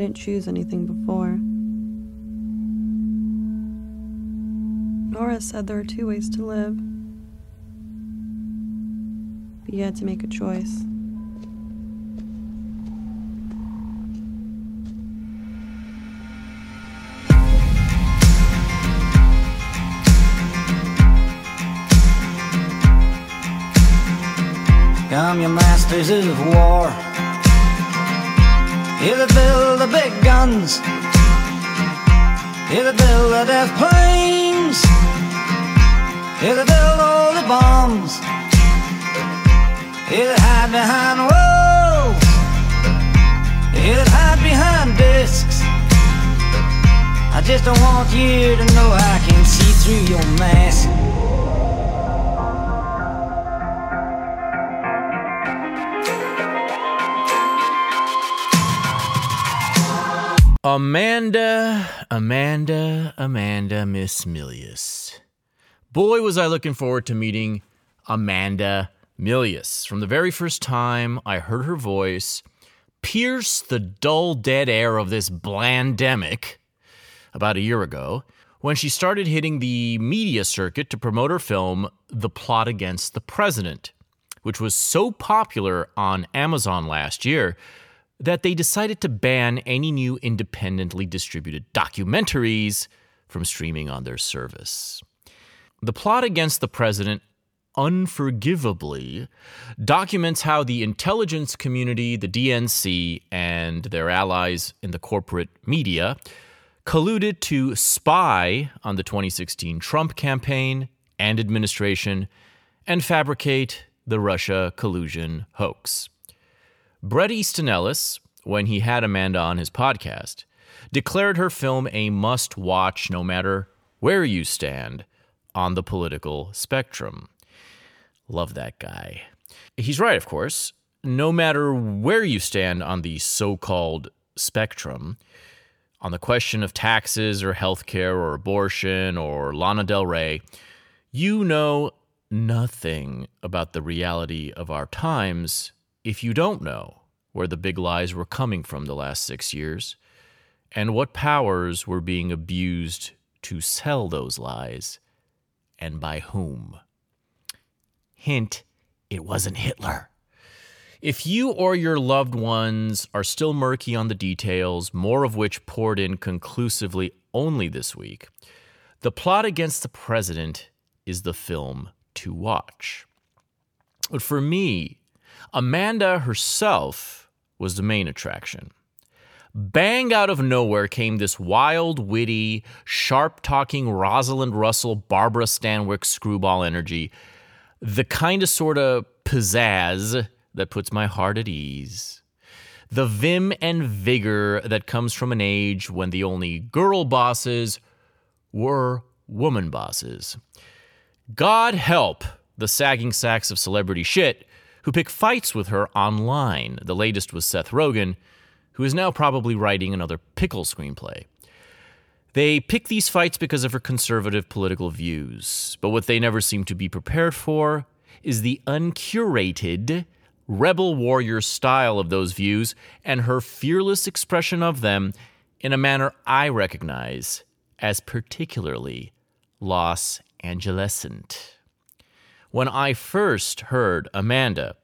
didn't choose anything before. Nora said there are two ways to live. But you had to make a choice. Come, your masters of war. Here that build the big guns. Here that build the death planes. Here that build all the bombs. Here that hide behind walls. Here that hide behind discs. I just don't want you to know I can see through your mask. Amanda, Amanda, Amanda Miss Milius. Boy, was I looking forward to meeting Amanda Milius. From the very first time I heard her voice pierce the dull, dead air of this blandemic about a year ago, when she started hitting the media circuit to promote her film, The Plot Against the President, which was so popular on Amazon last year that they decided to ban any new independently distributed documentaries from streaming on their service. The plot against the president unforgivably documents how the intelligence community, the DNC, and their allies in the corporate media colluded to spy on the 2016 Trump campaign and administration and fabricate the Russia collusion hoax. Bret Easton Ellis, when he had Amanda on his podcast, declared her film a must watch no matter where you stand on the political spectrum. Love that guy. He's right, of course. No matter where you stand on the so called spectrum, on the question of taxes or healthcare or abortion or Lana Del Rey, you know nothing about the reality of our times if you don't know where the big lies were coming from the last six years and what powers were being abused to sell those lies and by whom. Hint, it wasn't Hitler. If you or your loved ones are still murky on the details, more of which poured in conclusively only this week, The Plot Against the President is the film to watch. But for me, Amanda herself was the main attraction. Bang out of nowhere came this wild, witty, sharp talking Rosalind Russell, Barbara Stanwyck screwball energy, the kind of sort of pizzazz that puts my heart at ease. The vim and vigor that comes from an age when the only girl bosses were woman bosses. God help the sagging sacks of celebrity shit who pick fights with her online. The latest was Seth Rogen, who is now probably writing another pickle screenplay. They pick these fights because of her conservative political views, but what they never seem to be prepared for is the uncurated rebel warrior style of those views and her fearless expression of them in a manner I recognize as particularly Los Angelescent. When I first heard Amanda,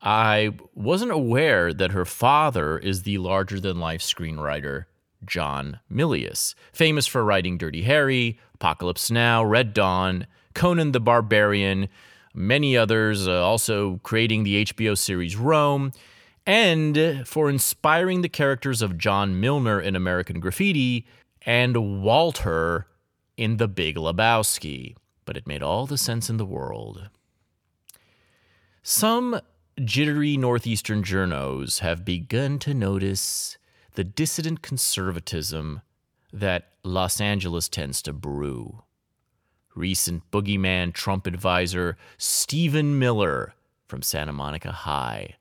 I wasn't aware that her father is the larger than life screenwriter John Milius, famous for writing Dirty Harry, Apocalypse Now, Red Dawn, Conan the Barbarian, many others, uh, also creating the HBO series Rome, and for inspiring the characters of John Milner in American Graffiti and Walter in The Big Lebowski. But it made all the sense in the world. Some jittery Northeastern journos have begun to notice the dissident conservatism that Los Angeles tends to brew. Recent boogeyman Trump advisor Stephen Miller from Santa Monica High,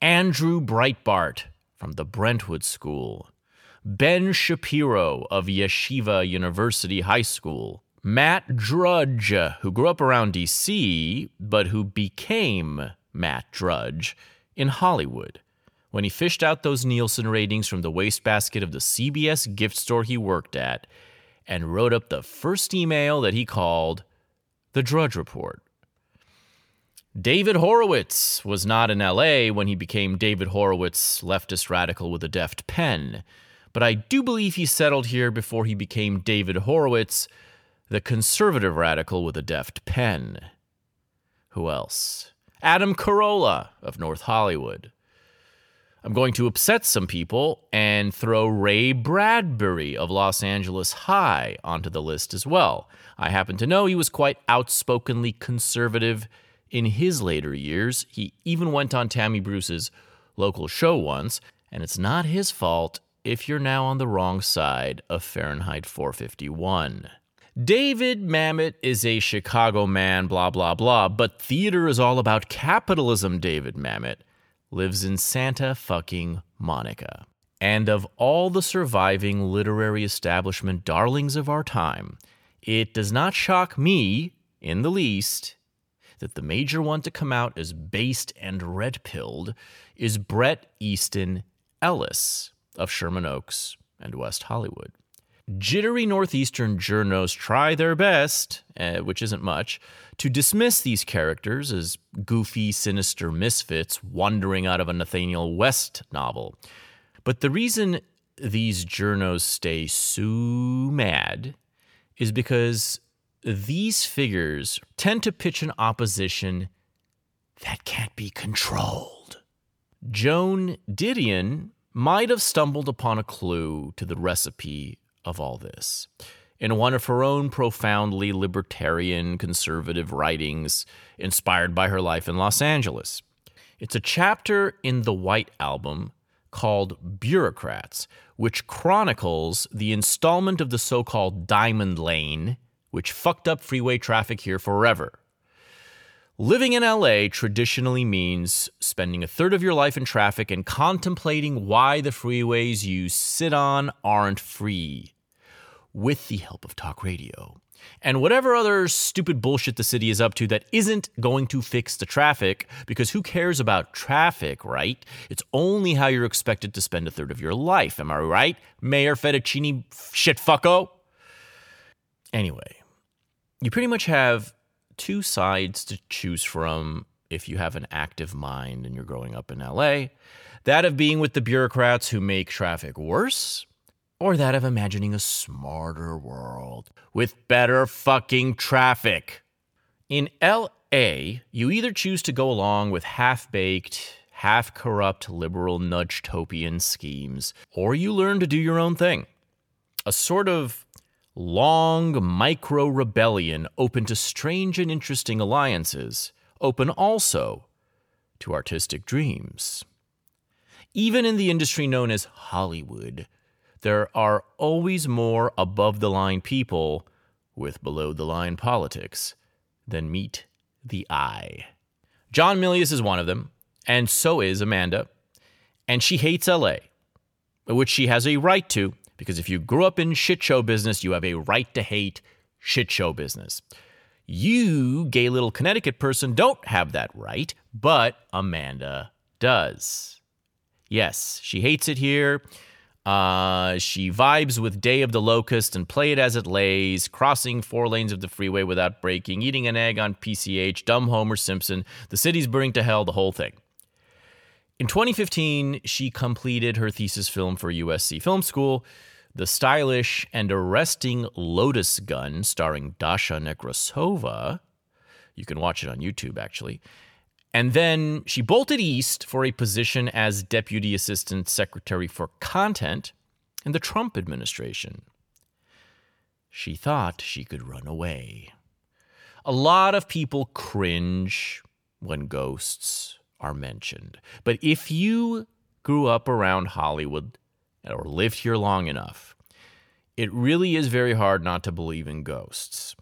Andrew Breitbart from the Brentwood School, Ben Shapiro of Yeshiva University High School, Matt Drudge, who grew up around DC, but who became Matt Drudge in Hollywood when he fished out those Nielsen ratings from the wastebasket of the CBS gift store he worked at and wrote up the first email that he called the Drudge Report. David Horowitz was not in LA when he became David Horowitz, leftist radical with a deft pen, but I do believe he settled here before he became David Horowitz, the conservative radical with a deft pen. Who else? Adam Carolla of North Hollywood. I'm going to upset some people and throw Ray Bradbury of Los Angeles High onto the list as well. I happen to know he was quite outspokenly conservative in his later years. He even went on Tammy Bruce's local show once, and it's not his fault if you're now on the wrong side of Fahrenheit 451. David Mamet is a Chicago man, blah, blah, blah, but theater is all about capitalism, David Mamet lives in Santa fucking Monica. And of all the surviving literary establishment darlings of our time, it does not shock me in the least that the major one to come out as based and red pilled is Bret Easton Ellis of Sherman Oaks and West Hollywood. Jittery Northeastern journos try their best, uh, which isn't much, to dismiss these characters as goofy, sinister misfits wandering out of a Nathanael West novel. But the reason these journos stay so mad is because these figures tend to pitch an opposition that can't be controlled. Joan Didion might have stumbled upon a clue to the recipe of all this. In one of her own profoundly libertarian conservative writings inspired by her life in Los Angeles. It's a chapter in the White Album called Bureaucrats, which chronicles the installment of the so called Diamond Lane, which fucked up freeway traffic here forever. Living in LA traditionally means spending a third of your life in traffic and contemplating why the freeways you sit on aren't free with the help of talk radio. And whatever other stupid bullshit the city is up to that isn't going to fix the traffic, because who cares about traffic, right? It's only how you're expected to spend a third of your life. Am I right, Mayor Fettuccini shitfucko? Anyway, you pretty much have two sides to choose from if you have an active mind and you're growing up in LA. That of being with the bureaucrats who make traffic worse, or that of imagining a smarter world with better fucking traffic. In LA, you either choose to go along with half baked, half corrupt liberal nudge topian schemes, or you learn to do your own thing. A sort of long micro rebellion open to strange and interesting alliances, open also to artistic dreams. Even in the industry known as Hollywood, there are always more above the line people with below the line politics than meet the eye. John Milius is one of them, and so is Amanda. And she hates LA, which she has a right to, because if you grew up in shit show business, you have a right to hate shit show business. You, gay little Connecticut person, don't have that right, but Amanda does. Yes, she hates it here. Uh, she vibes with Day of the Locust and Play It As It Lays, crossing four lanes of the freeway without braking, eating an egg on PCH, dumb Homer Simpson, the city's burning to hell, the whole thing. In 2015, she completed her thesis film for USC Film School, The Stylish and Arresting Lotus Gun, starring Dasha Nekrasova. You can watch it on YouTube, actually. And then she bolted east for a position as Deputy Assistant Secretary for Content in the Trump administration. She thought she could run away. A lot of people cringe when ghosts are mentioned. But if you grew up around Hollywood or lived here long enough, it really is very hard not to believe in ghosts.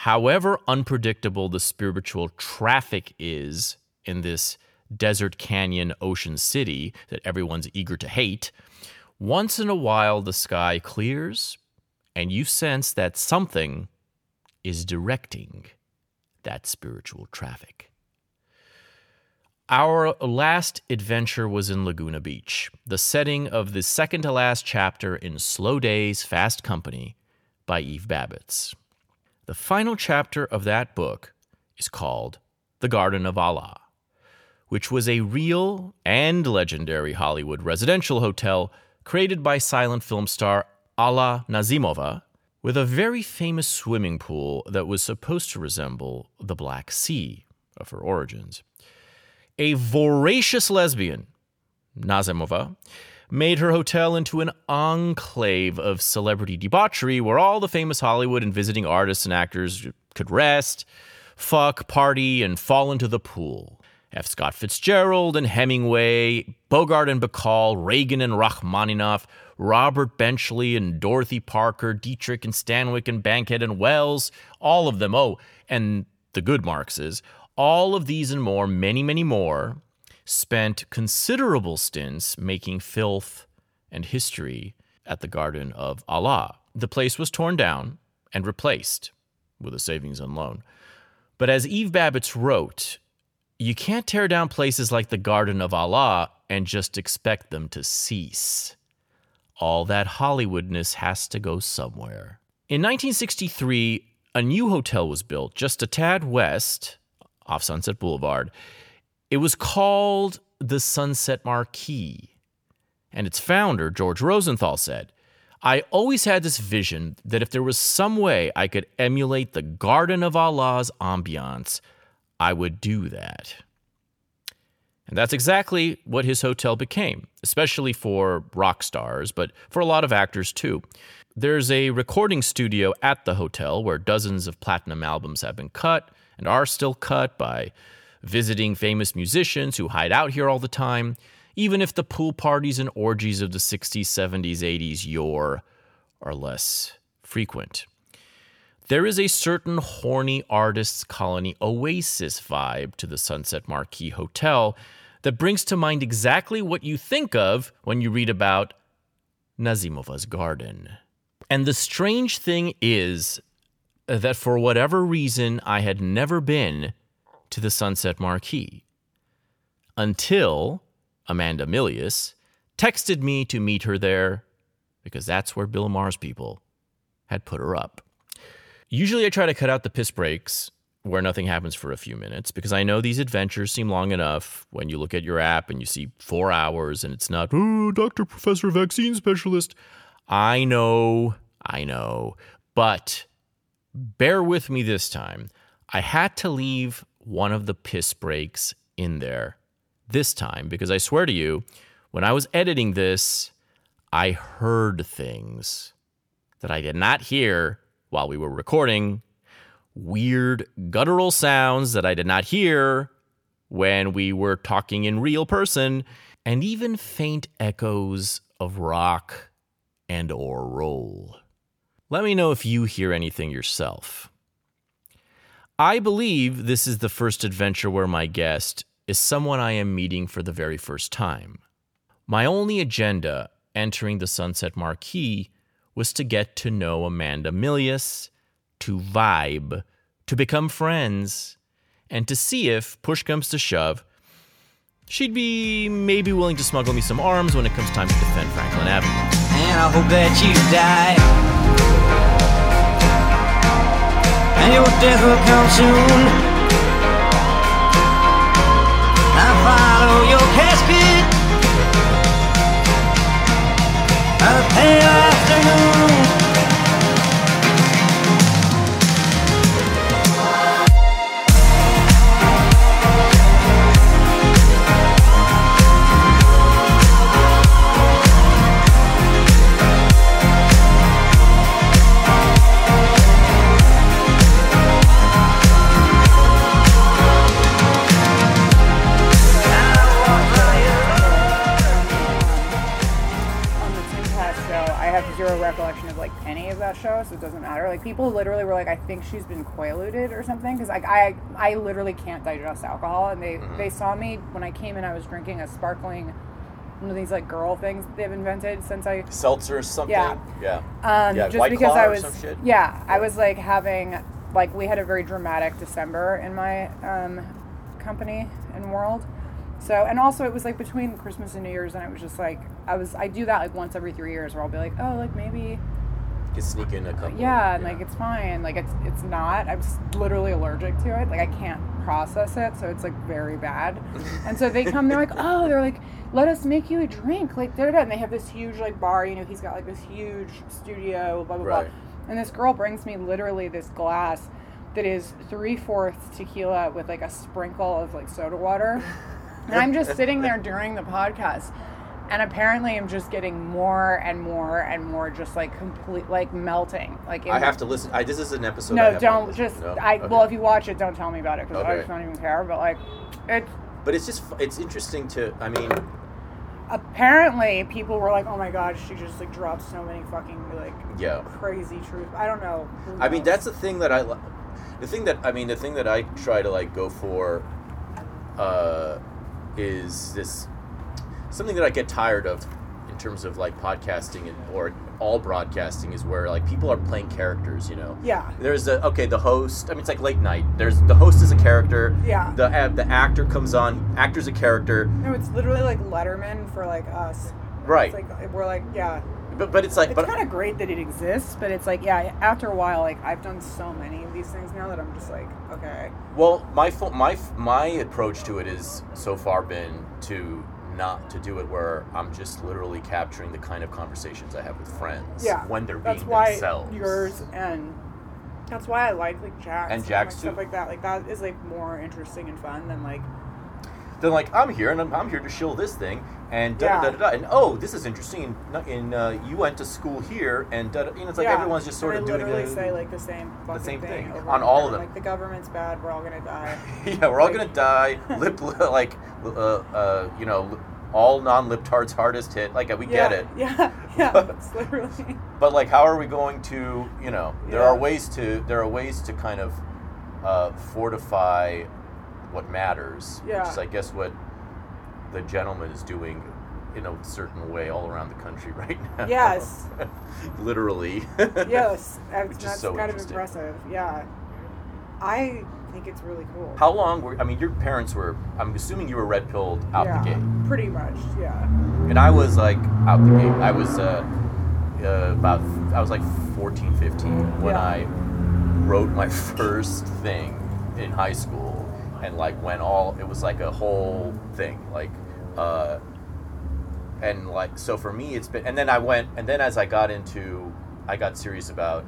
However unpredictable the spiritual traffic is in this desert canyon ocean city that everyone's eager to hate, once in a while the sky clears and you sense that something is directing that spiritual traffic. Our last adventure was in Laguna Beach, the setting of the second to last chapter in Slow Days, Fast Company by Eve Babitz. The final chapter of that book is called The Garden of Allah, which was a real and legendary Hollywood residential hotel created by silent film star Alla Nazimova with a very famous swimming pool that was supposed to resemble the Black Sea of her origins. A voracious lesbian, Nazimova, made her hotel into an enclave of celebrity debauchery where all the famous Hollywood and visiting artists and actors could rest, fuck, party, and fall into the pool. F. Scott Fitzgerald and Hemingway, Bogart and Bacall, Reagan and Rachmaninoff, Robert Benchley and Dorothy Parker, Dietrich and Stanwyck and Bankhead and Welles, all of them. Oh, and the good Marxes. All of these and more, many, many more, spent considerable stints making filth and history at the Garden of Allah. The place was torn down and replaced with a savings and loan. But as Eve Babitz wrote, you can't tear down places like the Garden of Allah and just expect them to cease. All that Hollywoodness has to go somewhere. In 1963, a new hotel was built just a tad west, off Sunset Boulevard. It was called the Sunset Marquis. And its founder, George Rosenthal, said, I always had this vision that if there was some way I could emulate the Garden of Allah's ambiance, I would do that. And that's exactly what his hotel became, especially for rock stars, but for a lot of actors too. There's a recording studio at the hotel where dozens of platinum albums have been cut and are still cut by visiting famous musicians who hide out here all the time, even if the pool parties and orgies of the 60s, 70s, 80s yore are less frequent. There is a certain horny artists colony oasis vibe to the Sunset Marquis Hotel that brings to mind exactly what you think of when you read about Nazimova's garden. And the strange thing is that for whatever reason, I had never been to the Sunset Marquis. until Amanda Milius texted me to meet her there because that's where Bill Maher's people had put her up. Usually, I try to cut out the piss breaks where nothing happens for a few minutes because I know these adventures seem long enough when you look at your app and you see four hours and it's not, oh, Dr. Professor Vaccine Specialist. I know, I know, but bear with me this time. I had to leave one of the piss breaks in there this time because I swear to you, when I was editing this, I heard things that I did not hear while we were recording. Weird guttural sounds that I did not hear when we were talking in real person, and even faint echoes of rock and or roll. Let me know if you hear anything yourself. I believe this is the first adventure where my guest is someone I am meeting for the very first time. My only agenda entering the Sunset Marquis was to get to know Amanda Milius, to vibe, to become friends, and to see if, push comes to shove, she'd be maybe willing to smuggle me some arms when it comes time to defend Franklin Avenue. And I hope that you die. Your death will come soon. I follow your casket. A pale afternoon. Recollection of like any of that show, so it doesn't matter. Like people literally were like, "I think she's been quaalude or something," because like I, I literally can't digest alcohol, and they they saw me when I came in. I was drinking a sparkling, one of these like girl things they've invented since I Seltzer or something? Yeah. Yeah. um, Yeah, just because I was, shit? yeah, I was like having, like, we had a very dramatic December in my um, company and world, So and also it was like between Christmas and New Year's, and it was just like I was I do that like once every three years, where I'll be like, oh, like maybe You sneak in a couple. yeah, and like it's fine. Like it's it's not. I'm literally allergic to it. Like I can't process it, so it's like very bad. and so they come, they're like, oh, they're like, let us make you a drink, like da da da. And they have this huge like bar. You know, he's got like this huge studio, blah blah Right. blah. And this girl brings me literally this glass that is three fourths tequila with like a sprinkle of like soda water. And I'm just sitting there during the podcast. And apparently, I'm just getting more and more and more, just like complete, like melting. Like I have to listen. I, this is an episode. I no, don't just. no? I Okay. well, if you watch it, don't tell me about it because I just don't even care. But like, it's But it's just it's interesting to. I mean, apparently people were like, "Oh my god, she just like dropped so many fucking like yeah. crazy truth." I don't know. I mean, that's the thing that I. The thing that I mean, the thing that I try to like go for, uh, is this something that I get tired of in terms of like podcasting and or all broadcasting is where like people are playing characters. You know. yeah, There's the okay, the host. I mean, it's like late night. There's the host is a character. Yeah. The uh, the actor comes on. Actor's a character. no, it's literally like Letterman for like us. Right. It's like we're like, yeah, But but it's like it's kind of great that it exists, but it's like, yeah, after a while, like I've done so many of these things now that I'm just like, okay, Well, my fo- my my approach to it is so far been to not to do it where I'm just literally capturing the kind of conversations I have with friends yeah, when they're that's being why themselves. yours and that's why I like like Jax And like, Jax stuff like that. Like that is like more interesting and fun than like Then like I'm here and I'm, I'm here to shill this thing and da da da da and oh this is interesting. In, in uh, you went to school here and da, da, you know it's like Yeah, everyone's just sort and of doing literally the, say like the same fucking same thing over on all of them. Like the government's bad, we're all gonna die. yeah we're all like- gonna die. Lip like uh, uh, you know all non-liptards hardest hit. Like we yeah, get it. Yeah, yeah, it's literally. but like how are we going to you know there Yeah. are ways to there are ways to kind of uh, fortify what matters Yeah. which is i guess what the gentleman is doing in a certain way all around the country right now Yes. literally Yes, that's, Which that's so kind of impressive. Yeah, I think it's really cool. how long were i mean your parents were i'm assuming you were red pilled out yeah, the gate pretty much. Yeah. and i was like out the gate i was uh, uh, about i was like 14 15 when Yeah. i wrote my first thing in high school and like went all it was like a whole thing like uh and like so for me it's been and then i went and then as i got into i got serious about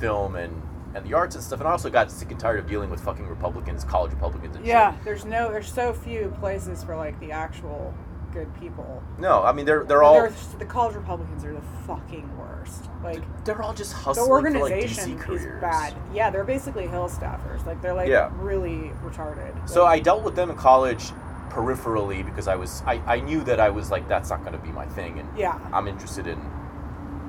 film and and the arts and stuff and i also got sick and tired of dealing with fucking republicans college republicans and shit. Yeah, there's no, there's so few places for like the actual good people. no i mean they're they're all There's- the college Republicans are the fucking worst. Like they're all just the hustling for like organization DC is careers. bad. Yeah, they're basically hill staffers. Like they're like Yeah. really retarded. So Like, I dealt with them in college peripherally because I was I, I knew that I was like that's not going to be my thing and Yeah. I'm interested in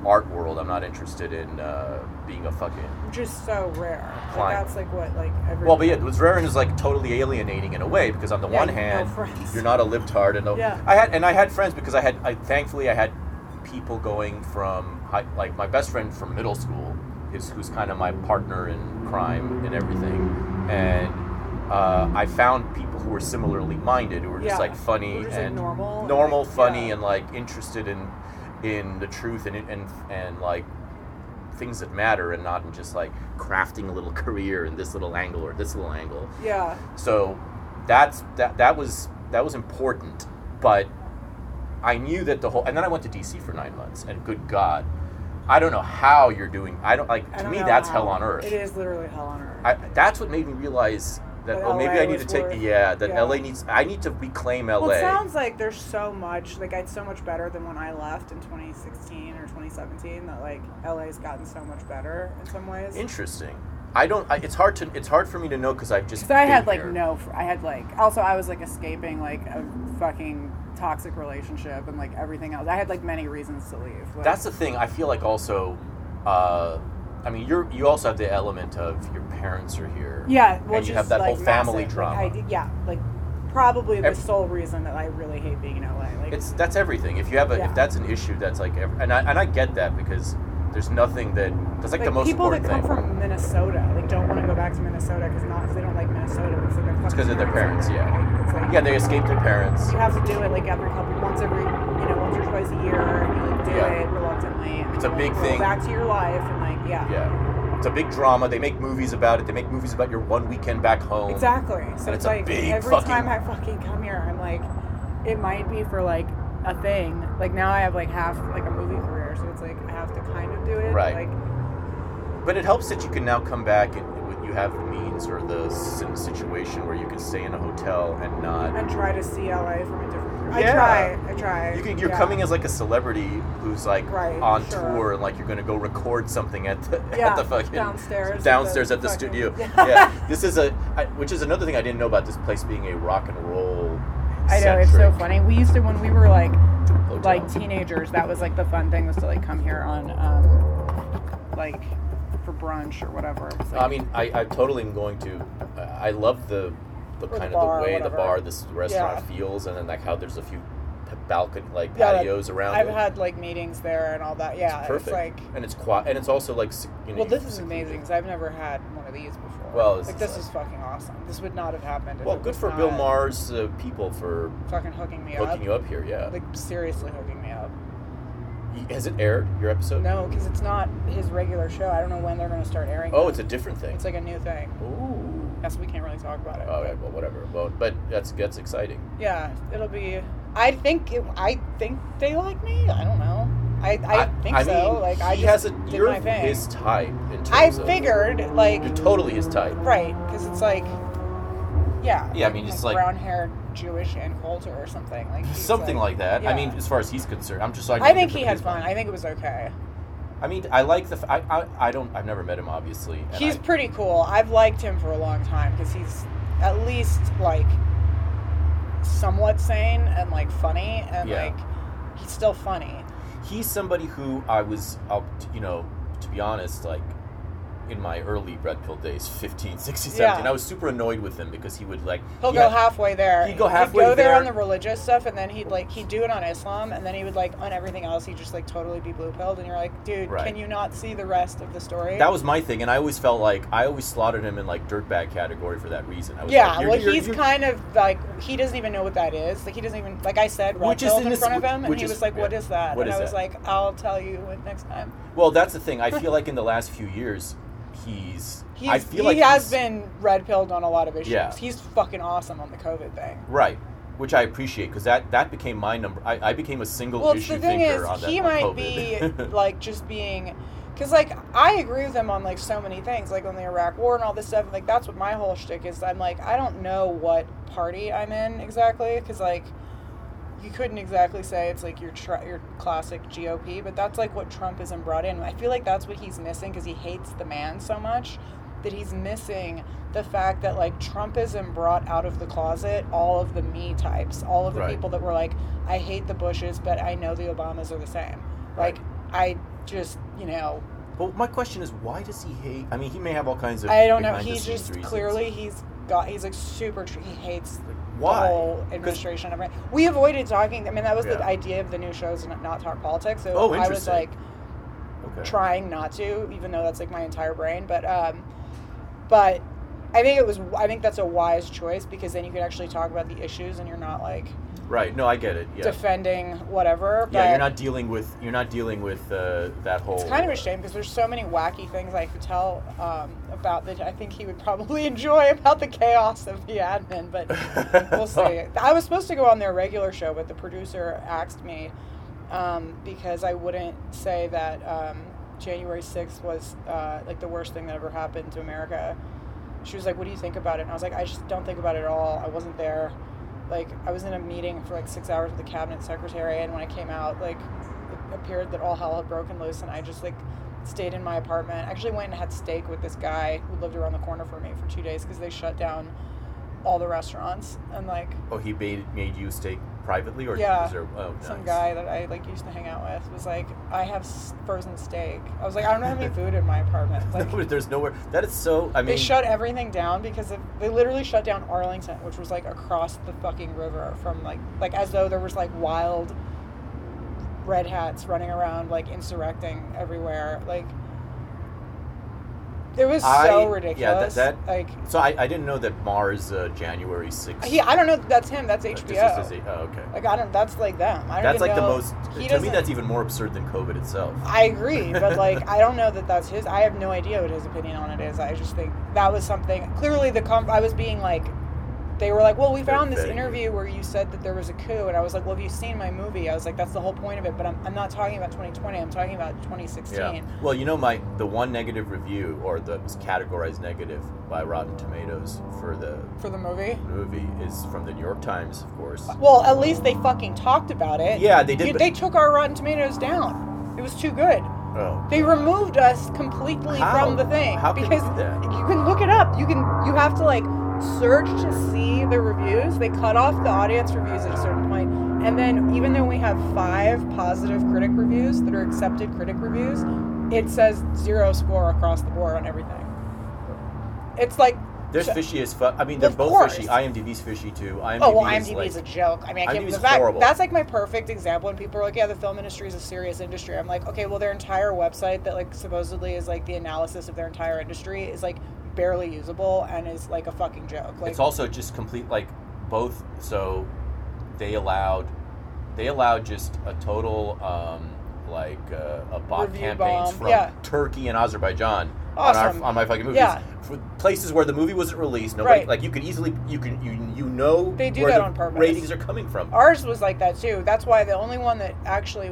art world. I'm not interested in uh, being a fucking just so rare. Like that's like what like every. well, but yeah, it was rare and is like totally alienating in a way because on the Yeah, one hand no you're not a libtard and no, Yeah. I had and I had friends because I had I thankfully I had people going from high, like my best friend from middle school is who's kind of my partner in crime and everything and uh, I found people who were similarly minded who were just Yeah. like funny just, like, and normal and, normal, like, funny, and like interested in in the truth and and and like things that matter and not in just like crafting a little career in this little angle or this little angle. Yeah. So that's that that was that was important, but I knew that the whole and then I went to DC for nine months and good God, I don't know how you're doing. I don't like to don't me that's how- hell on earth. It is literally hell on earth. I, that's what made me realize that oh maybe LA I need to take worth- yeah that yeah. LA needs I need to reclaim LA. Well, it sounds like there's so much, like, it's so much better than when I left in 2016 or 2017 that, like, LA's gotten so much better in some ways. Interesting. I don't. I, it's hard to. It's hard for me to know because I've just. Because I had, like, here. no, I had, like, also I was, like, escaping, like, a fucking toxic relationship and, like, everything else. I had, like, many reasons to leave. Like, That's the thing. I feel like also. Uh, I mean, you're. You also have the element of your parents are here. yeah, well, and you have that like, whole family massive. drama. Like, I yeah, like, probably the Every- sole reason that I really hate being in LA. Like, It's that's everything. If you have a, Yeah. if that's an issue, that's like, every, and I and I get that because there's nothing that that's like, like the most people that come thing. from Minnesota, like don't want to go back to Minnesota because not because they don't like Minnesota because their fucking 'cause of their parents, yeah. It's like Yeah, they escape their parents. You have to do it like every couple, once every, you know, once or twice a year. And you like do Yeah. it reluctantly. And It's a big go thing. Back to your life and like, yeah. Yeah. It's a big drama. They make movies about it. They make movies about your one weekend back home. Exactly. So it's, it's a like every fucking- time I fucking come here, I'm like, it might be for like a thing. Like now I have like half like a movie career, so it's like I have to kind of do it. Right. Like But it helps that you can now come back and you have the means or the situation where you can stay in a hotel and not. and try to see LA from a different. I Yeah. try. I try. You can, you're yeah. coming as like a celebrity who's like Right, on sure. tour and like you're gonna go record something at the Yeah, at the fucking downstairs at downstairs the at the, fucking- studio. Yeah. This is a I, which is another thing I didn't know about this place being a rock and roll. I know it's so funny. We used to when we were like hotel. like teenagers. That was like the fun thing was to like come here on um like for brunch or whatever. Like- I mean, I, I totally am going to. I love the the Or the kind of the way the bar, this restaurant Yeah. feels, and then like how there's a few balcony like Yeah, patios around I've it. had like meetings there and all that. Yeah, it's perfect, like and it's quiet, and it's also like you know. well, this is amazing because I've never had one of these before. Well, this like is this like- is fucking awesome. This would not have happened. Well, good for Bill Maher's uh, people for Fucking hooking me hooking up. Hooking you up here. Yeah, Like seriously hooking me up. Has it aired your episode? No, because it's not his regular show. I don't know when they're going to start airing. Oh, it. it's a different thing. It's like a new thing. Ooh. Yes, we can't really talk about it. Oh, yeah, well, whatever. Well, but that's that's exciting. Yeah, it'll be. I think it, I think they like me. I don't know. I, I, think I so. mean, like I he just has a you're his type. In terms I of, figured like you're totally his type. right because it's like yeah. Yeah, I mean, it's like- brown haired Jewish Ann Coulter or something like Something like that. I mean, as far as he's concerned, I'm just. like I think he had fun. I think it was okay. I mean, I like the. f- I, I, I don't. I've never met him, obviously. He's I- pretty cool. I've liked him for a long time because he's at least like somewhat sane and like funny and Yeah. like he's still funny. he's somebody who I was, I'll, you know, to be honest, like in my early red pill days, 15, 16, 17, Yeah. I was super annoyed with him because he would like. He'll he go had- halfway there. he'd go halfway He'd go there, there. on the religious stuff, and then he'd like he'd do it on Islam, and then he would like on everything else he'd just like totally be blue pilled, and you're like, dude, Right. can you not see the rest of the story? That was my thing, and I always felt like I always slaughtered him in like dirtbag category for that reason. I was yeah, like, you're- well, you're- he's you're- kind of like he doesn't even know what that is. Like he doesn't even like I said, red pilled in in front of him, and he is- was like, "What yeah. is that?" What and is I was that? like, "I'll tell you next time." Well, that's the thing. I feel like in the last few years, he's. He's, I feel he like has been red pilled on a lot of issues. Yeah. He's fucking awesome on the COVID thing. right, which I appreciate because that that became my number. I, I became a single Well, issue the thing thinker is, on that. he on might be like just being, because like I agree with him on like so many things, like on the Iraq War and all this stuff. and, Like that's what my whole shtick is. I'm like, I don't know what party I'm in exactly, because like you couldn't exactly say it's like your tr- your classic GOP, but that's like what Trump isn't brought in. I feel like that's what he's missing because he hates the man so much that he's missing the fact that like Trumpism brought out of the closet all of the me types, all of the Right. people that were like, I hate the Bushes, but I know the Obamas are the same. Like I just you know Well, my question is, why does he hate? I mean, he may have all kinds of. I don't know. behind the He just reasons. clearly he's got he's like super tr- he hates Why? the whole administration. everything. We avoided talking. I mean, that was the Yeah. idea of the new shows and not talk politics. So Oh, I was interesting. like Okay. trying not to, even though that's like my entire brain. But um, but I think it was. I think that's a wise choice because then you can actually talk about the issues and you're not like Right. No, I get it. Yeah. defending whatever. yeah, you're not dealing with you're not dealing with uh, that whole. It's kind of a shame because there's so many wacky things I could tell um, about that I think he would probably enjoy about the chaos of the admin, but we'll see. I was supposed to go on their regular show, but the producer asked me um, because I wouldn't say that um, January 6th was uh, like the worst thing that ever happened to America. She was like, "What do you think about it?" And I was like, "I just don't think about it at all. I wasn't there. Like, I was in a meeting for like six hours with the cabinet secretary, and when I came out, like, it appeared that all hell had broken loose, and I just like stayed in my apartment. I actually went and had steak with this guy who lived around the corner from me for two days because they shut down all the restaurants and like Oh, he made made you stay privately, or Yeah. there, oh, some guy that I like used to hang out with was like, I have frozen steak. I was like, I don't have any food in my apartment. Like, No, there's nowhere. That is so. I mean, they shut everything down because of, they literally shut down Arlington, which was like across the fucking river from like like as though there was like wild red hats running around like insurrecting everywhere. Like It was I- so yeah, that- ridiculous. that- like So I, I didn't know that Maher's uh, January 6th. he, I don't know. That's him. That's uh, HBO. this is oh, okay. like I don't. That's like them. I don't That's like the most. he To me, that's even more absurd than COVID itself. I agree, but like I don't know that that's his. I have no idea what his opinion on it is. I just think that was something. Clearly, the com- I was being like, they were like, "Well, we found this interview where you said that there was a coup," and I was like, "Well, have you seen my movie?" I was like, "That's the whole point of it." But I'm, I'm not talking about 2020. I'm talking about 2016. Yeah. Well, you know, my the one negative review, or that was categorized negative by Rotten Tomatoes for the For the movie. movie, is from the New York Times, of course. Uh, well, at least they fucking talked about it. Yeah, they did, You- but- they took our Rotten Tomatoes down. It was too good. Oh. They removed us completely How? from the thing How because do that? you can look it up. You can you have to like search to see the reviews. They cut off the audience reviews at a certain point, and then even though we have five positive critic reviews that are accepted critic reviews, it says zero score across the board on everything. It's like They're fishy as fuck. I mean, they're Of both course. fishy. IMDb's fishy too. IMDb Oh well, is IMDb like, is a joke. I mean, I can't. IMDb is horrible. That's like my perfect example. When people are like, "Yeah, the film industry is a serious industry," I'm like, "Okay, well, their entire website that like supposedly is like the analysis of their entire industry is like barely usable and is like a fucking joke." Like, it's also just complete like both. So they allowed they allowed just a total um, like uh, a bot campaigns bomb, from yeah. Turkey and Azerbaijan Awesome. on, our, on my fucking movies. Yeah. For places where the movie wasn't released, nobody Right. like you could easily you can you you know They do where that on purpose. ratings are coming from. ours was like that too. That's why the only one that actually,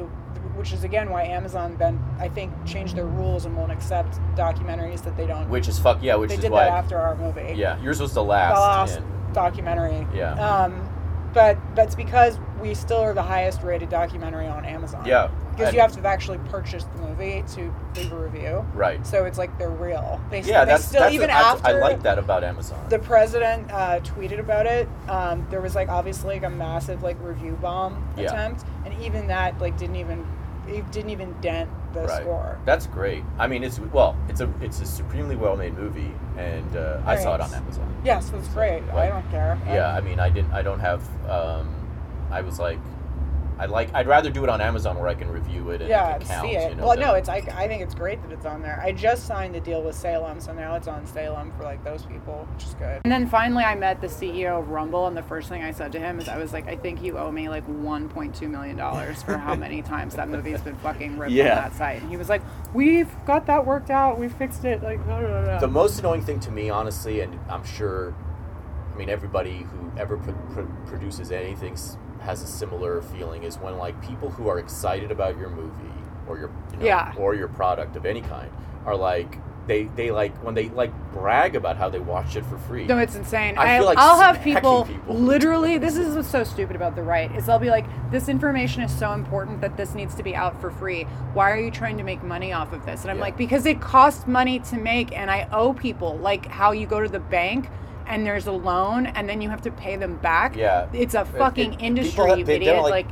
which is again why Amazon then I think changed their rules and won't accept documentaries that they don't. which is fuck yeah, which they is did why that after our movie. yeah, yours was the the last. last and- documentary. Yeah. Um, but that's because we still are the highest rated documentary on Amazon. Yeah, Because you have to have actually purchased the movie to leave a review. right. So it's like they're real. They, Yeah, they that's still that's even that's- after I like that about Amazon. the president uh, tweeted about it. Um, there was like obviously like a massive like review bomb Yeah. attempt, and even that like didn't even it didn't even dent the right. score. That's great. I mean, it's well, it's a it's a supremely well made movie, and uh, I saw it on Amazon. Yes, that's great. I don't care. Yeah, I mean, I didn't. I don't have. Um, I was like, I like. I'd rather do it on Amazon where I can review it and yeah, it can count. see it. You know, well, than- no, it's I, I think it's great that it's on there. I just signed a deal with Salem, so now it's on Salem for like those people, which is good. And then finally, I met the CEO of Rumble, and the first thing I said to him is, I was like, I think you owe me like 1.2 million dollars for how many times that movie has been fucking ripped Yeah. on that site. And he was like, We've got that worked out. We fixed it. Like, blah, blah, blah. The most annoying thing to me, honestly, and I'm sure, I mean, everybody who ever pro- pro- produces anything s- has a similar feeling is when like people who are excited about your movie or your you know, Yeah. or your product of any kind are like they they like when they like brag about how they watched it for free. No, it's insane. I I feel like I'll have people, people. literally. This is what's so stupid about the right is they'll be like, "This information is so important that this needs to be out for free. Why are you trying to make money off of this?" And I'm Yeah. like, "Because it costs money to make, and I owe people like how you go to the bank." And there's a loan, and then you have to pay them back. Yeah. it's a fucking it- industry, have- you idiot. like, like-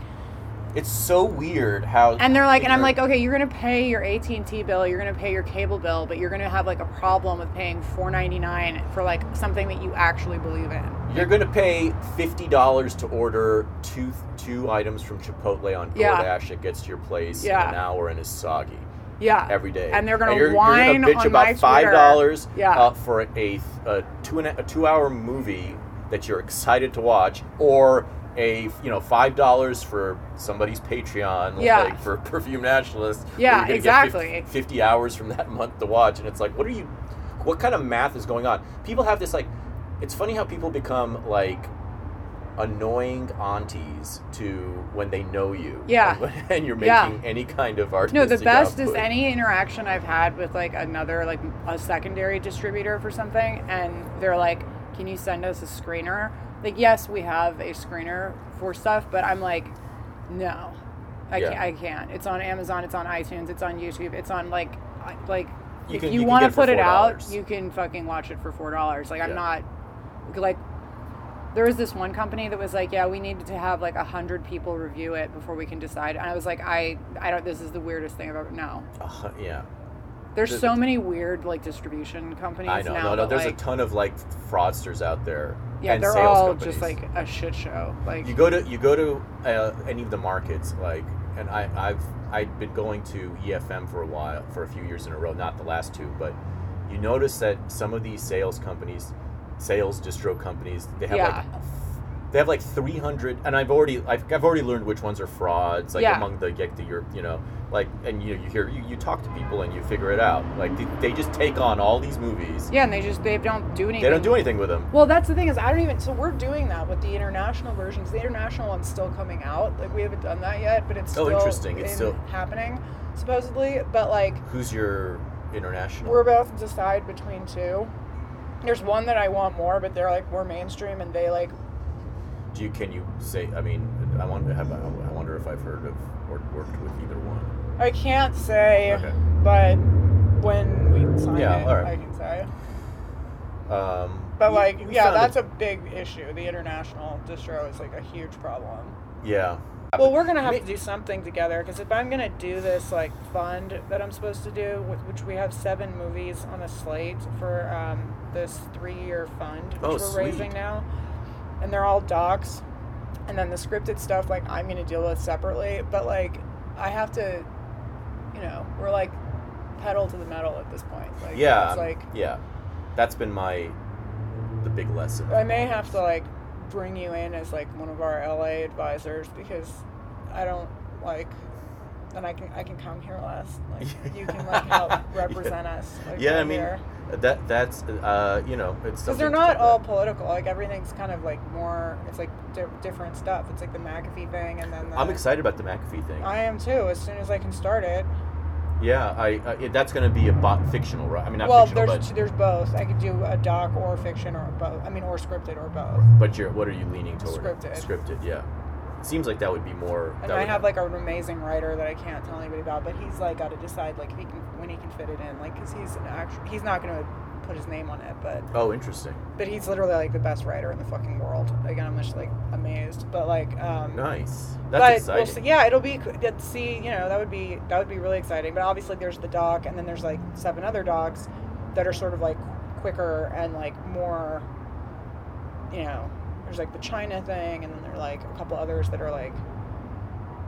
it's so weird how and they're like, and I'm like, okay, you're gonna pay your AT and T bill, you're gonna pay your cable bill, but you're gonna have like a problem with paying 4.99 for like something that you actually believe in. You're gonna pay fifty dollars to order two two items from Chipotle on DoorDash. Yeah. It gets to your place Yeah. in an hour and is soggy Yeah. every day. And they're gonna you're, whine you're gonna bitch on about five dollars Yeah. uh, for a, a two and a, a two hour movie that you're excited to watch, or a you know five dollars for somebody's Patreon, Yeah. like for Perfume Nationalist. Yeah, you're gonna get exactly. 50, Fifty hours from that month to watch, and it's like, what are you? What kind of math is going on? People have this like. It's funny how people become like annoying aunties to when they know you. Yeah. And, and you're making Yeah. any kind of art. No, the best is any interaction I've had with like another like a secondary distributor for something, and they're like, "Can you send us a screener?" Like, yes, we have a screener for stuff, but I'm like, no, I Yeah. can't. I can't. It's on Amazon. It's on iTunes. It's on YouTube. It's on like, like You if can- you, you want to put it out, you can fucking watch it for four dollars. Like, I'm not like. There was this one company that was like, "Yeah, we needed to have like a hundred people review it before we can decide." And I was like, "I, I don't. This is the weirdest thing I've ever. No, Uh, yeah. there's There's so many weird like distribution companies I know. now. No, no. There's like, a ton of like fraudsters out there. yeah, and they're sales all companies. just like a shit show. Like, you go to you go to uh, any of the markets like and I, I've I've been going to EFM for a while for a few years in a row not the last two but you notice that some of these sales companies, sales distro companies, they have Yeah. like they have like 300 and I've already I've, I've already learned which ones are frauds like Yeah. among the like the Europe, you know, like and you know you hear you, you talk to people and you figure it out. Like they, they just take on all these movies. Yeah, and they just they don't do anything. They don't do anything with them. Well, that's the thing is I don't even. So we're doing that with the international versions. The international one's still coming out. Like we haven't done that yet, but it's Oh, still interesting. It's in- still- happening supposedly. But like Who's your international? we're about to decide between two. There's one that I want more, but they're like more mainstream, and they like Do you can you say? I mean, I wonder have I, I wonder if I've heard of or worked with either one. I can't say, Okay. but when we sign Yeah, it, all right. I can say. Um, But we- like, we yeah, that's it- a big issue. The international distro is like a huge problem. yeah. Well, we're gonna have to do something together because if I'm gonna do this like fund that I'm supposed to do, with, which we have seven movies on a slate for um, this three-year fund, which Oh, we're sweet. raising now, and they're all docs, and then the scripted stuff like I'm gonna deal with separately. But like, I have to, you know, we're like pedal to the metal at this point. Like, yeah, it's like yeah. That's been my the big lesson. I may have to like bring you in as like one of our LA advisors because I don't like then I can I can come here less. Like you can like help represent us. Like, yeah, I mean here. That that's uh, you know it's because they're not all political. Like everything's kind of like more. It's like di- different stuff. It's like the McAfee thing, and then the, I'm excited about the McAfee thing. I am too. As soon as I can start it. yeah, I it, that's going to be a bot fictional, right? I mean, not well, fictional, there's but there's both. I could do a doc or fiction or both. I mean, or scripted or both. but you're what are you leaning towards? Scripted. Scripted, yeah. Seems like that would be more. And I have like an amazing writer that I can't tell anybody about, but he's like got to decide like if he can when he can fit it in, like because he's an actual he's not gonna put his name on it, but Oh, interesting. but he's literally like the best writer in the fucking world. Again, I'm just like amazed, but like um, Nice. but That's we'll exciting. see, yeah, it'll be see you know that would be that would be really exciting. But obviously there's the doc, and then there's like seven other docs that are sort of like quicker and like more, you know, there's like the China thing, and then there are like a couple others that are like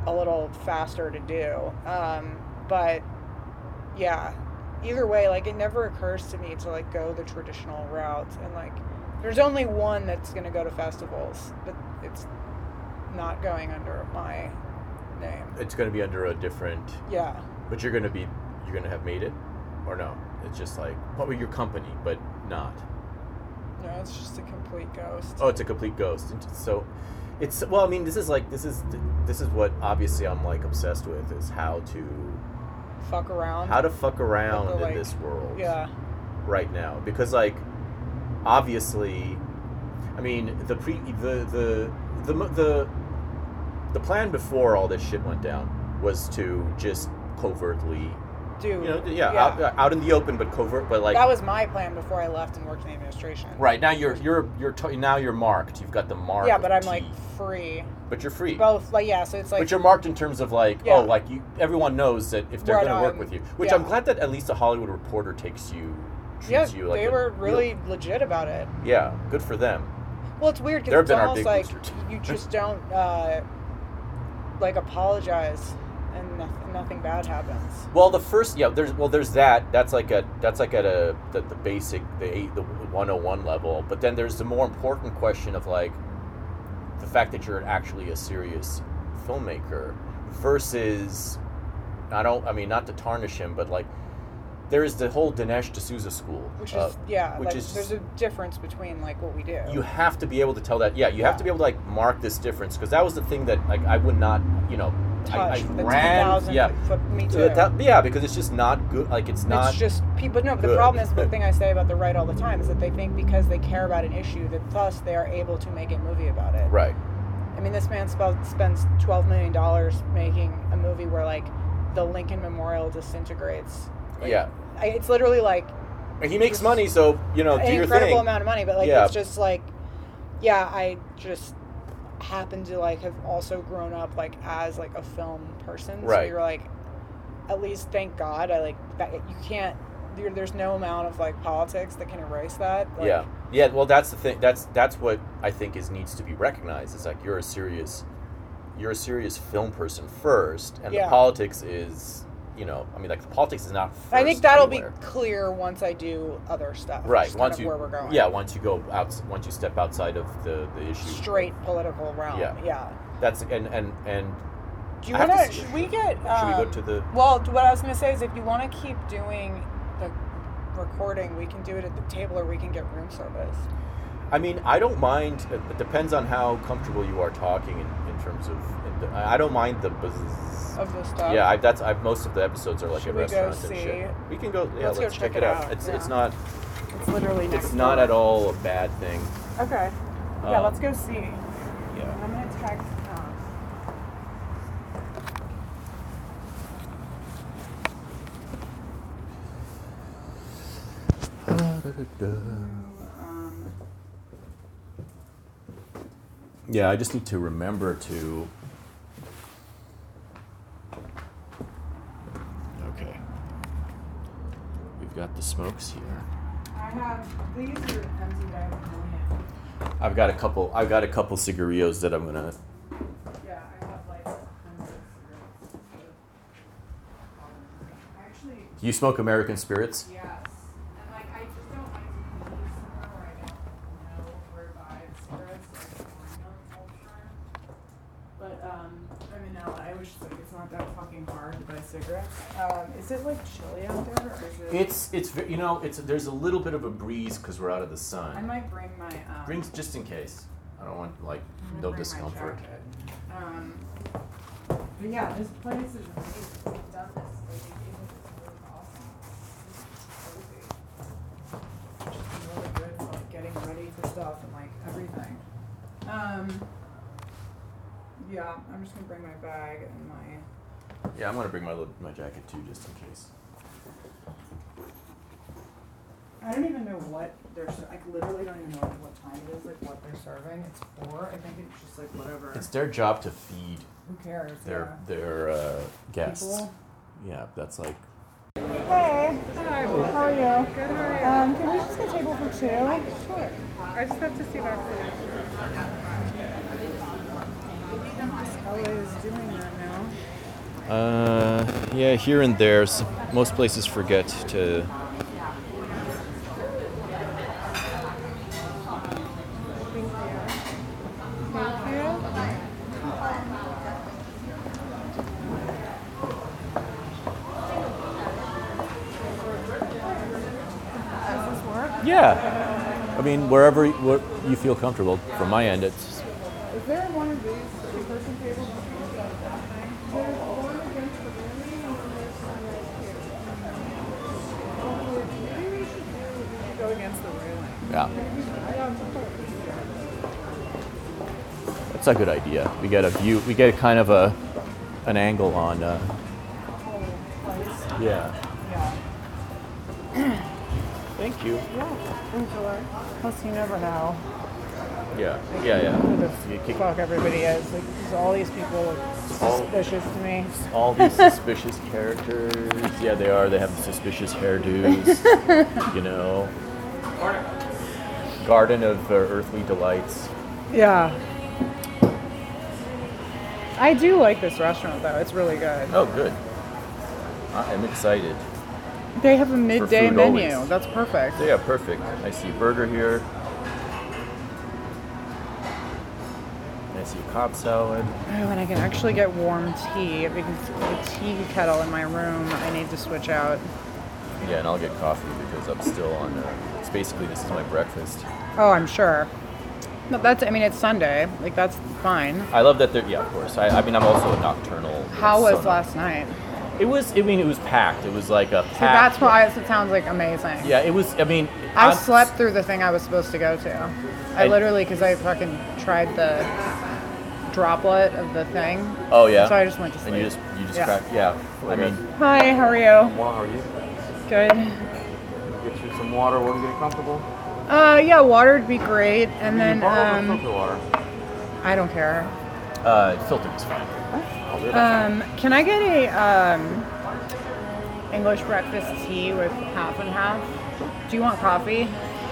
a little faster to do. Um, but yeah, either way, like it never occurs to me to like go the traditional route, and like there's only one that's gonna go to festivals, but it's not going under my name. It's going to be under a different. Yeah. But you're going to be. You're going to have made it, or no? It's just like what were your company, but not. No, it's just a complete ghost. Oh, it's a complete ghost. So, it's well. I mean, this is like this is this is what obviously I'm like obsessed with is how to Fuck around. how to fuck around Like, in this world Yeah. right now because like obviously, I mean the pre the the the the the plan before all this shit went down was to just covertly Dude. you know yeah, Out, out in the open but covert but like that was my plan before I left and worked in the administration. right now you're you're you're to, now you're marked you've got the mark Yeah, but I'm T, like free. but you're free Both, like yeah. So it's like but you're marked in terms of like Yeah. oh like you everyone knows that if they're Right going to work with you which Yeah. i'm glad that at least a hollywood reporter takes you treats yeah, you like they a were real- really legit about it. yeah good for them Well, it's weird because it's almost like you just don't uh, like apologize and nothing, nothing bad happens. well the first yeah there's well there's that that's like a that's like at a the, the basic the eight the 101 level but then there's the more important question of like the fact that you're actually a serious filmmaker versus i don't i mean not to tarnish him but like there's the whole Dinesh D'Souza school, Which uh, is yeah, which like, is there's a difference between like what we do. you have to be able to tell that. Yeah, you have Yeah. to be able to like mark this difference because that was the thing that like I would not, you know, I, I the ran. Yeah, foot, me too. Uh, that- yeah, because it's just not good. Like it's not. it's just people. No, but the problem is the thing I say about the right all the time is that they think because they care about an issue that thus they are able to make a movie about it. right. I mean, this man sp- spends twelve million dollars making a movie where like the Lincoln Memorial disintegrates. Like, yeah, I, it's literally like he makes money, so you know, do an incredible thing. amount of money, but like Yeah. it's just like, yeah, I just happen to like have also grown up like as like a film person. So Right. you're like, at least thank God I like that you can't. There, there's no amount of like politics that can erase that. Like, yeah, yeah. Well, that's the thing. That's that's what I think is needs to be recognized. Is like you're a serious, you're a serious film person first, and Yeah. the politics is you know, I mean, like the politics is not. I think that'll anywhere. be clear once I do other stuff. right. Once you, where we're going. yeah, once you go out, once you step outside of the the issue. Straight political realm. Yeah. Yeah. That's and and and. Do you I have to want to? Should we get? Should we go um, to the? Well, what I was going to say is, if you want to keep doing the recording, we can do it at the table, or we can get room service. I mean, I don't mind. It it depends on how comfortable you are talking in, in terms of. In the, I I don't mind the buzz. Of the stuff. Yeah, I, that's. I, most of the episodes are like Should a restaurant and see? shit. We can go. Yeah, Let's let's, go check, check it it out. out, It's yeah. it's not It's literally next. it's not door. at all a bad thing. Okay. Yeah, Um, let's go see. Yeah. I'm gonna text. Um, Yeah, I just need to remember to. Okay. We've got the smokes here. I have these are empty in hand. I've got a couple. I've got a couple cigarillos that I'm gonna. Yeah, I have like hundreds of cigarettes. Actually, You smoke American spirits? yes. Cigarettes. Um, is it like chilly out there, or is it? It's it's ve- you know it's there's a little bit of a breeze because we're out of the sun. I sun. might bring my um. Brings just in case. I don't want like I'm gonna no bring my discomfort. jacket. Um, but yeah, this place is amazing. They've done this. Like, they gave us really awesome. This is cozy. Just been really good for like getting ready for stuff and like everything. Um, yeah, I'm just gonna bring my bag and my. Yeah, I'm gonna bring my li- my jacket too just in case. I don't even know what they're. ser- I literally don't even know what time it is. Like what they're serving. It's four. I think it's just like whatever. It's their job to feed Who cares? their their uh, guests. People. Yeah, that's like Hey. Hi. How are you? Good. How are you? Um, can we just get a table for two? Sure. I just have to see back LA is doing that now. Uh, yeah, here and there. Most places forget to. Yeah, I mean wherever you feel comfortable. From my end, it's Is there one of these two-person tables? There's one against the railing and then there's one right here. Maybe we should do, we should go against the railing. yeah. I don't know. That's a good idea. We get a view. We get kind of a an angle on. Uh, yeah. Yeah. Thank you. Yeah. Enjoy. Plus, you never know Yeah. Yeah. Yeah. the You kick- fuck everybody is. Like, all these people look All- suspicious to me. All these suspicious characters. Yeah, they are. They have suspicious hairdos. you know. Garden of uh, Earthly Delights. Yeah. I do like this restaurant though. It's really good. Oh, good. I'm excited. They have a midday food menu. always. That's perfect. Yeah, perfect. I see burger here. I see Cobb salad. Oh, and I can actually get warm tea because the tea kettle in my room I need to switch out. Yeah, and I'll get coffee because I'm still on. Uh, basically this is my breakfast. Oh, I'm sure. No, that's. I mean, it's Sunday. Like that's fine. I love that they're. Yeah, of course. I, I mean, I'm also a nocturnal. How was last night? It was. I mean, it was packed. It was like a packed. So that's why it sounds like amazing. Yeah, it was. I mean, I I'm- slept through the thing I was supposed to go to. I I- literally, because I fucking tried the droplet of the thing. Oh yeah. So I just went to sleep. And you just you just Yeah. cracked. Yeah. I mean, Hi, how are you? Well, how are you? Good. Get you some water when you get comfortable. Uh, yeah, water would be great, and then um, filter water. I don't care. uh, filter is fine. I'll do that. Um, can I get a um, English breakfast tea with half and half? Do you want coffee?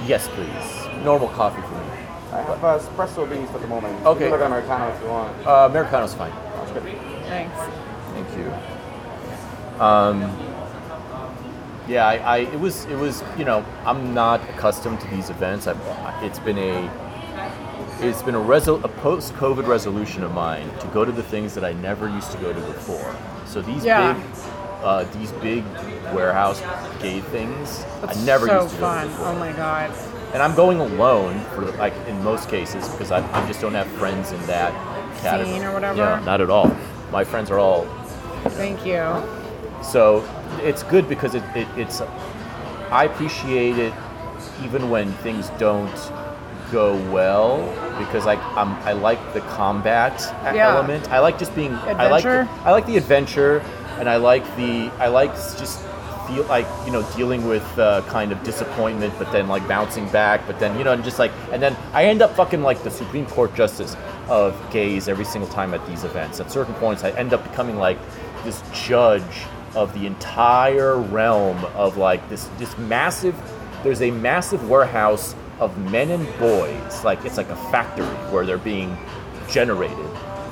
Yes, please. Normal coffee for me. I have uh, espresso beans for the moment. Okay. You can look Americano if you want. Uh, Americano's fine. That's good. Thanks. Thank you. Yeah, I, I it was it was you know I'm not accustomed to these events. I've, it's been a it's been a, resol- a post-COVID resolution of mine to go to the things that I never used to go to before. So these Yeah. big uh, these big warehouse gay things It's I never so used to fun. go to before. Oh my god. And I'm going alone for like in most cases because I, I just don't have friends in that category. Scene or whatever? Yeah, not at all. My friends are all Thank you. so it's good because it, it, it's I appreciate it even when things don't go well because I I'm, I like the combat Yeah. element. I like just being I like Adventure? the, I like the adventure and I like the I like just feel like you know dealing with uh, kind of disappointment but then like bouncing back but then you know and just like and then I end up fucking like the Supreme Court justice of gays every single time at these events. At certain points I end up becoming like this judge of the entire realm of like this this massive there's a massive warehouse of men and boys like it's like a factory where they're being generated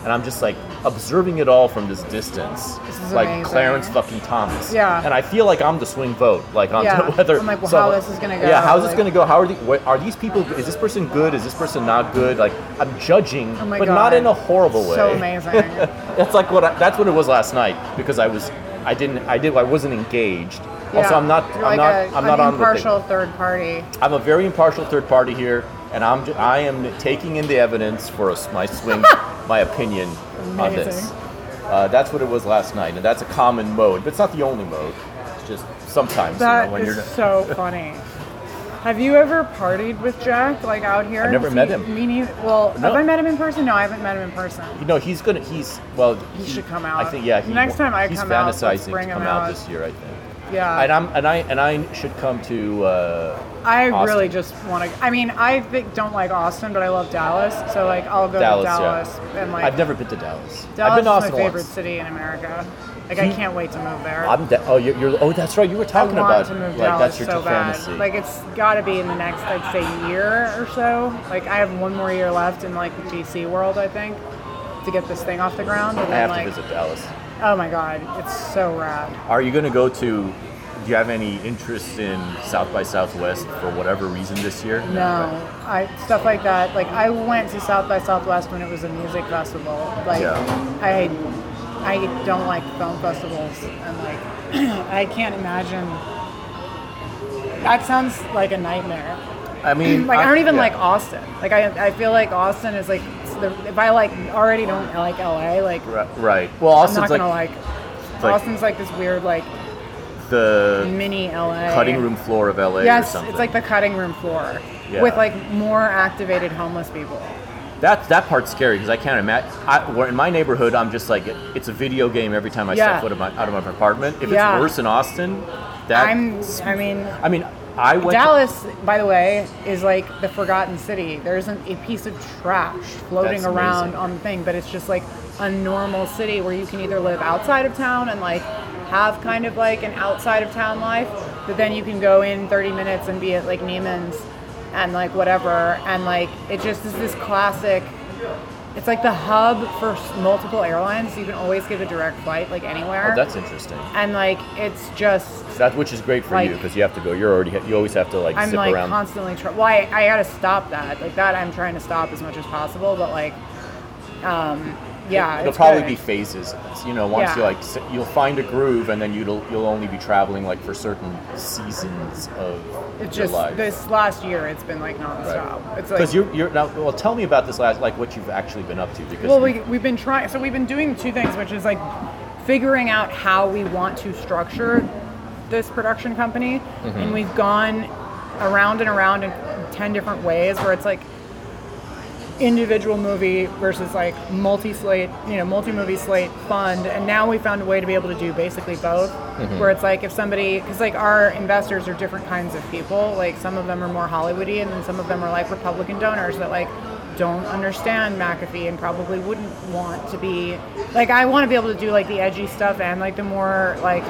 and i'm just like observing it all from this distance This is like amazing. clarence fucking thomas Yeah. and i feel like i'm the swing vote like on Yeah. whether I'm like, well, how this is gonna go, yeah how's this gonna go how are the, what, are these people is this person good is this person not good like i'm judging Oh but god. not in a horrible way So amazing. that's like what I, that's what it was last night because I was I didn't I did I wasn't engaged. Also, I'm not You're I'm like not I'm not on impartial third party. I'm a very impartial third party here, and I'm I am taking in the evidence for a my swing my opinion on this. Uh, that's what it was last night, and that's a common mode, but it's not the only mode. It's just sometimes you know, That when is you're so funny. Have you ever partied with Jack, like out here? I've never met he- him. Me neither. Well, No. have I met him in person? No, I haven't met him in person. you know he's gonna he's well He should come out. I think yeah he, Next time I he's come out, let's fantasizing bring to him come out. out. this year I think. Yeah. And I'm and I and I should come to. Uh, I Austin. really just want to. I mean, I think, don't like Austin, but I love Dallas. So like, I'll go Dallas, to yeah. Dallas and like. I've never been to Dallas. Dallas I've been to is Austin my favorite once. city in America. Like, I can't wait to move there. I'm de- oh, you're, you're oh, that's right. You were I talking want about to move like Dallas that's your so bad. fantasy. Like it's got to be in the next, I'd say, year or so. Like I have one more year left in like the GC world, I think, to get this thing off the ground. And I then have like, to visit Dallas. oh my god, it's so rad. Are you going to go to? Do you have any interest in South by Southwest for whatever reason this year? No, I stuff like that. Like I went to South by Southwest when it was a music festival. Like Yeah. I, I don't like film festivals, and like I can't imagine. That sounds like a nightmare. I mean, Like I don't even yeah. like Austin. Like I, I feel like Austin is like the, if I like already don't like LA, like Ri- Right. Well, I'm Austin's not gonna like, like. Austin's like this weird like the mini LA cutting room floor of LA or Yes, it's like the cutting room floor Yeah. with like more activated homeless people. That that part's scary because I can't imagine. I, in my neighborhood, I'm just like it's a video game every time I Yeah. step foot of my, out of my apartment. If Yeah. it's worse in Austin, that I'm. I mean, I mean, I went. to- Dallas, by the way, is like the forgotten city. There isn't a piece of trash floating around amazing. on the thing, but it's just like a normal city where you can either live outside of town and like have kind of like an outside of town life, but then you can go in 30 minutes and be at like Neiman's and like whatever, and like it just is this classic. It's like the hub for multiple airlines. You can always get a direct flight like anywhere, oh, that's interesting. and like it's just That which is great for Like- you because you have to go. You're already. You always have to like I'm zip like around. constantly trying. Well, I, I gotta stop that. Like that, I'm trying to stop as much as possible. But like, um, yeah, It'll probably good. be phases. You know, once Yeah. you like, you'll find a groove, and then you'll you'll only be traveling like for certain seasons of It's your just life. this last year, it's been like nonstop. It's like Because you're, you're now. Well, tell me about this last, like what you've actually been up to. Because Well, we, we've been trying, so we've been doing two things, which is like figuring out how we want to structure this production company. Mm-hmm. And we've gone around and around in 10 different ways where it's like individual movie versus like multi slate, you know, multi movie slate fund. And now we found a way to be able to do basically both, Mm-hmm. where it's like if somebody, because like our investors are different kinds of people. Like some of them are more Hollywoody, and then some of them are like Republican donors that like don't understand McAfee and probably wouldn't want to be like I want to be able to do like the edgy stuff and like the more like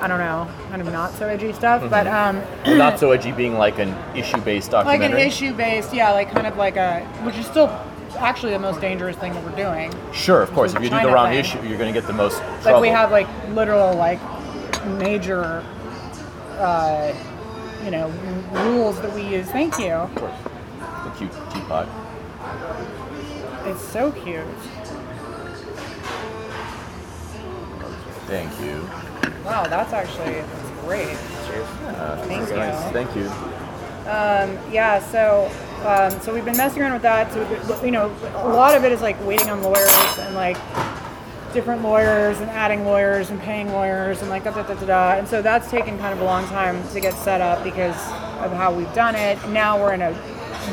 I don't know, kind of not so edgy stuff, but um not so edgy being like an issue-based documentary, like an issue based, yeah, like kind of like a, which is still actually the most dangerous thing that we're doing. Sure, of course. If you do the wrong thing. issue, you're going to get the most Trouble. Like we have like literal like major, uh, you know, rules that we use. Thank you. Of course. The cute teapot. It's so cute. Thank you. Wow, that's actually that's great. Thank you. Nice. Thank you. Um, yeah, so um, so we've been messing around with that. So you know, a lot of it is like waiting on lawyers and like different lawyers and adding lawyers and paying lawyers and like da da da da da. And so that's taken kind of a long time to get set up because of how we've done it. Now we're in a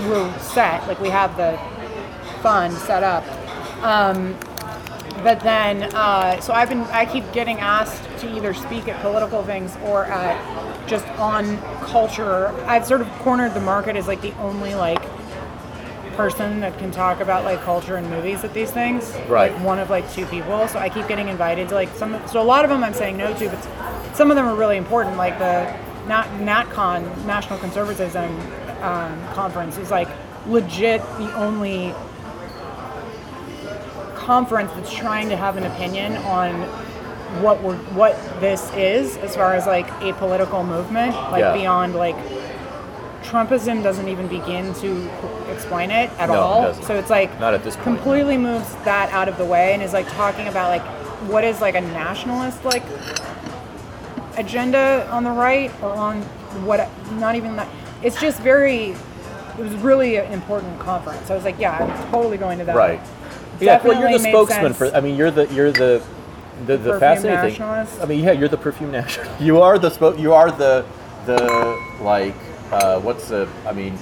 we're set. Like we have the fund set up. Um, but then, uh, so I've been, I keep getting asked to either speak at political things or at just on culture. I've sort of cornered the market as like the only like person that can talk about like culture and movies at these things. Right. Like one of like two people. So I keep getting invited to like some. So a lot of them I'm saying no to, but some of them are really important. Like the Nat NatCon National Conservatism um, conference is like legit the only conference that's trying to have an opinion on what we're what this is as far as like a political movement like Yeah. beyond like Trumpism doesn't even begin to explain it at No, all. doesn't. So it's like Not at this point. completely moves that out of the way and is like talking about like what is like a nationalist like agenda on the right or on what not even that it's just very it was really an important conference. I was like, yeah, I'm totally going to that. Right. Yeah, well, you're the spokesman sense. for. I mean, you're the you're the the, the fascinating nationalist? thing. I mean, yeah, you're the perfume national. You are the spo- You are the the like uh, what's the? I mean,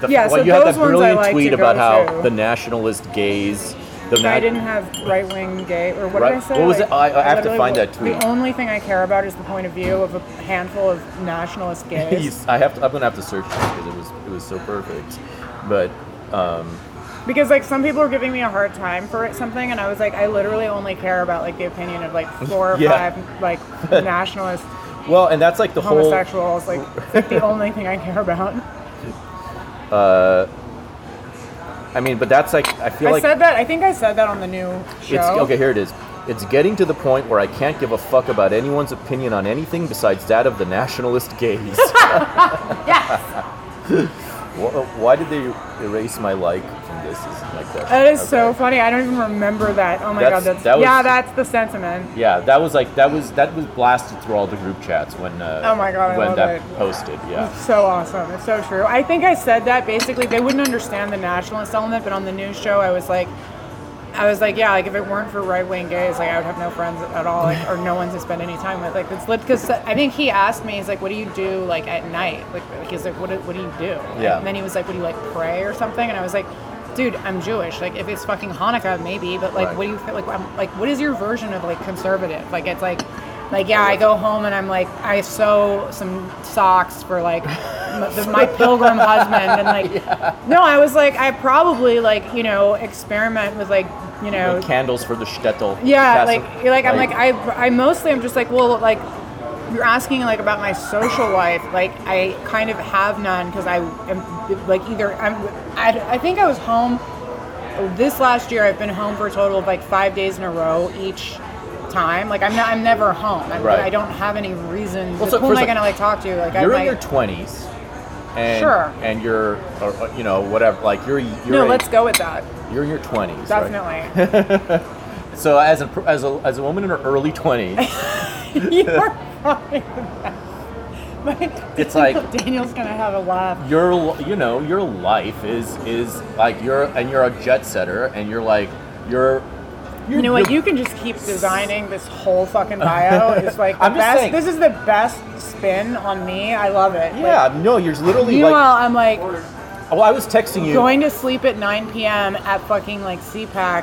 the, Yeah, so you had that brilliant like tweet about how to. the nationalist gays. The I didn't have right wing gay or what Right. did I say? What was it? I- I have to find that tweet. The only thing I care about is the point of view of a handful of nationalist gays. I have to. I'm gonna have to search because it was it was so perfect. But um, because like some people are giving me a hard time for it something, and I was like, I literally only care about like the opinion of like four or Yeah. five like nationalist well, and that's like the whole. homosexuals. Like the only thing I care about. Uh, I mean, but that's like I feel I like I said that. I think I said that on the new show. It's okay. Here it is. It's getting to the point where I can't give a fuck about anyone's opinion on anything besides that of the nationalist gays. Wh- Why did they erase my like this? Is my question. That is so funny. I don't even remember that. Oh my That's- god, that's that was- yeah, that's the sentiment. Yeah, that was like that was that was blasted through all the group chats when uh, Oh my God, when that it. posted. Yeah. So awesome. It's so true. I think I said that basically they wouldn't understand the nationalist element, but on the news show I was like I was like, yeah, like if it weren't for right wing gays, like I would have no friends at all, like, or no one to spend any time with. Like it's lit because I think he asked me, he's like, what do you do like at night? Like, like he's like, what do, what do you do? Yeah. And then he was like, what do you like pray or something? And I was like, dude, I'm Jewish. Like if it's fucking Hanukkah, maybe, but like, Right. what do you feel like? I'm like, what is your version of like conservative? Like it's like. Like yeah, I go home and I'm like I sew some socks for like my pilgrim husband and like no, I was like I probably like you know experiment with like you know Like candles for the shtetl. yeah Castle- like like I'm like I I mostly I'm just like well like you're asking like about my social life like I kind of have none because I am like either I'm I, I think I was home this last year I've been home for a total of like five days in a row each time like I'm not I'm never home I'm, Right. I don't have any reason Well, who am I gonna like talk to like You're I in your twenties. And, Sure. And you're, or, you know, whatever. Like you're, you're, no a- let's go with that you're in your twenties. Right? definitely So as a as a as a woman in her early twenties, you're it's like Daniel's gonna have a laugh your you know your life is is like you're and you're a jet setter and you're like you're. you're You know what? you're- can just keep designing this whole fucking bio. It's like I'm just best. saying. This is the best spin on me. I love it. Like, Yeah, no, you're literally meanwhile, I'm like like. Well, I was texting you. going to sleep at 9 p.m. at fucking like CPAC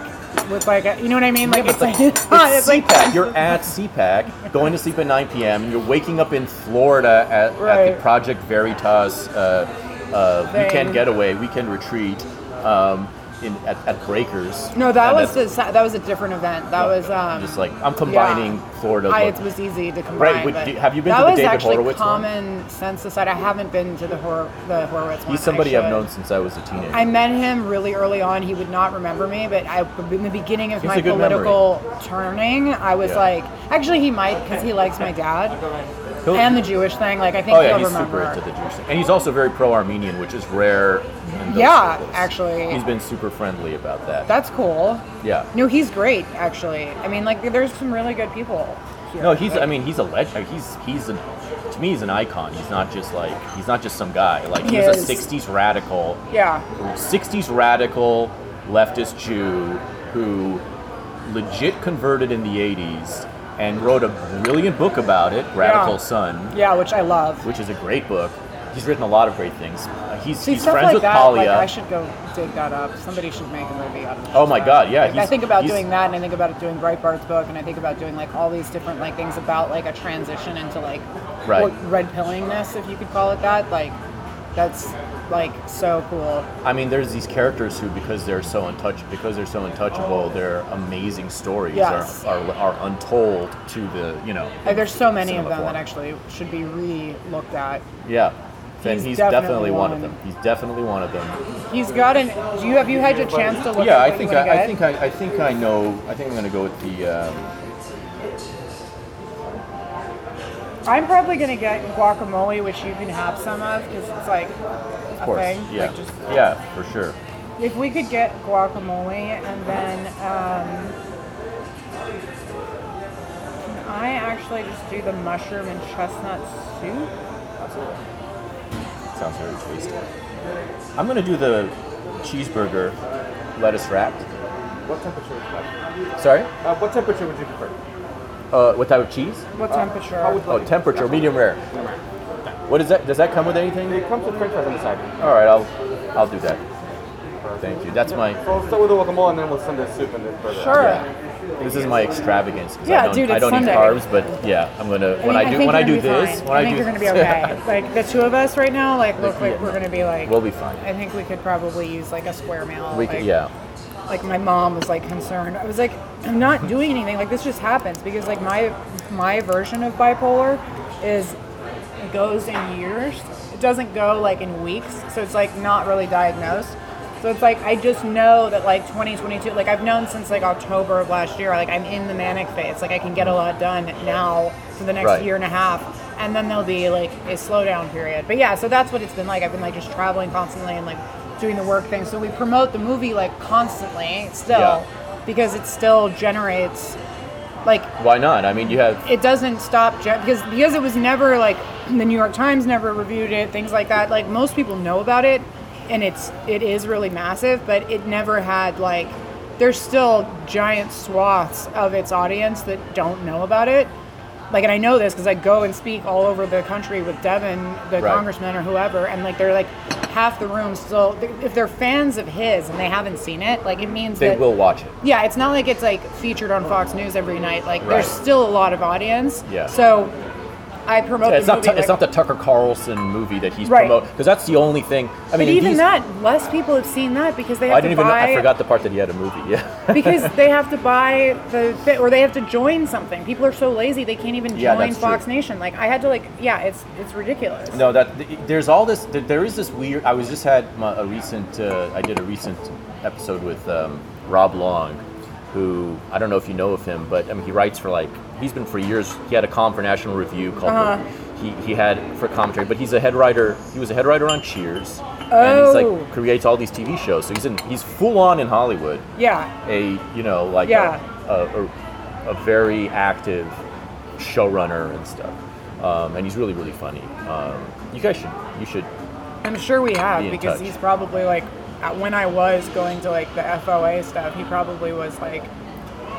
with like a, you know what I mean? Like it's like it's, It's it's like CPAC. You're at CPAC, going to sleep at 9 p.m. You're waking up in Florida at, at the Project Veritas uh, uh, weekend getaway, weekend retreat. Um, in at, at Breakers. No, that was the, that was a different event. That was um. just like I'm combining yeah. Florida. I, it was easy to combine. Right, would- but do- have you been to the was David actually Horowitz one? common sense society. I haven't been to the Hor- the Horowitz one. He's somebody I've known since I was a teenager. I met him really early on. He would not remember me, but I, in the beginning of He has my political turning, I was Yeah. like, actually, he might because he likes my dad He'll- and the Jewish thing. Like, I think oh yeah, he's remember. super into the Jewish thing, and he's also very pro-Armenian, which is rare. In those Yeah, circles. actually. he's been super friendly about that. That's cool. yeah. No, he's great. Actually, I mean, like, there's some really good people. Here. No, he's. Like, I mean, he's a legend. He's he's a, to me, he's an icon. He's not just like he's not just some guy. Like he He was is. a '60s radical, yeah, '60s radical leftist Jew who legit converted in the '80s and wrote a brilliant book about it, Radical Yeah. Son, yeah, which I love. which is a great book. He's written a lot of great things. Uh, he's See, he's friends like with that, like I should go dig that up. Somebody should make a movie out of it. Oh my God, yeah, Like, I think about doing that, and I think about doing Breitbart's book, and I think about doing like all these different like things about like a transition into like Right. red pillingness, if you could call it that. Like, that's like so cool. I mean, there's these characters who, because they're so untouch, because they're so untouchable, their amazing stories Yes. are, are are untold to the you know. Like, there's so many of them form. that actually should be re-looked at. Yeah, and He's he's, definitely definitely, one of them. He's definitely one of them. He's got an. Do you have you had a chance to look? yeah, at I think I, I think I, I think I know. I think I'm gonna go with the. Um, I'm probably gonna get guacamole, which you can have some of because it's like of course, thing. yeah, Like just yeah, for sure. If we could get guacamole and then um, can I actually just do the mushroom and chestnut soup? Absolutely. Sounds very tasty. I'm gonna do the cheeseburger, lettuce wrapped. What temperature is that? Sorry, Uh, what temperature would you prefer? uh, what type of cheese? What temperature? How would Oh, like it? temperature, medium rare. What is that? Does that come with anything? It comes with french fries on the side. All right, I'll I'll do that. Thank you. That's my. So we'll start with the guacamole and then we'll send the soup and the burger. Sure. Yeah. This is my extravagance because Yeah, I don't, dude, I it's don't Sunday. eat carbs, but yeah, I'm gonna I when mean, I do think when I you're do gonna be this fine. when I, I think do you're gonna be okay. like the two of us right now, like look like we're gonna be like. we'll be fine. I think we could probably use like a square meal. We like, can, yeah. like my mom was like concerned. I was like, I'm not doing anything. Like this just happens because like my my version of bipolar is it goes in years. It doesn't go like in weeks. So it's like not really diagnosed. So it's like I just know that like 2022, like I've known since like October of last year. Like I'm in the manic phase. Like I can get a lot done now for the next Right. year and a half, and then there'll be like a slowdown period. But yeah, so that's what it's been like. I've been like just traveling constantly and like doing the work thing. So we promote the movie like constantly still Yeah. because it still generates like Why not? I mean, you have it doesn't stop gen- because because it was never like the New York Times never reviewed it, things like that. Like most people know about it, and it's it is really massive, but it never had like there's still giant swaths of its audience that don't know about it. Like, and I know this because I go and speak all over the country with Devin, the Right. congressman or whoever, and like they're like half the room still. If they're fans of his and they haven't seen it, like it means they that will watch it. yeah, it's not like it's like featured on Fox News every night. Like Right. there's still a lot of audience. Yeah. So I promote It's the not movie. Tu- it's like- not the Tucker Carlson movie that he's Right. promoting because that's the only thing. I mean, even these- that, less people have seen that because they have I didn't to even. know- buy. I forgot the part that he had a movie. Yeah. because they have to buy the or they have to join something. People are so lazy they can't even Yeah, join Fox true. Nation. Like I had to like yeah, it's it's ridiculous. No, that there's all this. There is this weird. I was just had my, a recent. Uh, I did a recent episode with um, Rob Long, who I don't know if you know of him, but I mean he writes for like he's been for years. He had a column for National Review called. Uh-huh. He, he had for commentary, but he's a head writer. He was a head writer on Cheers, and Oh. he's like creates all these TV shows. So he's in he's full on in Hollywood. Yeah. A you know like Yeah. a, a, a, a very active showrunner and stuff. Um, and he's really really funny. Um, you guys should you should I'm sure we have Be because touch. he's probably like when I was going to like the FOA stuff, he probably was like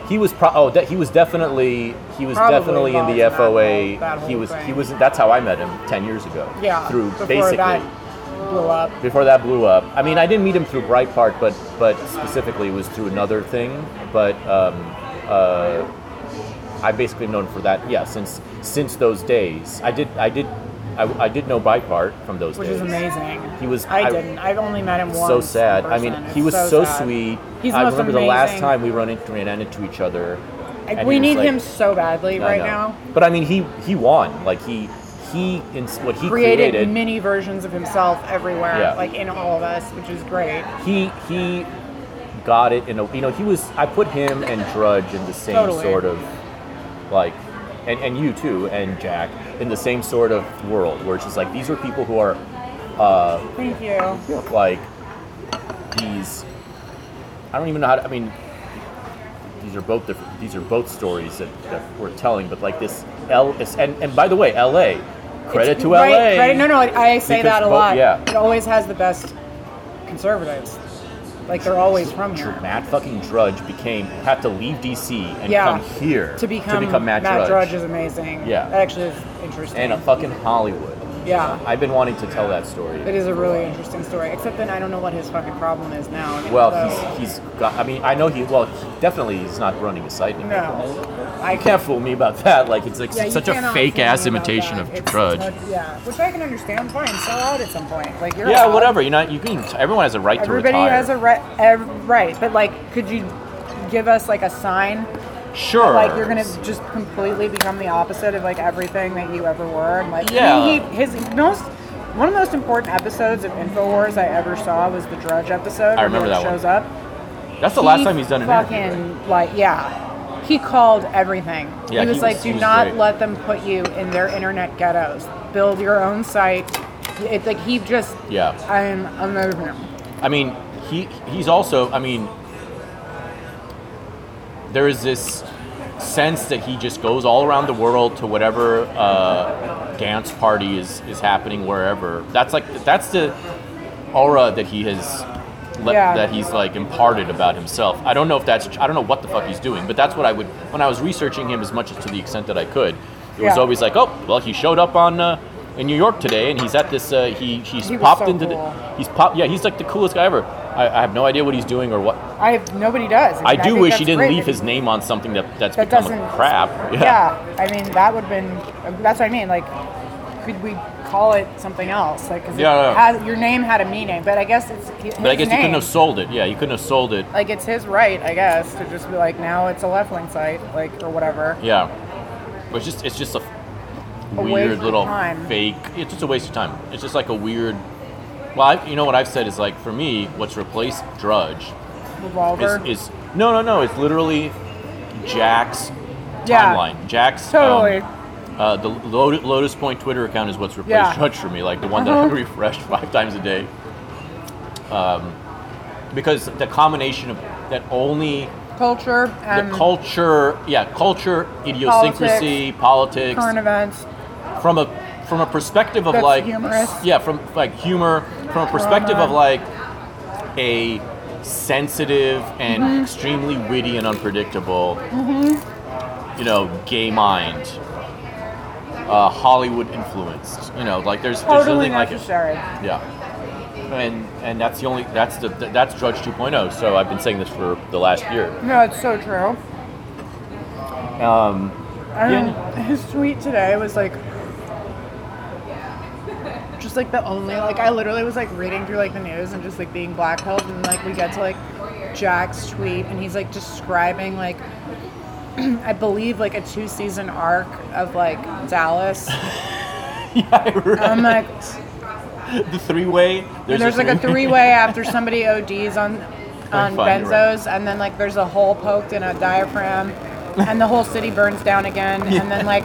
He was pro- oh de- he was definitely he was Probably definitely in the in that FOA. whole- that he whole was he thing. was that's how I met him ten years ago. yeah through before basically that blew up. before that blew up. I mean, I didn't meet him through Breitbart, but but specifically it was through another thing. But um, uh, I basically known for that. Yeah, since since those days, I did I did I, I did know Breitbart from those which days. Which is amazing. He was- I, I- didn't. I've only met him once. So sad. I mean, he was so, sad. sweet. He's I remember the last time we run into, ran into each other. Like, we need like- him so badly right now. But I mean, he he won. Like he he in what he Created, created. mini versions of himself everywhere, Yeah. like in all of us, which is great. he he got it in a you know he was I put him and Drudge in the same Totally. sort of like and, and you too and Jack in the same sort of world where it's just like these are people who are uh, Thank you. like these I don't even know how to I mean these are both different these are both stories that, that we're telling but like this L is and, and by the way LA credit It's- to right, LA no, no, I I say that a both- lot. yeah. It always has the best conservatives. Like they're always from here. Matt fucking Drudge became had to leave DC and Yeah. come here To become, Matt, Matt Drudge. Drudge. is amazing. Yeah. That actually is interesting. and a fucking Hollywood. Yeah. I've been wanting to tell that story. It is a really interesting story. Except then I don't know what his fucking problem is now. I mean, Well, so- he's, he's got. I mean, I know he. Well, he, definitely he's not running a site anymore. no. I You can't fool me about that. Like it's like Yeah, such a fake ass imitation of It's- Drudge. yeah, which I can understand. Fine, sell out at some point. Like you're yeah, allowed. whatever. You know, you can. Everyone has a right Everybody to retire. has a right, right, but like, could you give us like a sign sure. like you're gonna just completely become the opposite of like everything that you ever were and like Yeah. he, he- his most one of the most important episodes of Infowars I ever saw was the Drudge episode. I where remember that one. shows up. That's the He last time he's done an fucking interview. right? like yeah. He called everything. Yeah, he was he like, was- "Do was not great. let them put you in their internet ghettos. Build your own site." It's like he just, Yeah. I'm amazing. I mean, he he's also. I mean, there is this sense that he just goes all around the world to whatever uh, dance party is is happening wherever. That's like that's the aura that he has. Let, Yeah. That he's like imparted about himself. I don't know if that's. I don't know what the fuck he's doing, but that's what I would. When I was researching him as much as to the extent that I could, it was Yeah. always like, oh, well, he showed up on uh, in New York today, and he's at this. Uh, he he's He popped so into cool. the. He's popped. Yeah, he's like the coolest guy ever. I, I have no idea what he's doing or what. I have nobody does. I do think wish he didn't great leave his name on something that that's that become crap. Yeah. I mean that would have been. That's what I mean. Like, could we call it something else? Like, cause Yeah, yeah. has- your name had a meaning, but I guess it's. But I guess name. he couldn't have sold it. Yeah, you couldn't have sold it. Like it's his right, I guess, to just be like, now it's a left wing site, like or whatever. Yeah, but it's just it's just a, weird little time. fake. It's just a waste of time. It's just like a weird. Well, I, you know what I've said is like for me, what's replaced Drudge Revolver. is, is no no no. It's literally Jack's Yeah. timeline. Jack's um, totally. Uh, the Lotus, Lotus Point Twitter account is what's replaced Yeah. Drudge for me, like the one that Uh-huh. I refresh five times a day. Um, because the combination of that only Culture and the culture, yeah, culture, idiosyncrasy, politics, current events. From a from a perspective of That's like humorous. yeah, from like humor, from a perspective Drama. of like a sensitive and Mm-hmm. extremely witty and unpredictable, you know, gay mind, uh, Hollywood influenced. You know, like there's there's Totally nothing like it. Yeah. And and that's the only that's the that's Drudge 2.0. So I've been saying this for the last year. No, it's so true. Um, I mean, Yeah. his tweet today was like, just like the only like I literally was like reading through like the news and just like being blackpilled and like we get to like Jack's tweet and he's like describing like I believe like a two season arc of like Dallas. yeah, I read I'm like, the three way. there's, like a three way after somebody ODs on on it right. benzos and then like there's a hole poked in a diaphragm and the whole city burns down again and then like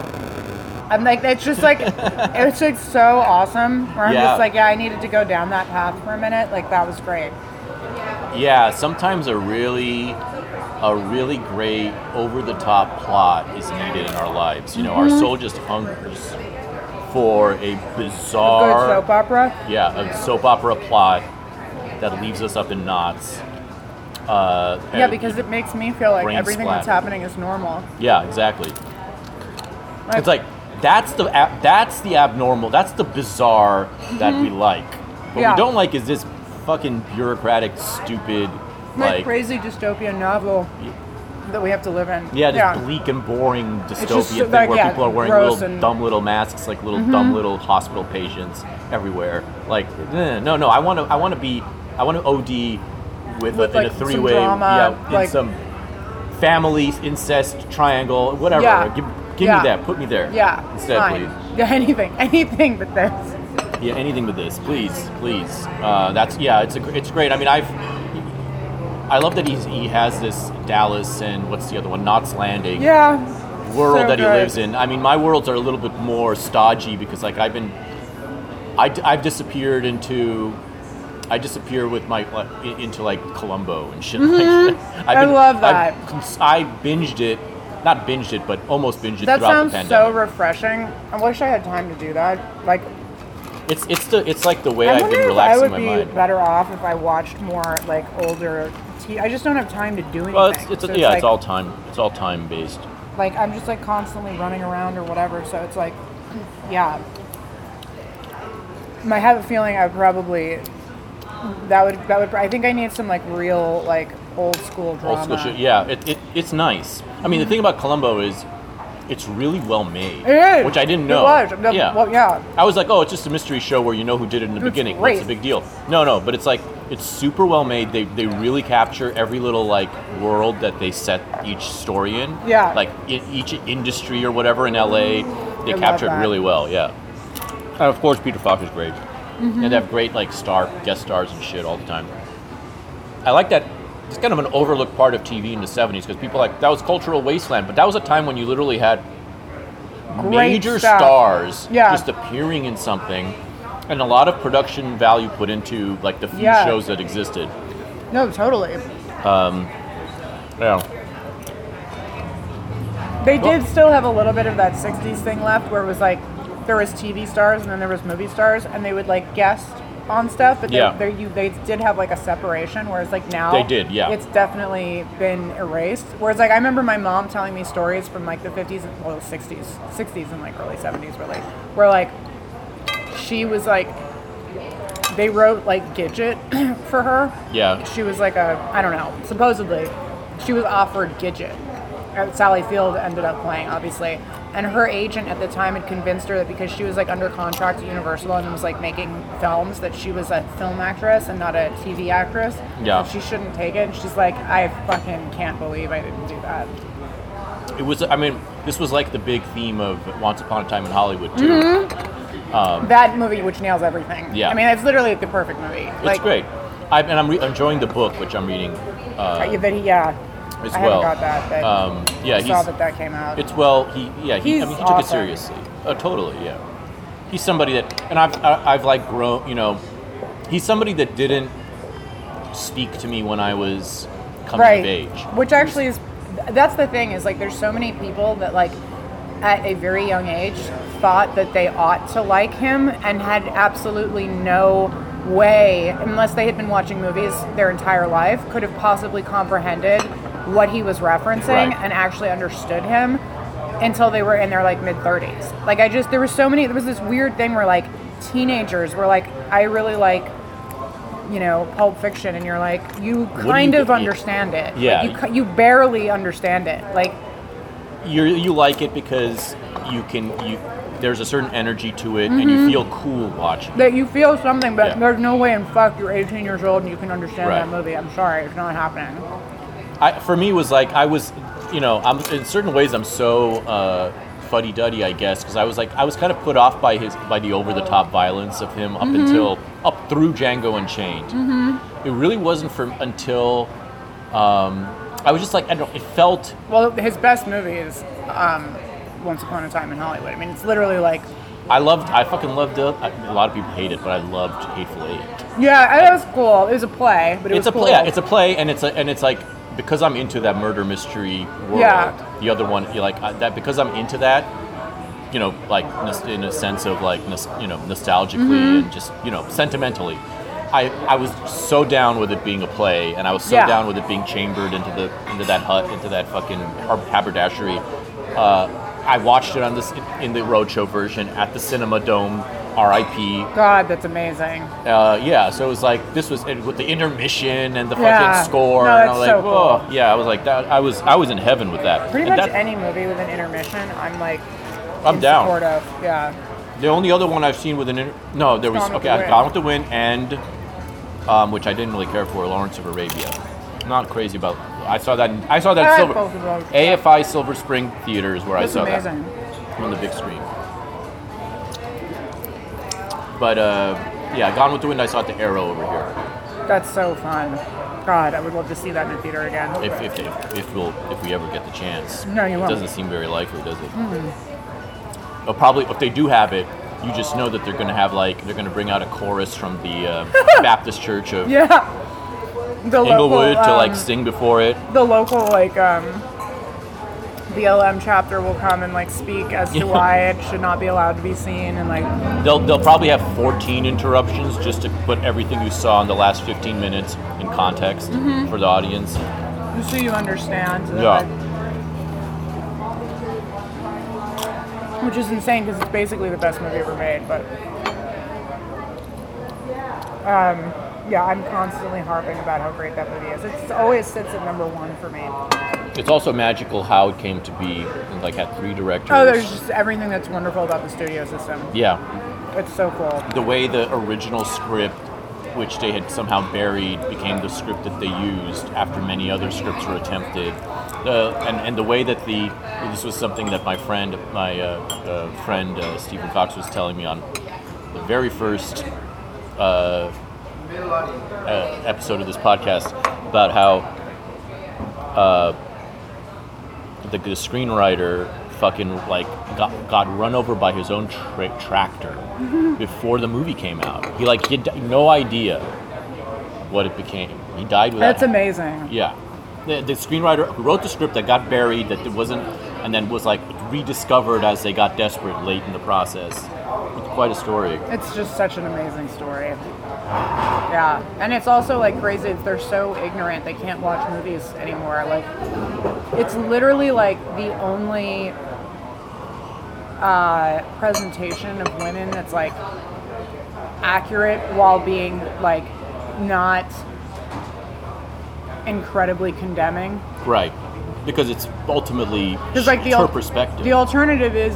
I'm like it's just like it's like so awesome where I'm Yeah. just like yeah I needed to go down that path for a minute like that was great Yeah, sometimes a really, a really great over the top plot is needed in our lives. You know, our soul just hungers for a Mm-hmm. good bizarre, soap opera yeah, a soap opera plot that leaves us up in knots. Uh, yeah because it makes me feel like everything that's happening is normal Yeah, exactly. It's like that's the that's the abnormal. That's the bizarre that we like. What Mm-hmm. Yeah. we don't like is this fucking bureaucratic, stupid, like, like crazy dystopian novel that we have to live in. Yeah, this bleak and boring dystopian just thing like, where yeah, people are wearing little and- Mm-hmm. dumb little masks, like little dumb little hospital patients everywhere. Like, no, no, I want to, I want to be, I want to OD with, With, a, in a three-way, drama, yeah, in like- some family incest triangle, whatever. Yeah. Give, Yeah. me that. Put me there. Yeah, Instead, fine. please. Yeah, anything, anything but this. Yeah, anything but this, please, please. Uh, that's yeah, it's a, it's great. I mean, I've, I love that he's he has this Dallas and what's the other one, Knots Landing. Yeah. world so that he good. lives in. I mean, my worlds are a little bit more stodgy because, like, I've been, I, I've disappeared into, I disappear with my into like Columbo and shit. Like. I've Mm-hmm. I love that. I've I binged it, not binged it, but almost binged it That throughout sounds the so refreshing. I wish I had time to do that. Like, it's it's the it's like the way I I've wonder been if I relaxing would my be mind. better off if I watched more like older. T- I just don't have time to do anything. Well, it's, it's, So yeah, like, it's all time. It's all time based. like I'm just like constantly running around or whatever. So it's like, yeah. I have a feeling I probably that would that would I think I need some like real like old school drama. Old school shit. Yeah, it, it, it's nice. I mean, the thing about Columbo is, it's really well made. It is. Which I didn't It know. was. The- yeah. well, yeah. I was like, oh, it's just a mystery show where you know who did it in the It's beginning. great. What's the big deal? No, no, but it's like it's super well made. They they really capture every little like world that they set each story in. Yeah. Like in each industry or whatever in LA, they love capture it really well. Yeah. And of course, Peter Falk is great. Mm-hmm. And they have great like star guest stars and shit all the time. I like that. It's kind of an overlooked part of TV in the '70s because people like that was cultural wasteland, but that was a time when you literally had Great major stuff. stars Yeah. just appearing in something, and a lot of production value put into like the few Yeah. shows that existed. No, totally. Um, yeah. They Well- did still have a little bit of that '60s thing left, where it was like there was TV stars and then there was movie stars, and they would like guest on stuff, but they, Yeah. they, you, they did have like a separation. Whereas like now, They did, yeah. It's definitely been erased. Whereas like I remember my mom telling me stories from like the '50s, and well, '60s, '60s and like early '70s, really, where like she was like they wrote like Gidget for her. Yeah. She was like a I don't know. Supposedly, she was offered Gidget. Uh, Sally Field ended up playing, obviously, and her agent at the time had convinced her that because she was like under contract at Universal and was like making films, that she was a film actress and not a TV actress. Yeah. that she shouldn't take it. And she's like, I fucking can't believe I didn't do that. It was. I mean, this was like the big theme of Once Upon a Time in Hollywood too. that movie, which nails everything. Um, Yeah. I mean, it's literally the perfect movie. It's great. I, and I'm re- enjoying the book, which I'm reading uh, yeah. As I well. got that. But Um, yeah, I saw that that came out. It's well, he yeah, he, I mean, he took awesome. it seriously. Oh, totally, yeah. He's somebody that, and I've I- I've like grown, you know, he's somebody that didn't speak to me when I was coming right of age. which actually is that's the thing is like there's so many people that like at a very young age thought that they ought to like him and had absolutely no way unless they had been watching movies their entire life could have possibly comprehended what he was referencing Right. and actually understood him until they were in their like mid 30s like i just there was so many there was this weird thing where like teenagers were like i really like you know Pulp Fiction, and you're like, you kind you of understand it. Yeah. Like, you you barely understand it. Like, You you like it because you can you there's a certain energy to it, and Mm-hmm. you feel cool watching. that you feel something, but Yeah. there's no way in fuck you're 18 years old and you can understand Right. that movie. I'm sorry, it's not happening. I, for me, it was like I was, you know, I'm in certain ways I'm so uh, fuddy duddy, I guess, because I was like I was kind of put off by his by the over the top violence of him up Mm-hmm. until up through Django Unchained. It really wasn't for until um, I was just like I don't. It felt Well, his best movie is um, Once Upon a Time in Hollywood. I mean, it's literally like, I loved. I fucking loved it. I, a lot of people hate it, but I loved Hateful Eight. yeah, it was cool. It was a play, but it it's was a cool. play. Yeah, it's a play, and it's a, and it's like because I'm into that murder mystery world. Yeah. The other one, you like uh, that because I'm into that. You know, like in a sense of like you know nostalgically Mm-hmm. and just you know sentimentally. I, I was so down with it being a play, and I was so Yeah. down with it being chambered into the into that hut, into that fucking haberdashery. Uh, I watched it on this in the roadshow version at the Cinerama Dome R.I.P. God, that's amazing. Uh, yeah, so it was like this was with the intermission and the fucking Yeah. score, No, and I was like, so oh, cool. yeah, I was like that. I was I was in heaven with that. Pretty And much any movie with an intermission, I'm like, I'm down. support of. Yeah. The only other one I've seen with an inter- no, there was Gone okay, the. Gone with the Wind and um, which I didn't really care for, Lawrence of Arabia. Not crazy about. I saw that. I saw that I Silver both of those. AFI Silver Spring Theater is where That's I saw amazing. that on the big screen. But uh, yeah, Gone with the Wind. I saw at the Aero over here. That's so fun. God, I would love to see that in a theater again. If if, if, if we'll if we ever get the chance. No, you it won't. doesn't seem very likely, does it? But probably if they do have it, you just know that they're going to have like they're going to bring out a chorus from the uh, Baptist Church of yeah. The Inglewood local, to like um, sing before it. the local like um BLM chapter will come and like speak as to why it should not be allowed to be seen and like They'll they'll probably have 14 interruptions just to put everything you saw in the last 15 minutes in context Mm-hmm. for the audience. just so you understand. so Yeah. like- which is insane because it's basically the best movie ever made, but um, yeah, I'm constantly harping about how great that movie is. It's always sits at number one for me. It's also magical how it came to be. Like had three directors. Oh, there's just everything that's wonderful about the studio system. yeah. It's so cool. the way the original script, which they had somehow buried, became the script that they used after many other scripts were attempted. The, and, and the way that the this was something that my friend my uh, uh, friend uh, Stephen Cox was telling me on the very first uh, uh, episode of this podcast about how uh, the, the screenwriter fucking like got, got run over by his own tra- tractor mm-hmm. before the movie came out. He like he had no idea what it became. He died without. That's amazing. Yeah, the, the screenwriter who wrote the script that got buried, that it wasn't, and then was like rediscovered as they got desperate late in the process. It's quite a story. It's just such an amazing story. Yeah, and it's also like crazy. They're so ignorant; they can't watch movies anymore. Like, it's literally like the only uh, presentation of women that's like accurate while being like not incredibly condemning. Right, because it's ultimately Because like the her al- perspective. the alternative is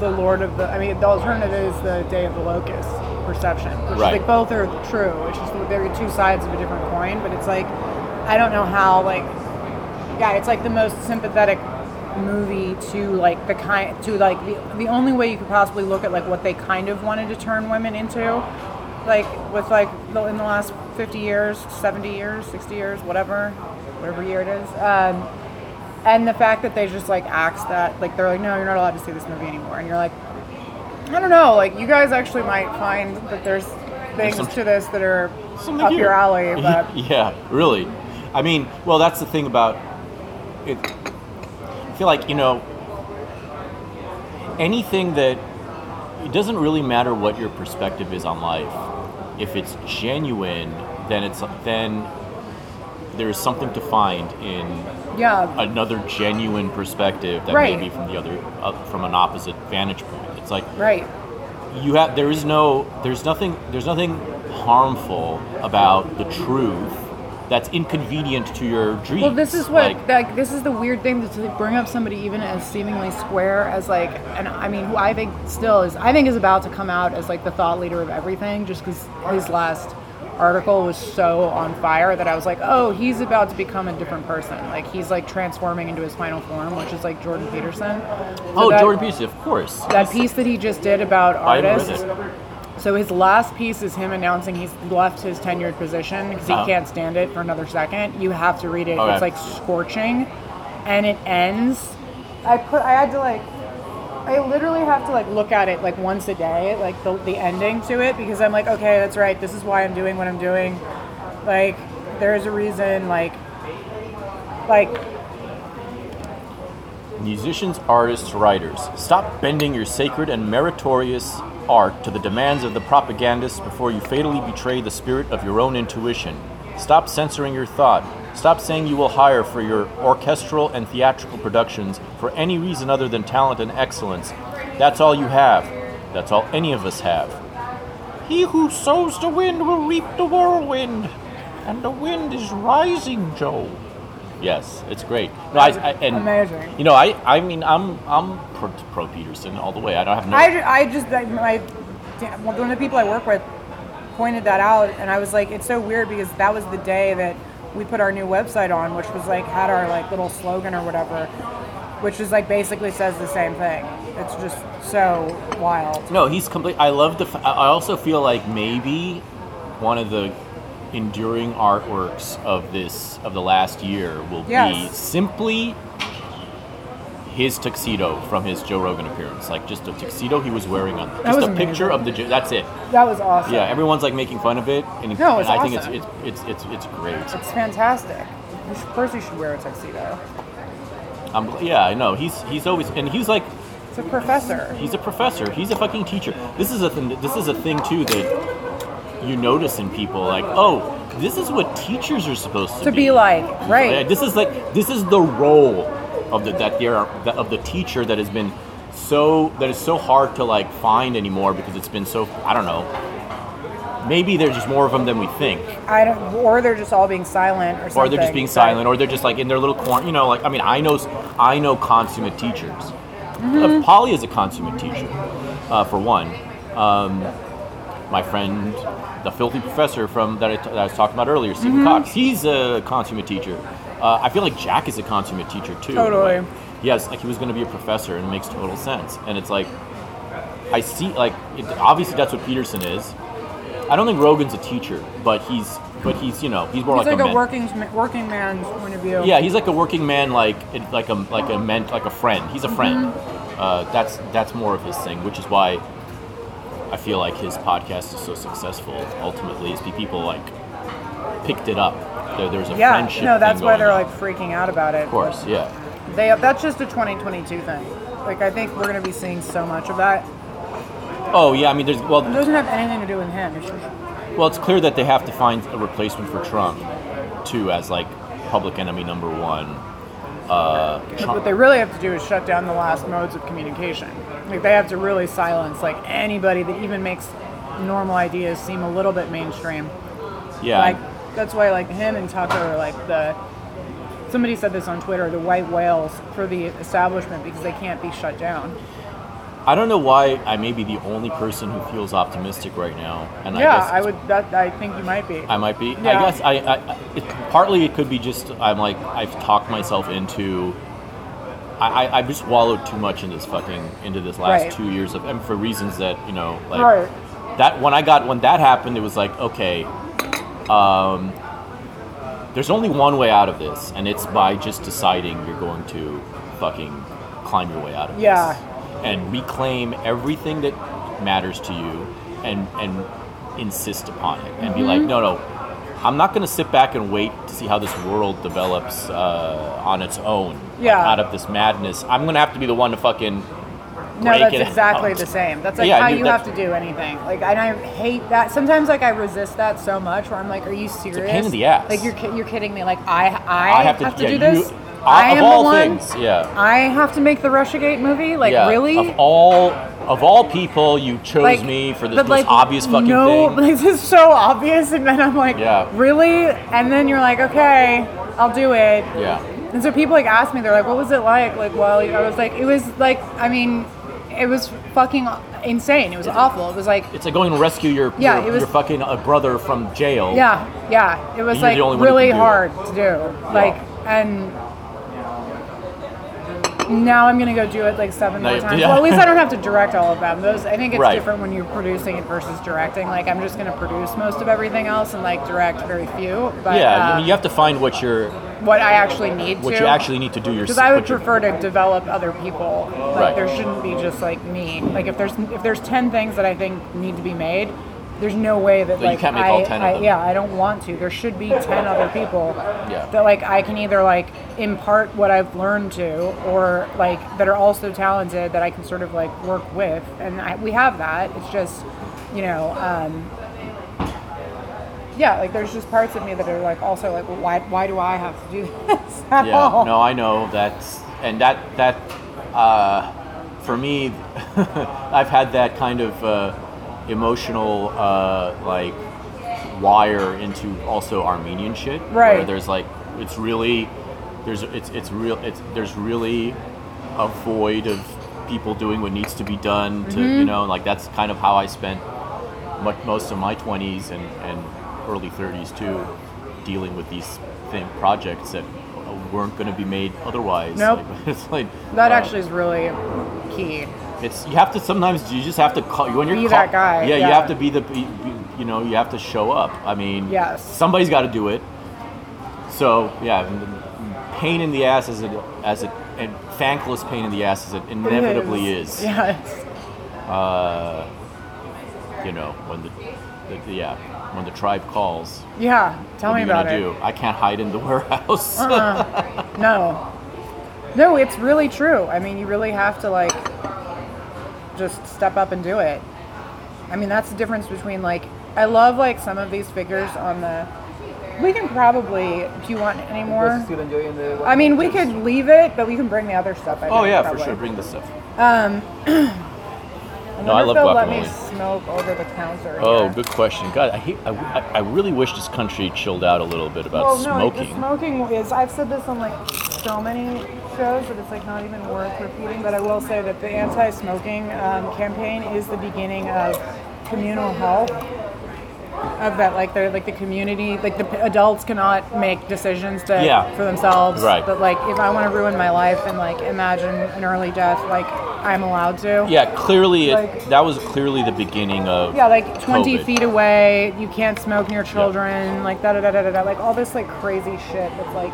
the Lord of the. I mean, the alternative is the Day of the Locust perception, which Right. is like both are true. It's just the, they're two sides of a different coin. But it's like I don't know how like yeah, it's like the most sympathetic movie to like the kind to like the the only way you could possibly look at like what they kind of wanted to turn women into like with like the, in the last 50 years 70 years 60 years whatever whatever year it is um, and the fact that they just like axed that like they're like no you're not allowed to see this movie anymore and you're like i don't know like you guys actually might find that there's things some- to this that are Something up here. your alley but yeah, really. I mean, well, that's the thing about it. I feel like you know anything that it doesn't really matter what your perspective is on life. If it's genuine, then it's then there is something to find in yeah another genuine perspective that Right. may be from the other uh, from an opposite vantage point. It's like right you have there is no there's nothing there's nothing harmful about the truth that's inconvenient to your dreams. Well, this is what Like, like this is the weird thing to to bring up somebody even as seemingly square as like, and I mean, who I think still is I think is about to come out as like the thought leader of everything, just because his last article was so on fire that I was like, oh, he's about to become a different person. Like he's like transforming into his final form, which is like Jordan Peterson. So oh, that- Jordan Peterson, of course. That piece that he just did about artists. So his last piece is him announcing he's left his tenured position because he Uh-huh. can't stand it for another second. You have to read it. Okay. It's like scorching, and it ends. I put. I had to like. I literally have to like look at it like once a day, like the, the ending to it, because I'm like, okay, that's right. This is why I'm doing what I'm doing. Like, there's a reason. Like, like Musicians, artists, writers, stop bending your sacred and meritorious art to the demands of the propagandists before you fatally betray the spirit of your own intuition. Stop censoring your thought. Stop saying you will hire for your orchestral and theatrical productions for any reason other than talent and excellence. That's all you have. That's all any of us have. He who sows the wind will reap the whirlwind. And the wind is rising, Joe. Yes, it's great. No, I, I, and Amazing. You know, I, I mean, I'm, I'm pro, pro Peterson all the way. I don't have no. I, I just like, my one of the people I work with pointed that out, and I was like, it's so weird because that was the day that we put our new website on, which was like had our like little slogan or whatever, which is like basically says the same thing. It's just so wild. No, he's complete. I love the. f- I I also feel like maybe one of the enduring artworks of this of the last year will be simply his tuxedo from his Joe Rogan appearance. Like just a tuxedo he was wearing on. Just was a picture of the. That's it. That was awesome. Yeah, everyone's like making fun of it, and, No, it's and I think it's it's it's it's, it's great. It's fantastic. You should, first, you should wear a tuxedo. Um, yeah, I know. He's he's always and he's like It's a professor. He's a professor. He's a fucking teacher. This is a thing. This is a thing too that you notice in people. Like, oh, this is what teachers are supposed to, To be like, right? this is like this is the role of the that there are of the teacher that has been so that is so hard to like find anymore because it's been so I don't know. Maybe there's just more of them than we think, I don't, or they're just all being silent, or something. or they're just being silent, or they're just like in their little corner. You know, like I mean, I know I know consummate teachers. Uh, Polly is a consummate teacher, uh, for one. Um, my friend, the filthy professor from that I, that I was talking about earlier, Stephen Cox, he's a consummate teacher. Uh, I feel like Jack is a consummate teacher too. Totally. Like, yes, like he was going to be a professor, and it makes total sense. And it's like, I see, like, it, obviously that's what Peterson is. I don't think Rogan's a teacher, but he's, but he's, you know, he's more He's like, like, a, men- working working man's point of view. yeah, he's like a working man, like like a like a ment, like a friend. He's a friend. Mm-hmm. Uh, that's that's more of his thing, which is why I feel like his podcast is so successful. Ultimately, is people like picked it up. There, there's a Yeah, friendship. no, that's why they're on. like freaking out about it. Of course, yeah. They that's just a 2022 thing. Like I think we're gonna be seeing so much of that. Oh yeah, I mean, there's It well, doesn't have anything to do with him. It's just, well, it's clear that they have to find a replacement for Trump, too, as like public enemy number one. Uh, Trump, what they really have to do is shut down the last modes of communication. Like they have to really silence like anybody that even makes normal ideas seem a little bit mainstream. yeah, Like that's why like him and Tucker are like the somebody said this on Twitter, the white whales for the establishment because they can't be shut down. I don't know why I may be the only person who feels optimistic right now, and I yeah, guess I would that I think you might be. I might be. I guess I, I it, partly it could be just I'm like I've talked myself into. I, I, I just wallowed too much in this fucking into this last Right. two years of and for reasons that you know like Right. that when I got when that happened it was like okay, um, there's only one way out of this and it's by just deciding you're going to fucking climb your way out of Yeah. this and reclaim everything that matters to you and and insist upon it and be like Mm-hmm. no no i'm not going to sit back and wait to see how this world develops uh, on its own like, Yeah. out of this madness i'm going to have to be the one to fucking No, that's exactly out. the same. That's like Yeah, how you- you have to do anything. Like, and I hate that. Sometimes, like, I resist that so much. Where I'm like, "Are you serious?" pain in the ass. Like, you're you're kidding me. Like, I I, I have to- have to yeah, do you- this. I- I of am all the one. things, yeah. I have to make the Russiagate movie. Like, yeah, really? of all of all people you chose like, me for this most like, obvious fucking no, thing like, this is so obvious, and then I'm like, Yeah. really? And then you're like, okay, I'll do it. yeah And so people like ask me, they're like, "What was it like?" Like, well, I was like, it was like, I mean, it was fucking insane. It was awful. It was like, it's like going to rescue your Yeah, your, it was- your fucking uh, brother from jail yeah, yeah. It was like the only one who really can do it. hard to do. Like, and now I'm gonna go do it like seven more times. yeah. Well, at least I don't have to direct all of them. Those I think it's Right. different when you're producing it versus directing. Like, I'm just gonna produce most of everything else and like direct very few. But yeah uh, I mean, you have to find what you're what I actually need what to. you actually need to do yourself. Because I would prefer to develop other people. Like Right. there shouldn't be just like me. Like if there's if there's ten things that I think need to be made, there's no way that That like I, all 10 of I- them. yeah I don't want to. There should be ten other people Yeah. that like I can either like impart what I've learned to, or like that are also talented that I can sort of like work with, and I, we have that. It's just you know. Um, yeah, like there's just parts of me that are like also like, well, why why do I have to do this at yeah all? no i know that's and that that uh, for me i've had that kind of uh, emotional uh, like wire into also Armenian shit. Right. Where there's like it's really there's it's it's real it's there's really a void of people doing what needs to be done to Mm-hmm. you know like that's kind of how I spent much, most of my 20s and, and early 30s too dealing with these thing projects that weren't going to be made otherwise Nope. Like, it's like That uh, actually is really key. it's you have to sometimes you just have to call when you're Be call- that guy, Yeah, you have to be the be, you know you have to show up. I mean, Yes. somebody's got to do it. So yeah, pain in the ass as it as it and thankless pain in the ass as it inevitably is. Yes. Uh, you know when the, the yeah when the tribe calls. Yeah. Tell what me are you about gonna it. do? I can't hide in the warehouse. Uh-uh. No. No, it's really true. I mean, you really have to like just step up and do it. I mean, that's the difference between like I love like some of these figures on the. We can probably. Do you want any more? Still enjoying the. I mean, we could leave it, but we can bring the other stuff. I oh think, yeah, probably. for sure. Bring the stuff. Um. I No, I love if they'll let me guacamole. Smoke over the counter. Oh, here. good question. God, I, hate, I, I- really wish this country chilled out a little bit about Well, no, smoking. the smoking is. I've said this on like so many shows that it's like not even worth repeating. But I will say that the anti-smoking um, campaign is the beginning of communal health. Of that, like they're like the community, like the p- adults cannot make decisions to, Yeah. for themselves. Right. But like, if I want to ruin my life and like imagine an early death, like I'm allowed to. Yeah, clearly, it, that was clearly the beginning of. Yeah, like 20 COVID. feet away, you can't smoke near children, like da da da da da da, like all this like crazy shit that's like,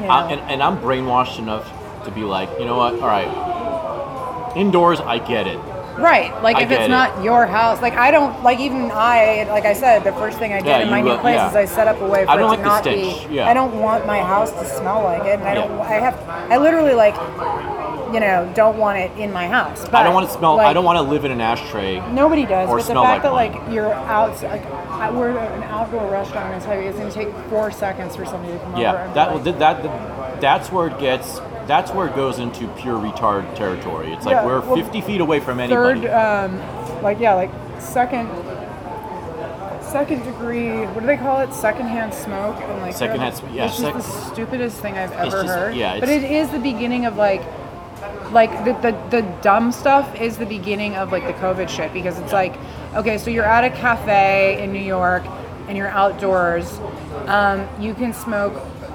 you know. I, and, and I'm brainwashed enough to be like, you know what? All right, indoors, I get it. Right, like I if it's it. not your house, like I don't, like even I, like I said, the first thing I did Yeah, in my new place yeah. is I set up a way for I don't it to like the not stench, be, yeah. I don't want my house to smell like it, and I don't, Yeah. I have, I literally like, you know, don't want it in my house. But, I don't want to smell. I don't want to live in an ashtray. Nobody does, or but the smell fact like that like you're out, like we're an outdoor restaurant, tell you, it's gonna take four seconds for somebody to come over. Yeah, that, like, that that that's where it gets. That's where it goes into pure retard territory. It's like Yeah, we're well, 50 feet away from anybody. third, um, like yeah, like second, second degree. What do they call it? Secondhand smoke and like Secondhand sm- yeah, It's sec- just the stupidest thing I've ever just- heard. yeah, but it's- the beginning of like. Like the, the the dumb stuff is the beginning of like the COVID shit because it's like, okay, so you're at a cafe in New York and you're outdoors. Um, you can smoke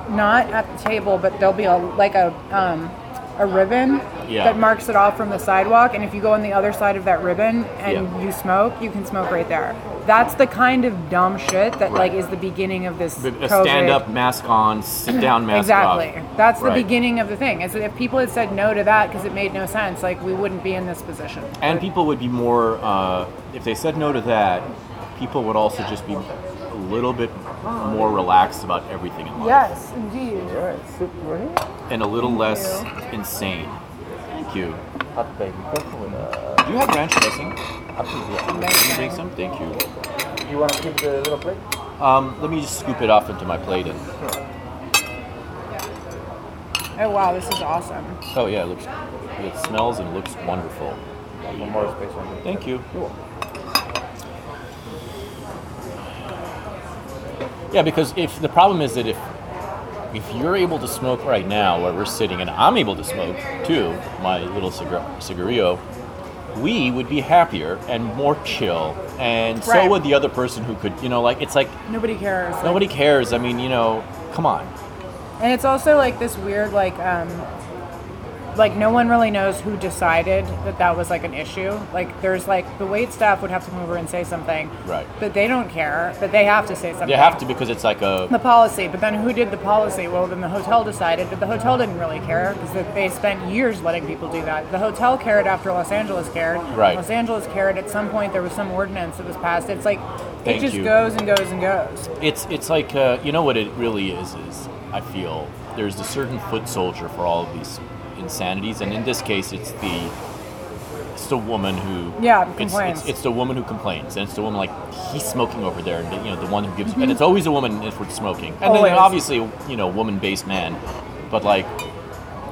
not at the table, but there'll be a like a um, a ribbon Yeah. that marks it off from the sidewalk. And if you go on the other side of that ribbon and Yeah. you smoke, you can smoke right there. That's the kind of dumb shit that like is the beginning of this a COVID. stand-up mask on, sit-down mask Exactly. off. That's the Right. beginning of the thing. Is that if people had said no to that because it made no sense, like we wouldn't be in this position. And people would be more, uh, if they said no to that, people would also just be a little bit more relaxed about everything in life. Yes, indeed. Alright, soup right. And a little less insane. Thank you. Hot baby cocoa with uh, Do you have ranch dressing? absolutely. Can you take some? Thank you. Do you want to keep the little plate? Um, let me just scoop it off into my plate and. Oh wow, this is awesome. Oh yeah, it looks. It smells and looks wonderful. One more space on. Thank you. You're welcome. Yeah, because if the problem is that if if you're able to smoke right now where we're sitting and I'm able to smoke too, my little cigar- cigarillo, we would be happier and more chill, and so Right. would the other person who could, you know, like it's like Nobody cares. like- nobody cares. I mean, you know, come on. And it's also like this weird, like, um, like no one really knows who decided that that was like an issue. Like, there's like the wait staff would have to come over and say something, Right. But they don't care, but they have to say something. They have to because it's like a the policy, but then who did the policy? Well, then the hotel decided, but the hotel didn't really care because they spent years letting people do that. The hotel cared after Los Angeles cared. Right. Los Angeles cared. At some point, there was some ordinance that was passed. It's like Thank it just you. goes and goes and goes. it's it's like uh, you know what it really is is I feel there's a certain foot soldier for all of these insanities, and in this case, it's the it's the woman who Yeah, complains. it's, it's the woman who complains, and it's the woman like he's smoking over there, and you know the one who gives, Mm-hmm. and it's always a woman if we're smoking, and Always. then obviously you know woman-based man, but like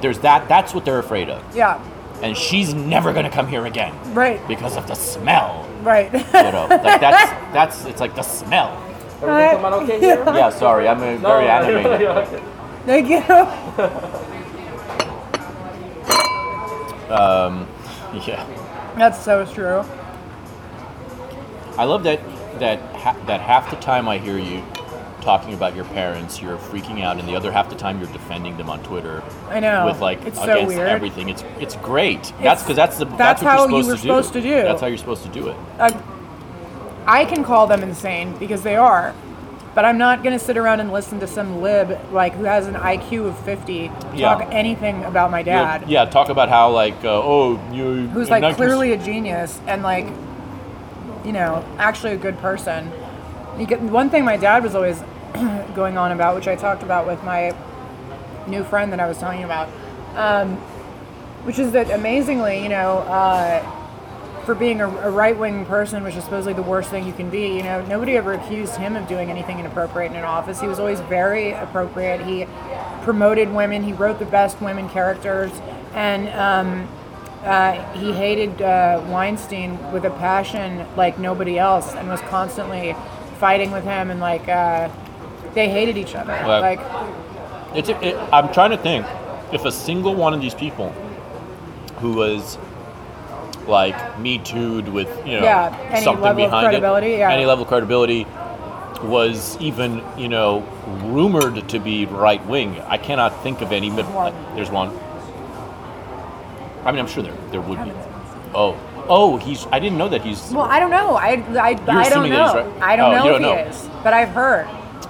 there's that that's what they're afraid of, Yeah. and she's never gonna come here again Right. because of the smell. Right. You know, like that's that's it's like the smell. Everything come out okay here? Yeah, sorry, I'm uh, very animated. Thank you. Um, yeah, That's so true. I love that that ha- that half the time I hear you talking about your parents, you're freaking out, and the other half the time you're defending them on Twitter. I know. With like It's so against weird. everything, it's it's great. that's because that's the that's, that's what how you're you supposed, were to, supposed to do. That's how you're supposed to do it. I can call them insane because they are. But I'm not going to sit around and listen to some lib like who has an IQ of 50 talk Yeah. anything about my dad. Yeah, talk about how like uh, oh you who's like 19 clearly a genius and like you know actually a good person you get, one thing my dad was always going on about which i talked about with my new friend that i was telling you about um, which is that amazingly you know uh, for being a, a right-wing person which is supposedly the worst thing you can be you know nobody ever accused him of doing anything inappropriate in an office. He was always very appropriate. He promoted women. He wrote the best women characters. And um, uh, he hated uh, Weinstein with a passion like nobody else, and was constantly fighting with him, and like uh, they hated each other. Well, like It's it, I'm trying to think if a single one of these people who was like me too'd with you know Yeah, any something level of behind credibility, it, yeah. any level of credibility was even you know rumored to be right wing. I cannot think of any. But One. there's one. I mean, I'm sure there there would be. Oh, oh, he's. I didn't know that he's. well, I don't know. I I, I don't know. that he's right? I don't Oh, know you if don't he know. is, but I've heard.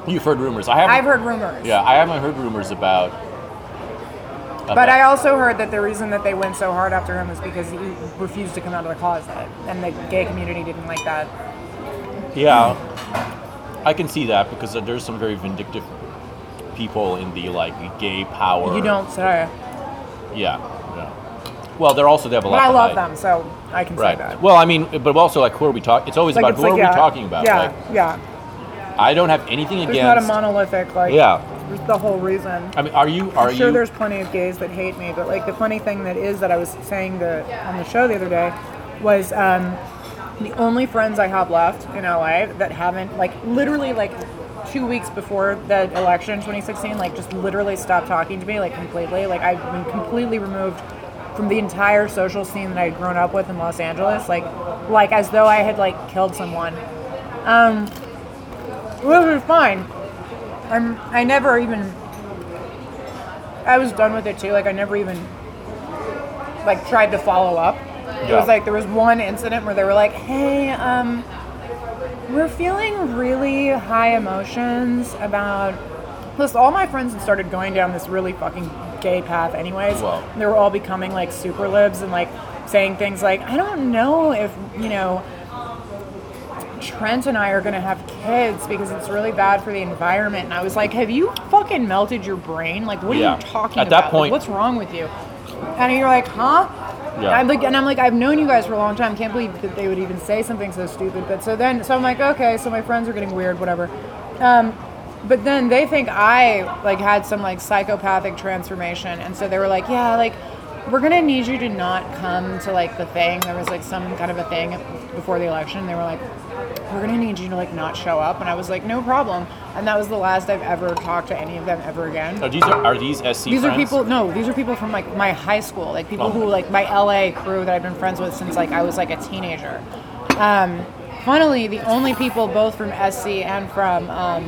You've heard rumors. I haven't. I've heard rumors. Yeah, I haven't heard rumors about. But I also heard that the reason that they went so hard after him was because he refused to come out of the closet, and the gay community didn't like that. Yeah, I can see that because there's some very vindictive people in the like gay power. You don't say. Yeah, yeah. Well, they're also they have a But. I love hide. them, so I can say Right. that. Well, I mean, but also like who are we talking? It's always Like, about it's who like, are yeah, we talking about? Yeah, Like, yeah. I don't have anything There's not a monolithic like. Yeah. The whole reason. I mean, are you? Are I'm sure you? there's plenty of gays that hate me, but like the funny thing that is that I was saying the, on the show the other day was um, the only friends I have left in LA that haven't like literally like two weeks before the election in 2016 like just literally stopped talking to me like completely like I've been completely removed from the entire social scene that I'd grown up with in Los Angeles like like as though I had like killed someone um which was fine I'm I never even I was done with it too. Like I never even like tried to follow up. It was like there was one incident where they were like, "Hey, um, we're feeling really high emotions about." Plus, all my friends had started going down this really fucking gay path, anyways. Wow. They were all becoming like super libs and like saying things like, "I don't know if you know." Trent and I are gonna have kids because it's really bad for the environment. And I was like, Have you fucking melted your brain? Like, what are you talking At that about? Like, what's wrong with you? And you're like, Huh? Yeah. I'm like, and I'm like, I've known you guys for a long time. Can't believe that they would even say something so stupid. But so then, so I'm like, okay, so my friends are getting weird, whatever. Um, but then they think I like had some like psychopathic transformation, and so they were like, yeah, like we're gonna need you to not come to like the thing. There was like some kind of a thing before the election. They were like, we're gonna need you to like not show up, and I was like, no problem. And that was the last I've ever talked to any of them ever again. Are these are these SC These are people. No, these are people from like my high school, like people Oh. who like my LA crew that I've been friends with since like I was like a teenager. Um, funnily, the only people both from SC and from um,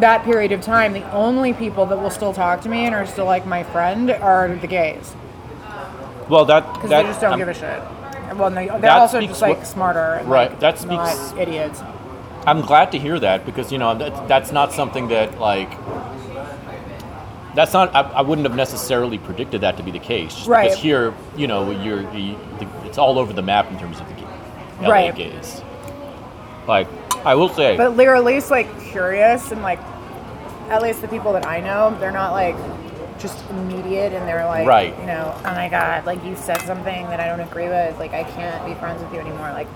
that period of time, the only people that will still talk to me and are still like my friend are the gays Well, that because they just don't um, give a shit. Well, they, they're also just like smarter, and, Right, like, that speaks- not idiots. I'm glad to hear that because you know that, that's not something that like that's not I, I wouldn't have necessarily predicted that to be the case just Right. because here you know you're you, the, it's all over the map in terms of the LA Right. gays. Like I will say, But they're at least like curious and like at least the people that I know, they're not like just immediate and they're like Right. you know, oh my god, like you said something that I don't agree with, like I can't be friends with you anymore. Like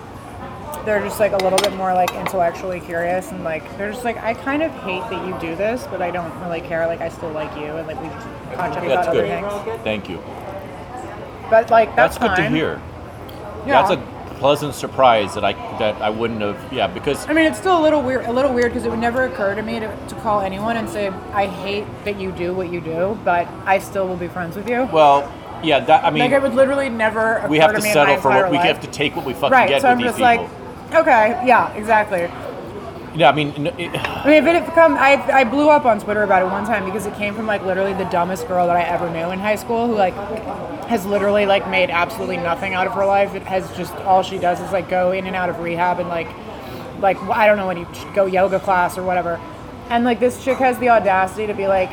they're just like a little bit more like intellectually curious and like they're just like I kind of hate that you do this, but I don't really care. Like I still like you and like we just talk about that's other good. things. Thank you. But like That's, that's, good to hear. Yeah. That's a pleasant surprise that I that I wouldn't have. Yeah, because I mean, it's still a little weird. A little weird because it would never occur to me to, to call anyone and say I hate that you do what you do, but I still will be friends with you. well, yeah. That I mean, like it would literally never. Occur we have to to me settle for what we life. have to take what we fucking Right. get So with I'm these just people. like, okay, yeah, exactly. Yeah, I mean, it, I mean, if it had come, I, I blew up on Twitter about it one time because it came from like literally the dumbest girl that I ever knew in high school who like has literally like made absolutely nothing out of her life. It has just all she does is like go in and out of rehab and like like I don't know when you go yoga class or whatever. And like this chick has the audacity to be like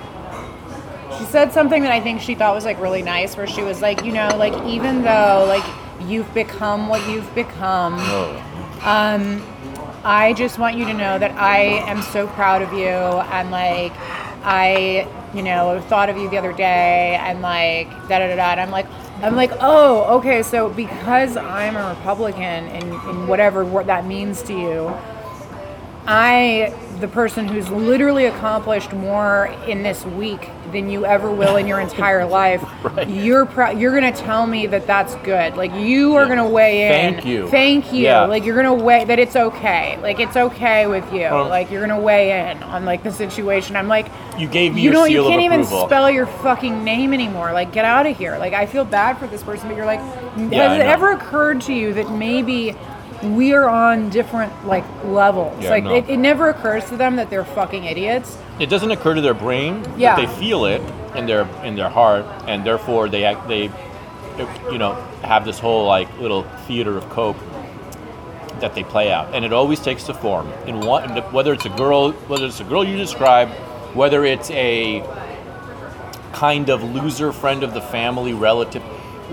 she said something that I think she thought was like really nice where she was like, you know, like even though like you've become what you've become, um, I just want you to know that I am so proud of you and like I, you know, thought of you the other day and like da da da da. And I'm like, I'm like, oh, okay. So because I'm a Republican and, and whatever what that means to you, I, the person who's literally accomplished more in this week than you ever will in your entire life, Right. you're pro- you're gonna tell me that that's good. Like you are gonna weigh in. Thank you. Thank you. Yeah. Like you're gonna weigh that it's okay. Like it's okay with you. Well- like you're gonna weigh in on like the situation. I'm like, you gave me you know, you can't even spell your fucking name anymore. Like, get out of here. Like, I feel bad for this person, but you're like, Yeah, has it ever occurred to you that maybe we are on different like levels? Yeah, like, no. it, it never occurs to them that they're fucking idiots. it doesn't occur to their brain, Yeah. but they feel it in their in their heart, and therefore they act they, you know, have this whole like little theater of cope that they play out, and it always takes the form. In one, whether it's a girl, whether it's a girl you describe, whether it's a kind of loser friend of the family, relative,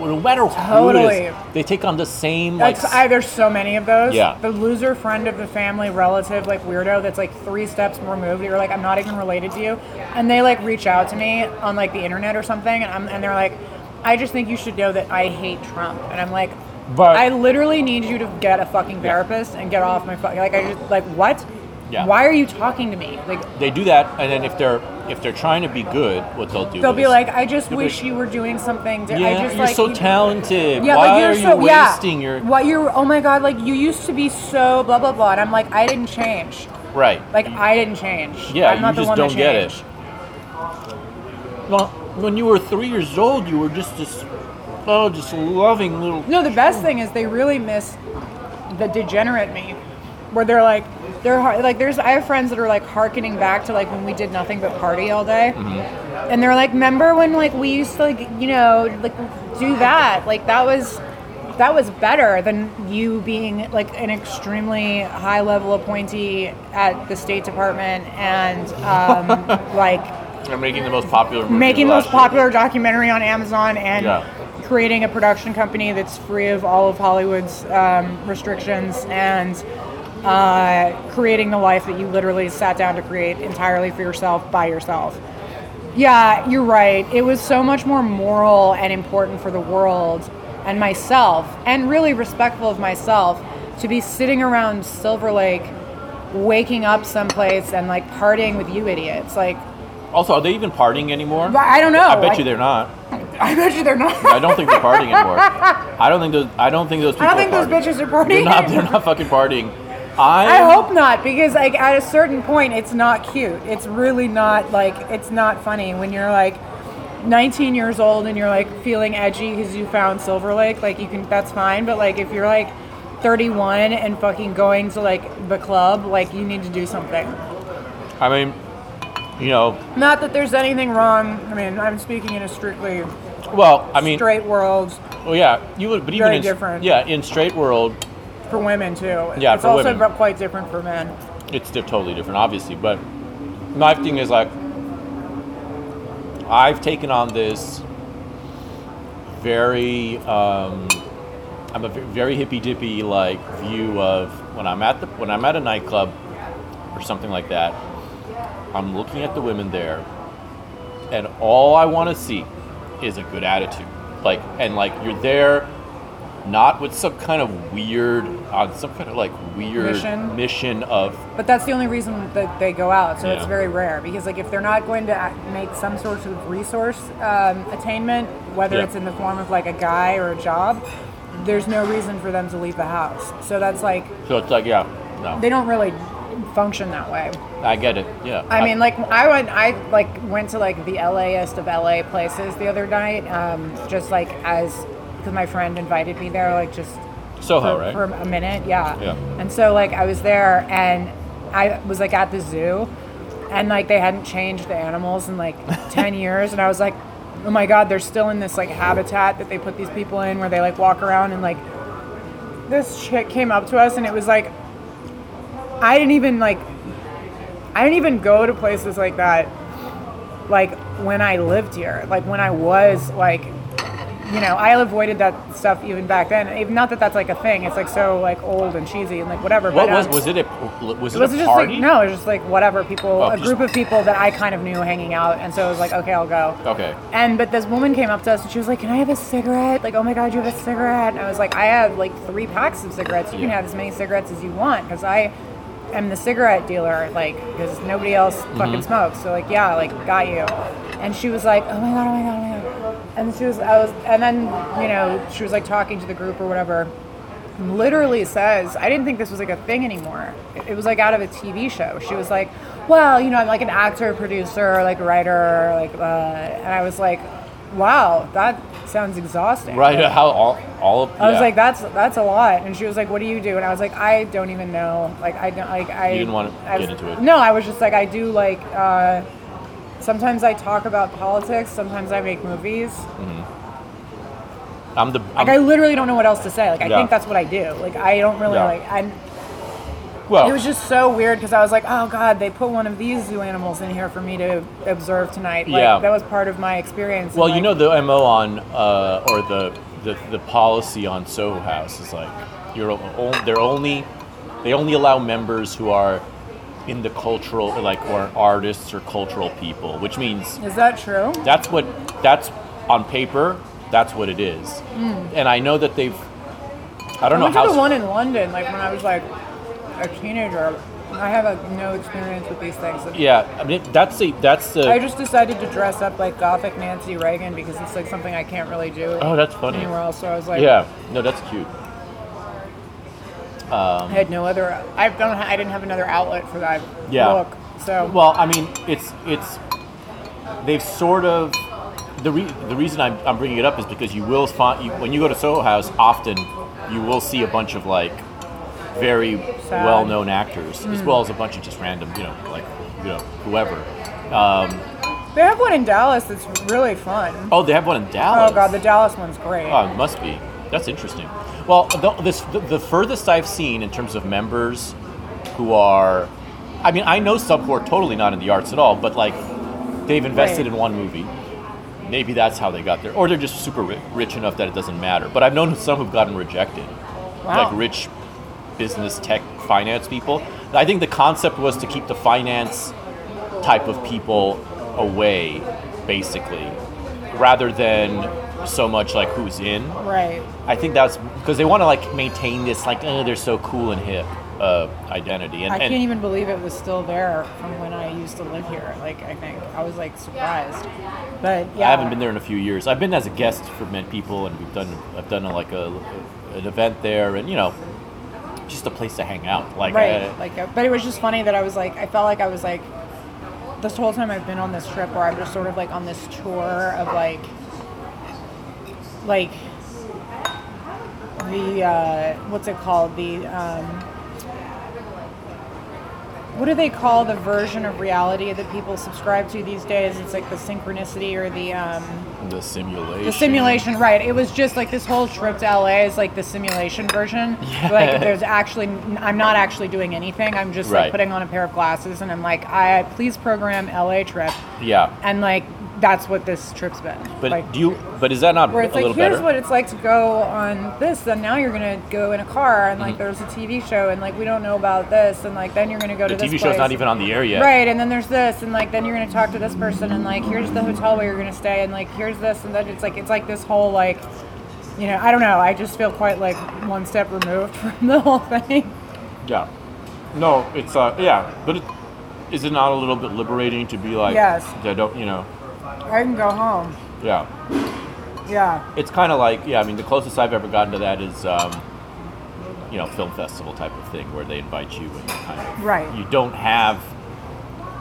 no matter who Totally. it is, they take on the same like. I, there's so many of those. Yeah. The loser friend of the family, relative, like weirdo that's like three steps removed. You're like, I'm not even related to you. And they like reach out to me on like the internet or something. And, I'm, and they're like, I just think you should know that I hate Trump. And I'm like, But- I literally need you to get a fucking therapist and get off my fucking, like, I just, like, what? Yeah. Why are you talking to me? Like, they do that, and then if they're if they're trying to be good, what they'll do they'll be like, I just They'll be- wish you were doing something. di- Yeah, I just you're like so you- talented. Yeah, Why like you're are you so wasting yeah. your What you're? Oh my god! Like you used to be so blah blah blah, and I'm like, I didn't change. right? Like I didn't change. yeah, I'm not you the just one don't get it. Well, when you were three years old, you were just this oh, just loving little. No, the best thing is they really miss the degenerate me, where they're like, they're har- like, there's I have friends that are like harkening back to like when we did nothing but party all day, Mm-hmm. and they're like, remember when like we used to like you know like do that like that was. That was better than you being like an extremely high level appointee at the State Department and um, like They're making the most popular movie. making the last most year. popular documentary on Amazon and Yeah. creating a production company that's free of all of Hollywood's um, restrictions and uh, creating the life that you literally sat down to create entirely for yourself by yourself. Yeah, you're right. It was so much more moral and important for the world and myself, and really respectful of myself, to be sitting around Silver Lake, waking up someplace and like partying with you idiots. Like, Also, are they even partying anymore? I don't know. I bet Like, you they're not. I bet you they're not. I don't think they're partying anymore. I don't think those. I don't think those people. I don't think those bitches are partying. They're not. They're not fucking partying. I. I hope not, because like at a certain point, it's not cute. It's really not like it's not funny when you're like 19 years old and you're like feeling edgy because you found Silver Lake. Like you can, that's fine. But like if you're like 31 and fucking going to like the club, like you need to do something. I mean, you know. Not that there's anything wrong. I mean, I'm speaking in a strictly Well, I mean, straight world well, yeah, you would, but even Very in, different. Yeah, in straight world, for women too. Yeah, it's for also women. quite different for men. it's totally different, obviously. But my thing is like, I've taken on this very, um, I'm a very hippy dippy like view of when I'm at the when I'm at a nightclub or something like that. I'm looking at the women there, and all I want to see is a good attitude. Like and like you're there, not with some kind of weird on some kind of like weird Mission? mission of But that's the only reason that they go out. So it's very rare because like if they're not going to make some sort of resource um, attainment, whether Yeah. it's in the form of like a guy or a job, there's no reason for them to leave the house. So that's like So it's like, yeah, no, they don't really function that way. I get it. Yeah. I mean, like I went, I like went to like the LAist of LA places the other night, um, just like as because my friend invited me there, like just Soho, for, right? for a minute, yeah. Yeah. And so like I was there, and I was like at the zoo, and like they hadn't changed the animals in like ten years, and I was like, oh my god, they're still in this like habitat that they put these people in, where they like walk around and like this chick came up to us, and it was like I didn't even like I didn't even go to places like that like when I lived here. Like when I was like you know, I avoided that stuff even back then. Even not that that's like a thing. It's like so like old and cheesy and like whatever. what but, was um, was it a was it it was a just party? like no, it was just like whatever people, Oh, a just- group of people that I kind of knew hanging out, and so it was like, okay, I'll go. Okay. And but this woman came up to us and she was like, "Can I have a cigarette?" Like, "Oh my god, you have a cigarette?" And I was like, "I have like three packs of cigarettes. You can have as many cigarettes as you want because I am the cigarette dealer. Like, because nobody else Mm-hmm. fucking smokes. So like, yeah, like got you." And she was like, "Oh my god, oh my god, oh my god." And she was, I was, and then you know, she was like talking to the group or whatever. Literally says, I didn't think this was like a thing anymore. It- was like out of a TV show. She was like, "Well, you know, I'm like an actor, producer, like writer, like," uh, and I was like, "Wow, that sounds exhausting." Right. Like, How all all of I was like, "That's that's a lot," and she was like, "What do you do?" And I was like, "I don't even know. Like, I don't like I." You didn't wanna I get into it. No, I was just like, I do like. Uh, sometimes I talk about politics. Sometimes I make movies. I'm the Like, I'm, I literally don't know what else to say. Like, I Yeah. think that's what I do. Like, I don't really Yeah. like. I. well. It was just so weird because I was like, oh god, they put one of these zoo animals in here for me to observe tonight. Like, Yeah. that was part of my experience. Well, And, you know the mo on uh, or the, the the policy on Soho House is like you're they're only they only allow members who are in the cultural like or artists or cultural people, which means Is that true? that's what that's on paper. That's what it is. Hmm. And I know that they've. I don't. I know to how. the one in London, like when I was like a teenager. I have like no experience with these things. yeah, I mean that's a that's the. I just decided to dress up like gothic Nancy Reagan because it's like something I can't really do oh, that's funny. anywhere else. So I was like, Yeah, no, that's cute. I had no other. I don't. I didn't have another outlet for that Yeah. look. So Well, I mean, it's it's they've sort of the re- the reason I'm, I'm bringing it up is because you will find you, when you go to Soho House often you will see a bunch of like very Sad. well known actors Hmm. as well as a bunch of just random you know like you know whoever. Um, they have one in Dallas that's really fun. oh, they have one in Dallas. Oh god, the Dallas one's great. Oh, it must be. That's interesting. Well, the, this the, the furthest I've seen in terms of members who are, I mean, I know some who are totally not in the arts at all, but like they've invested Right. in one movie. Maybe that's how they got there, or they're just super ri- rich enough that it doesn't matter. But I've known some who've gotten rejected, Wow. like rich business tech finance people. I think the concept was to keep the finance type of people away, basically, rather than so much like who's in. Right. I think that's because they want to like maintain this like oh they're so cool and hip uh, identity and, I can't even believe it was still there from when I used to live here. Like I think I was like surprised, but yeah, I haven't been there in a few years. I've been as a guest for many people and we've done I've done a, like a an event there and you know just a place to hang out like right. uh, like, uh, but it was just funny that I was like, I felt like I was like, this whole time I've been on this trip where I'm just sort of like on this tour of like, like the uh, what's it called the um, what do they call the version of reality that people subscribe to these days? It's like the synchronicity or the um, the simulation the simulation, right? It was just like this whole trip to LA is like the simulation version. Yeah. Like there's actually, I'm not actually doing anything. I'm just Right. like putting on a pair of glasses and I'm like, I please program LA trip, yeah and like that's what this trip's been. but like, do you but is that not where a it's like here's better what it's like to go on this, and now you're gonna go in a car and Mm-hmm. like there's a TV show and like we don't know about this, and like then you're gonna go to the to TV this show's not even on the air yet Right, and then there's this, and like then you're gonna talk to this person, and like here's the hotel where you're gonna stay, and like here's this, and then it's like it's like this whole like, you know, I don't know. I just feel quite like one step removed from the whole thing. yeah no it's uh yeah but it, is it not a little bit liberating to be like Yes. I don't you know I can go home. yeah Yeah. it's kind of like yeah. I mean, the closest I've ever gotten to that is. Um, you know, film festival type of thing where they invite you and you kind of Right. You don't have,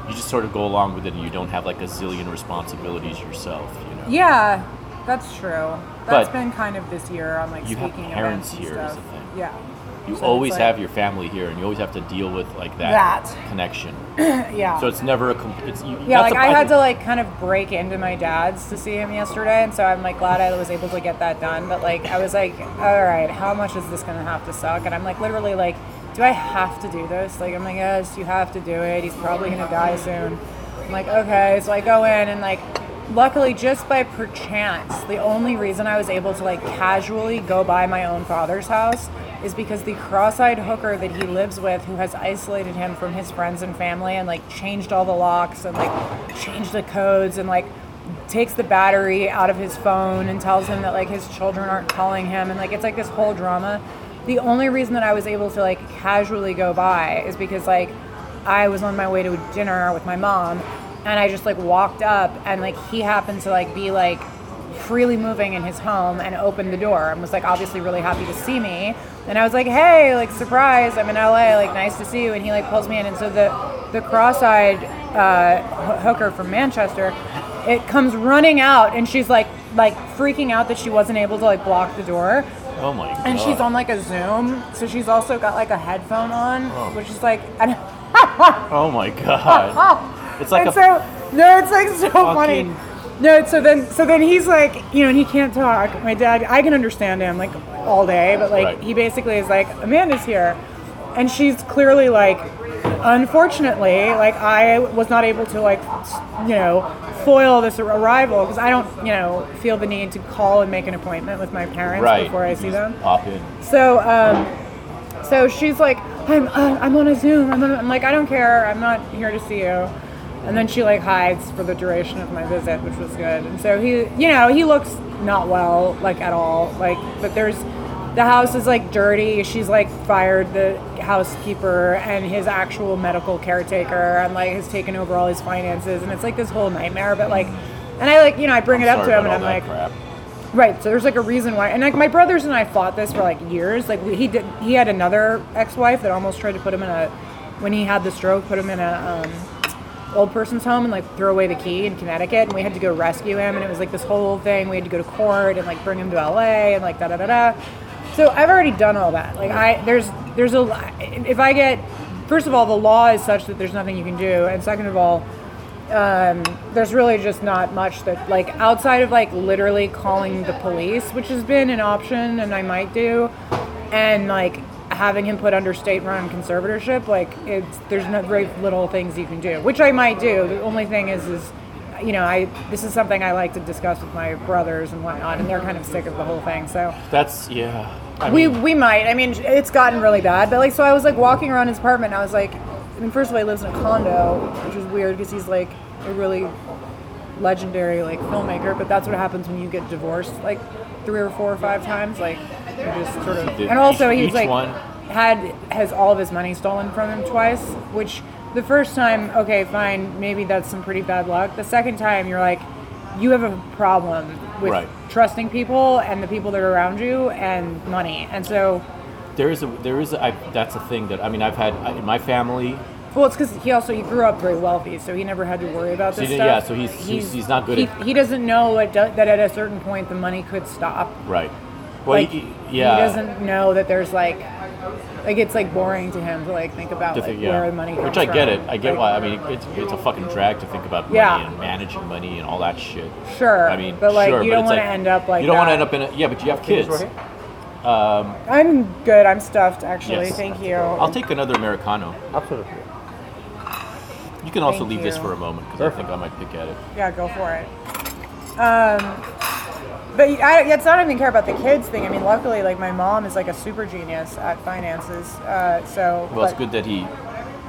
you just sort of go along with it, and you don't have like a zillion responsibilities yourself. You know. Yeah, that's true. That's But been kind of this year on like you have speaking parents events and here is stuff. the thing. Yeah. You So always like- have your family here, and you always have to deal with like that, That. connection. Yeah. So it's never a. It's you, yeah, like a- I had think- to like kind of break into my dad's to see him yesterday, and so I'm like glad I was able to get that done. But like I was like, all right, how much is this gonna have to suck? And I'm like literally like, do I have to do this? Like I'm like, yes, you have to do it. He's probably gonna die soon. I'm like, okay, so I go in and like. Luckily, just by perchance, the only reason I was able to like casually go by my own father's house is because the cross-eyed hooker that he lives with, who has isolated him from his friends and family, and like changed all the locks and like changed the codes and like takes the battery out of his phone and tells him that like his children aren't calling him and like it's like this whole drama. The only reason that I was able to like casually go by is because like I was on my way to dinner with my mom and I just like walked up and like he happened to like be like freely moving in his home and opened the door and was like obviously really happy to see me and I was like hey like surprise I'm in LA like nice to see you and he like pulls me in and so the the cross-eyed uh, h- hooker from Manchester it comes running out and she's like like freaking out that she wasn't able to like block the door Oh my god. and she's on like a Zoom, so she's also got like a headphone on, Oh. which is like, Oh my god. It's like and a. so no, it's like so funny. No, so then so then he's like, you know, and he can't talk. My dad, I can understand him like all day, but like Right. he basically is like, Amanda's here, and she's clearly like, unfortunately, like I was not able to like, you know, foil this arrival because I don't, you know, feel the need to call and make an appointment with my parents right. before I you see them. Pop in. So, um, so she's like, I'm, uh, I'm on a Zoom. I'm, on a, I'm like, I don't care. I'm not here to see you. And then she like hides for the duration of my visit, which was good. And so he, you know, he looks not well, like at all. Like, but there's, the house is like dirty. She's like fired the housekeeper and his actual medical caretaker, and like has taken over all his finances, and it's like this whole nightmare. But like, and I like, you know, I bring it up to him, and I'm like, crap. Right. So there's like a reason why, and like my brothers and I fought this for like years. Like we, he did, he had another ex-wife that almost tried to put him in a, when he had the stroke, put him in a um, old person's home and like throw away the key in Connecticut, and we had to go rescue him, and it was like this whole thing. We had to go to court and like bring him to LA and like da da da da. So I've already done all that. Like I, there's, there's a, if I get, first of all, the law is such that there's nothing you can do, and second of all, um, there's really just not much that like outside of like literally calling the police, which has been an option and I might do, and like having him put under state-run conservatorship. Like it's there's no very little things you can do, which I might do. The only thing is is you know I this is something I like to discuss with my brothers and whatnot, and they're kind of sick of the whole thing. So That's yeah. I we mean, we might. I mean, it's gotten really bad. But like, so I was like walking around his apartment. and I was like, I mean, first of all, he lives in a condo, which is weird because he's like a really legendary like filmmaker. But that's what happens when you get divorced like three or four or five times. Like, you just sort of. And also, he's like one- had has all of his money stolen from him twice, which the first time, okay, fine, maybe that's some pretty bad luck. The second time, you're like, you have a problem with Right. trusting people and the people that are around you and money. And so, there is a there is a, I, that's a thing that I mean I've had I, in my family. well, it's because he also he grew up very wealthy, so he never had to worry about this he stuff. yeah, so he's- he's- he's not good He, at- he doesn't know at, that at a certain point the money could stop. Right. Well, like he, yeah. he doesn't know that there's like like it's like boring to him to like think about to like, think- yeah. where the money comes Which I get from. it. I get Like, why. I mean, it's it's a fucking drag to think about money Yeah. and managing money and all that shit. Sure, I mean, but, like, sure, you don't wanna end up like you don't want to end up in a yeah, but you have kids. Right here? I'm good. I'm stuffed actually. Yes. Thank you. I'll take another americano. Absolutely. You can also Thank leave this for a moment because I think I might pick at it. Yeah, go for it. Um, but I, it's not even care about the kids thing. I mean, luckily, like my mom is like a super genius at finances. Uh, so Well, it's good that he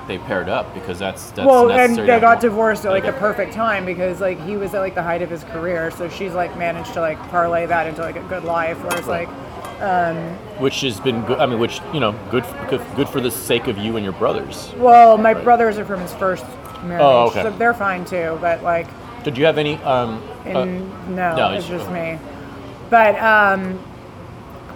they paired up because that's that's well, and they got divorced at like Okay. the perfect time because like he was at like the height of his career. So she's like managed to like parlay that into like a good life. Whereas Right. like, which has been good. I mean, which you know, good good, good for the sake of you and your brothers. well, my brothers are from his first marriage, Oh, okay. so they're fine too. But like, Did you have any? Um, uh, no, no, it's it's- just me. But um,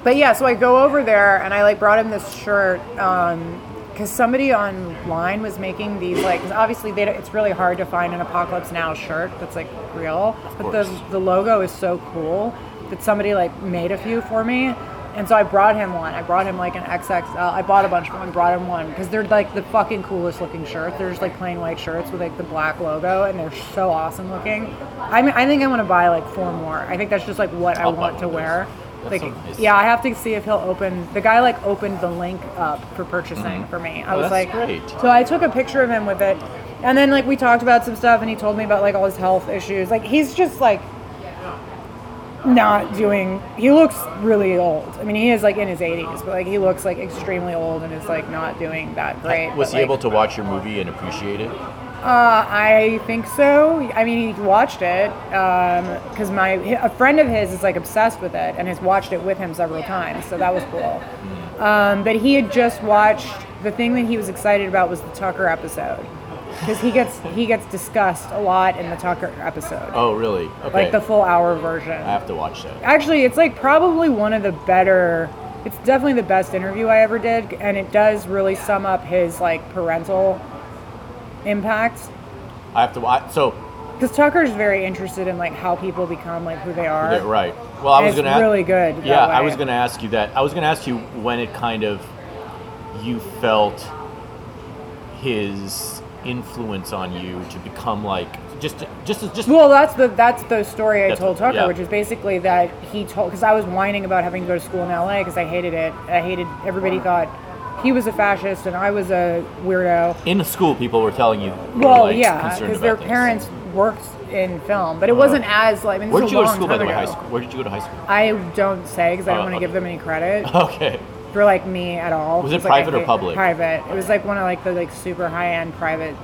but yeah, so I go over there and I like brought him this shirt because somebody online was making these like because obviously they it's really hard to find an Apocalypse Now shirt that's like real, but the the logo is so cool that somebody like made a few for me. And so I brought him one. I brought him like an XXL. I bought a bunch of them and brought him one because they're like the fucking coolest looking shirts. They're just like plain white shirts with like the black logo and they're so awesome looking. I mean, I think I'm gonna buy like four more. I think that's just like what I I'll buy want to wear. Like, nice. yeah, I have to see if he'll open. The guy like opened the link up for purchasing mm-hmm. for me. I Oh, was that's like, great. so I took a picture of him with it, and then like we talked about some stuff, and he told me about like all his health issues. Like he's just like not doing. He looks really old. I mean, he is like in his 80s, but like he looks like extremely old and is like not doing that great. Was but, he like, able to watch your movie and appreciate it? uh, I think so. I mean, he watched it because my a friend of his is like obsessed with it and has watched it with him several times. So that was cool. Um, but he had just watched the thing that he was excited about was the Tucker episode because he gets he gets discussed a lot in the Tucker episode, Oh, really? Okay. like the full hour version. I have to watch that. Actually, it's like probably one of the better. It's definitely the best interview I ever did, and it does really sum up his like parental impact. I have to watch. So, Because Tucker's very interested in like how people become like who they are. yeah, right. Well, I And was gonna. a- really good Yeah, I was gonna ask you that. I was gonna ask you when it kind of you felt his influence on you to become like just just just Well, that's the that's the story I told Tucker, yeah. which is basically that he told because I was whining about having to go to school in LA because I hated it. I hated everybody thought he was a fascist and I was a weirdo. in the school people were telling you. Well, like, yeah, because their things. parents worked in film, but it uh, wasn't as like. I mean, Where did you go to school, by the way? High school. Where did you go to high school? I don't say because I don't Oh, want to okay. give them any credit Okay. For like me at all. Was it 'cause, like, private or public? Private. It was like one of like the like super high end private.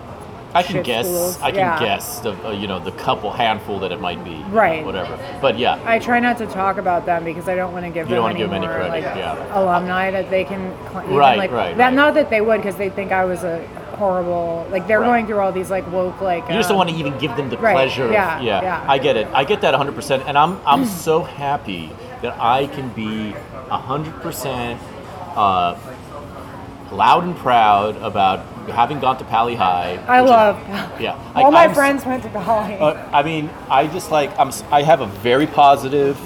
I can guess. schools, I can yeah. guess the uh, you know the couple handful that it might be. Right. Whatever. But yeah. I try not to talk about them because I don't want to give You them don't any give them any credit, like yeah. alumni that they can even, Right, like, right, That right. not that they would because they think I was a horrible like they're Right. going through all these like woke like You just don't want to even give them the right, pleasure. of- yeah, yeah, yeah. I get it. I get that 100%. And I'm I'm so happy that I can be 100% uh, loud and proud about having gone to Pali High. I which is- love yeah. all Like, my I'm friends went to Pali. Uh, I mean, I just like I'm. I have a very positive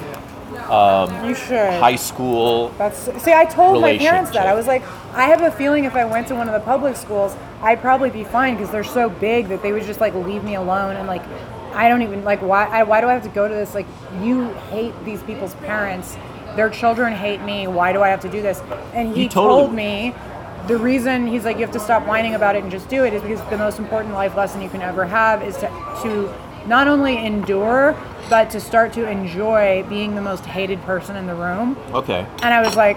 you should. high school. That's see, I told my parents that I was like, I have a feeling if I went to one of the public schools, I'd probably be fine because they're so big that they would just like leave me alone and like, I don't even like why. I, why do I have to go to this? Like, you hate these people's parents, their children hate me. Why do I have to do this? And he, totally- told me. The reason he's like you have to stop whining about it and just do it is because the most important life lesson you can ever have is to to not only endure but to start to enjoy being the most hated person in the room. Okay. And I was like,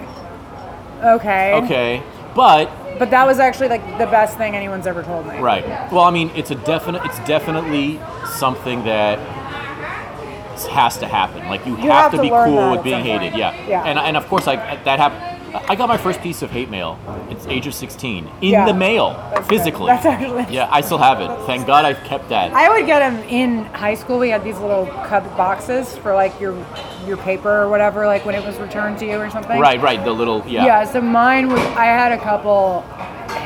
okay. Okay. But But that was actually like the best thing anyone's ever told me. Right. Well, I mean, it's a definite. It's definitely something that has to happen. Like you, You have, have to, be cool with being hated. Yeah. Yeah. And and of course, like that happened. I got my first piece of hate mail. It's age of 16 in Yeah. the mail, That's good. physically. That's actually- Yeah, I still have it. Thank God I've kept that. I would get them in high school. We had these little cub boxes for like your your paper or whatever, like when it was returned to you or something. right, right. The little yeah. Yeah. So mine was. I had a couple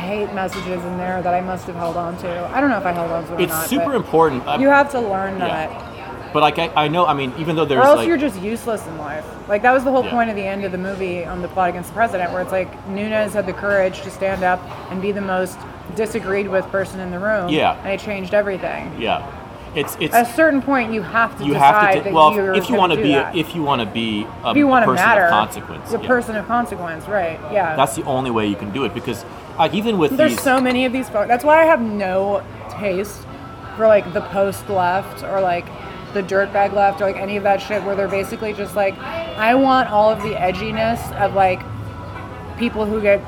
hate messages in there that I must have held on to. I don't know if I held on to It's or not. super important. uh, You have to learn Yeah. But like I, I know. I mean, even though there's Or else like you're just useless in life. Like that was the whole Yeah. point of the end of the movie on the plot against the president, where it's like Nunes had the courage to stand up and be the most disagreed with person in the room. Yeah. and it changed everything. yeah. It's it's At a certain point, you have to you decide have to. that well, if you want to be that. if you want to be a, if you a want to person matter, of consequence. the yeah. person of consequence, right? Yeah. That's the only way you can do it because like even with There's these so many of these folks. That's why I have no taste for like the post left or like the dirtbag left or like any of that shit where they're basically just like, I want all of the edginess of like people who get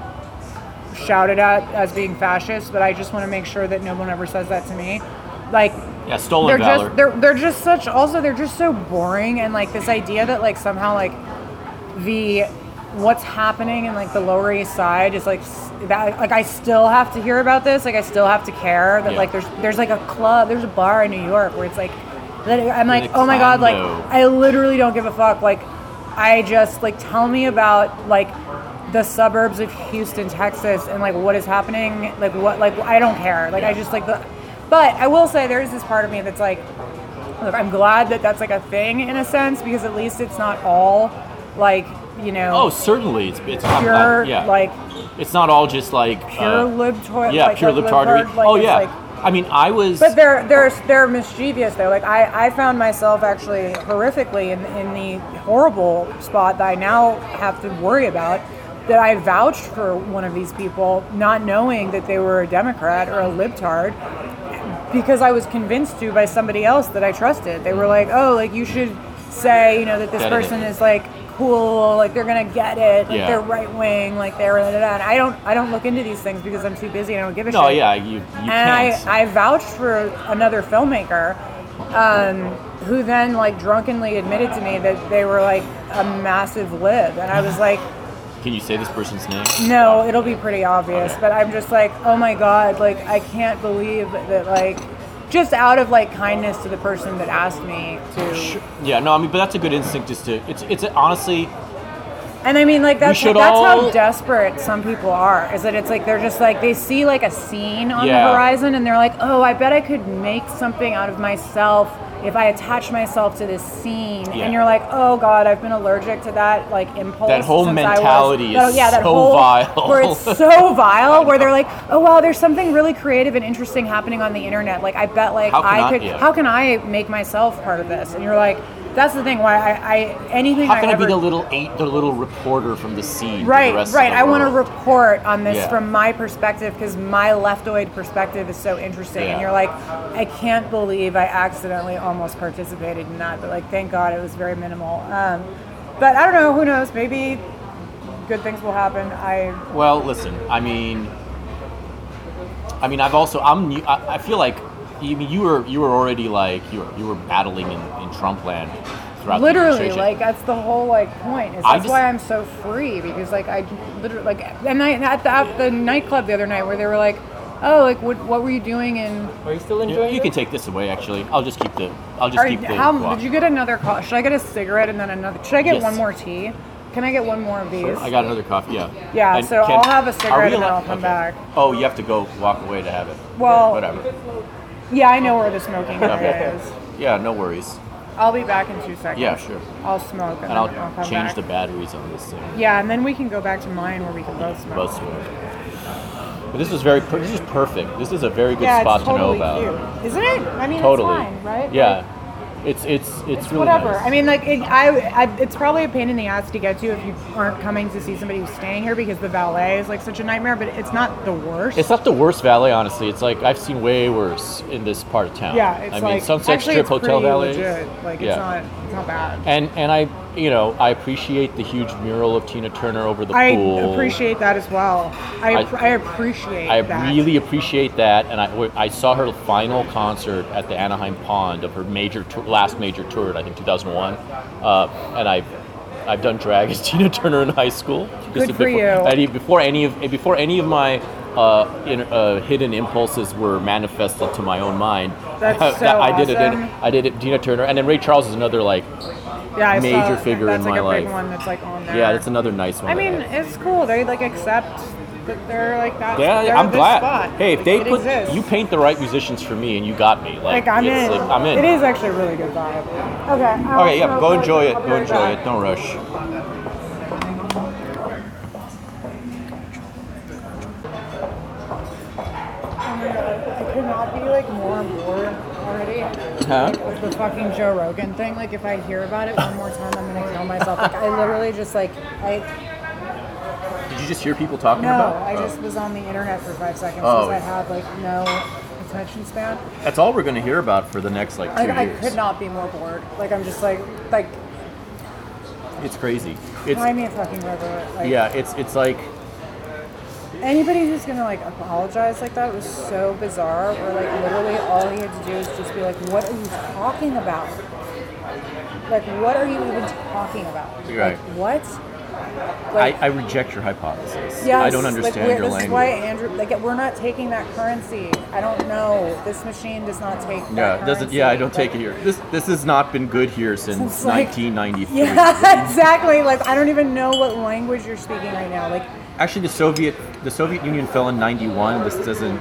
shouted at as being fascist, but I just want to make sure that no one ever says that to me. Like yeah stolen they're valor. just they're they're just such also they're just so boring and like this idea that like somehow like the what's happening in like the lower east side is like that like I still have to hear about this like I still have to care that Yeah. like there's there's like a club there's a bar in New York where it's like that I'm like oh my god like. I literally don't give a fuck like I just like tell me about like the suburbs of Houston, Texas, and like what is happening. Like what? Like I don't care. Like I just like the. But I will say there's this part of me that's like, look, I'm glad that that's like a thing in a sense because at least it's not all like you know. Oh, certainly. It's it's not Pure, that- yeah. like it's not all just like pure uh, libtard. yeah, like, pure like libtardery. libtard, like, oh yeah. I mean, I was. But they're they're they're mischievous though. Like I, I found myself actually horrifically in in the horrible spot that I now have to worry about. That I vouched for one of these people, not knowing that they were a Democrat or a libtard, because I was convinced to by somebody else that I trusted. They were like, "Oh, like you should say, you know, that this person is like cool, like they're gonna get it, like Yeah. they're right wing, like they're." Da, da, da. And I don't I don't look into these things because I'm too busy and I don't give a no, shit No, yeah, you you and can't. I, I vouched for another filmmaker um, who then like drunkenly admitted to me that they were like a massive lib and i was like Can you say this person's name? no it'll be pretty obvious Okay. but i'm just like oh my god like i can't believe that like just out of like kindness to the person that asked me to Yeah, no, I mean, but that's a good instinct. Is to it's it's honestly And I mean, like that's should that's all- how desperate some people are. Is that it's like they're just like they see like a scene on Yeah. the horizon, and they're like, oh, I bet I could make something out of myself if I attach myself to this scene. Yeah. And you're like, oh god, I've been allergic to that like impulse. That whole I was- mentality is Oh, yeah, that so whole, vile. Where it's so vile, where they're like, oh wow, there's something really creative and interesting happening on the internet. Like I bet like I I- could. yeah. How can I make myself part of this? And you're like. That's the thing. Why I, I anything how can I, ever be the little eight, the little reporter from the scene? to the Right, right. I want to report on this Yeah. from my perspective because my leftoid perspective is so interesting. Yeah. And you're like, I can't believe I accidentally almost participated in that, but like, thank God it was very minimal. Um, but I don't know. Who knows? Maybe good things will happen. I Well, listen. I mean, I mean, I've also I'm new, I, I feel like you mean you were you were already like you were you were battling in, in Trump land throughout the literally administration. like that's the whole like point. Is that's just- why I'm so free because like I literally like and I at the, at the nightclub the other night where they were like, oh like what what were you doing in Are you still enjoying you it? can take this away. Actually, I'll just keep the I'll just Are, keep the. how guac. did you get another coffee? Should I get a cigarette and then another? Should I get Yes. one more tea? Can I get one more of these? I got another coffee. Yeah. Yeah, And so I'll have a cigarette and then I'll come okay. back. Oh, you have to go walk away to have it. Well- whatever. Yeah, I know where the smoking area Okay. is. Yeah, no worries. I'll be back in two seconds. Yeah, sure. I'll smoke and, And I'll then I'll come change back. the batteries on this thing. Yeah, and then we can go back to mine where we can both smoke. Both smoke. But this is very. Per- this is perfect. This is a very good yeah, spot it's totally to know about. cute, isn't it? I mean, Totally. it's fine, right? Yeah. It's it's it's, it's really whatever. nice. I mean, like, it, I, I, it's probably a pain in the ass to get to if you aren't coming to see somebody who's staying here because the valet is like such a nightmare. But it's not the worst. It's not the worst valet, honestly. It's like I've seen way worse in this part of town. yeah, it's I like mean, Sunset Strip hotel valets. legit. Like, it's yeah. not, it's not bad. And and I, you know, I appreciate the huge mural of Tina Turner over the I pool. I appreciate that as well. I, I- I appreciate that. I that. really appreciate that, and I, I saw her final concert at the Anaheim Pond of her major tour, last major tour, I think 2001, uh, and I've I've done drag as Tina Turner in high school. Good for before, you. Any, before any of before any of my uh, in, uh, hidden impulses were manifested to my own mind. That's that so I did it. In. I did it. Tina Turner, and then Ray Charles is another like. Yeah, I major saw, figure in like my a big life. one that's like on there. Yeah, that's another nice one. I that mean, it's cool. They like accept that they're like that. Yeah, they're I'm glad. Spot. Hey, if Like, they put exists. you paint the right musicians for me, and you got me. Like, like I'm in. like, I'm in. It is actually a really good vibe. Okay. I'll Okay, yeah, smoke go enjoy it. Go right enjoy back. it. Don't rush. Oh my god, I could not be like more bored already. Huh? The fucking Joe Rogan thing. Like if I hear about it one more time, I'm gonna kill myself. Like I literally just like I Did you just hear people talking about no, about? I Oh. just was on the internet for five seconds Oh. because I have like no attention span. That's all we're gonna hear about for the next like two Like I years. could not be more bored. Like I'm just like like It's crazy. It's buy me a fucking river. Like, yeah. It's it's like Anybody who's gonna like apologize like that was so bizarre. Where like literally all he had to do is just be like, "What are you talking about? Like, what are you even talking about? Right. Like, what? Like, I, I reject your hypothesis. Yes, I don't like, understand we're- your this is why language. Andrew, like, we're not taking that currency. I don't know. This machine does not take. Yeah, that doesn't. Yeah, I don't Like, take it here. This this has not been good here since Since, like- 1993. Yeah, exactly. Like, I don't even know what language you're speaking right now. Like, Actually, the Soviet the Soviet Union fell in '91. This doesn't.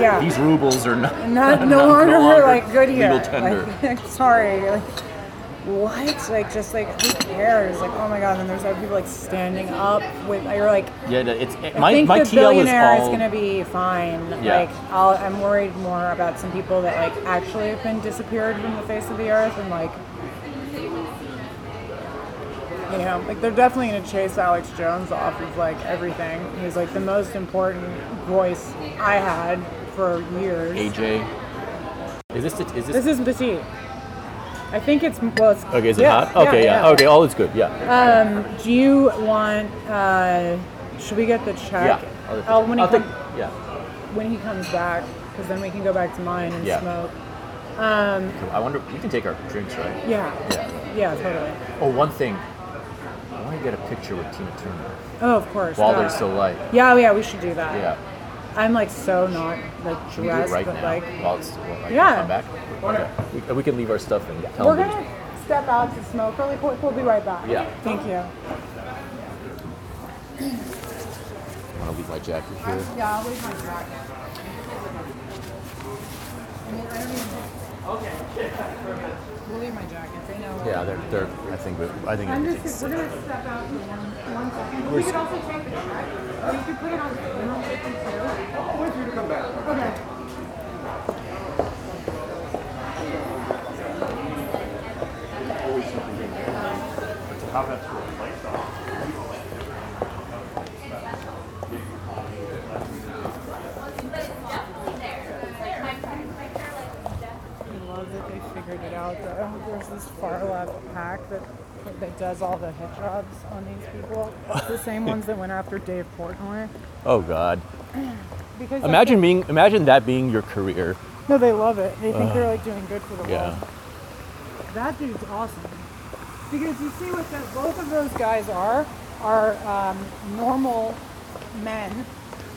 yeah, These rubles are not not no longer, like good here. legal tender. Like, sorry. Like, what? Like, just like who cares? Like, oh my god. And there's other people like standing up with. You're like, yeah, it's I my think my the TL is billionaire all. is gonna be fine. Yeah. Like, I'll, I'm worried more about some people that like actually have been disappeared from the face of the earth, and like, you know, like they're definitely gonna chase Alex Jones off of like everything. He's like the most important voice I had for years. AJ. Is this the, is this? This is the petite. I think it's well. It's, okay, is it yeah, hot? Okay, yeah. Okay, all is good. Yeah. Um, do you want? Uh, should we get the check? yeah. I'll- Oh, when he I'll comes. yeah. when he comes back, because then we can go back to mine and Yeah. smoke. Um, I wonder. We can take our drinks, right? yeah. Yeah. Yeah, totally. Oh, one thing. I want to get a picture with Tina Turner Oh, of course. while uh, they're still light. Yeah, oh, yeah, we should do that. Yeah. I'm like so not like Should we do it dressed, right but now? like while it's while I Yeah. come back. Okay. We, we can leave our stuff and tell we're them. gonna step out to smoke really quick. We'll be right back. Yeah. Thank you. I want to leave my jacket here. Yeah, I'll leave my jacket. I mean, I don't even. Okay. We'll leave my jacket. They know. Yeah, they're they're. I think we, I think I'm it just, we're gonna step out in one, one second. We could also take the check. Or you could put it on funeral fifty two. I'll wait for you to come back. Okay. I love that they figured it out though. There's this far left pack that that does all the hit jobs on these people. It's the same ones that went after Dave Portnoy. Oh God. Because Imagine being. Imagine that being your career. No, they love it. They think they're like doing good for the Yeah. world. That dude's awesome. Because you see what the, both of those guys are are um, normal men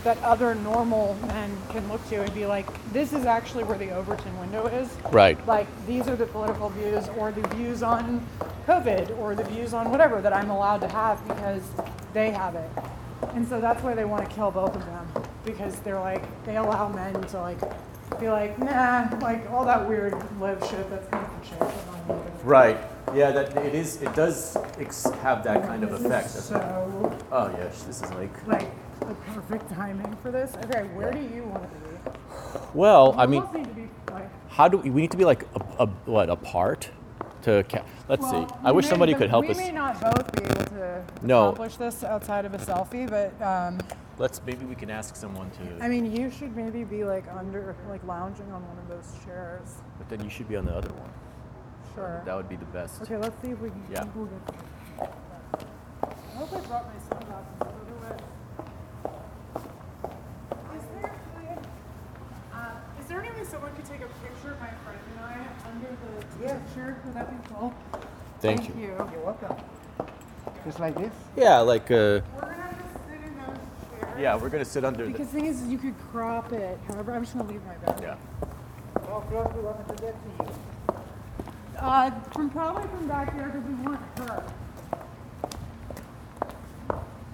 that other normal men can look to and be like, this is actually where the Overton window is. Right. Like these are the political views or the views on COVID or the views on whatever that I'm allowed to have because they have it. And so that's why they want to kill both of them because they're like they allow men to like be like nah like all that weird live shit that's kind of shit. I'm not into. Right. Yeah. That it is. It does ex- have that kind of effect. So Oh yes. This is like. like the perfect timing for this. Okay, where do you want to be? Well, I mean, need to be like. how do we, we need to be like a, a what apart to? Ca- let's Well, see. I we wish may- somebody could help us. we us. may not both be able to No. accomplish this outside of a selfie, but um, Let's maybe we can ask someone to. I mean, you should maybe be like under, like lounging on one of those chairs. but then you should be on the other one. Sure. That would be the best. Okay, let's see if we can. Yeah. We'll I hope I brought my sunglasses. Otherwise, is there, uh, is there any way someone could take a picture of my friend and I under the picture? Would that be cool? Thank, you. you. You're welcome. Just like this? Yeah, like uh, We're gonna have to sit in those chairs. yeah, we're gonna sit under the. Because the thing is, you could crop it. However, I'm just gonna leave my bag. Yeah. How close do you want me to get to you? Uh, from probably from back here because we want her.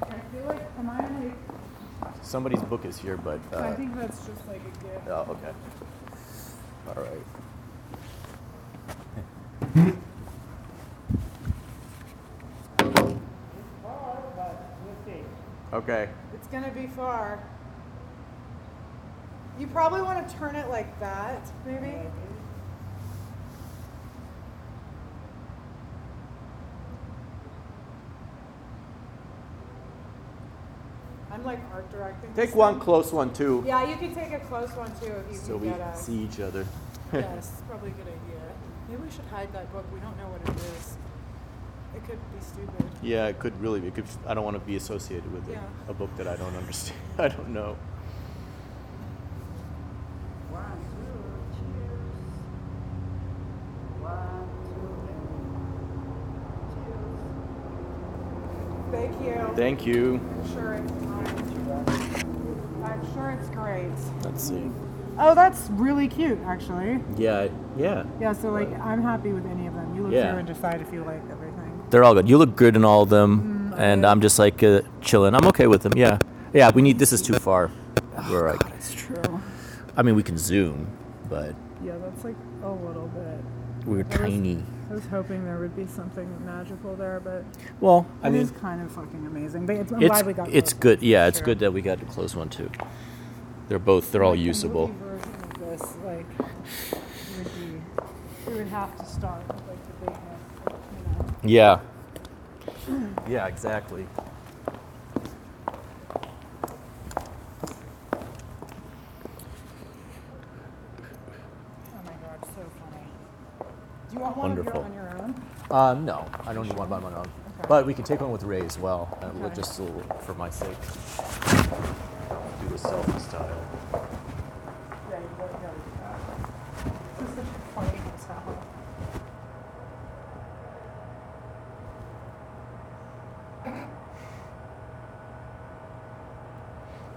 I feel like, am I like, Somebody's book is here, but. I Uh, think that's just like a gift. oh, okay. All right. Okay. It's gonna be far. You probably want to turn it like that, maybe. I'm like art directing. Take one close one too, Yeah, you can take a close one too if you so can we get us. see each other. yes, probably a good idea. Maybe we should hide that book. We don't know what it is. It could be stupid. Yeah, it could really. It could. I don't want to be associated with Yeah. a, a book that I don't understand. I don't know. Thank you. Thank you. I'm sure it's fine. I'm sure it's great. Let's see. Oh, that's really cute, actually. Yeah, yeah. Yeah, so like I'm happy with any of them. You look Yeah. through and decide if you like everything. They're all good. You look good in all of them, and I'm just like uh, chilling. I'm okay with them. Yeah, yeah. We need. This is too far. We're like, It's true. I mean, we can zoom, but Yeah, that's like a little bit. we're tiny. I was hoping there would be something magical there, but Well, I it mean, is kind of fucking amazing. But it's, I'm it's glad we got it's both. good. Yeah, it's good that we got a close one too. They're both. They're all Like, the usable. of this, like, would be, we would have to start with like the bigness, you know. Yeah. Yeah, exactly. Oh my god, so funny. Do you want one Wonderful. of your on your own? Um, no, I don't need one by my own. But we can take one with Ray as well, uh, Okay. just a little for my sake. Do a selfie style. Yeah, you gotta go. This is such a funny hotel.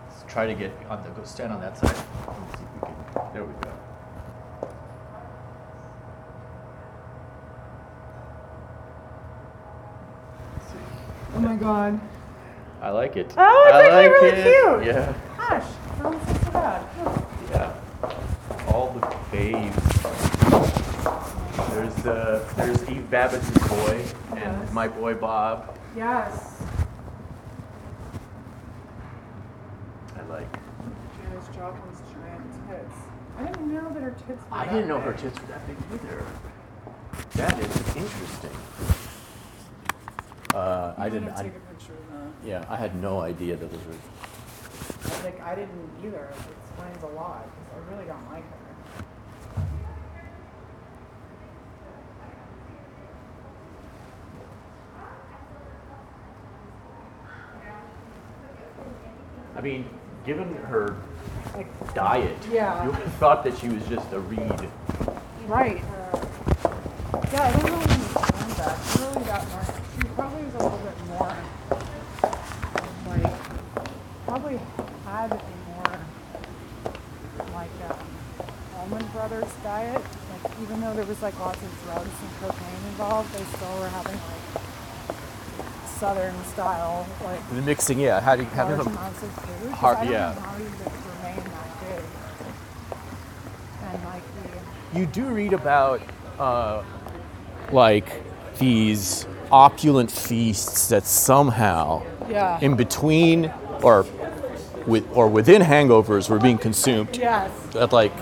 Let's try to get on the go stand on that side. Let's see if we can. There we go. Let's see. Oh my god. I like it. Oh, it's I actually like really it. cute. Yeah, Gosh, that was so bad. yeah. All the babes. There's uh, there's Eve Babitz's boy and Yes. my boy Bob. Yes. I like. Janis Joplin's giant tits. I didn't know that her tits were I didn't know her tits were that big either. That is interesting. Uh, I didn't. I, take a picture of that. yeah, I had no idea that those were. I Like I didn't either. It explains a lot because I really don't like her. I mean, given her Like diet, Yeah. you would have thought that she was just a reed. right. yeah, I don't really understand that. Really much. Probably was a little bit more like probably had a more like um, Allman Brothers diet. Like even though there was like lots of drugs and cocaine involved, they still were having like southern style like The mixing, yeah. How do you have large them? amounts of food. 'cause Hard- I don't yeah. know how you remain that big. And like the You do read about, uh, like, these opulent feasts that somehow, yeah. in between or with or within hangovers, were being consumed. yes. That like,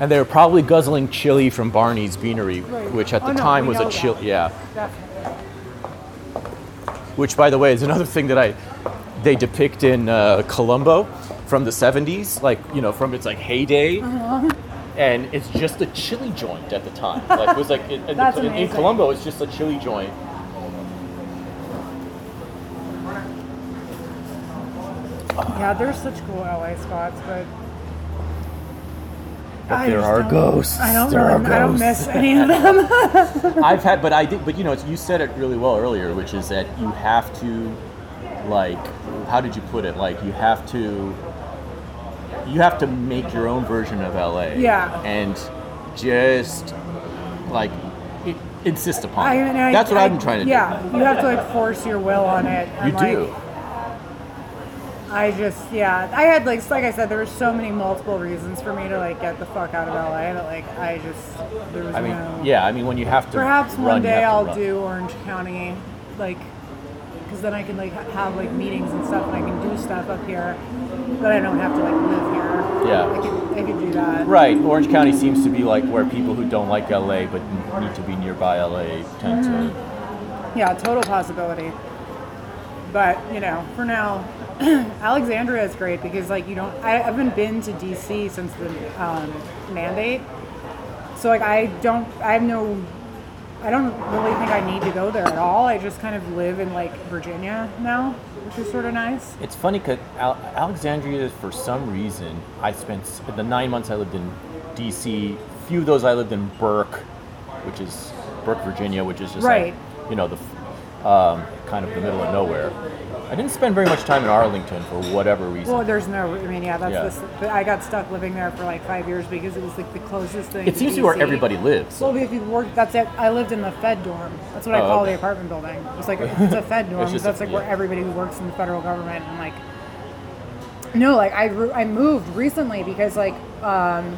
and they were probably guzzling chili from Barney's Beanery, Right. which at Oh, the no, time was a chili. that. Yeah, Definitely. which by the way is another thing that I they depict in uh, Columbo from the 70s, like you know from its like heyday. Uh-huh. And it's just a chili joint at the time. Like it was like in, in, That's in, in amazing. It's just a chili joint. Yeah, there's such cool LA spots, but But I there are ghosts. I don't There are really, I don't miss any of them. I've had, but I did, but you know, it's, you said it really well earlier, which is that you have to, like, how did you put it? Like, you have to, you have to make your own version of LA. Yeah. And just, like, insist upon I, it. I- That's what I- I've been trying to do. yeah, you have to like force your will on it. You and, like, do. I just, yeah, I had like, like I said, there were so many multiple reasons for me to like get the fuck out of LA that like I just, there was I mean, no. yeah, I mean, when you have to. Perhaps run, one day I'll run. do Orange County, like, because then I can like have like meetings and stuff, and I can do stuff up here, but I don't have to like live here. Yeah. I could, I could do that. Right, Orange County seems to be like where people who don't like LA but need to be nearby LA tend to. Yeah, total possibility. But you know, for now, Alexandria is great because like you don't. I haven't been to DC since the um, mandate, so like I don't. I have no. I don't really think I need to go there at all. I just kind of live in like Virginia now, which is sort of nice. It's funny because Al- Alexandria, for some reason, I spent the nine months I lived in D.C. Few of those I lived in Burke, which is Burke, Virginia, which is just Right. like you know the um, kind of the middle of nowhere. I didn't spend very much time in Arlington for whatever reason. Well, there's no. I mean, yeah, that's Yeah. the but I got stuck living there for like five years because it was like the closest thing. it seems to be where everybody lives. Well, if you work, that's it. I lived in the Fed dorm. That's what I Oh, call okay. the apartment building. It's like it's a Fed dorm. that's a- like where everybody who works in the federal government and like. No, like I I moved recently because like um,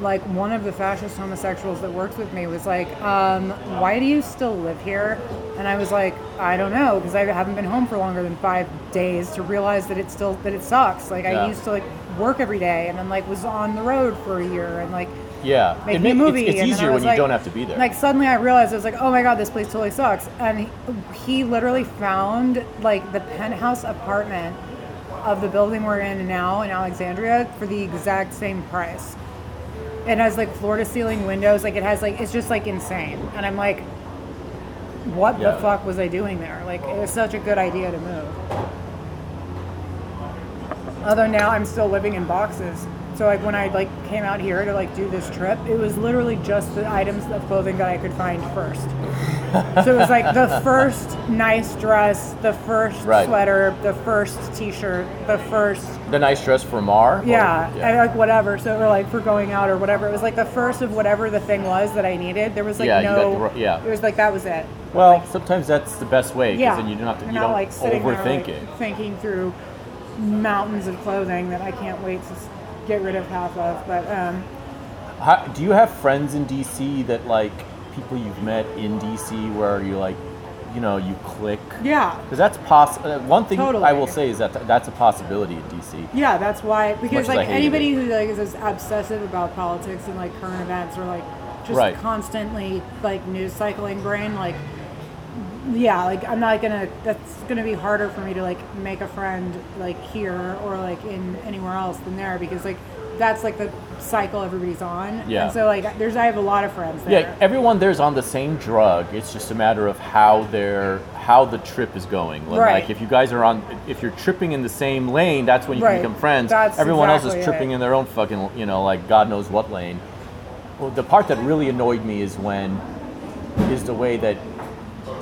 like one of the fascist homosexuals that works with me was like, um, "Why do you still live here?" And I was like, "I don't know because I haven't been home for longer than five days to realize that it still that it sucks." Like Yeah. I used to like work every day and then like was on the road for a year and like yeah, make It me a movie. It's, it's and then I easier when was you like- don't have to be there. Like suddenly I realized I was like, oh my god, this place totally sucks. And he, he literally found like the penthouse apartment of the building we're in now in Alexandria for the exact same price. It has like floor to ceiling windows. Like it has like it's just like insane. And I'm like, what Yeah. the fuck was I doing there? Like it was such a good idea to move. Although now I'm still living in boxes. So like when I like came out here to like do this trip, it was literally just the items of clothing that I could find first. so it was like the first nice dress, the first Right. sweater, the first t-shirt, the first the nice dress for Mar. or- yeah, and like whatever. So or like for going out or whatever. It was like the first of whatever the thing was that I needed. There was like Yeah, no. the yeah. It was like that was it. Well, sometimes that's the best way because Yeah. then you don't have to. You're You not don't like sitting there, overthink like, it. Thinking through mountains of clothing that I can't wait to get rid of half of. But um, How, do you have friends in DC that like people you've met in DC where you like, you know, you click? yeah, Because that's poss. Uh, one thing I will say is that th- that's a possibility in DC. yeah, that's why. Because like anybody it. who like is as obsessive about politics and like current events or like just Right. constantly like news cycling brain, like yeah, like I'm not gonna. That's gonna be harder for me to like make a friend like here or like in anywhere else than there because like that's like the cycle everybody's on. Yeah. And so like there's I have a lot of friends there. Yeah, everyone there's on the same drug. It's just a matter of how their how the trip is going. Like, Right. like if you guys are on, if you're tripping in the same lane, that's when you Right. can become friends. That's Everyone else is tripping it. in their own fucking, you know, like God knows what lane. Well, the part that really annoyed me is when is the way that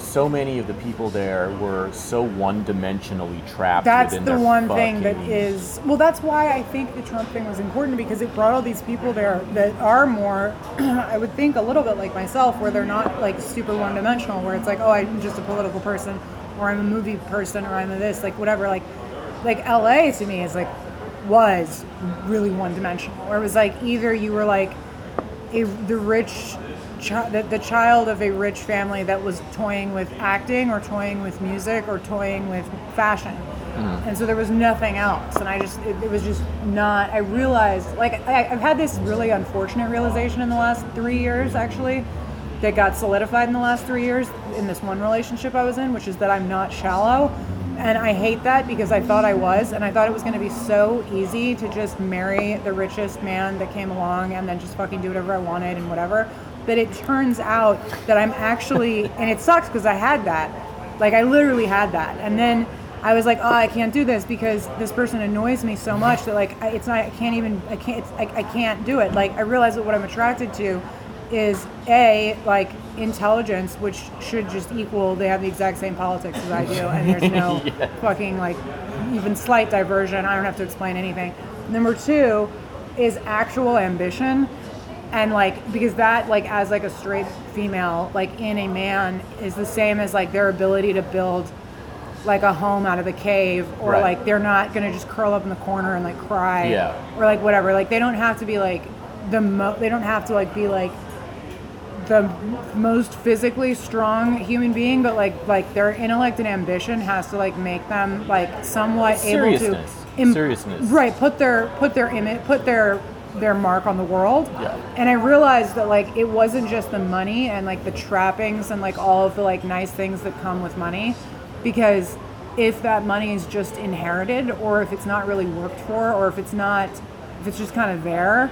so many of the people there were so one-dimensionally trapped. That's the one thing that is well. That's why I think the Trump thing was important because it brought all these people there that are more, I would think, a little bit like myself, where they're not like super one-dimensional. Where it's like, oh, I'm just a political person, or I'm a movie person, or I'm a this, like whatever. Like, like LA to me is like was really one-dimensional. Where it was like either you were like a the rich chi- the, the child of a rich family that was toying with acting or toying with music or toying with fashion. Mm-hmm. And so there was nothing else. And i just it, it was just not i realized like I, i've had this really unfortunate realization in the last three years actually that got solidified in the last three years in this one relationship i was in which is that i'm not shallow. And I hate that because I thought I was, and I thought it was going to be so easy to just marry the richest man that came along and then just fucking do whatever I wanted and whatever. But it turns out that I'm actually, and it sucks because I had that. Like, I literally had that. And then I was like, oh, I can't do this because this person annoys me so much that, like, I- it's not, I can't even, I can't, it's, I, I can't do it. Like, I realize that what I'm attracted to is A, like, intelligence, which should just equal, they have the exact same politics as I do, and there's no fucking, like, even slight diversion. I don't have to explain anything. Number two is actual ambition. And like because that like as like a straight female like in a man is the same as like their ability to build like a home out of a cave or Right. like they're not gonna just curl up in the corner and like cry Yeah. or like whatever like they don't have to be like the mo- they don't have to like be like the most physically strong human being but like like their intellect and ambition has to like make them like somewhat able to Seriousness. Seriousness. right put their put their image put their their mark on the world Yeah. and i realized that like it wasn't just the money and like the trappings and like all of the like nice things that come with money because if that money is just inherited or if it's not really worked for or if it's not if it's just kind of there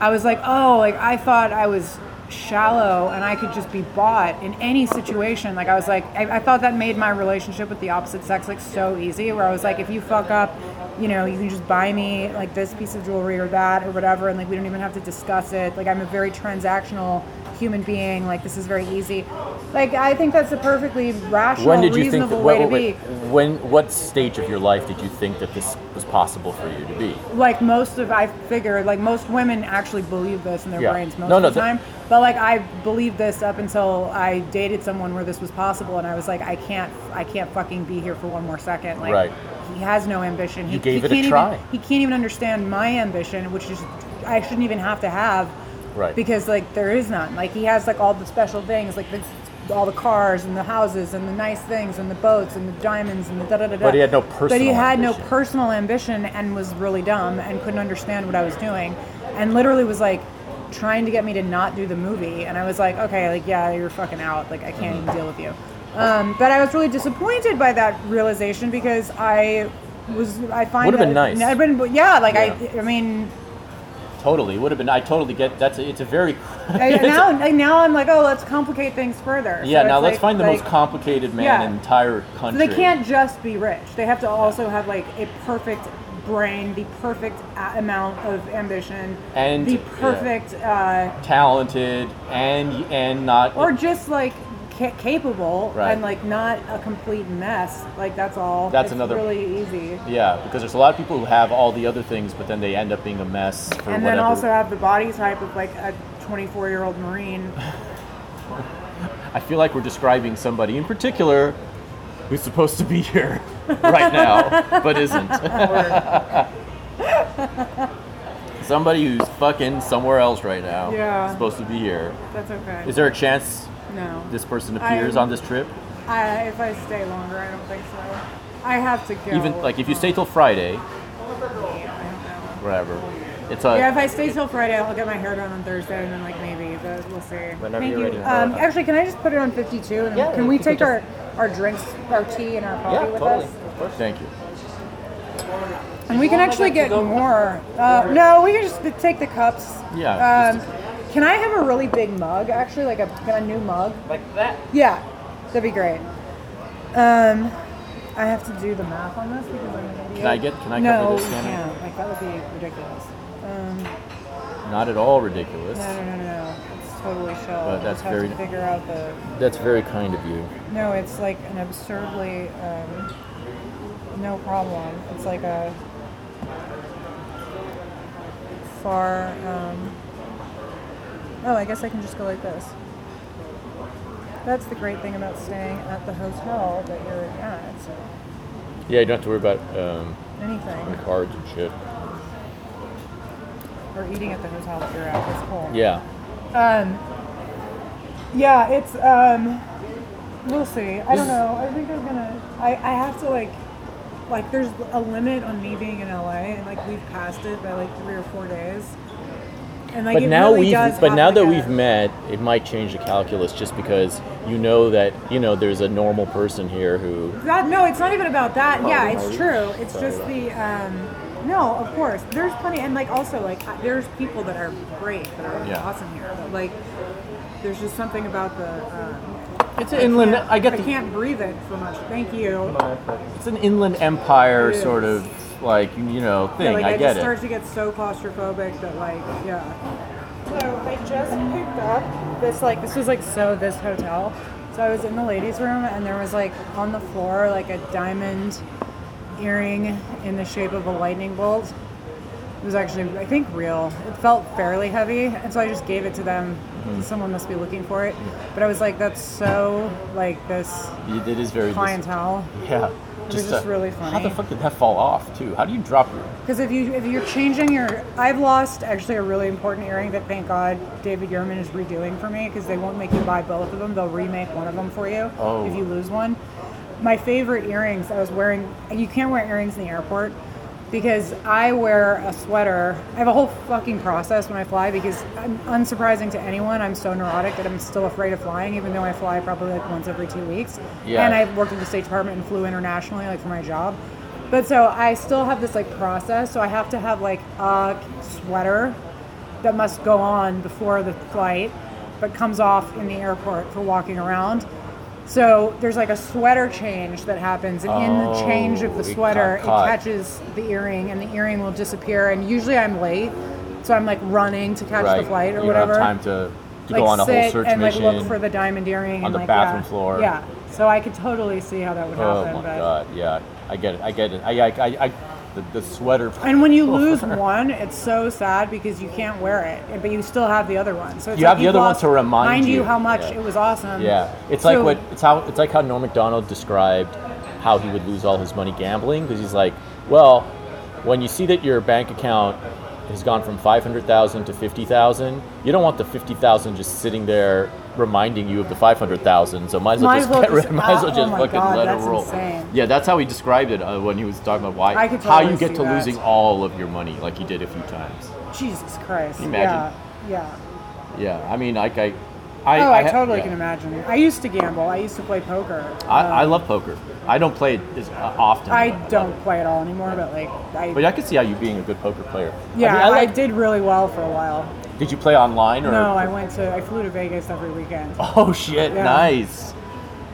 I was like, oh, like I thought I was shallow and I could just be bought in any situation. Like I was like, I, I thought that made my relationship with the opposite sex like so easy. Where I was like, if you fuck up, you know, you can just buy me like this piece of jewelry or that or whatever, and like we don't even have to discuss it. Like I'm a very transactional human being. Like this is very easy. Like I think that's a perfectly rational, when did you think that, way wait, to wait, be. wait. when what stage of your life did you think that this was possible for you to be like most of I figured like most women actually believe this in their Yeah. brains most No, of no, the th- time. But like I believed this up until I dated someone where this was possible, and I was like, I can't, I can't fucking be here for one more second. Like Right. he has no ambition. You he, gave he it a can't try. Even, he can't even understand my ambition, which is I shouldn't even have to have. Right. Because like there is none. Like he has like all the special things, like the, all the cars and the houses and the nice things and the boats and the diamonds and the da da da da. But he had no personal. But he had no personal ambition and was really dumb and couldn't understand what I was doing, and literally was like trying to get me to not do the movie. And I was like, okay, like yeah, you're fucking out. Like I can't Mm-hmm. even deal with you. Um, but I was really disappointed by that realization because I was I find Would've been nice. I've been yeah, like Yeah. I I mean totally it would have been i totally get that's a, it's a very I, now like, now I'm like oh let's complicate things further. So yeah now let's like- find the like- most complicated man Yeah. in the entire So country they can't just be rich. They have to also have like a perfect brain, the perfect amount of ambition, And- the yeah. perfect, uh, talented and and not or just like ca- capable Right. and like not a complete mess. Like that's all. That's It's another- really easy. yeah because there's a lot of people who have all the other things but then they end up being a mess for And whatever then also have the body type of like a 24 year old Marine. i feel like we're describing somebody in particular who's supposed to be here right now but isn't somebody who's fucking somewhere else right now Yeah. supposed to be here That's okay. is there a chance no. this person appears I'm- on this trip I, if I stay longer, I don't think so. I have to go. even like if you stay till friday whatever it's a Yeah, if I stay till Friday, I'll get my hair done on Thursday, and then like maybe, but we'll see. Whenever Thank you're you. ready Um, actually, can I just put it on 52? And Yeah, can we take our, our drinks, our tea, and our coffee with us? Of course. thank you And we can actually get more. Uh, no, we can just take the cups. Yeah, Um, can I have a really big mug? Actually, like a, a new mug. Like that? Yeah, that'd be great. Um, I have to do the math on this because I'm an idiot. Can I get- can I no, cover this, you Shannon? can't. Like that would be ridiculous. Um, not at all ridiculous no, no, no, no, no. It's totally chill. But that's very- to figure out the. that's very kind of you No, it's like an absurdly. Um, no problem. It's like a far. Um, oh, I guess I can just go like this. That's the great thing about staying at the hotel that you're at. yeah you don't have to worry about um, Anything. cards and shit Or eating at the hotel that you're at. It's cool. yeah Um, yeah, it's um, we'll see. I don't know. I think I'm gonna. I I have to like, like there's a limit on me being in LA, and like we've passed it by like three or four days. And like but now really we've but now that get- we've met it might change the calculus just because you know that you know there's a normal person here who That, no, it's not even about that. yeah, it's Harvey. true. It's just the um, no, of course. There's plenty, and like also like there's people that are great that are Yeah. awesome here, but like there's just something about the. Um, it's an inland i get I the can't breathe it for much. Thank you. it's an inland empire sort of like you know thing Yeah, like i I, get just it start to get so claustrophobic that like yeah. So I just picked up this like this was like so this hotel. So I was in the ladies' room and there was like on the floor like a diamond earring in the shape of a lightning bolt. It was actually I think real. It felt fairly heavy, and so I just gave it to them. Mm-hmm. Someone must be looking for it. But I was like, that's so like this it is very dis- clientele. yeah was just really how the fuck did that fall off too how do you drop your Because if you if you're changing your, I've lost actually a really important earring that thank God David Yurman is redoing for me because they won't make you buy both of them. They'll remake one of them for you Oh. if you oh. lose one. My favorite earrings I was wearing. You can't wear earrings in the airport because I wear a sweater. I have a whole fucking process when I fly because un- unsurprising to anyone, I'm so neurotic that I'm still afraid of flying, even though I fly probably like once every two weeks. Yeah. And I worked at the State Department and flew internationally, like for my job. But so I still have this like process. So I have to have like a sweater that must go on before the flight, but comes off in the airport for walking around. So there's like a sweater change that happens, and in the change of the Oh, it sweater, it caught. catches the earring, and the earring will disappear. And usually I'm late, so I'm like running to catch right the flight or you whatever. don't have time to To like go on a whole sit search and like look for the diamond earring on and the like, bathroom yeah. floor. Yeah, so I could totally see how that would oh, happen. Oh my but. god, yeah, I get it, I get it. I, I, I, I the, the sweater. And when you lose one, it's so sad because you can't wear it, but you still have the other one. So it's You like have the other one to remind you you. how much Yeah. it was awesome. Yeah, it's So- like what it's how it's like how Norm Macdonald described how he would lose all his money gambling because he's like, well, when you see that your bank account has gone from five hundred thousand to fifty thousand, you don't want the fifty thousand just sitting there reminding you of the five hundred thousand. So might as well Might just well get rid. just- Might as well oh just my fucking God, let it roll. insane. Yeah, that's how he described it uh, when he was talking about why I could how you get to that. losing all of your money like he did a few times. Jesus Christ. you imagine? Yeah. Yeah. Yeah, I mean, like I. I, oh, I, ha- totally yeah. can imagine. I used to gamble. I used to play poker. I, Um, I love poker. I don't play it as uh, often. I don't play it all anymore, but like, I, But I can see how you being a good poker player. yeah, I, I, mean, I like, did really well for a while. Did you play online or? No, I went to, I flew to Vegas every weekend. Oh shit! Yeah. Nice.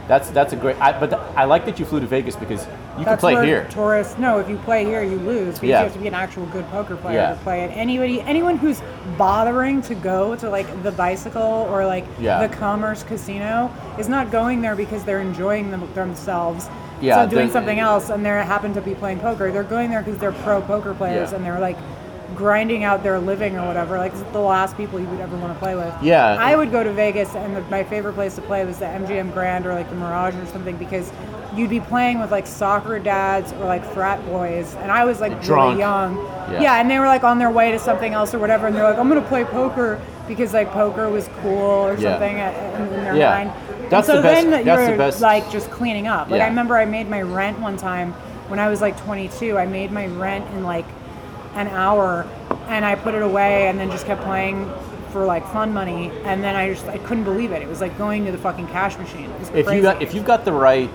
That's that's a great. I, but th- I like that you flew to Vegas because you can That's play where here. Tourists, no, if you play here, you lose because Yeah. you have to be an actual good poker player Yeah. to play it. Anybody, anyone who's bothering to go to like the bicycle or like Yeah. the Commerce Casino is not going there because they're enjoying them themselves. Yeah, so doing something else, and they happen to be playing poker. They're going there because they're pro poker players and they're like grinding out their living or whatever. Like the last people you would ever want to play with. Yeah. I would go to Vegas, and the, my favorite place to play was the MGM Grand or like the Mirage or something because you'd be playing with like soccer dads or like frat boys, and I was like Drunk. really young. Yeah. and they were like on their way to something else or whatever, and they're like, "I'm gonna play poker." Because like poker was cool or something uh, in, their Yeah. mind. That's and so the best- then that's the you're best- like just cleaning up. Like Yeah. I remember I made my rent one time when I was like 22. I made my rent in like an hour, and I put it away, and then just kept playing for like fun money. And then I just I couldn't believe it. It was like going to the fucking cash machine. If you got if you've got the right,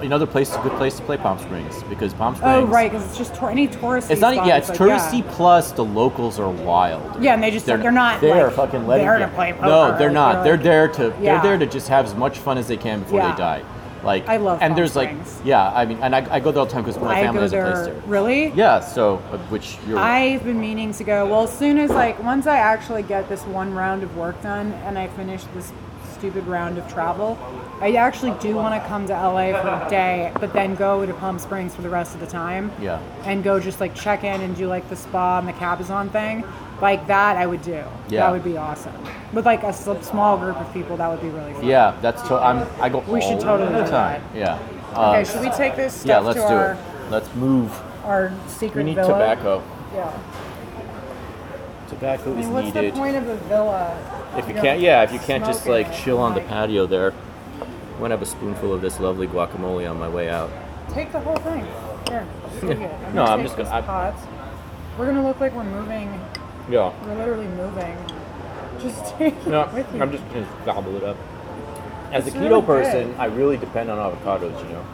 another place, is a good place to play Palm Springs because Palm oh, Springs. oh right, because it's just tour- any touristy. It's not. Yeah, it's like, touristy plus the locals are wild. Yeah, and they just they're, not They are like, fucking letting there you- to play poker. No, they're not. They're like- there to. Yeah. They're there to just have as much fun as they can before Yeah. they die. Like I love And Palm there's like, Springs. yeah. I mean, and I, I go there all the time because my I family go has a place there. there. Really? Yeah. So, uh, which you're. I've been meaning to go. Well, as soon as like once I actually get this one round of work done and I finish this stupid round of travel, I actually do want to come to LA for a day, but then go to Palm Springs for the rest of the time. Yeah. And go just like check in and do like the spa and the Cabazon thing. Like that, I would do. Yeah. That would be awesome. With like a small group of people, that would be really fun. yeah, that's. To, I'm. I go. We should all totally the do time. that. Yeah. Uh, Okay, should we take this stuff yeah. Let's to do our it. Let's move. our secret We need villa? tobacco. Yeah. Tobacco I is mean, what's needed. the point of a villa? If you can't, yeah, if you can't just smoking like it chill on the like- patio there. I'm gonna have a spoonful of this lovely guacamole on my way out. Take the whole thing. Here, take it. I'm No, gonna I'm take just gonna- these I- pots. We're gonna look like we're moving. Yeah. We're literally moving. Just take it No, with you. I'm just gonna gobble it up. As It's a really keto person, good. I really depend on avocados. You know.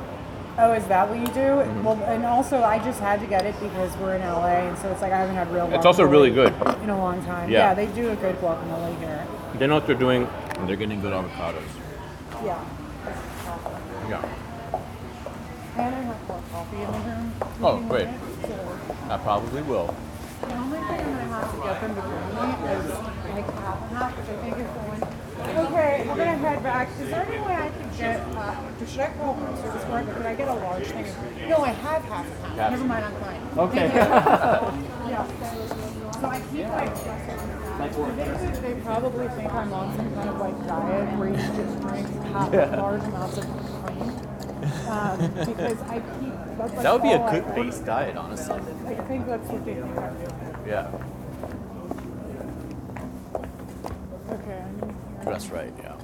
Oh, is that what you do? Mm-hmm. Well, and also I just had to get it because we're in LA, and so it's like I haven't had real. It's also really good. in a long time. Yeah. Yeah, they do a good guacamole here. They know what they're doing. and They're getting good avocados. Yeah. Yeah. And I have more coffee in the room. Oh, great. I probably will. The only thing I'm gonna have to get them to bring me is like half and half, which I think is going. Okay, we're gonna head back. Is there any way I could get? Uh, should I call room service for it? Could I get a large thing? Of, no, I have half and half. Half. Never mind, I'm fine. Okay. Yeah. So I keep my like. I think that they probably think I'm on some kind of like diet where you just drink half large amounts of cream. Um, because I keep. That's like That would be a all I- good base diet, honestly. I think that's what they think I'm doing. Yeah. Okay, I need here. That's right. Yeah.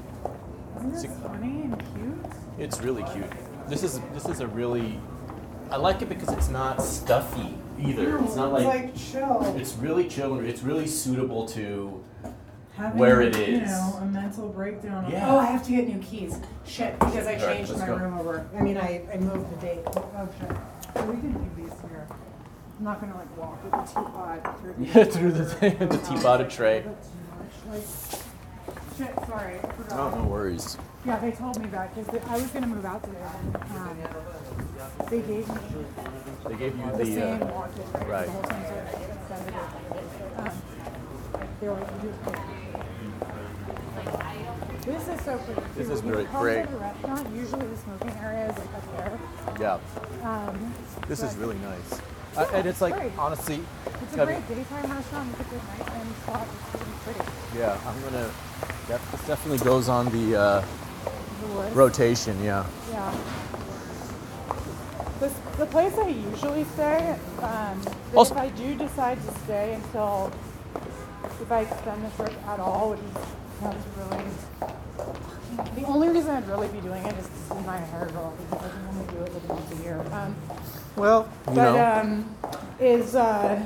Isn't this funny and cute? It's really cute. This is this is a really. I like it because it's not stuffy either. It's not like. chill. It's really chill. and It's really suitable to. Having, where it is. You know, a mental breakdown. of- Yeah. Oh, I have to get new keys. Shit, because I right, changed let's my go. room over. I mean, I, I moved the date. Oh shit. So we can do these here. I'm not gonna like walk with the teapot through the. Yeah, through the thing, the teapot tray. That's too much. Like, shit. Sorry, I forgot. Oh, no worries. Yeah, they told me that because I was gonna move out today. Um, they gave me They gave you the same Uh, walk-in, right? right. The whole time, so I extended it. Um, They were like, "You do it." This is so pretty. This too. is When really you come great. The restaurant, usually the smoking area is like up there. Yeah. Um, This is but really nice. Uh, and it's like great. honestly, It's a gotta- great daytime restaurant with a good nighttime spot. It's really pretty. yeah, I'm gonna. That definitely goes on the uh, The rotation. Yeah. Yeah. This, the place I usually stay, um, but Also- if I do decide to stay until, if I extend the trip at all, which is, sounds really, the only reason I'd really be doing it is to see my hair grow because I can only do it like once a year. Um, Well, you but know. um, is uh,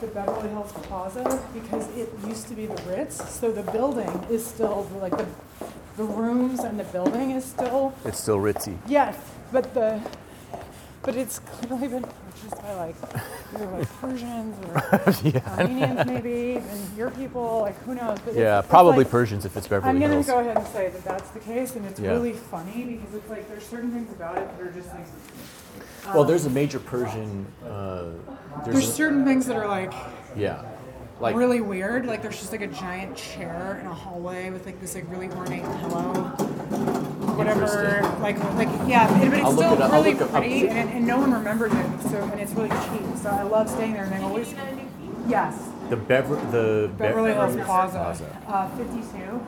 the Beverly Hills Plaza because it used to be the Ritz, so the building is still like the the rooms and the building is still it's still ritzy. yes, but the but it's clearly been purchased by like either like Persians or Armenians maybe, and your people like who knows? But it's- Yeah, it's probably like- Persians if it's Beverly Hills. I'm gonna Hills. go ahead and say that that's the case, and it's Yeah. really funny because it's like there's certain things about it that are just like well, there's a major Persian. Uh, there's there's a, certain things that are like yeah, like really weird. Like there's just like a giant chair in a hallway with like this like really ornate pillow, whatever. Like like yeah, but it's I'll still it really look it up. pretty, and, and no one remembers it. So and it's really cheap. So I love staying there, and they always yes, the Bever the Beverly Hills Plaza, Uh, 52,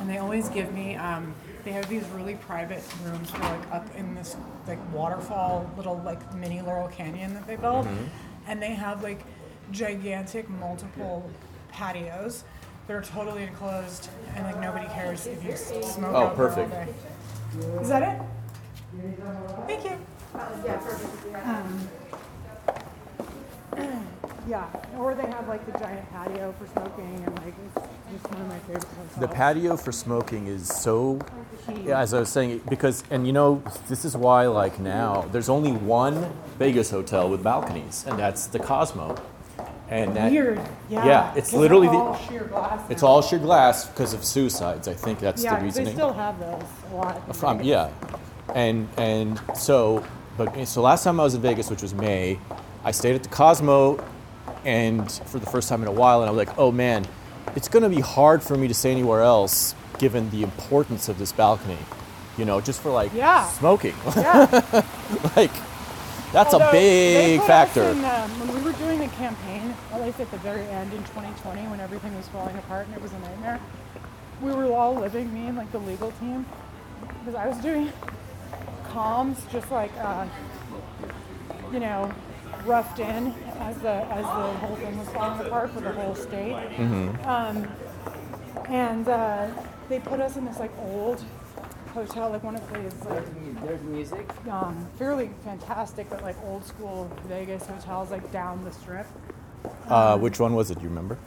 and they always give me. Um, they have these really private rooms for like up in this like waterfall little like mini Laurel Canyon that they built, Mm-hmm. and they have like gigantic multiple patios. They're totally enclosed, and like nobody cares if you s- smoke Oh, out there all perfect. day. Is that it? Thank you. Yeah, perfect. Um, yeah, or they have like the giant patio for smoking, and like it's just one of my favorite hotels. The patio for smoking is so, Key. Yeah, as I was saying, because, and you know, this is why, like now, there's only one Vegas hotel with balconies, and that's the Cosmo. And that, Weird. Yeah. Yeah, it's 'cause they're literally the- sheer glass. it's now. all sheer glass because of suicides. I think that's Yeah, the 'cause reasoning. they still have those a lot. From yeah, and and so, but so last time I was in Vegas, which was May, I stayed at the Cosmo, and for the first time in a while, and I was like, oh man, it's gonna be hard for me to stay anywhere else given the importance of this balcony, you know, just for like Yeah. smoking, Yeah. like that's Although a big factor. in, um, when we were doing the campaign, at least at the very end in 2020, when everything was falling apart and it was a nightmare, we were all living, me and like the legal team, because I was doing comms, just like, uh, you know, roughed in as the as the whole thing was falling apart for the whole state. Um, and uh, they put us in this like old hotel, like one of these like There's music. um, fairly fantastic, but like old school Vegas hotels, like down the strip. Uh, which one was it? Do you remember?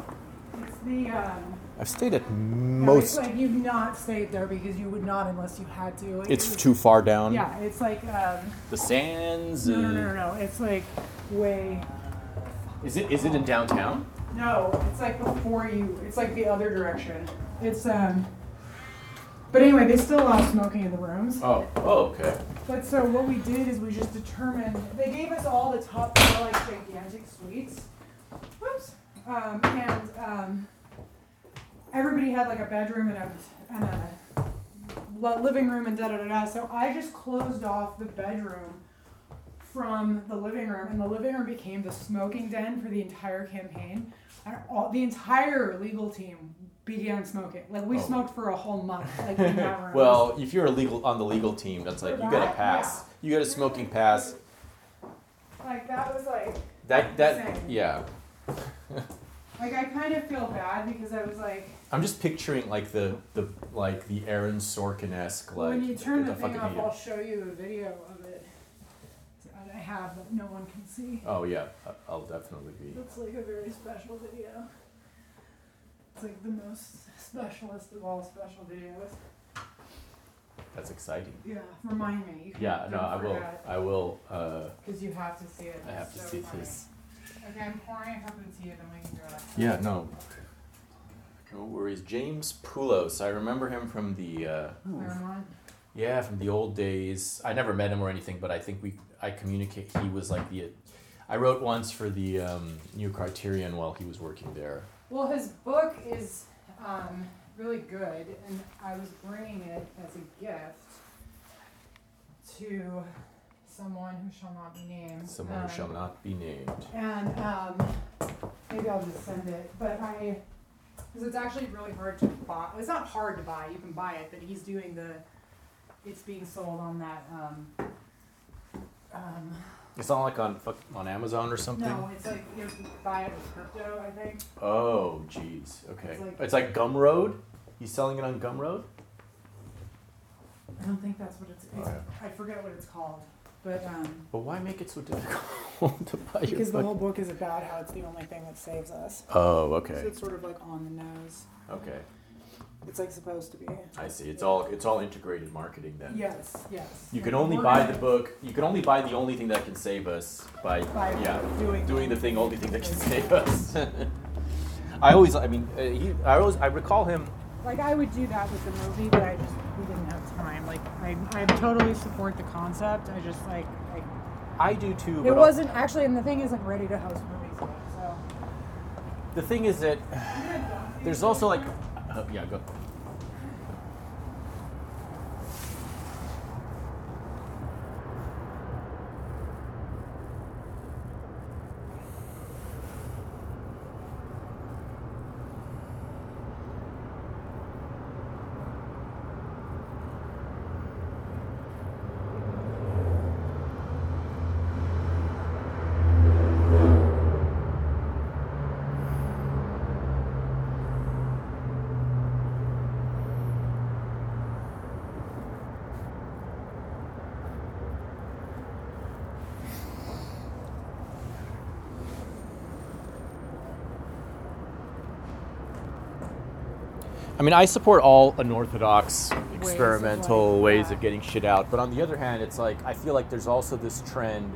It's the um, I've stayed at yeah, it's most. like you've not stayed there because you would not unless you had to. Like, It's too far down. Yeah, it's like um, The sands. no, no, no, no, no. It's like way. Is it is it in downtown? No, it's like before you. It's like the other direction. It's um. But anyway, they still allow smoking in the rooms. Oh. Oh. Okay. But so what we did is we just determined they gave us all the top floor like gigantic suites. Whoops. Um, and um, everybody had like a bedroom and a and a li- living room and da da da da. So I just closed off the bedroom from the living room, and the living room became the smoking den for the entire campaign. And all, the entire legal team began smoking. Like we Oh. smoked for a whole month, like in that room. Well, if you're a legal on the legal team, that's like you got a pass. You got a smoking pass. like that was like. That that Insane. yeah. Like I kind of feel bad because I was like, I'm just picturing like the the like the Aaron Sorkin esque like when you turn the, thing fucking off. I'll show you a video of it. that I have that no one can see. Oh yeah, I- I'll definitely be. It's like a very special video. It's like the most specialist of all special videos. That's exciting. Yeah, remind me. You can, Yeah, no, I will. I will. Uh, Because you have to see it. I have It's to so see funny. this. Okay, I'm pouring a cup of tea and then we can go. Yeah, no. No worries. James Poulos. I remember him from the. Uh, Claremont. Yeah, from the old days. I never met him or anything, but I think we I communicate. He was like the. I wrote once for the um, New Criterion while he was working there. Well, his book is um, really good, and I was bringing it as a gift to someone who shall not be named. Someone who Um, shall not be named. And um, maybe I'll just send it. But I, because it's actually really hard to buy. It's not hard to buy. You can buy it, but he's doing the. It's being sold on that. Um, um, It's not like on fuck- on Amazon or something. no, it's like you buy it with crypto. I think. Oh, jeez. Okay. It's like- It's like Gumroad. He's selling it on Gumroad. I don't think that's what it's. it's Okay. I forget what it's called. But um, But why make it so difficult to buy your because the whole book is about how it's the only thing that saves us. Oh, So okay. it's sort of like on the nose. Okay. It's like supposed to be. I see. It's all it's all integrated marketing then. Yes, yes. You can Like, only we're buy gonna- the book. You can only buy the only thing that can save us by, By yeah doing- doing the thing only thing that can save us. I always I mean uh, he I always I recall him Like I would do that with the movie, but I just we didn't have time. Like I, I totally support the concept. I just like, like I do too. but it I'll- wasn't actually, and the thing isn't ready to host movies yet. So The thing is that there's also like uh, yeah go. I mean, I support all unorthodox, experimental ways yeah. of getting shit out. But on the other hand, it's like I feel like there's also this trend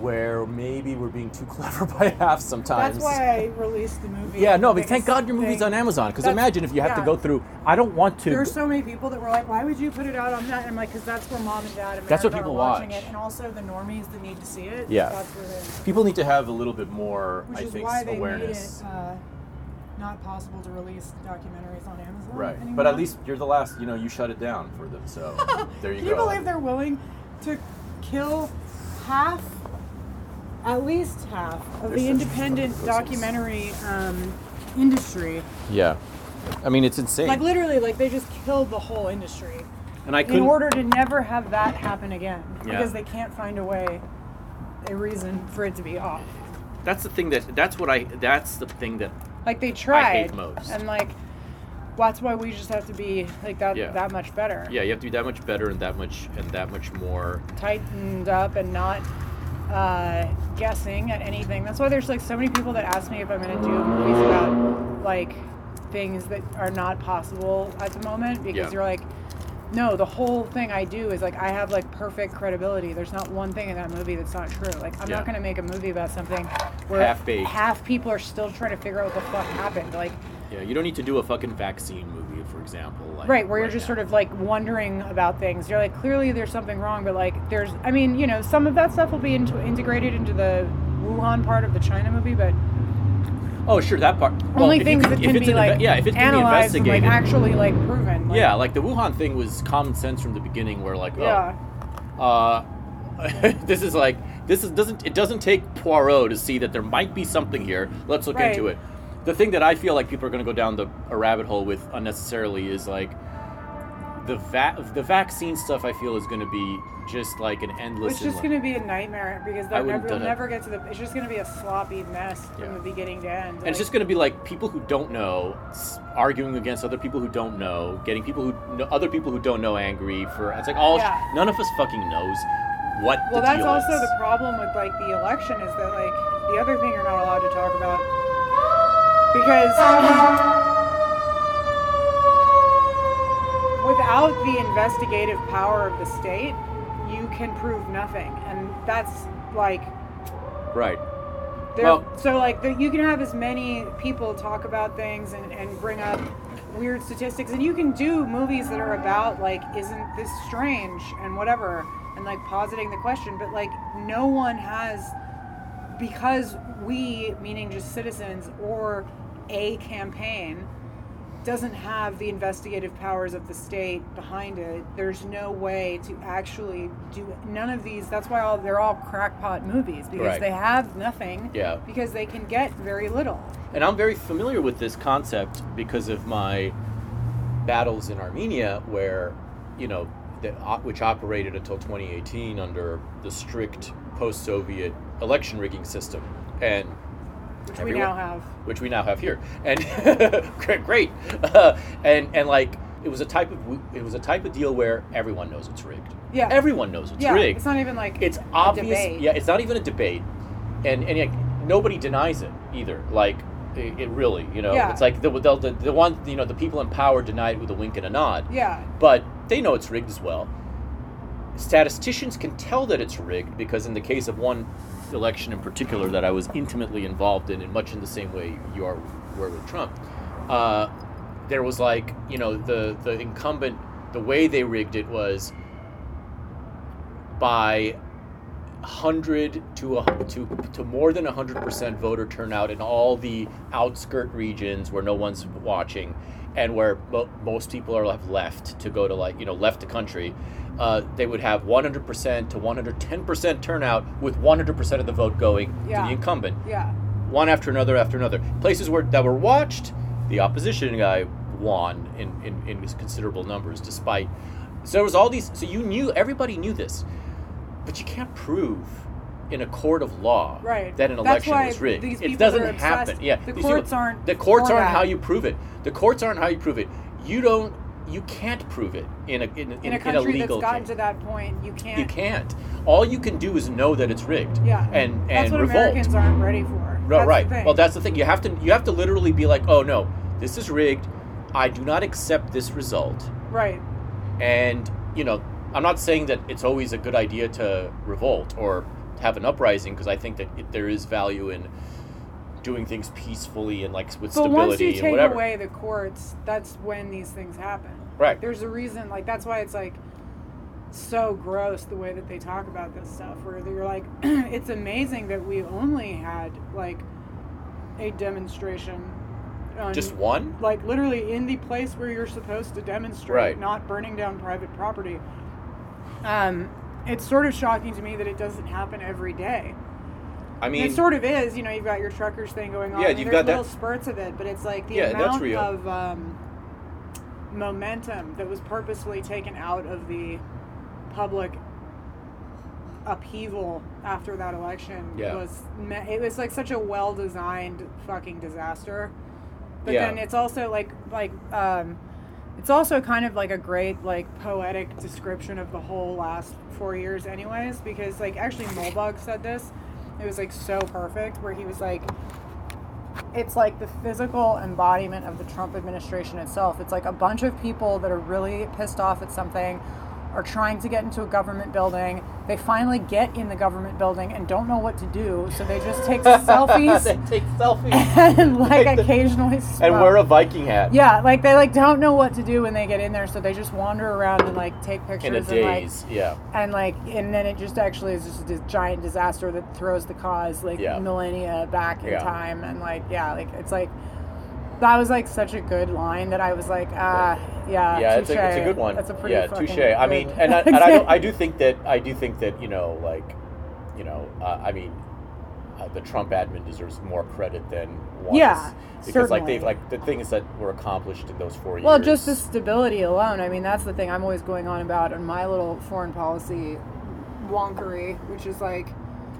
where maybe we're being too clever by half sometimes. that's why I released the movie. Yeah, no, but thank God your movie's thing. on Amazon. Because imagine if you have to go through. I don't want to. There are so many people that were like, "Why would you put it out on that?" And I'm like, "Cause that's where mom and dad and That's what people are watching watch. it, and also the normies that need to see it. Yeah. people need to have a little bit more, Which I is think, why they awareness. made it uh, not possible to release documentaries on Amazon. Right, anymore. but at least you're the last. You know, you shut it down for them. So there you Can go. you believe they're willing to kill half, at least half, of They're the independent documentary um, industry? Yeah, I mean it's insane. Like literally, like they just killed the whole industry and I in couldn't. order to never have that happen again Yeah. because they can't find a way, a reason for it to be off. That's the thing that. That's what I. That's the thing that. Like they tried, most. and like that's why we just have to be like that Yeah. that much better. Yeah, you have to be that much better and that much and that much more. tightened up and not uh, guessing at anything. That's why there's like so many people that ask me if I'm going to do movies about like things that are not possible at the moment because Yeah. you're like, no, the whole thing I do is like I have like perfect credibility. There's not one thing in that movie that's not true. Like I'm Yeah. not going to make a movie about something where Half-baked. half people are still trying to figure out what the fuck happened. Like Yeah, you don't need to do a fucking vaccine movie, for example. Like, right where you're just now. sort of like wondering about things you're like clearly there's something wrong but like there's i mean you know some of that stuff will be into, integrated into the wuhan part of the china movie but Oh, sure, that part. Well, only things can- that can be an like inve- yeah, if it's can be and like actually like proven like, yeah, like the Wuhan thing was common sense from the beginning, where like, oh, yeah uh, this is like this is doesn't it doesn't take Poirot to see that there might be something here. Let's look Right. into it. The thing that I feel like people are going to go down the a rabbit hole with unnecessarily is like the va- the vaccine stuff. I feel is going to be just like an endless. it's just going to be a nightmare because I they'll never, we'll never get to the it's just going to be a sloppy mess Yeah. from the beginning to end And it's just going to be like people who don't know arguing against other people who don't know, getting people who know, other people who don't know angry for. It's like all Yeah. none of us fucking knows what. well the that's deal also is. the problem with like the election is that like the other thing you're not allowed to talk about because without the investigative power of the state you can prove nothing and that's like right. Well- so like the, you can have as many people talk about things and, and bring up weird statistics and you can do movies that are about like isn't this strange and whatever and like positing the question but like no one has because we meaning just citizens or a campaign doesn't have the investigative powers of the state behind it, there's no way to actually do none of these. That's why all they're all crackpot movies because Right. they have nothing. Yeah. Because they can get very little. And I'm very familiar with this concept because of my battles in Armenia, where, you know, the, uh, which operated until 2018 under the strict post-Soviet election rigging system, and Which Everyone- we now have. which we now have here, and great, great, uh, and and like it was a type of it was a type of deal where everyone knows it's rigged. Yeah. everyone knows it's Yeah. rigged. It's not even like it's obvious. debate. Yeah, it's not even a debate, and and like, nobody denies it either. Like it, it really, you know, Yeah. it's like the, the the the one you know the people in power deny it with a wink and a nod. Yeah. but they know it's rigged as well. Statisticians can tell that it's rigged because in the case of one election in particular that I was intimately involved in, in much in the same way you are were with Trump, uh, there was like you know the the incumbent the way they rigged it was by hundred to a, to to more than hundred percent voter turnout in all the outskirt regions where no one's watching, and where mo- most people are have left to go to like you know left the country. Uh, they would have 100% to 110% turnout with 100% of the vote going to the incumbent Yeah. one after another after another. Places where that were watched, the opposition guy won in, in, in considerable numbers, despite. So there was all these. So you knew everybody knew this, but you can't prove in a court of law Right. that an That's election was rigged. it doesn't happen. Yeah, The These courts aren't The courts aren't that. how you prove it. The courts aren't how you prove it. You don't. You can't prove it in a in, in, In a country that's legal gotten case. to that point, you can't. You can't. All you can do is know that it's rigged. Yeah. And and that's what revolt. Americans aren't ready for. No, That's right. Well, that's the thing. You have to you have to literally be like, oh no, this is rigged. I do not accept this result. right. And you know, I'm not saying that it's always a good idea to revolt or have an uprising because I think that it, there is value in doing things peacefully and like with But stability once you and take whatever. away the courts, that's when these things happen. Right. There's a reason. Like that's why it's like so gross the way that they talk about this stuff. Where you're like, it's amazing that we only had like a demonstration. On, Just one? Like literally in the place where you're supposed to demonstrate, Right. not burning down private property. Um, it's sort of shocking to me that it doesn't happen every day. I mean, it sort of is. You know, you've got your truckers thing going on. Yeah, you've there's got that- little spurts of it, but it's like the Yeah, amount of um, momentum that was purposefully taken out of the public upheaval after that election Yeah. was me- it was like such a well designed fucking disaster. But Yeah. then it's also like like um, it's also kind of like a great like poetic description of the whole last four years anyways because like actually Moldbug said this it was like so perfect where he was like it's like the physical embodiment of the Trump administration itself. It's like a bunch of people that are really pissed off at something are trying to get into a government building. They finally get in the government building and don't know what to do, so they just take selfies they take selfies and like Like the- occasionally and wear a Viking hat Yeah, like they like don't know what to do when they get in there, so they just wander around and like take pictures in a and like yeah. and like and then it just actually is just a giant disaster that throws the cause like Yeah. millennia back in Yeah. time and like yeah like it's like that was like such a good line that I was like ah yeah yeah, it's a, touche. it's a good one. that's a pretty yeah, touche. I mean, and I, and I, do, I do think that I do think that you know, like, you know, uh, I mean, uh, the Trump admin deserves more credit than was. Yeah, because like they've like the things that were accomplished in those four years. well just the stability alone I mean that's the thing I'm always going on about in my little foreign policy wonkery which is like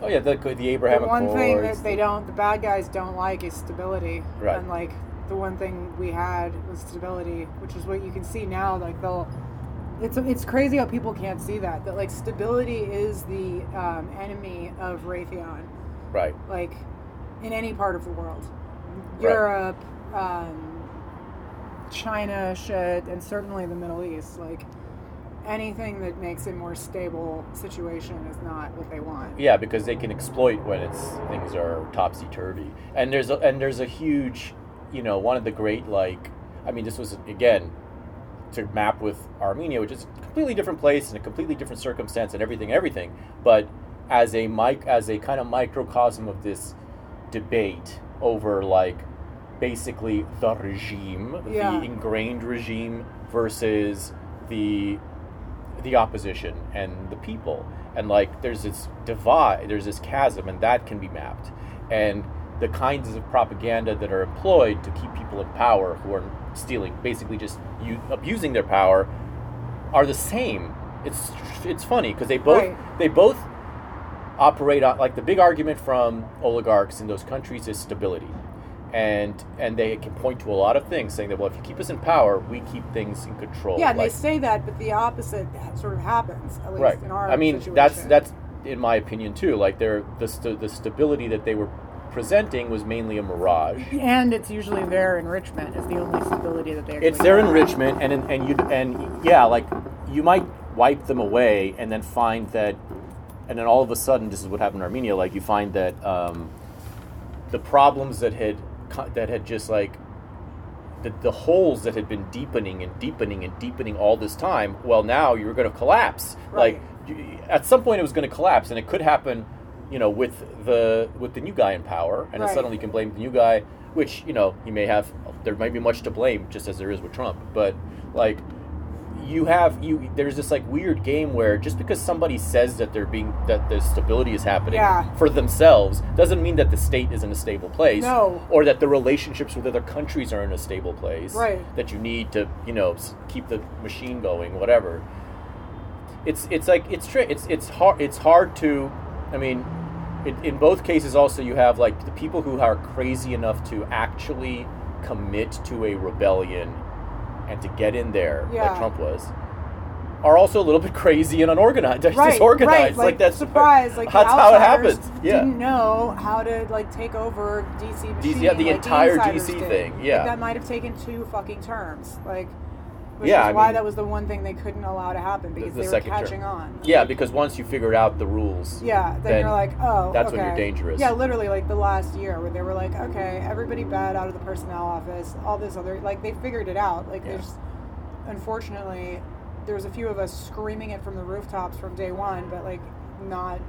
oh yeah, the, the the Abraham one Accords. thing that they don't the bad guys don't like is stability Right. and like the one thing we had was stability which is what you can see now like they'll it's it's crazy how people can't see that that like stability is the um, enemy of Raytheon right. like in any part of the world Right. Europe um, China shit and certainly the Middle East like anything that makes a more stable situation is not what they want Yeah, because they can exploit when it's things are topsy turvy, and there's a, and there's a huge, you know, one of the great like, I mean, this was again to map with Armenia, which is a completely different place and a completely different circumstance and everything, everything. But as a mic, as a kind of microcosm of this debate over like basically the regime, Yeah. the ingrained regime, versus the the opposition and the people. And like there's this divide, there's this chasm, and that can be mapped. And the kinds of propaganda that are employed to keep people in power who are stealing, basically just u- abusing their power, are the same. It's it's funny because they both Right. they both operate on like the big argument from oligarchs in those countries is stability and and they can point to a lot of things saying that well if you keep us in power we keep things in control Yeah, and Like- they say that, but the opposite sort of happens. At least right in our i mean situation. that's that's in my opinion too like they're the, st- the stability that they were presenting was mainly a mirage and it's usually their enrichment is the only stability that they. It's their have. enrichment and and you and yeah like you might wipe them away and then find that and then all of a sudden this is what happened in armenia like you find that um, the problems that had that had just like the, the holes that had been deepening and deepening and deepening all this time well now you're going to collapse Right. like you, at some point it was going to collapse and it could happen you know with the with the new guy in power and then Right. suddenly you can blame the new guy which you know he may have there might be much to blame just as there is with trump but like you have you there's this like weird game where just because somebody says that they're being that the stability is happening Yeah. for themselves doesn't mean that the state is in a stable place No. or that the relationships with other countries are in a stable place Right. that you need to you know keep the machine going whatever it's it's like it's tri- it's it's hard it's hard to i mean it, in both cases also you have like the people who are crazy enough to actually commit to a rebellion and to get in there Yeah. like trump was are also a little bit crazy and unorganized Right, disorganized right. like, that's surprise. Like that's how it happens yeah didn't know how to like take over DC machine. yeah, the like entire insiders DC did. thing, Like, yeah. that might have taken two fucking terms. Like, which Yeah, is I why mean- that was the one thing they couldn't allow to happen because the they were second term. catching on. yeah because once you figured out the rules Yeah, then, Then you're like, oh, that's when you're dangerous. Yeah, literally, like the last year where they were like, okay, everybody bad out of the personnel office, all this other, like they figured it out. Like Yeah. there's, unfortunately, there was a few of us screaming it from the rooftops from day one, but like not.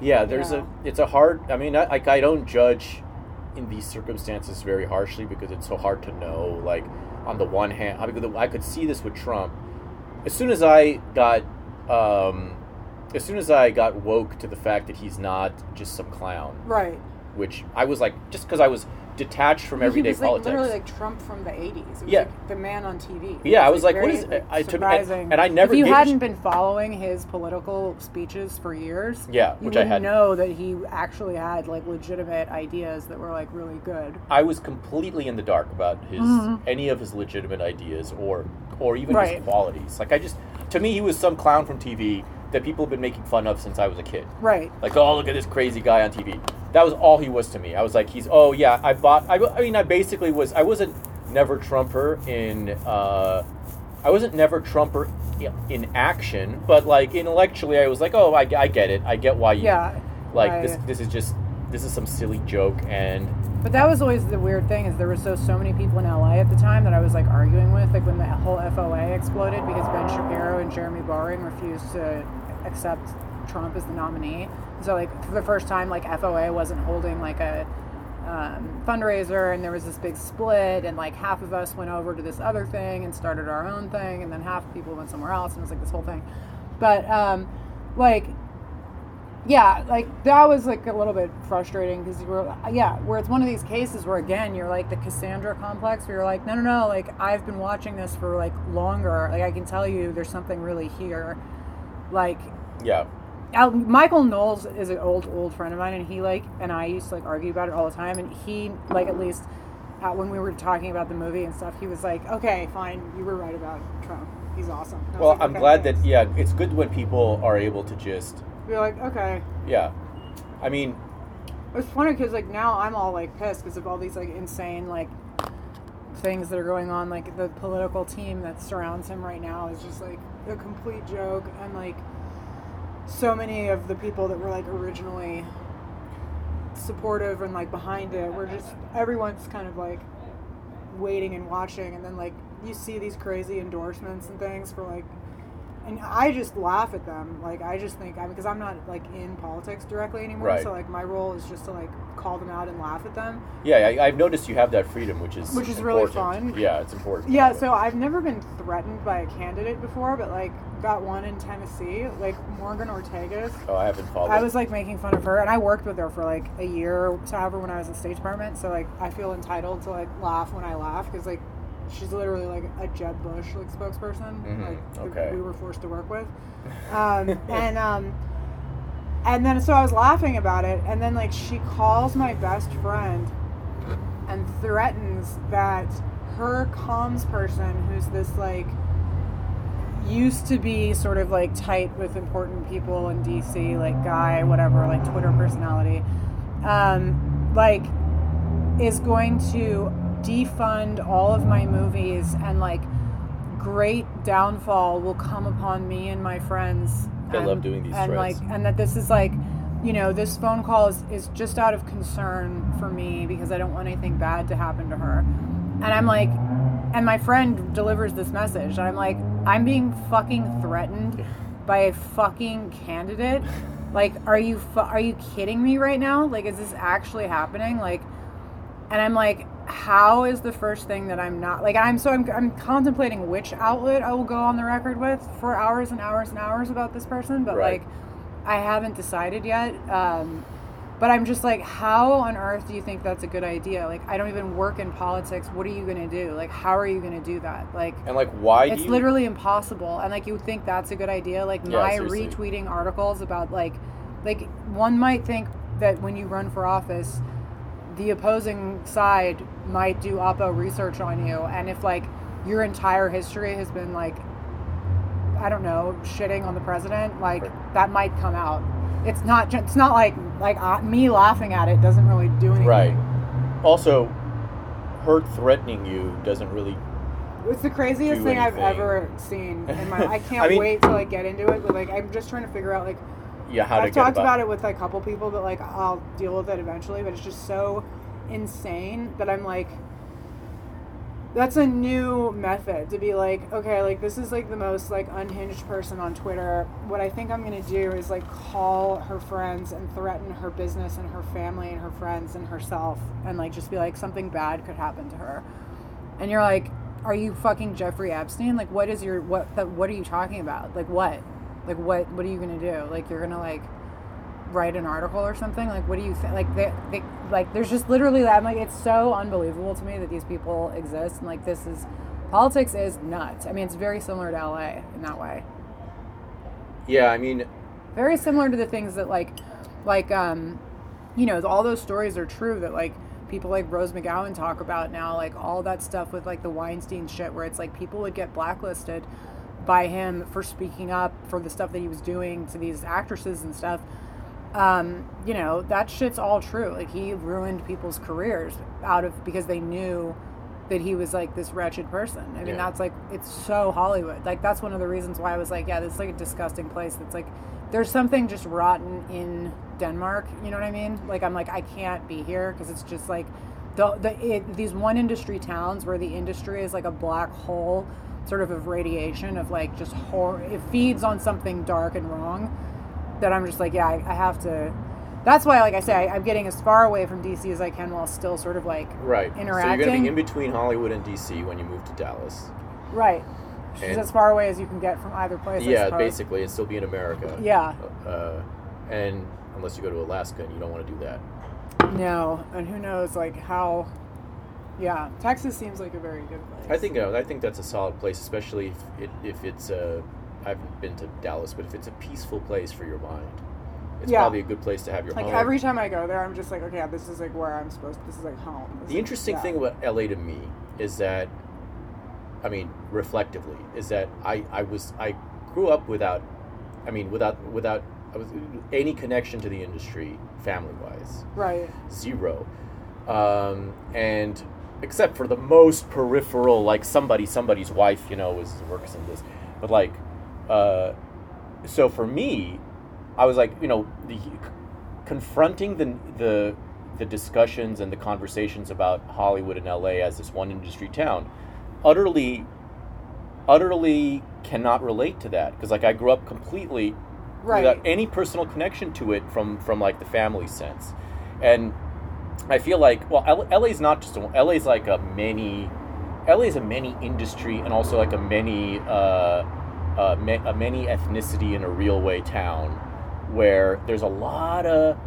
Yeah, there's Yeah. a. It's a hard. I mean, I, like I don't judge in these circumstances very harshly because it's so hard to know. Like, on the one hand, I, I could see this with Trump. As soon as I got, um, as soon as I got woke to the fact that he's not just some clown, Right. which I was like, just because I was detached from everyday he was like, politics. literally like Trump from the 80s. It was Yeah. like the man on TV. It Yeah, I was like, what very, is- I took- and- and I never If you hadn't sh- been following his political speeches for years, Yeah, you which I hadn't. know that he actually had like legitimate ideas that were like really good. I was completely in the dark about his mm-hmm. any of his legitimate ideas or or even Right. his qualities. Like I just to me he was some clown from TV that people have been making fun of since I was a kid. Right. Like oh look at this crazy guy on TV. That was all he was to me. I was like he's oh yeah I bought I, I mean I basically was I wasn't never Trumper in uh I wasn't never Trumper in action, but like intellectually I was like oh I, I get it I get why you Yeah. like I- this this is just this is some silly joke and But that was always the weird thing is there were so so many people in LA at the time that I was like arguing with, like when the whole FOA exploded because Ben Shapiro and Jeremy Boring refused to accept Trump as the nominee. So like for the first time, like FOA wasn't holding like a um, fundraiser, and there was this big split, and like half of us went over to this other thing and started our own thing, and then half people went somewhere else, and it was like this whole thing. But um, like yeah, like that was like a little bit frustrating because you were, yeah, where it's one of these cases where again you're like the Cassandra complex, where you're like, no, no, no, like I've been watching this for like longer, like I can tell you there's something really here, like. yeah Al- Michael Knowles is an old old friend of mine, and he like and I used to like argue about it all the time, and he like at least uh, when we were talking about the movie and stuff, he was like, okay, fine, you were right about Trump, he's awesome. Well, like, I'm "Okay, glad thanks." that yeah, it's good when people are able to just you're like, okay, yeah. I mean, It's funny because like now I'm all like pissed because of all these like insane like things that are going on. Like the political team that surrounds him right now is just like a complete joke, and like so many of the people that were like originally supportive and like behind it were just everyone's kind of like waiting and watching, and then like you see these crazy endorsements and things for like and I just laugh at them. Like I just think I because I'm not like in politics directly anymore. Right. So like my role is just to like call them out and laugh at them. Yeah, I, I've noticed you have that freedom, which is Which is really fun. Yeah, it's important. Yeah, so I've never been threatened by a candidate before, but like got one in Tennessee, like Morgan Ortagus. Oh, I haven't followed. I was like making fun of her, and I worked with her for like a year, so however when I was in State Department. So like I feel entitled to like laugh when I laugh because like she's literally like a Jeb Bush like spokesperson, Mhm, like okay. we were forced to work with, um, and um, and then so I was laughing about it, and then like she calls my best friend and threatens that her comms person, who's this like used to be sort of like tight with important people in DC, like guy, whatever, like Twitter personality, um, like is going to defund all of my movies and like great downfall will come upon me and my friends. And, love doing these and threads. like and that this is like you know this phone call is, is just out of concern for me because i don't want anything bad to happen to her and i'm like and my friend delivers this message and i'm like i'm being fucking threatened by a fucking candidate like are you fu- are you kidding me right now like is this actually happening like and i'm like how is the first thing that i'm not like i'm so i'm, I'm contemplating which outlet i will go on the record with for hours and hours and hours about this person but Right. like i haven't decided yet um but i'm just like how on earth do you think that's a good idea like i don't even work in politics what are you to do like how are you to do that like and like, why it's you? literally impossible and like you think that's a good idea like Yeah, my seriously. retweeting articles about like like one might think that when you run for office the opposing side might do oppo research on you and if like your entire history has been like i don't know shitting on the president like Right. that might come out it's not it's not like like uh, me laughing at it doesn't really do anything Right. Also, her threatening you doesn't really. It's the craziest thing I've ever seen in my. I can't I mean- wait to like get into it, but like I'm just trying to figure out like Yeah, how to I've get talked about it with like, a couple people, but like I'll deal with it eventually. But it's just so insane that I'm like, that's a new method to be like, okay, like this is like the most like unhinged person on Twitter. What I think I'm gonna do is like call her friends and threaten her business and her family and her friends and herself, and like just be like something bad could happen to her. And you're like, are you fucking Jeffrey Epstein? Like, what is your what? The, what are you talking about? Like, what? Like, what? What are you gonna do? Like, you're gonna like write an article or something? Like, what do you think? Like, they, they, like, there's just literally that. I'm like, it's so unbelievable to me that these people exist. And like, this is politics is nuts. I mean, it's very similar to LA in that way. Yeah, I mean, Very similar to the things that like, like, um, you know, all those stories are true that like people like Rose McGowan talk about now, like all that stuff with like the Weinstein shit, where it's like people would get blacklisted by him for speaking up for the stuff that he was doing to these actresses and stuff. Um, you know, that shit's all true. Like he ruined people's careers out of because they knew that he was like this wretched person. I mean, Yeah. that's like it's so Hollywood. Like that's one of the reasons why I was like, yeah, this is like a disgusting place. That's like there's something just rotten in Denmark. You know what I mean? Like I'm like I can't be here because it's just like the the it, these one industry towns where the industry is like a black hole sort of of radiation of like just horror. It feeds on something dark and wrong that I'm just like, yeah, I, I have to. That's why, like I say, I, I'm getting as far away from DC as I can while still sort of like right. interacting. So you're to be in between Hollywood and DC when you move to Dallas. right. She's as far away as you can get from either place. Yeah, basically, and still be in America. Yeah. Uh, and unless you go to Alaska and you don't want to do that. No, and who knows, like how. Yeah, Texas seems like a very good place. I think uh, I think that's a solid place, especially if it, if it's a. I haven't been to Dallas, but if it's a peaceful place for your mind, it's Yeah. probably a good place to have your like home. every time I go there, I'm just like, okay, this is like where I'm supposed. This is like home. This The interesting yeah. thing about LA to me is that, I mean, reflectively, is that I, I was I grew up without, I mean, without without I was any connection to the industry family wise, Right. zero, um, and except for the most peripheral, like somebody somebody's wife, you know, was works in this, but like, uh, so for me, I was like, you know, the confronting the the the discussions and the conversations about Hollywood and LA as this one industry town, utterly, utterly cannot relate to that. Because like I grew up completely Right. without any personal connection to it from from like the family sense, and I feel like well, L- LA's not just a, LA's like a many, LA's a many industry and also like a many uh, uh, ma- a many ethnicity in a real way town, where there's a lot of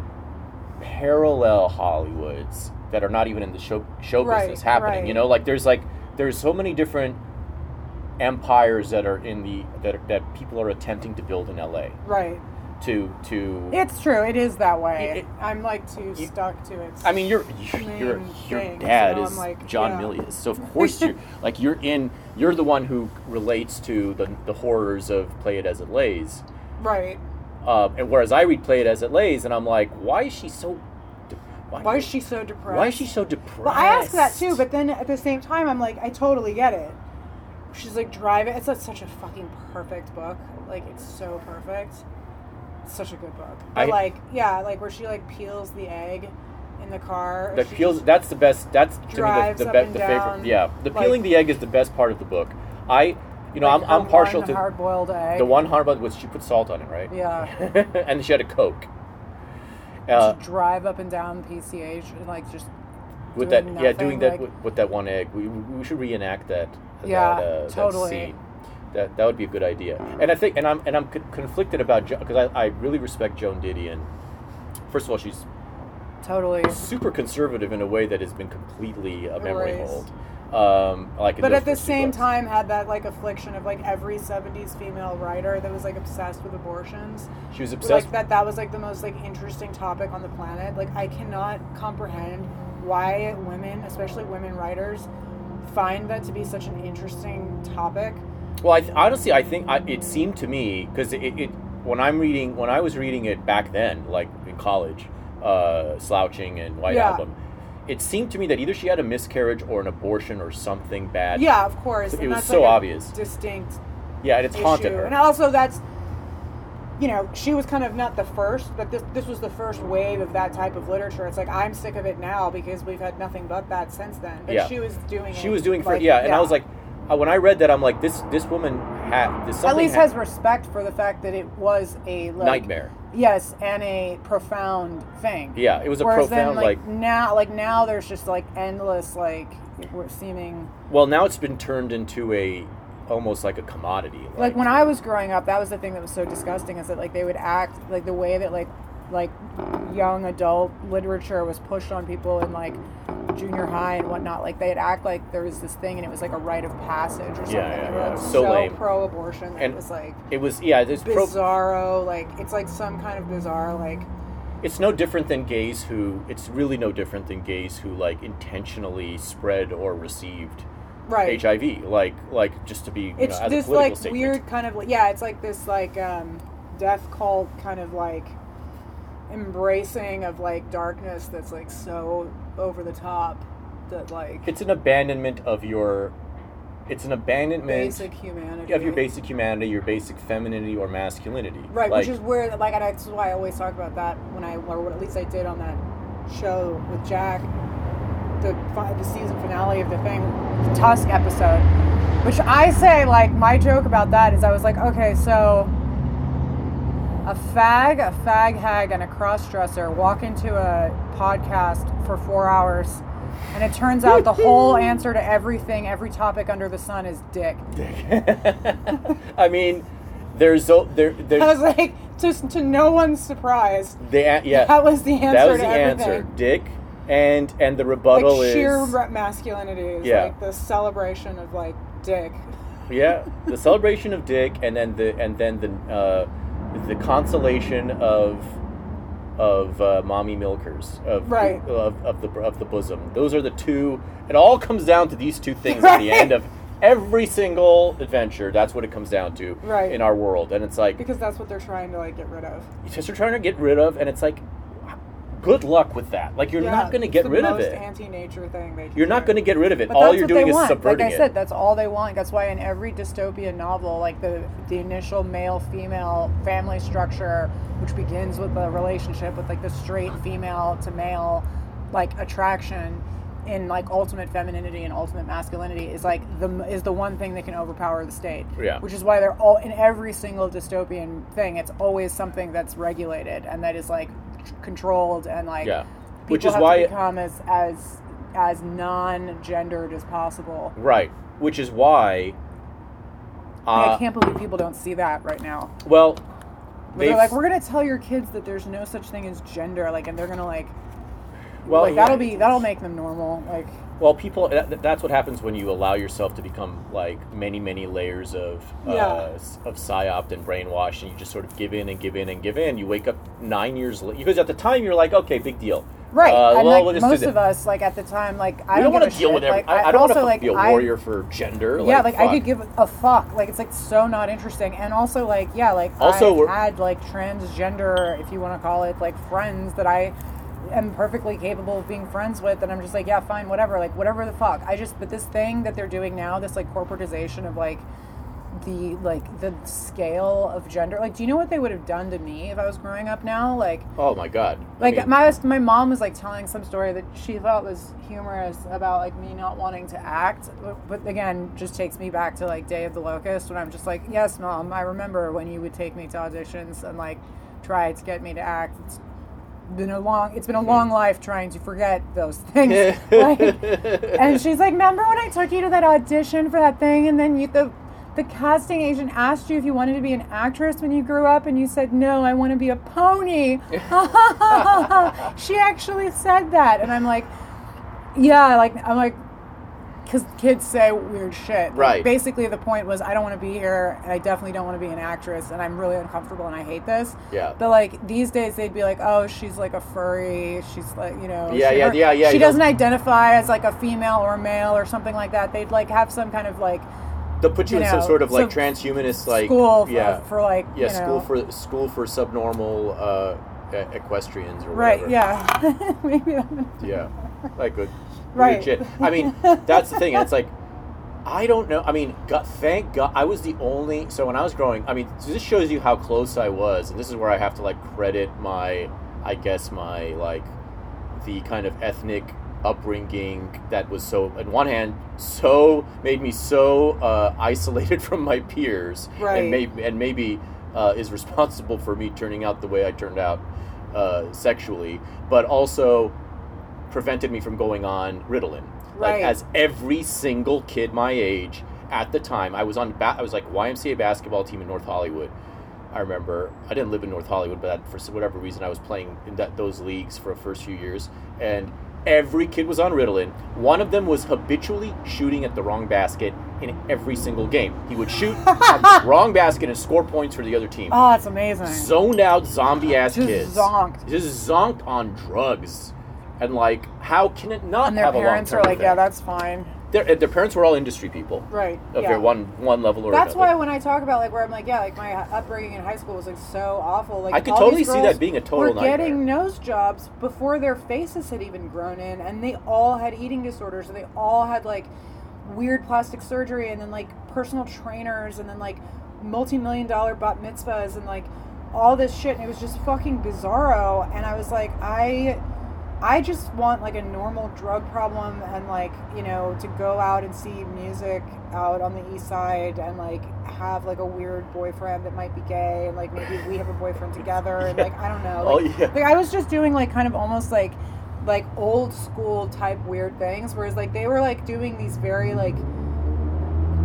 parallel Hollywoods that are not even in the show show Right, business happening. right. You know, like there's like there's so many different empires that are in the that that people are attempting to build in LA Right. To to It's true. It is that way. It- it- I'm like too you- stuck to it. I mean, your your your, main your thing, dad so is like, John yeah. Milius, so of course you're like you're in. You're the one who relates to the the horrors of Play It As It Lays. right. Um, and whereas I read Play It As It Lays, and I'm like, why is she so? de- Why is she so depressed? Why is she so depressed? Well, I ask that too, but then at the same time, I'm like, I totally get it. She's like driving. It's such a fucking perfect book. Like it's so perfect. Such a good book. But I- like, yeah, like where she like peels the egg in the car. she peels. That's the best. That's to me the, the, up be, and the down, favorite. Yeah, the like- peeling the egg is the best part of the book. I, you know, like I'm, I'm partial one to hard-boiled egg. the one hard, but was she put salt on it, right? Yeah. and she had a Coke. Uh, to drive up and down PCH and like just with that doing yeah nothing, doing that with, with that one egg we, we should reenact that Yeah, that, uh, totally. that scene that that would be a good idea and i think and i'm and i'm con- conflicted about because I, I really respect joan didion first of all she's totally. super conservative in a way that has been completely a memory hold um like But at the same books. time, had that like affliction of like every '70s female writer that was like obsessed with abortions. she was obsessed like that that was like the most like interesting topic on the planet like i cannot comprehend why women especially women writers find that to be such an interesting topic Well, I th- honestly, I think I, it seemed to me because it, it when I'm reading when I was reading it back then, like in college, uh, slouching and White Yeah. Album, it seemed to me that either she had a miscarriage or an abortion or something bad. yeah of course It and was so like a obvious. distinct yeah, and it's haunted her. and also that's you know she was kind of not the first but this this was the first wave of that type of literature it's like i'm sick of it now because we've had nothing but that since then but Yeah. she was doing it. she was doing for yeah, and I was like, when I read that, I'm like, this this woman had this at least ha- has respect for the fact that it was a like, nightmare. Yes, and a profound thing. Yeah, it was a Whereas profound then, like, like. now, like now, there's just like endless like we're seeming Well, now it's been turned into a almost like a commodity. like when I was growing up, that was the thing that was so disgusting is that like they would act like the way that like like young adult literature was pushed on people in like junior high and whatnot. Like they'd act like there was this thing and it was like a rite of passage or something. yeah, yeah. like, So lame. pro-abortion. That And it was like it was yeah, pro- bizarro. Like it's like some kind of bizarre like it's no different than gays who it's really no different than gays who like intentionally spread or received right. HIV like like just to be you it's know, as this like statement. weird kind of yeah it's like this like um death cult kind of like embracing of like darkness that's like so over the top that like It's an abandonment of your it's an abandonment basic humanity of your basic humanity, your basic femininity or masculinity. right Like, which is where like and that's why i always talk about that when i or at least i did on that show with jack the the season finale of the thing the tusk episode which i say like my joke about that is i was like okay so a fag, a fag hag, and a cross-dresser walk into a podcast for four hours, and it turns out the whole answer to everything, every topic under the sun is dick. Dick. I mean, there's there I there's was like, to, to no one's surprise, the yeah that was the answer that was the everything. answer. Dick and and the rebuttal Like sheer is re- masculinity is Yeah. like the celebration of like dick. yeah the celebration of Dick and then the and then the uh, the consolation of of uh, mommy milkers of Right. of, of the of the bosom. Those are the two. It all comes down to these two things at the end of every single adventure. That's what it comes down to Right. in our world, and it's like Because that's what they're trying to like get rid of. it's just they're trying to get rid of, and it's like good luck with that. Like you're Yeah, not going to get rid of most it. anti-nature thing they can You're not going to get rid of it. But all you're doing is want. subverting it. Like I it. said, that's all they want. That's why in every dystopian novel, like the the initial male female family structure, which begins with the relationship with like the straight female to male like attraction, in like ultimate femininity and ultimate masculinity is like the is the one thing that can overpower the state. Yeah. Which is why they're all in every single dystopian thing. It's always something that's regulated and that is like c- controlled and like Yeah. people Which is have why- to become as as as non-gendered as possible. Right. Which is why. Uh, I can't believe people don't see that right now. well, they're like, we're gonna tell your kids that there's no such thing as gender, like, and they're gonna like, well, like yeah. that'll be that'll make them normal. Like, Well, people, that, that's what happens when you allow yourself to become like many, many layers of uh, Yeah. s- of psyop and brainwash, and you just sort of give in and give in and give in. You wake up nine years later because at the time you're like, okay, big deal, right? Uh, and well, like most of us, like at the time, like I don't don't want to deal shit. with. Like, I, I don't want to like, be a I- warrior for gender. yeah, like I could give a fuck. Like it's like so not interesting, and also like yeah, like Also, I've had like transgender, if you want to call it, like friends that I am perfectly capable of being friends with, and I'm just like yeah, fine, whatever, like whatever the fuck. I just but this thing that they're doing now, this like corporatization of like the like the scale of gender. Like, do you know what they would have done to me if I was growing up now? Like. Oh my god! I Like mean, my my mom was like telling some story that she thought was humorous about like me not wanting to act, but, but again, just takes me back to like Day of the Locust when I'm just like, yes, mom, I remember when you would take me to auditions and like try to get me to act. It's been a long it's been a hmm. long life trying to forget those things. like, and she's like, remember when I took you to that audition for that thing, and then you the the casting agent asked you if you wanted to be an actress when you grew up, and you said no, I want to be a pony. she actually said that, and I'm like, yeah, like I'm like, because kids say weird shit. Like, Right. basically, the point was I don't want to be here, and I definitely don't want to be an actress, and I'm really uncomfortable, and I hate this. Yeah. But like these days, they'd be like, oh, she's like a furry. She's like, you know. Yeah, she- yeah, her- yeah, yeah, She doesn't identify as like a female or a male or something like that. They'd like have some kind of like they'll put you, you in some sort of like transhumanist like school for, yeah for like yeah school know. for school for subnormal uh, equestrians or right. whatever. Yeah. Maybe. Yeah, like good, Right. weird shit. I mean, that's the thing. It's like, I don't know. I mean, God, thank God, I was the only. So when I was growing, I mean, this shows you how close I was, and this is where I have to like credit my, I guess my like, the kind of ethnic upbringing that was so, on one hand, so made me so uh, isolated from my peers, Right. and maybe and maybe uh, is responsible for me turning out the way I turned out uh, sexually, but also prevented me from going on Ritalin. Like as every single kid my age at the time, I was on ba- I was like YMCA basketball team in North Hollywood. I remember I didn't live in North Hollywood, but for whatever reason I was playing in that, those leagues for the first few years, and every kid was on Ritalin. One of them was habitually shooting at the wrong basket in every single game. He would shoot at the wrong basket and score points for the other team Oh, that's amazing. zoned out zombie ass Just kids. zonked. Just zonked on drugs. And like, how can it not and their have parents a are long-term like, yeah, effect? that's fine. Their, their parents were all industry people. Right. Of yeah. their one one level or That's another. why when I talk about like where I'm like, yeah, like my upbringing in high school was like so awful. Like I could totally see that being a total were nightmare. getting nose jobs before their faces had even grown in, and they all had eating disorders, and they all had like weird plastic surgery, and then like personal trainers, and then like multi-million dollar bat mitzvahs, and like all this shit, and it was just fucking bizarro. And I was like, I. I just want like a normal drug problem and like, you know, to go out and see music out on the east side and like have like a weird boyfriend that might be gay and like maybe we have a boyfriend together and like I don't know. Oh, Like, yeah. like I was just doing like kind of almost like like old school type weird things whereas like they were like doing these very like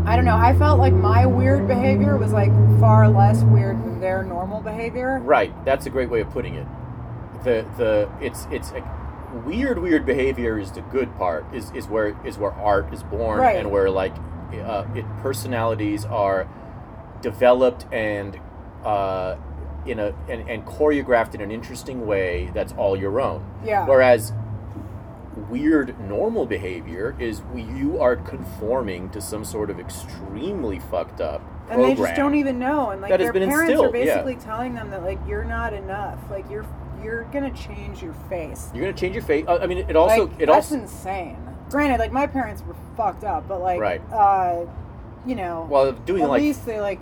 I don't know. I felt like my weird behavior was like far less weird than their normal behavior. Right. That's a great way of putting it. The the it's it's a, weird weird behavior is the good part. Is is where is where art is born Right. and where like uh, it personalities are developed and uh, in a and, and choreographed in an interesting way that's all your own. Yeah. Whereas weird normal behavior is you are conforming to some sort of extremely fucked up and they just don't even know and like That has their been parents are instilled, yeah. basically telling them that like you're not enough like you're you're gonna change your face You're gonna change your face. I mean, it also like, it that's also insane granted like my parents were fucked up but like Right. uh you know well doing at like least they like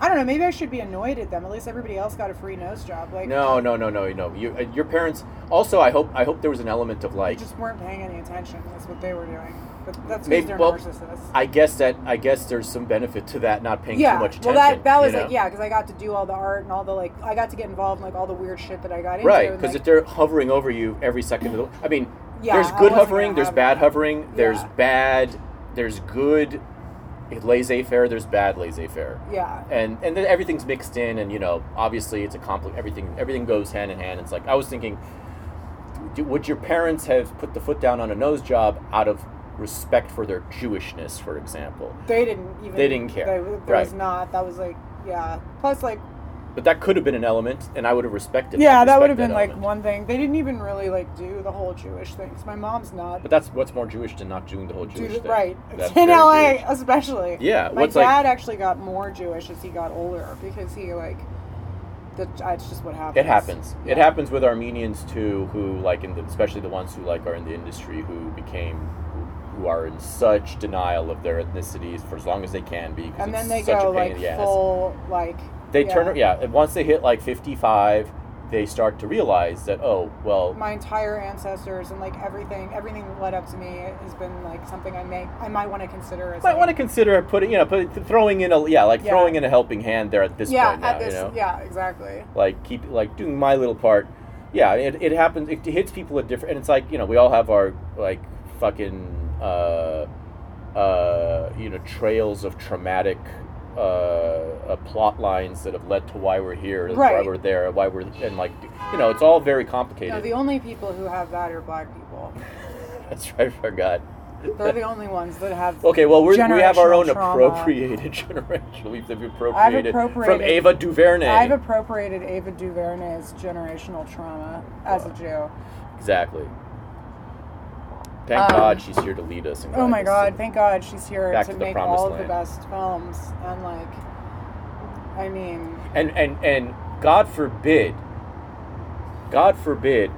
I don't know. Maybe I should be annoyed at them. At least everybody else got a free nose job. Like, No, no, no, no, no. You, uh, your parents. Also, I hope, I hope there was an element of they like. just weren't paying any attention. That's what they were doing. But that's Maybe- they're well, narcissists. I guess that I guess there's some benefit to that not paying yeah. too much attention. well, that that was you know? like yeah, because I got to do all the art and all the like. I got to get involved in like all the weird shit that I got into. Right, because like, if they're hovering over you every second of the, I mean, Yeah, there's good hovering, there's bad hovering, there's bad, there's good laissez-faire, there's bad laissez-faire, yeah. and and then everything's mixed in, and you know, obviously it's a complex Everything everything goes hand in hand. It's like I was thinking, do, would your parents have put the foot down on a nose job out of respect for their Jewishness, for example? They didn't even. They didn't care. They, there Right. was not. That was like yeah. Plus like But that could have been an element, and I would have respected. yeah, I'd that would have respect been like element. one thing. They didn't even really like do the whole Jewish thing. 'cause my mom's not. But that's what's more Jewish than not doing the whole do Jewish the- thing. right That's in LA Jewish. especially. Yeah, my what's like- dad actually got more Jewish as he got older because he like. The, uh, it's just what happens. It happens. It happens with Armenians too, who like in the, especially the ones who like are in the industry who became who, are in such denial of their ethnicities for as long as they can be. And then they such go a pain like in the full like. They yeah. turn yeah. Once they hit like fifty five, they start to realize that oh well my entire ancestors and like everything everything that led up to me has been like something I may I might want to consider as might like, want to consider putting you know put, throwing in a yeah like Yeah. throwing in a helping hand there at this yeah point now at this you know yeah exactly like keep like doing my little part yeah it, it happens it hits people at different and it's like you know we all have our like fucking uh uh you know trails of traumatic uh, uh plot lines that have led to why we're here why we're there why we're and like you know it's all very complicated no the only people who have that are black people that's right I forgot they're the only ones that have Okay, well, we're, we have our own trauma. appropriated generation. We've appropriated, from Ava DuVernay. I've appropriated Ava DuVernay's generational trauma as a Jew. exactly. Thank Um, God she's here to lead us. And Oh my. God! Thank God she's here to to make all of the best films and like, I mean, And and and God forbid, God forbid,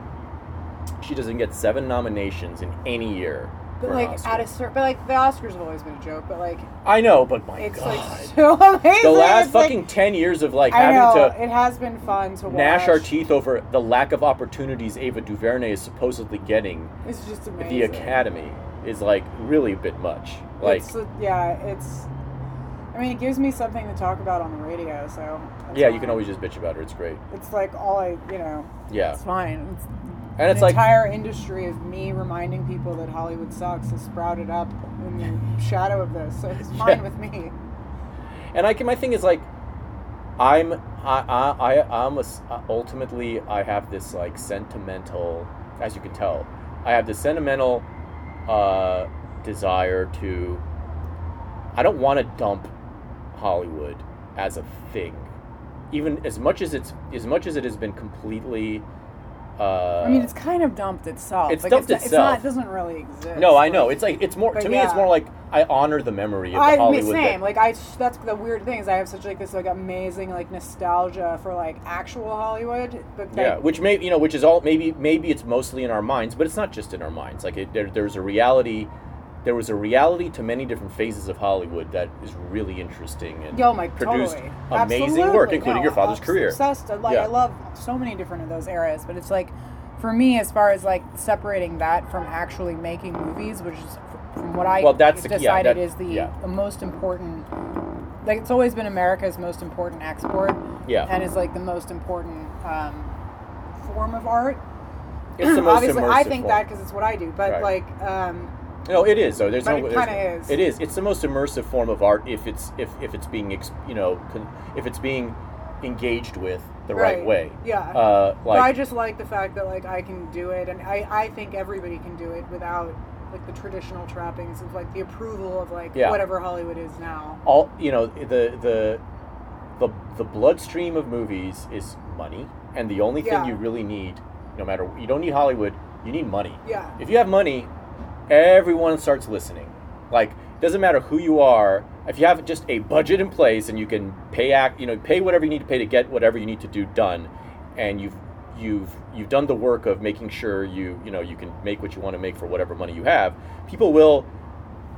she doesn't get seven nominations in any year. But like at a certain, but like the Oscars have always been a joke. But like, I know, but my it's God, like so amazing. the last It's, like- fucking ten years of like I having know to it has been fun to watch. gnash our teeth over the lack of opportunities Ava DuVernay is supposedly getting It's just at amazing. the Academy is like really a bit much. Like, it's, uh, yeah, it's. I mean, it gives me something to talk about on the radio. So that's yeah, you fine. can always just bitch about her. It's great. It's like all I, you know. Yeah, It's fine. It's, and it's an like entire industry of me reminding people that Hollywood sucks has sprouted up in the shadow of this, so it's fine Yeah. with me. And I can, my thing is like, I'm, I, I, I I'm a s ultimately I have this like sentimental, as you can tell, I have this sentimental uh, desire to. I don't want to dump Hollywood as a thing, even as much as it's as much as it has been completely. Uh, I mean, it's kind of dumped itself. it's like, dumped it's, itself. It's not, it doesn't really exist. no, I know. It's like it's more but to me. It's more like I honor the memory of the I Hollywood. same. that- Like I, that's the weird thing is I have such like this like amazing like nostalgia for like actual Hollywood, but like, Yeah, which may you know, which is all maybe maybe it's mostly in our minds, but it's not just in our minds. Like it, there, there's a reality, there was a reality to many different phases of Hollywood that is really interesting and Yo, my produced totally. amazing Absolutely. work, including No, your father's I'm career. Obsessed. Like Yeah. I love so many different of those eras, but it's like for me, as far as like separating that from actually making movies, which is from what I Well, that's the- yeah, decided that- is the, yeah. the most important. Like it's always been America's most important export, Yeah. and is like the most important um, form of art. It's the most Obviously, I think form. that because it's what I do, but Right. like. Um, No, it is though. There's But no. it kinda is. It is. It's the most immersive form of art if it's if if it's being you know if it's being engaged with the right, way. Yeah. Uh, but I just like the fact that like I can do it, and I I think everybody can do it without like the traditional trappings of like the approval of like Yeah. whatever Hollywood is now. all you know the the the the bloodstream of movies is money, and the only thing Yeah. you really need, no matter you don't need Hollywood, you need money. Yeah. If you have money, everyone starts listening. Like doesn't matter who you are. If you have just a budget in place and you can pay act, you know, pay whatever you need to pay to get whatever you need to do done, and you've you've you've done the work of making sure you you know you can make what you want to make for whatever money you have. People will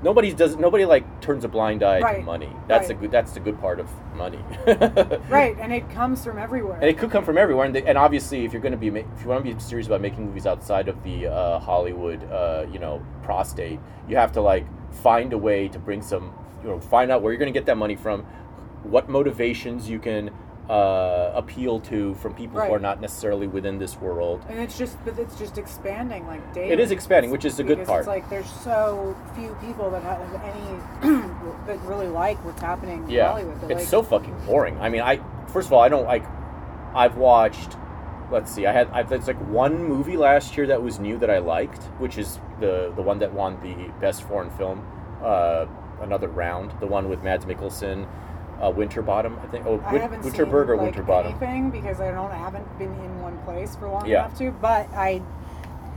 nobody does nobody like turns a blind eye to money. That's the right. good that's the good part of money. Right, and it comes from everywhere. And it could come from everywhere, and, they, and obviously, if you're going to be, if you want to be serious about making movies outside of the uh, Hollywood, uh, you know, prostate, you have to like find a way to bring some, you know, find out where you're going to get that money from, what motivations you can uh, appeal to from people who are not necessarily within this world. and it's just, but it's just expanding like daily. It is expanding, which is the good part. It's like there's so few people that have any that really like what's happening in Yeah, Hollywood. They're it's like, so fucking boring. I mean, I first of all, I don't like. I've watched. Let's see. I had. I've, it's like one movie last year that was new that I liked, which is the the one that won the best foreign film, uh, another round. The one with Mads Mikkelsen, uh, Winterbottom. I think. Oh, I Win- haven't Winterberg seen, or like, Winterbottom. anything because I don't I haven't been in one place for long Yeah. enough to. But I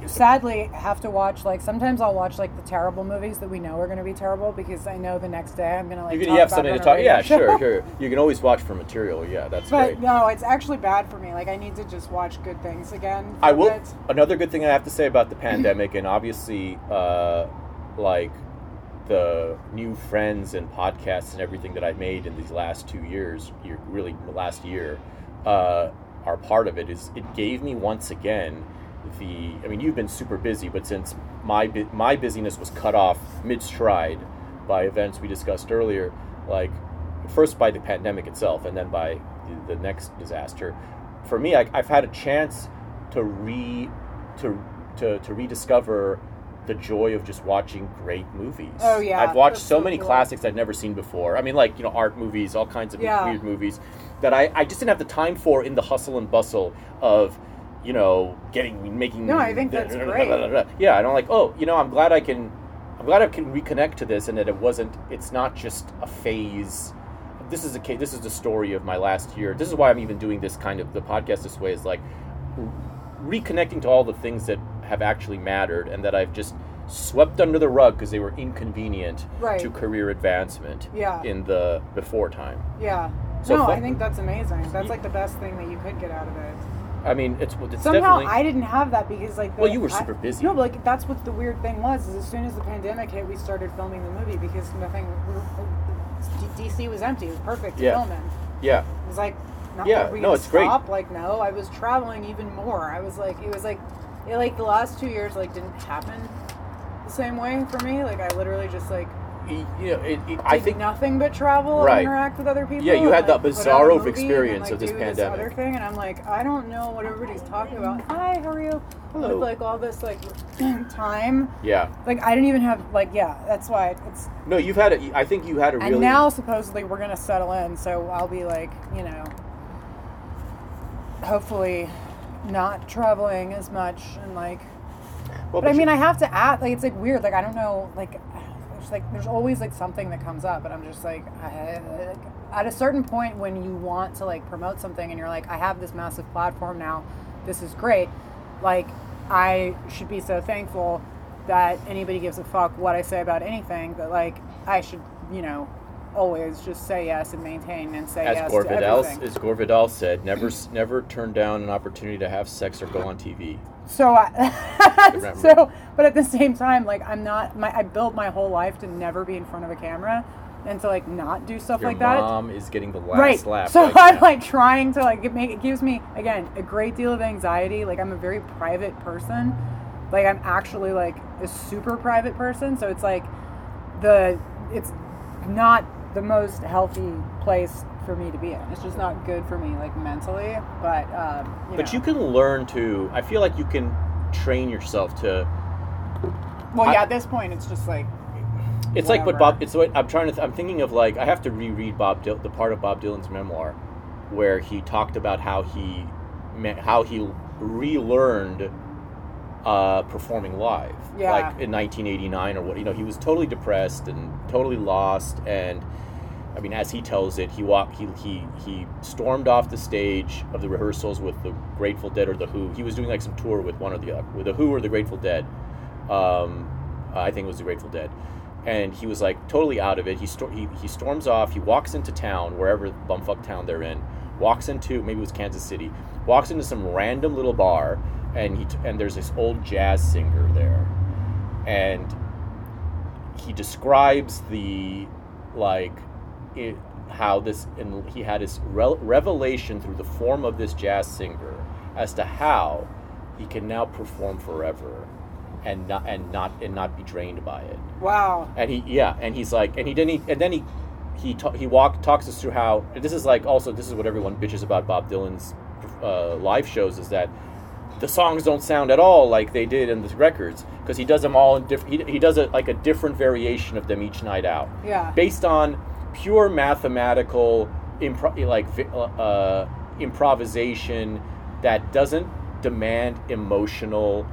sadly have to watch like sometimes I'll watch like the terrible movies that we know are going to be terrible because I know the next day I'm going to like. You, can, you have something to talk. Yeah, radio sure, sure. You can always watch for material. Yeah, that's But great. no, it's actually bad for me. Like I need to just watch good things again. I will. Another good thing I have to say about the pandemic, and obviously, uh, like the new friends and podcasts and everything that I've made in these last two years, year, really last year, uh, are part of it. Is it gave me once again the. I mean, you've been super busy, but since my my busyness was cut off mid stride by events we discussed earlier, like first by the pandemic itself, and then by the, the next disaster. For me, I, I've had a chance to re to to, to rediscover the joy of just watching great movies. Oh, yeah, I've watched so so many cool. classics I'd never seen before. I mean, like you know, art movies, all kinds of Yeah. weird movies that I, I just didn't have the time for in the hustle and bustle of you know getting making. No, I think that's great. Yeah, and I'm like, oh, you know, I'm glad I can. I'm glad I can reconnect to this, and that it wasn't. It's not just a phase. This is a case. This is the story of my last year. This is why I'm even doing this kind of the podcast this way. Is like reconnecting to all the things that have actually mattered and that I've just swept under the rug because they were inconvenient Right. to career advancement Yeah. in the before time. Yeah. So no, fu- I think that's amazing. That's like the best thing that you could get out of it. I mean, it's, it's Somehow. I didn't have that because like the, Well, you were super busy. No, but like that's what the weird thing was. Is as soon as the pandemic hit, we started filming the movie because nothing. DC was empty. It was perfect to Yeah. film in. yeah, It was like, not Yeah, were we no, it's great. Like, no, I was traveling even more. I was like, it was like, it, like the last two years like didn't happen the same way for me. Like I literally just like you know, it, it, I think nothing but travel Right. and interact with other people. Yeah, you had that like, bizarro a and experience like, of this pandemic. other thing, and I'm like, I don't know what everybody's talking about. Hi, how are you? Hello. With like all this like time, yeah. like I didn't even have like yeah. That's why it's No, you've had a. I think you had a really. and now supposedly we're gonna settle in, so I'll be like, you know, hopefully not traveling as much and like. well, But I mean, I have to act like it's like weird. Like I don't know. Like it's like there's always like something that comes up, and I'm just like, I, like at a certain point when you want to like promote something and you're like, I have this massive platform now. This is great. Like I should be so thankful that anybody gives a fuck what I say about anything. That like I should, you know, always just say yes and maintain and say as yes Gore to Vidal, everything. as Gore Vidal said, never never turn down an opportunity to have sex or go on TV. So, I, so, but at the same time, like I'm not. My I built my whole life to never be in front of a camera, and to like not do stuff Your like that. My mom is getting the last right. laugh. so right I'm now. like trying to like it make it gives me again a great deal of anxiety. Like I'm a very private person. Like I'm actually like a super private person. So it's like the it's not the most healthy place for me to be in. It's just not good for me like mentally. But um, you But know. you can learn to. I feel like you can train yourself to. well, I- yeah. At this point, it's just like It's like what Bob. It's what I'm trying to. Th- I'm thinking of like I have to reread Bob Dil- the part of Bob Dylan's memoir, where he talked about how he, me- how he relearned uh, performing live. Yeah. Like in 1989 or what you know he was totally depressed and totally lost and. I mean, as he tells it, he walked. He, he he stormed off the stage of the rehearsals with the Grateful Dead or the Who. He was doing like some tour with one or the other, with the Who or the Grateful Dead. Um, I think it was the Grateful Dead, and he was like totally out of it. He stor- he he storms off. He walks into town, wherever bumfuck town they're in. Walks into maybe it was Kansas City. Walks into some random little bar, and he t- and there's this old jazz singer there, and he describes the like it, how this and he had his re- revelation through the form of this jazz singer as to how he can now perform forever and not and not and not be drained by it Wow. and he yeah and he's like and he didn't and then he he ta- he walk talks us through how this is like also this is what everyone bitches about Bob Dylan's uh, live shows is that the songs don't sound at all like they did in the records because he does them all in different he, he does it like a different variation of them each night out Yeah. based on pure mathematical impro- like uh, improvisation that doesn't demand emotional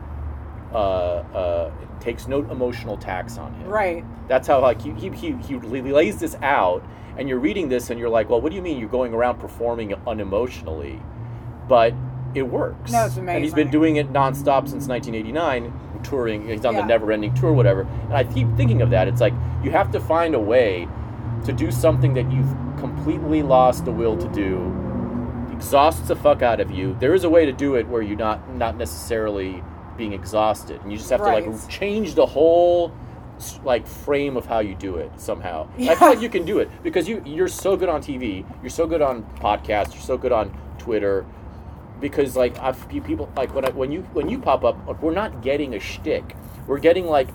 uh, uh, takes no emotional tax on him Right. that's how like he, he, he, he lays this out and you're reading this and you're like well what do you mean you're going around performing unemotionally but it works. No, it's amazing. and he's been doing it nonstop since 1989 touring he's on Yeah. the never ending tour whatever. And i keep thinking of that. It's like you have to find a way to do something that you've completely lost the will to do. Exhausts the fuck out of you. There is a way to do it where you're not not necessarily being exhausted. And you just have to like change the whole like frame of how you do it somehow. I Yeah. feel like you can do it because you you're so good on TV you're so good on podcasts. You're so good on Twitter because like I've people like when I, when you when you pop up like, we're not getting a shtick we're getting like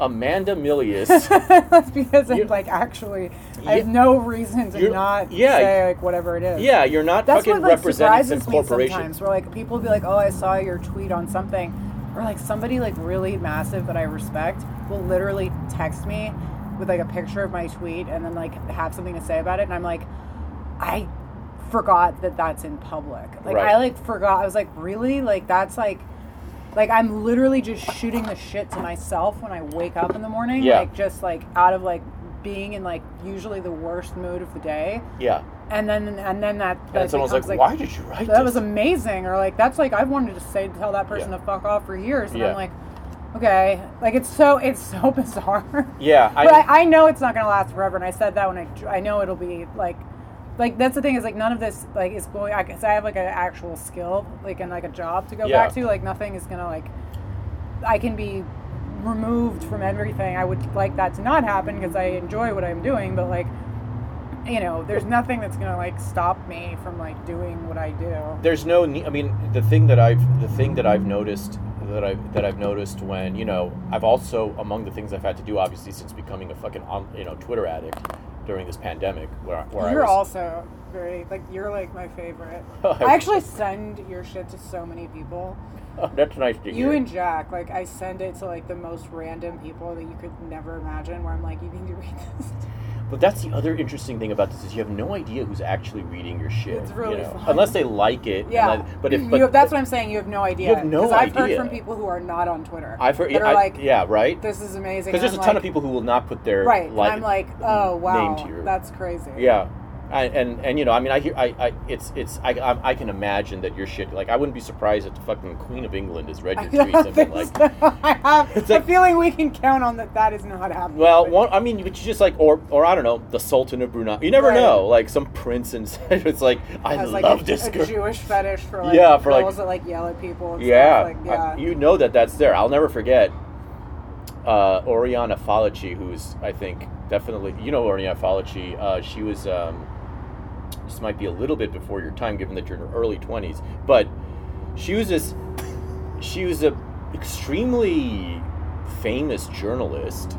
Amanda Milius That's because You- I'm like actually, I have no reason to not yeah. say like whatever it is. yeah you're not That's fucking what like representing some corporation sometimes. Where like people will be like, "Oh, I saw your tweet on something," or like somebody like really massive that I respect will literally text me with like a picture of my tweet and then like have something to say about it, and I'm like, I forgot that that's in public. Like Right. I like forgot. I was like, really? Like that's like. Like I'm literally just shooting the shit to myself when I wake up in the morning. Yeah. Like just like out of like being in like usually the worst mood of the day yeah and then and then that, that and someone's like, becomes, why did you write that this was amazing or like that's like I've wanted to say tell that person Yeah. to fuck off for years and Yeah. I'm like okay like it's so it's so bizarre yeah but I, I know it's not gonna last forever and I said that when I I know it'll be like like that's the thing is like none of this like is going I, cause I have like an actual skill like and like a job to go Yeah. back to like nothing is gonna like I can be removed from everything I would like that to not happen because I enjoy what I'm doing but like you know there's nothing that's gonna like stop me from like doing what I do there's no. I mean, the thing that I've the thing that I've noticed that I've that I've noticed when you know I've also among the things I've had to do obviously since becoming a fucking you know Twitter addict during this pandemic where where You're I was also very like you're like my favorite. I- actually send your shit to so many people. oh, that's nice to You hear. and Jack, like I send it to like the most random people that you could never imagine. Where I'm like, you need to read this. but that's the other interesting thing about this is you have no idea who's actually reading your shit. It's really you know? fun. unless they like it. Yeah, but if but have, that's what I'm saying. You have no idea. You have no 'Cause I've heard from people who are not on Twitter. I've heard that are I- like, yeah right this is amazing. because there's a ton of people who will not put their Right, like, I'm like, oh wow, name to your that's crazy. Yeah, I, and and you know, I mean, I hear, I, I it's it's I, I, I can imagine that your shit. Like, I wouldn't be surprised if the fucking Queen of England has read your tweets and been like, I have It's a like- feeling we can count on that. That is not happening. well, one, I mean, but you just like, or or I don't know, the Sultan of Brunei. You never Right. know, like some prince and it's like, I has love like a, this a girl. Jewish fetish for like Yeah, for, like- girls that like yell at people. Yeah. Like, yeah. You know that that's there. I'll never forget uh, Oriana Fallaci, who's I think definitely you know Oriana Fallaci. Uh, she was um, this might be a little bit before your time, given that you're in your early twenties, but she was this. She was a extremely famous journalist,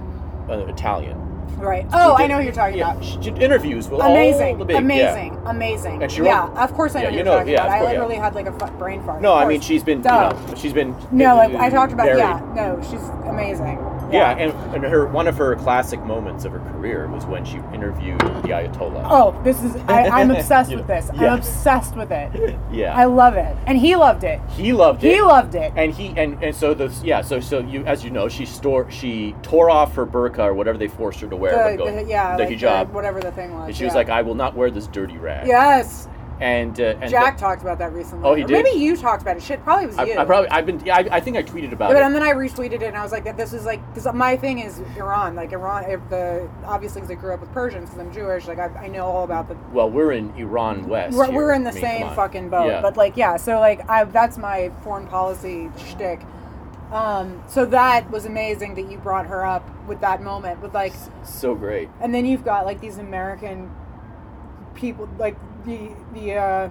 uh, Italian. right. Oh, Who I know who you're talking yeah, about. She did interviews with all Amazing, big, yeah. amazing, amazing. And she yeah, of course I know yeah, who you you're know- talking yeah, about. of I literally yeah. had like a brain fart. No, I mean she's been, you Duh. know, she's been. No, I, I talked about buried. yeah. No, she's amazing. Yeah, and, and her one of her classic moments of her career was when she interviewed the Ayatollah. Oh, this is I, I'm obsessed with this. yeah. I'm obsessed with it. yeah, I love it, and he loved it. he loved it. He loved it. and he and, and so the yeah so so you as you know she store she tore off her burqa or whatever they forced her to wear The, go- the- yeah, the like hijab the- whatever the thing was. and she was like I will not wear this dirty rag yes. And uh, and Jack the- talked about that recently. Oh, he Or did? Maybe you talked about it. Shit, probably was I, you. I probably I've been yeah, I, I think I tweeted about But it and then I retweeted it, and I was like, "That this is like, because my thing is Iran. Like Iran, if the obviously because I grew up with Persians, because I'm Jewish. Like I, I know all about the. well we're in Iran West We're, we're in the I mean, same fucking boat. Yeah. But like, yeah. So like, I that's my foreign policy shtick. Um, so that was amazing that you brought her up with that moment with like So great. and then you've got like these American people, like the the uh,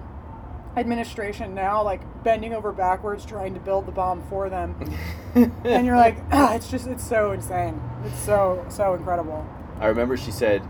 administration now, like bending over backwards trying to build the bomb for them, and you're like, ah, it's just it's so insane. It's so so incredible. I remember she said,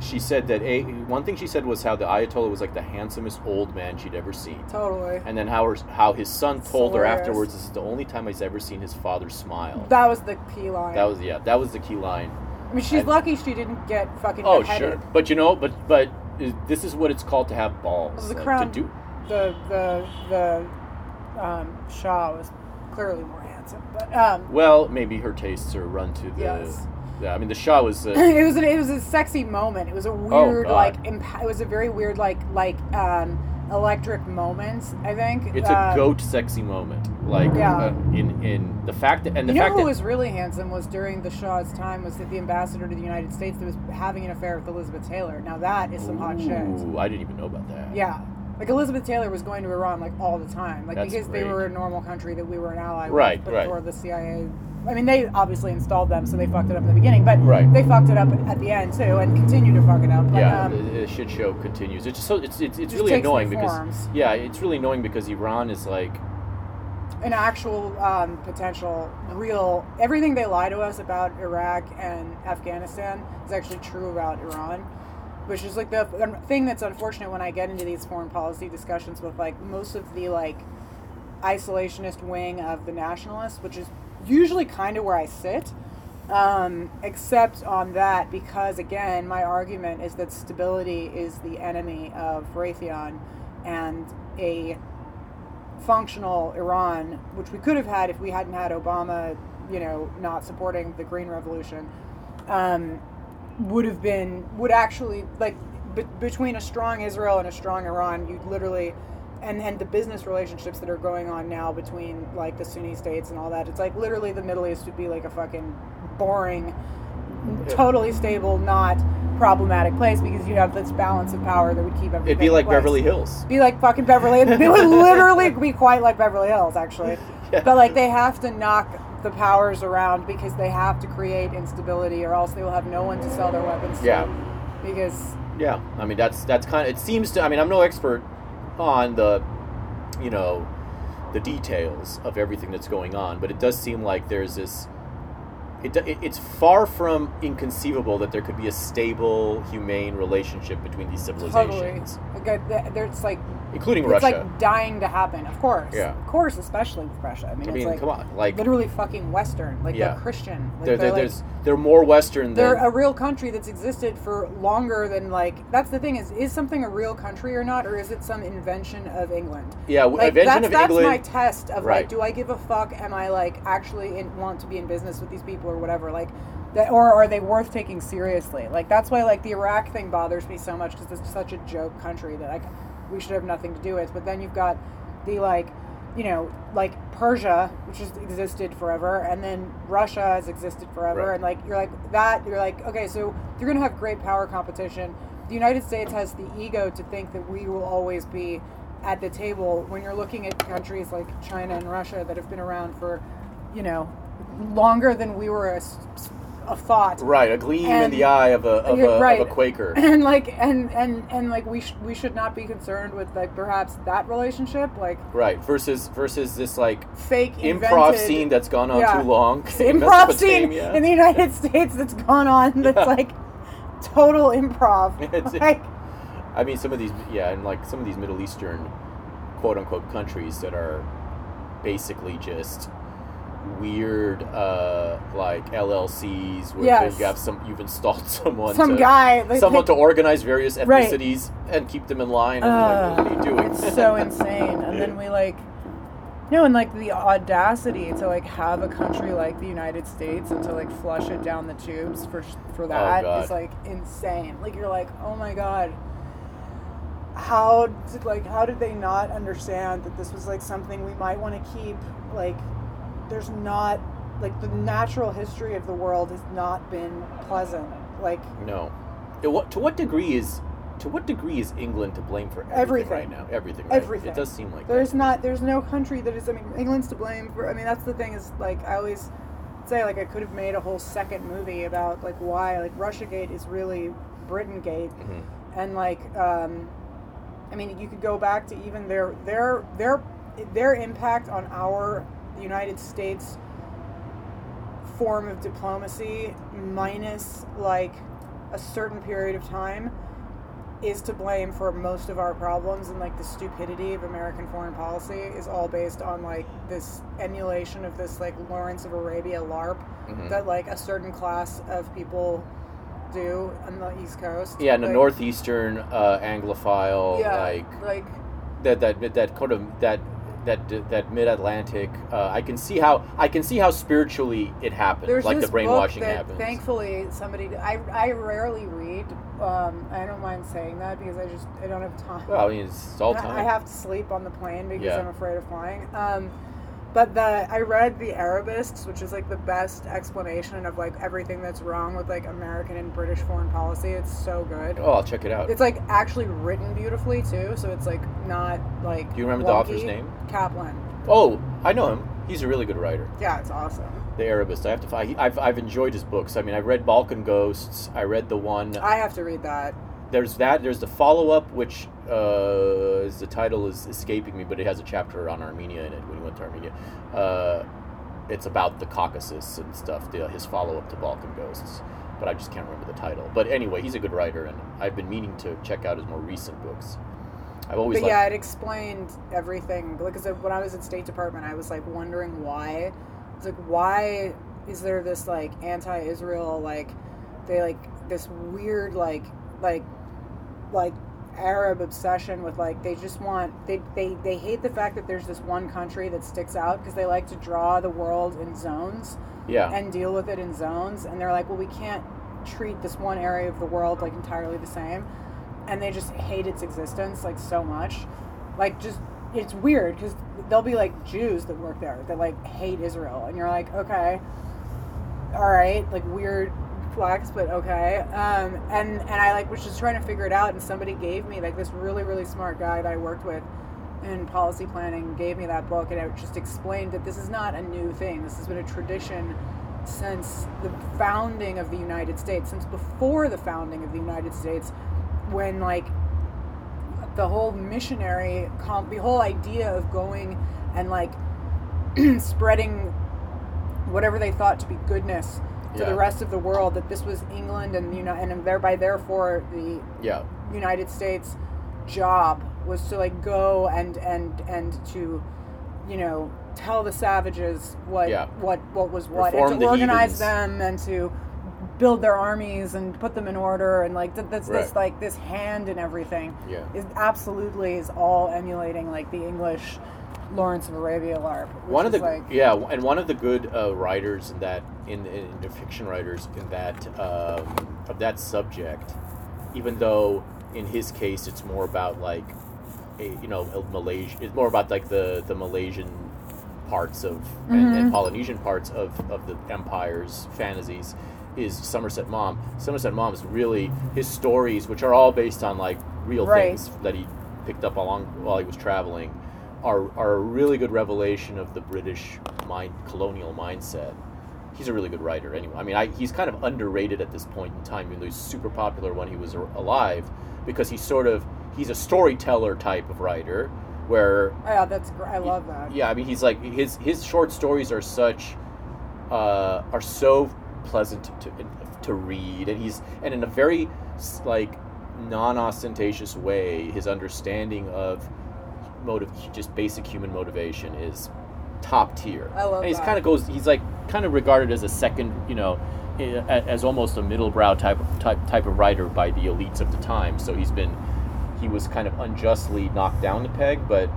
she said that a one thing she said was how the Ayatollah was like the handsomest old man she'd ever seen, Totally. and then how her, how his son told her afterwards, "This is the only time he's ever seen his father smile." That was the key line. That was yeah, that was the key line. I mean, she's lucky she didn't get fucking Oh beheaded. sure, but you know, but but is- this is what it's called to have balls. The like, crown, to do. the the the um, Shah was clearly more handsome, but um, Well, maybe her tastes are run to the. Yes. Yeah, I mean, the Shah was. Uh, it was an, it was a sexy moment. It was a weird Oh, like imp- it was a very weird like like um, electric moments. I think it's a Uh, goat sexy moment, like Yeah. uh, in in the fact that and the You know fact who that was really handsome was during the Shah's time was that the ambassador to the United States that was having an affair with Elizabeth Taylor. Now that is some hot shit. I didn't even know about that. Yeah. Like Elizabeth Taylor was going to Iran like all the time, like That's because they were a normal country that we were an ally Right, with right. before the CIA. I mean, they obviously installed them, so they fucked it up in the beginning, but Right. they fucked it up at the end too, and continue to fuck it up. But, yeah, um, the, the shit show continues. It's just so it's it's, it's Just really annoying because yeah, it's really annoying because Iran is like an actual um, potential real everything they lie to us about iraq and afghanistan is actually true about iran which is like the thing that's unfortunate when i get into these foreign policy discussions with like most of the like isolationist wing of the nationalists which is usually kind of where i sit um, except on that because again my argument is that stability is the enemy of raytheon and a functional Iran, which we could have had if we hadn't had Obama, you know, not supporting the Green Revolution, um, would have been would actually like be- between a strong Israel and a strong Iran, you'd literally. And, and the business relationships that are going on now between like the Sunni states and all that, it's like literally the Middle East would be like a fucking boring, totally stable, not problematic place because you have this balance of power that would keep everything. it'd be like Beverly Hills. be like fucking Beverly. Hills it would literally be quite like Beverly Hills, actually. Yeah. But like they have to knock the powers around because they have to create instability, or else they will have no one to sell their weapons to. Yeah. Because Yeah, I mean that's that's kind of it seems to. I mean I'm no expert on the, you know, the details of everything that's going on, but it does seem like there's this. It, it- it's far from inconceivable that there could be a stable, humane relationship between these totally, civilizations, like, uh, there's like including it's Russia. It's like dying to happen. Of course, Yeah. of course, especially with Russia. I mean, I it's mean, like come on, like literally fucking Western. Like Yeah. they're Christian. Like they're, they're, they're, like, they're more Western they're than a real country that's existed for longer than like that's the thing is is something a real country or not or is it some invention of england Yeah, like, invention that's, of that's England- my test of Right. like do i give a fuck am i like actually in, want to be in business with these people or whatever like that or are they worth taking seriously like that's why like the iraq thing bothers me so much because it's such a joke country that like we should have nothing to do with but then you've got the like you know, like Persia, which has existed forever, and then Russia has existed forever, Right. and like you're like that, you're like, okay, so you're gonna have great power competition. The United States has the ego to think that we will always be at the table when you're looking at countries like China and Russia that have been around for, you know, longer than we were a, a thought right a gleam in the eye of a of, a, right. of a Quaker. and like and and and like we sh- we should not be concerned with like perhaps that relationship like Right versus versus this like fake improv invented- scene that's gone on Yeah. too long. Improv scene in the United States that's gone on that's Yeah. like total improv. Like I mean, some of these, yeah, and like some of these Middle Eastern, quote unquote, countries that are basically just weird, uh, like LLCs where Yes. you have some, you've installed someone, some to, guy like, someone to organize various Right. ethnicities and keep them in line. And Uh, like, what are you doing? It's so insane. And then we like no, and like the audacity to like have a country like the United States and to like flush it down the tubes for for that God. is like insane. Like you're like, oh my god, how did like how did they not understand that this was like something we might want to keep? Like, there's not like the natural history of the world has not been pleasant. Like no. To what, to what degree is to what degree is England to blame for everything, Everything. right now? Everything. Right? Everything. It does seem like There's that. not. There's no country that is. I mean, England's to blame for. I mean, that's the thing. Is like I always say like I could have made a whole second movie about like why like RussiaGate is really Britain Gate, and like um, I mean you could go back to even their their their their impact on our United States form of diplomacy minus like a certain period of time is to blame for most of our problems and like the stupidity of American foreign policy is all based on like this emulation of this like Lawrence of Arabia LARP Mm-hmm. that like a certain class of people do on the East Coast. Yeah, and the Like, northeastern uh, Anglophile, Yeah, like like that that that kind of that that that mid Atlantic. Uh, I can see how I can see how spiritually it happens, There's like the brainwashing book that happens. Thankfully, somebody I, I rarely read. Um, I don't mind saying that because I just I don't have time. well, I mean, it's all time. I have to sleep on the plane because Yeah. I'm afraid of flying. Um, but the I read the Arabists, which is like the best explanation of like everything that's wrong with like American and British foreign policy. It's so good. oh, I'll check it out. It's like actually written beautifully too, so it's like not like. Do you remember the author's name? Kaplan. oh, I know him. He's a really good writer. Yeah, it's awesome. The Arabist. I have to. Find, I've I've enjoyed his books. I mean, I read Balkan Ghosts. I read the one. I have to read that. there's that. There's the follow up, which uh, is the title is escaping me, but it has a chapter on Armenia in it. When he went to Armenia, uh, it's about the Caucasus and stuff. The, his follow up to Balkan Ghosts, but I just can't remember the title. But anyway, he's a good writer, and I've been meaning to check out his more recent books. I've always But liked. yeah, it explained everything. Like, Because when I was at State Department, I was like wondering why. It's like why is there this like anti-Israel like they like this weird like like like Arab obsession with like they just want they they they hate the fact that there's this one country that sticks out because they like to draw the world in zones yeah, and deal with it in zones and they're like well we can't treat this one area of the world like entirely the same and they just hate its existence like so much. Like just it's weird because there'll be like jews that work there that like hate israel and you're like okay all right like weird flex but okay. Um, and and i like was just trying to figure it out and somebody gave me like this really really smart guy that i worked with in policy planning gave me that book and it just explained that this is not a new thing. This has been a tradition since the founding of the united states since before the founding of the united states when like the whole missionary comp the whole idea of going and like spreading whatever they thought to be goodness to Yeah. the rest of the world that this was england and you know and thereby therefore the yeah, united states job was to like go and and and to you know tell the savages what Yeah. what what was what Reform and the to organize heathens. them and to build their armies and put them in order and like th- that's this like this hand and everything Yeah. is absolutely is all emulating like the english lawrence of arabia larp one of the like yeah, and one of the good uh, writers in that in, in the fiction writers in that um, of that subject, even though in his case it's more about like a, you know Malaysia, it's more about like the the Malaysian parts of and, Mm-hmm. and Polynesian parts of of the empire's fantasies. Is Somerset Maugham? Somerset Maugham is really his stories, which are all based on like real Right. things that he picked up along while he was traveling, are are a really good revelation of the British mind colonial mindset. He's a really good writer. Anyway, I mean, I, he's kind of underrated at this point in time, even though he's super popular when he was alive, because he's sort of he's a storyteller type of writer, where yeah that's i love that yeah, I mean, he's like his his short stories are such uh, are so pleasant to to read, and he's and in a very like non-ostentatious way, his understanding of motive, just basic human motivation, is top tier. I love and he's that. kind of goes, he's like kind of regarded as a second, you know, eh, as almost a middle brow type of type type of writer by the elites of the time. So he's been he was kind of unjustly knocked down the peg, but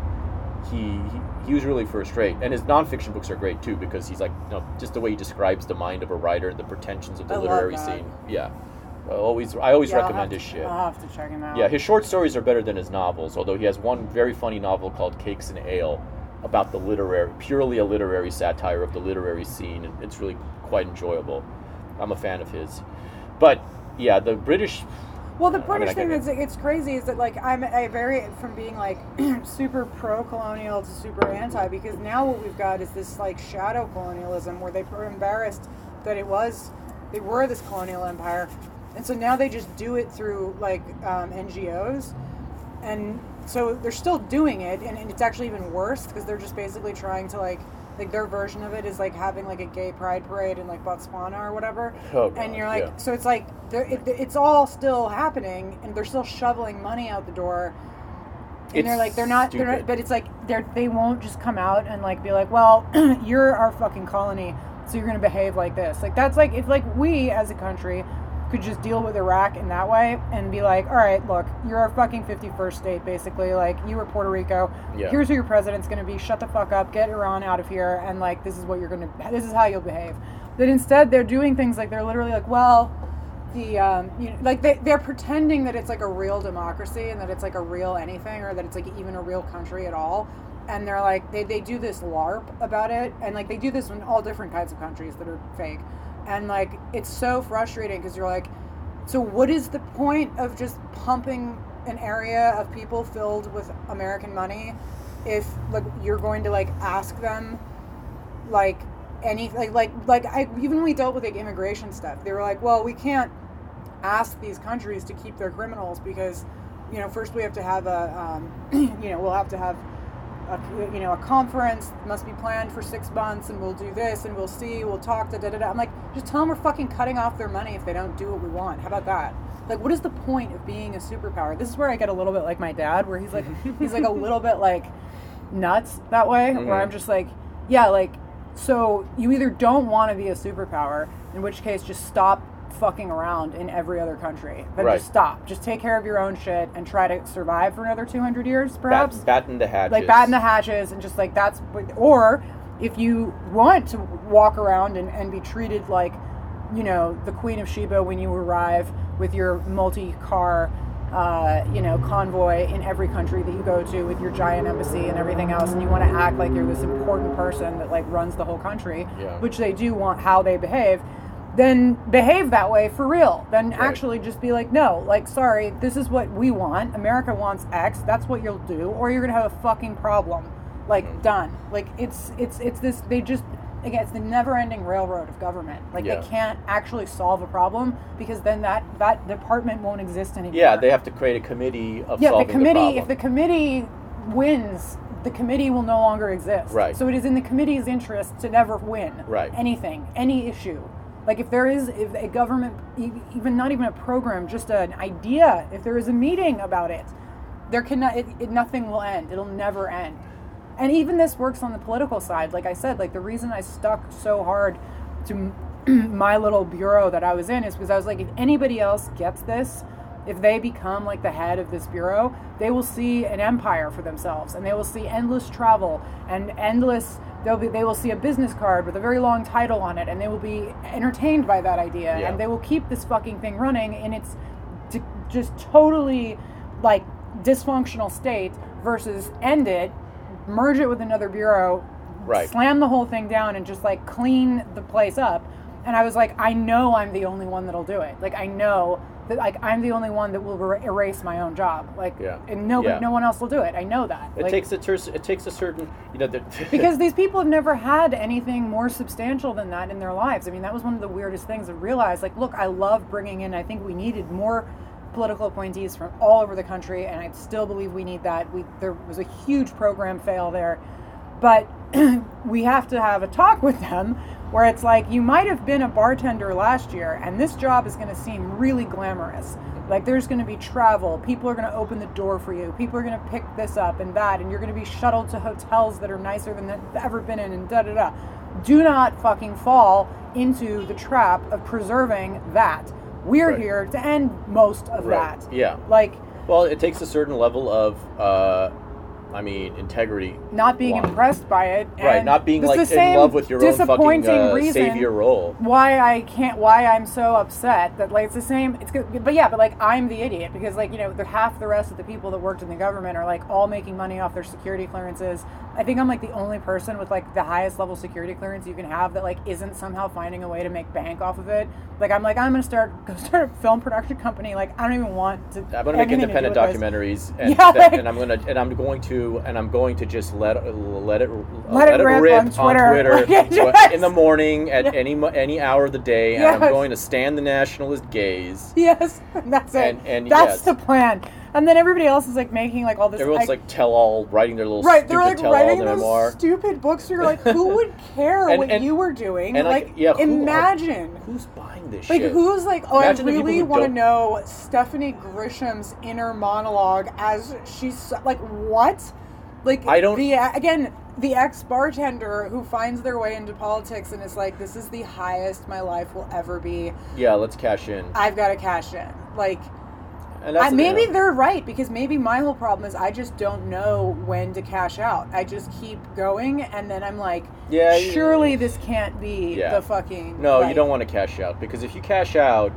he, he he was really first rate. And his nonfiction books are great too because he's like you know just the way he describes the mind of a writer the pretensions of the I literary scene. Yeah, I always I always Yeah, recommend his to- shit. i'll have to check him out Yeah, his short stories are better than his novels. Although he has one very funny novel called Cakes and Ale about the literary, purely a literary satire of the literary scene, and it's really quite enjoyable. I'm a fan of his. But yeah, the British Well, the I mean, British thing that's it's crazy is that like I'm I vary from being like super pro-colonial to super anti because now what we've got is this like shadow colonialism where they were embarrassed that it was they were this colonial empire, and so now they just do it through like um, NGOs, and so they're still doing it, and, and it's actually even worse because they're just basically trying to like. Like their version of it is like having like a gay pride parade in like Botswana or whatever, Oh, and you're like, yeah. so it's like it, it's all still happening, and they're still shoveling money out the door. And they're like, they're not, they're not, but it's like they're they won't just come out and like be like, well, you're our fucking colony, so you're gonna behave like this. Like that's like if like we as a country could just deal with Iraq in that way and be like, all right, look, you're our fucking 51st state, basically. Like you were Puerto Rico. Yeah. Here's who your president's gonna be. Shut the fuck up. Get Iran out of here. And like this is what you're gonna. This is how you'll behave. But instead, they're doing things like they're literally like, well, the um, you know, like they they're pretending that it's like a real democracy and that it's like a real anything or that it's like even a real country at all. And they're like they, they do this LARP about it and like they do this in all different kinds of countries that are fake. And like it's so frustrating because you're like, so what is the point of just pumping an area of people filled with American money if like you're going to like ask them like any like like like I even when we dealt with like immigration stuff, they were like, well, we can't ask these countries to keep their criminals because you know first we have to have a um, you know we'll have to have a, you know a conference must be planned for six months and we'll do this and we'll see we'll talk da da da da. I'm like just tell them we're fucking cutting off their money if they don't do what we want. How about that? Like what is the point of being a superpower? This is where I get a little bit like my dad, where he's like he's like a little bit like nuts that way where Mhm. i'm just like yeah like so you either don't want to be a superpower in which case just stop fucking around in every other country but Right. just stop just take care of your own shit and try to survive for another 200 years perhaps Bat, batten the hatches. like batten the hatches and just like that's or if you want to walk around and, and be treated like you know the queen of sheba when you arrive with your multi-car uh, you know convoy in every country that you go to with your giant embassy and everything else and you want to act like you're this important person that like runs the whole country Yeah. which they do want how they behave then behave that way for real then Right. actually just be like no like sorry this is what we want america wants x that's what you'll do or you're gonna have a fucking problem like Mm-hmm. done like it's it's it's this they just again it's the never-ending railroad of government like Yeah. they can't actually solve a problem because then that that department won't exist anymore Yeah, they have to create a committee of yeah, the committee. problem. if the committee wins, the committee will no longer exist. Right. So it is in the committee's interest to never win. Right. Anything, any issue. Like if there is, if a government, even not even a program, just an idea, if there is a meeting about it, there cannot, it, it, nothing will end. It'll never end. And even this works on the political side. Like I said, like the reason I stuck so hard to my little bureau that I was in is because I was like, if anybody else gets this, if they become like the head of this bureau, they will see an empire for themselves, and they will see endless travel and endless. They'll be, they will see a business card with a very long title on it, and they will be entertained by that idea, Yeah. and they will keep this fucking thing running in its d- just totally like dysfunctional state versus end it, merge it with another bureau, Right. slam the whole thing down, and just like clean the place up. And I was like, I know I'm the only one that'll do it. Like I know that like I'm the only one that will er- erase my own job. Like Yeah. and no Yeah. no one else will do it. I know that. it Like, takes a ter- it takes a certain you know because these people have never had anything more substantial than that in their lives. I mean, that was one of the weirdest things to realize. Like, look, I love bringing in. I think we needed more political appointees from all over the country, and I still believe we need that. We there was a huge program fail there, but we have to have a talk with them where it's like you might have been a bartender last year, and this job is going to seem really glamorous. Like there's going to be travel, people are going to open the door for you, people are going to pick this up and that, and you're going to be shuttled to hotels that are nicer than they've ever been in, and da da da. Do not fucking fall into the trap of preserving that. We're Right. here to end most of Right. that. Yeah. Like well it takes a certain level of uh I mean integrity not being impressed by it. right not being like in love with your own fucking uh, savior role why I can't, why I'm so upset that like it's the same. It's good, but yeah, but like I'm the idiot because like you know the half the rest of the people that worked in the government are like all making money off their security clearances. I think I'm like the only person with like the highest level security clearance you can have that like isn't somehow finding a way to make bank off of it. Like I'm like I'm gonna start go start a film production company. Like I don't even want to. I'm gonna make to do independent documentaries, and, Yeah, that- like- and I'm gonna and I'm going to and I'm going to just let let it Let it rip on Twitter. Like, yes. in the morning at Yeah. any any hour of the day, and Yes. I'm going to stand the nationalist gaze. Yes, that's it. And- and that's yes. the plan. And then everybody else is like making like all this. Everyone's like tell all writing their little right, stupid they're like writing those memoir. stupid books. You're like, who would care And- what and- you were doing? and, like, like, yeah, who are- imagine. Who's buying this Like shit? who's like, oh, Imagine I really want to know Stephanie Grisham's inner monologue as she's like, what? Like I don't- the again the ex bartender who finds their way into politics and is like, this is the highest my life will ever be. Yeah, let's cash in. I've got to cash in. Like I, maybe yeah. they're right because maybe my whole problem is I just don't know when to cash out. I just keep going and then I'm like, Yeah, you- surely this can't be Yeah. the fucking. No, you don't want to cash out because if you cash out,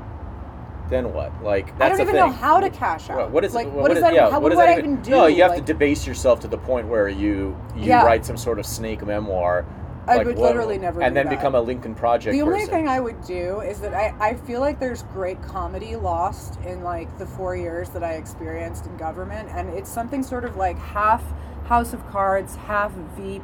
then what? Like that's I don't even thing. know how to cash out. What- What is like? what what is- that? Yeah, how, what what that I even do? No, you have to debase yourself to the point where you you Yeah. write some sort of snake memoir. I like, would what- literally never And then that. become a Lincoln Project The only person. thing I would do is that I, I feel like there's great comedy lost in like the four years that I experienced in government, and it's something sort of like half House of Cards, half Veep,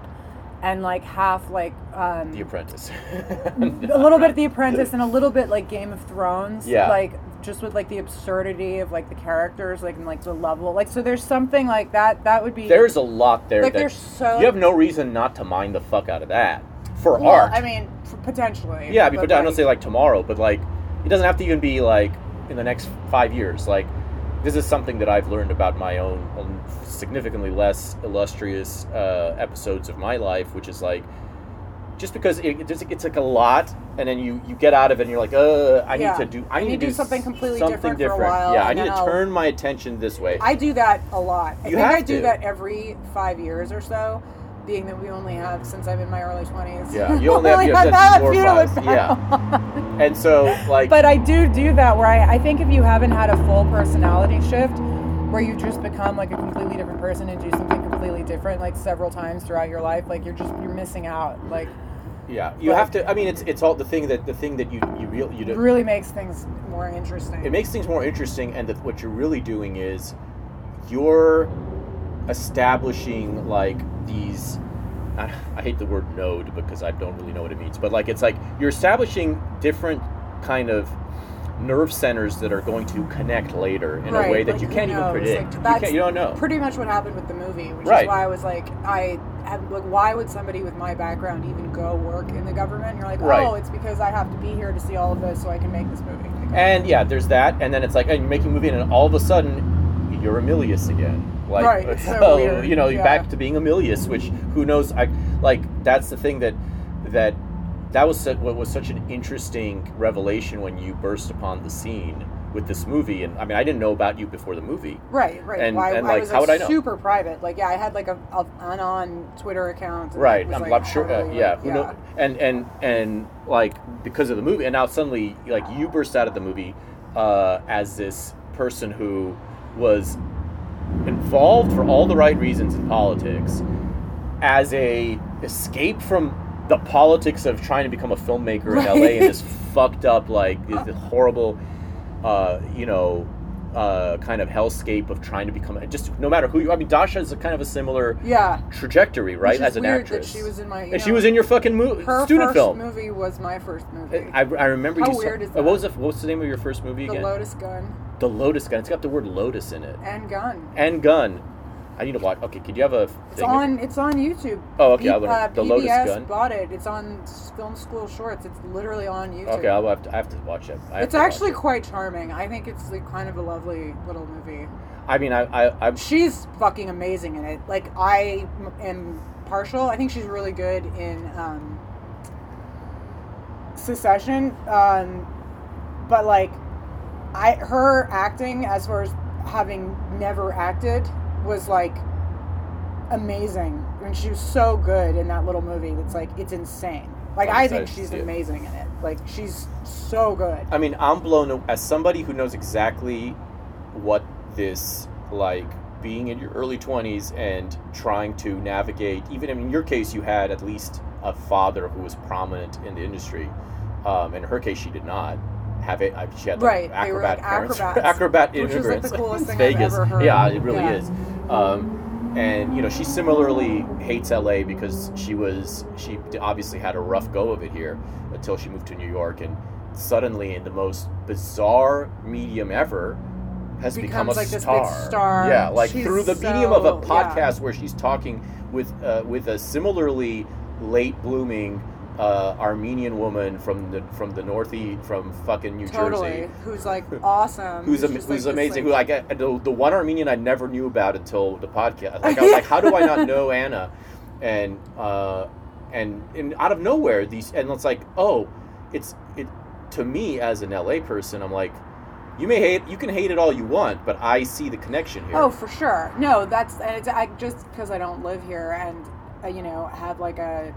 and like half like um, the Apprentice. a little bit of The Apprentice and a little bit like Game of Thrones. Yeah. Like just with like the absurdity of like the characters, like and like the level. Like so there's something like that that would be There's a lot there. Like, that there's so- you have no reason not to mind the fuck out of that for well, art. I mean potentially. Yeah, I mean, but, but I don't say like tomorrow, but like it doesn't have to even be like in the next five years. Like this is something that I've learned about my own um, significantly less illustrious uh, episodes of my life, which is like just because it, it's, it's like a lot, and then you you get out of it, and you're like, uh, I Yeah. need to do, I need, need to do something completely something different for a while, Yeah, I need to I'll- turn my attention this way. I do that a lot. I You think I do to. that every five years or so. Being that we only have since I'm in my early twenties. Yeah, you only have- you have that four or few to five, yeah. and so like, But I do do that where I, I think if you haven't had a full personality shift, where you just become like a completely different person and do something completely different like several times throughout your life, like you're just you're missing out. Like yeah, you but- have to. I mean, it's it's all the thing that the thing that you you real you do. it really makes things more interesting. it makes things more interesting and that what you're really doing is you're establishing like these I, I hate the word node because i don't really know what it means but like it's like you're establishing different kind of nerve centers that are going to connect later in Right, a way that like, you can't even predict Like, you, can't, you don't know Pretty much what happened with the movie, which Right. is why I was like, I like, why would somebody with my background even go work in the government? And you're like, Right. oh, it's because I have to be here to see all of this so I can make this movie. And yeah there's that and then it's like and you're making a movie and all of a sudden you're a Milius again like Right, so oh, you know yeah. back to being a Milius which who knows I like that's the thing that that that was what was such an interesting revelation when you burst upon the scene with this movie and I mean I didn't know about you before the movie Right, right. And- Well, I, and, I like, was how like, would I know? super private. Like, yeah, I had like a, a an on Twitter account. and right I'm, like, I'm sure uh, yeah like, who know and and and like because of the movie and now suddenly like you burst out of the movie uh, as this person who was involved for all the right reasons in politics as a escape from the politics of trying to become a filmmaker in LA Right. and this fucked up like horrible uh, you know uh, kind of hellscape of trying to become just no matter who you I mean Dasha is a kind of a similar Yeah. trajectory right as an actress she was in my- and she was in your fucking movie Her student first film movie was my first movie. I, I remember How you weird saw, is uh, that? what was the, what's the name of your first movie the again Lotus Gun the Lotus Gun it's got the word Lotus in it and Gun. and gun I need to watch okay could you have a It's thing on. It's on YouTube. Oh, okay, P- I'll look- uh, The PBS Lotus Gun? bought it. It's on Film School Shorts. It's literally on YouTube. okay I'll have to, I have to watch it I It's actually it. quite charming. I think it's like kind of a lovely little movie. I mean I, I I'm She's fucking amazing in it. Like I am partial. I think she's really good in um, Secession. Um, but like, I her acting as far as having never acted was like amazing. I mean, she was so good in that little movie. That's like it's insane. Like I'm I think she's see it. amazing in it. Like she's so good. I mean, I'm blown as somebody who knows exactly what this like being in your early 20s and trying to navigate even in your case you had at least a father who was prominent in the industry um, in her case she did not have it she had like, Right, acrobat like, parents acrobats, acrobat like, immigrants the coolest in thing I've Vegas yeah it really Yeah. is um, and you know she similarly hates LA because she was she obviously had a rough go of it here until she moved to New York and suddenly in the most bizarre medium ever has become a like, star. big star. Yeah, like She's through the medium of a so- yeah. podcast where she's talking with uh, with a similarly late blooming uh, Armenian woman from the from the northeast from fucking New Totally. Jersey. Who's like awesome. Who's, am- who's like, amazing? who I get the, the one Armenian I never knew about until the podcast. Like I was like, how do I not know Anna? And uh, and and out of nowhere, these and it's like, oh, it's it to me as an LA person, I'm like, you may hate, you can hate it all you want, but I see the connection here. Oh, for sure. No, that's and it's I just because I don't live here and uh, you know have like a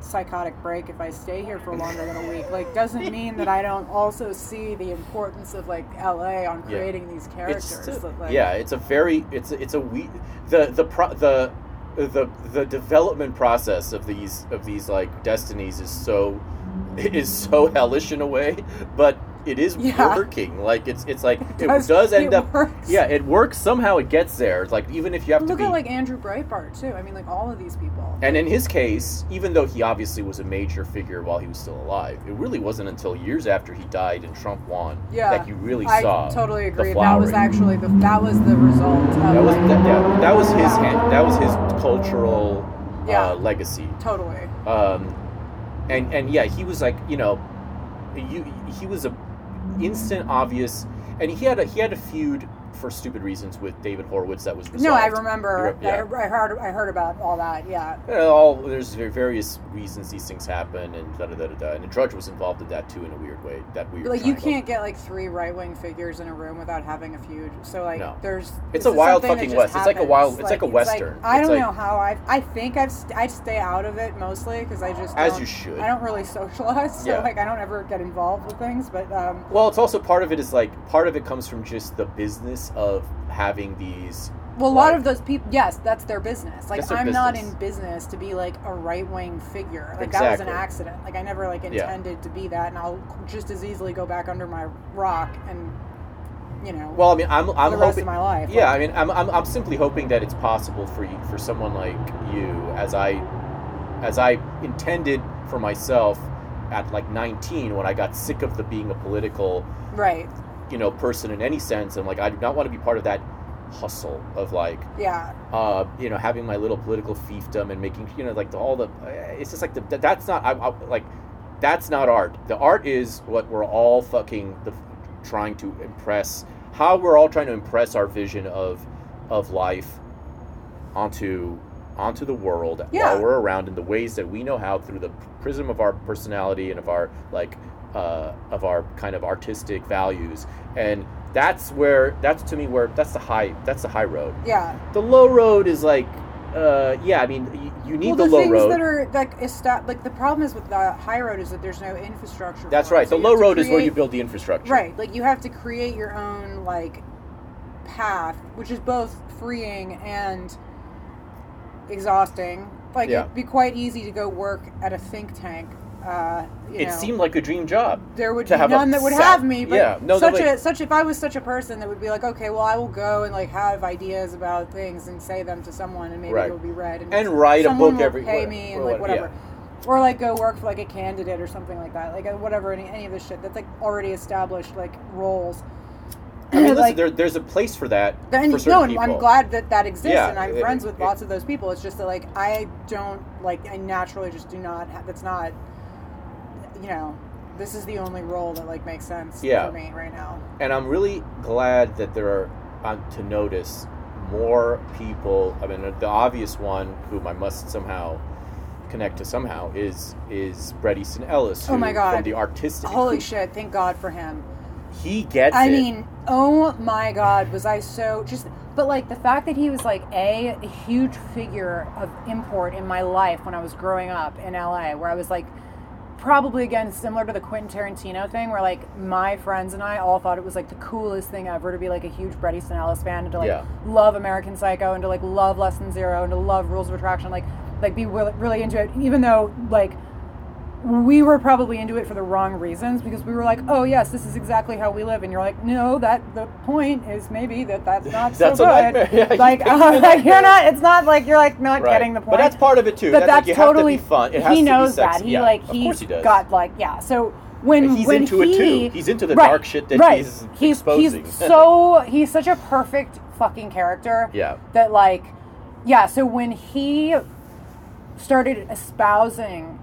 psychotic break if I stay here for longer than a week. Like doesn't mean that I don't also see the importance of like LA on Yeah. creating these characters. It's a- that, like, yeah, it's a very it's a, it's a we the the pro, the the the development process of these of these like destinies is so is so hellish in a way, but it is Yeah. working. Like it's it's like it does- does, end it up works. yeah, it works somehow. It gets there. It's like even if you have Look to be at like Andrew Breitbart too. I mean, like all of these people. and in his case, even though he obviously was a major figure while he was still alive, it really wasn't until years after he died and Trump won Yeah, that you really I saw. totally the agree. That was actually the that was the result. Of, That was like, that, yeah, that was his hand, that was his cultural Yeah. uh, legacy. totally. Um, and and yeah, he was like you know, you he was a instant obvious, and he had a he had a feud for stupid reasons with David Horowitz that was resolved. No, I remember. Yeah. I, heard. I heard about all that. Yeah. All there's various reasons these things happen, and da da da da. da. And Drudge was involved in that too in a weird way. That weird. Like you can't get like three right wing figures in a room without having a feud. So like No. there's It's a wild fucking west. It's like a wild- it's like a western. I don't like- know how I I think I've st- I stay out of it mostly because I just As you should. I don't really socialize, so Yeah. like I don't ever get involved with things. But um, Well, it's also part of it is like part of it comes from just the business of having these. well, a lot of those people, yes, that's their business. Like their I'm not in business to be like a right wing figure. Like that was an accident. Like I never like Yeah. intended to be that, and I'll just as easily go back under my rock and you know. Well, I mean, I'm I'm the rest hoping. of my life. Yeah, Like- I mean, I'm, I'm, I'm simply hoping that it's possible for you, for someone like you, as I, as I intended for myself at like 19 when I got sick of the being a political, right. You know, person in any sense, and like I do not want to be part of that hustle of like, Yeah. uh, you know, having my little political fiefdom and making, you know, like the, all the, it's just like the, that's not, I, I, like, that's not art. The art is what we're all fucking the, trying to impress, how we're all trying to impress our vision of, of life onto, onto the world Yeah. while we're around in the ways that we know how through the prism of our personality and of our like, uh, of our kind of artistic values, and that's where that's to me where that's the high that's the high road Yeah. the low road is like uh yeah i mean you, you need well, the, the, low things road that are like esta- like the problem is with the high road is that there's no infrastructure. that's it. right So the low road is where you build the infrastructure Right, like you have to create your own like path, which is both freeing and exhausting. Like Yeah. it'd be quite easy to go work at a think tank. Uh, it know. seemed like a dream job there would be none that would have me. But yeah no such no, a such if I was such a person that would be like, okay, well, I will go and like have ideas about things and say them to someone, and maybe Right. it will be read and, And write a book every- pay me and or like what- whatever. Or like go work for like a candidate or something like that, like whatever any, any of this shit that's like already established like roles. I mean, listen, like, there, there's a place for that then, for certain no, and people. I'm glad that that exists, Yeah, and I'm it- friends with it- lots of those people. It's just that like I don't like I naturally just do not. Ha- that's not, you know, this is the only role that like makes sense Yeah. for me right now. and I'm really glad that there are um, to notice more people. I mean, the obvious one whom I must somehow connect to somehow is is Bret Easton Ellis. Oh my God. From the artistic, Holy who- shit! Thank God for him. He gets I it. mean, oh my God, was I so just. But like the fact that he was like a, a huge figure of import in my life when I was growing up in LA, where I was like probably again similar to the Quentin Tarantino thing, where like my friends and I all thought it was like the coolest thing ever to be like a huge Bret Easton Ellis fan and to like Yeah. love American Psycho and to like love Less Than Zero and to love Rules of Attraction, like like be really, really into it, even though like we were probably into it for the wrong reasons because we were like, oh yes, this is exactly how we live, and you're like, no, that the point is maybe that that's not That's so good. Yeah, like, uh, you're nightmare. not. It's not like you're like not Right. getting the point. But that's part of it too. But That's, that's, like, you to totally be fun. It has he to be knows that. He Yeah, like of he's course he does. got like yeah. So when He's when into it, he, too. He's into the right, dark shit that right. he's he's exposing. he's so he's such a perfect fucking character. Yeah. That like yeah. So when he started espousing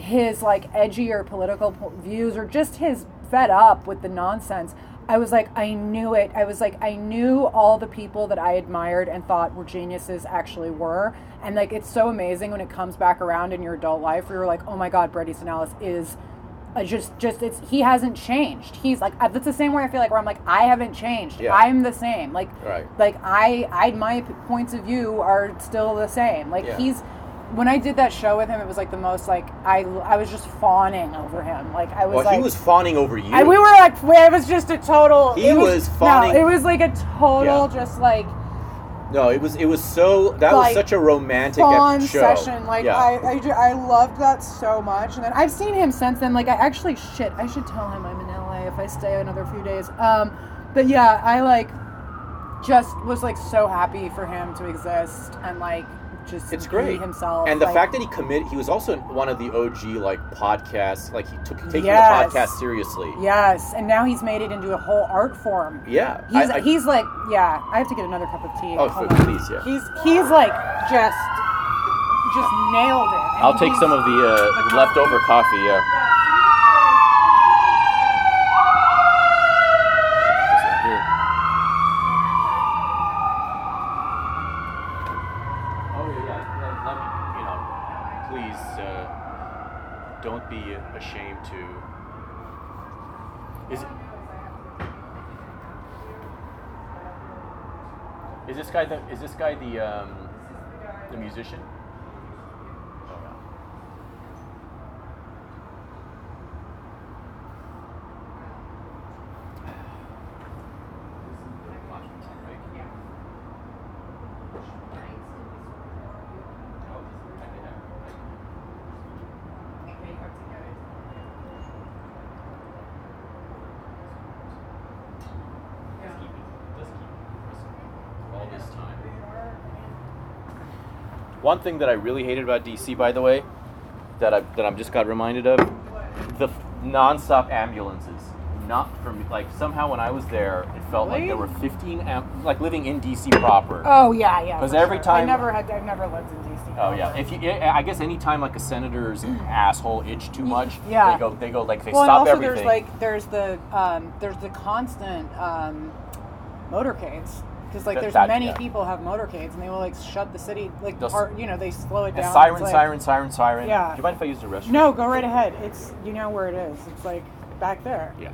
his like edgier political views or just his fed up with the nonsense i was like i knew it i was like i knew all the people that i admired and thought were geniuses actually were and like it's so amazing when it comes back around in your adult life where you're like oh my god bret easton ellis is uh, just just it's he hasn't changed he's like that's the same way i feel like where i'm like i haven't changed Yeah. i'm the same like Right. like i i my points of view are still the same like Yeah. he's when I did that show with him, it was like the most like I I was just fawning over him. Like I was Well, like he was fawning over you. I, we were like it was just a total. He it was fawning- No, it was like a total Yeah. just like no, it was it was so that Like, was such a romantic fawn show. session. Like yeah. I, I I loved that so much. And then I've seen him since then. Like I actually shit. I should tell him I'm in LA if I stay another few days. Um, but yeah, I like just was like so happy for him to exist and like just It's great. himself. and the like- fact that he committed, he was also one of the OG like podcasts. Like he took taking Yes. the podcast seriously. Yes, and now he's made it into a whole art form. Yeah. He's, I- I- he's like, yeah. I have to get another cup of tea. Oh, Hold f- on. please, yeah. He's he's like just just nailed it. And I'll take some of the uh, leftover coffee. Yeah. Here. Oh yeah, yeah. Let, let me, you know, please uh, don't be ashamed to. Is it? Is this guy the? Um, the musician? Oh, yeah. all this time. One thing that I really hated about DC, by the way, that I that I'm just got reminded of, the nonstop ambulances. Not from like somehow when I was there, it felt like there were 15 am- like living in DC proper. Oh yeah, yeah. 'Cause for every sure. time- I never had. I've never lived in DC. Oh yeah, if you, I I guess anytime like a senator's asshole itch too much, Yeah. they go, they go like they Well, and stop also everything. there's like there's the um, there's the constant um, motorcades because like there's that- many yeah. people have motorcades and they will like shut the city like Those- part you know they slow it down. siren, like- siren, siren, siren. Yeah. Do you mind if I use the restroom? No, go right ahead. It's you know where it is. It's like back there. Yeah.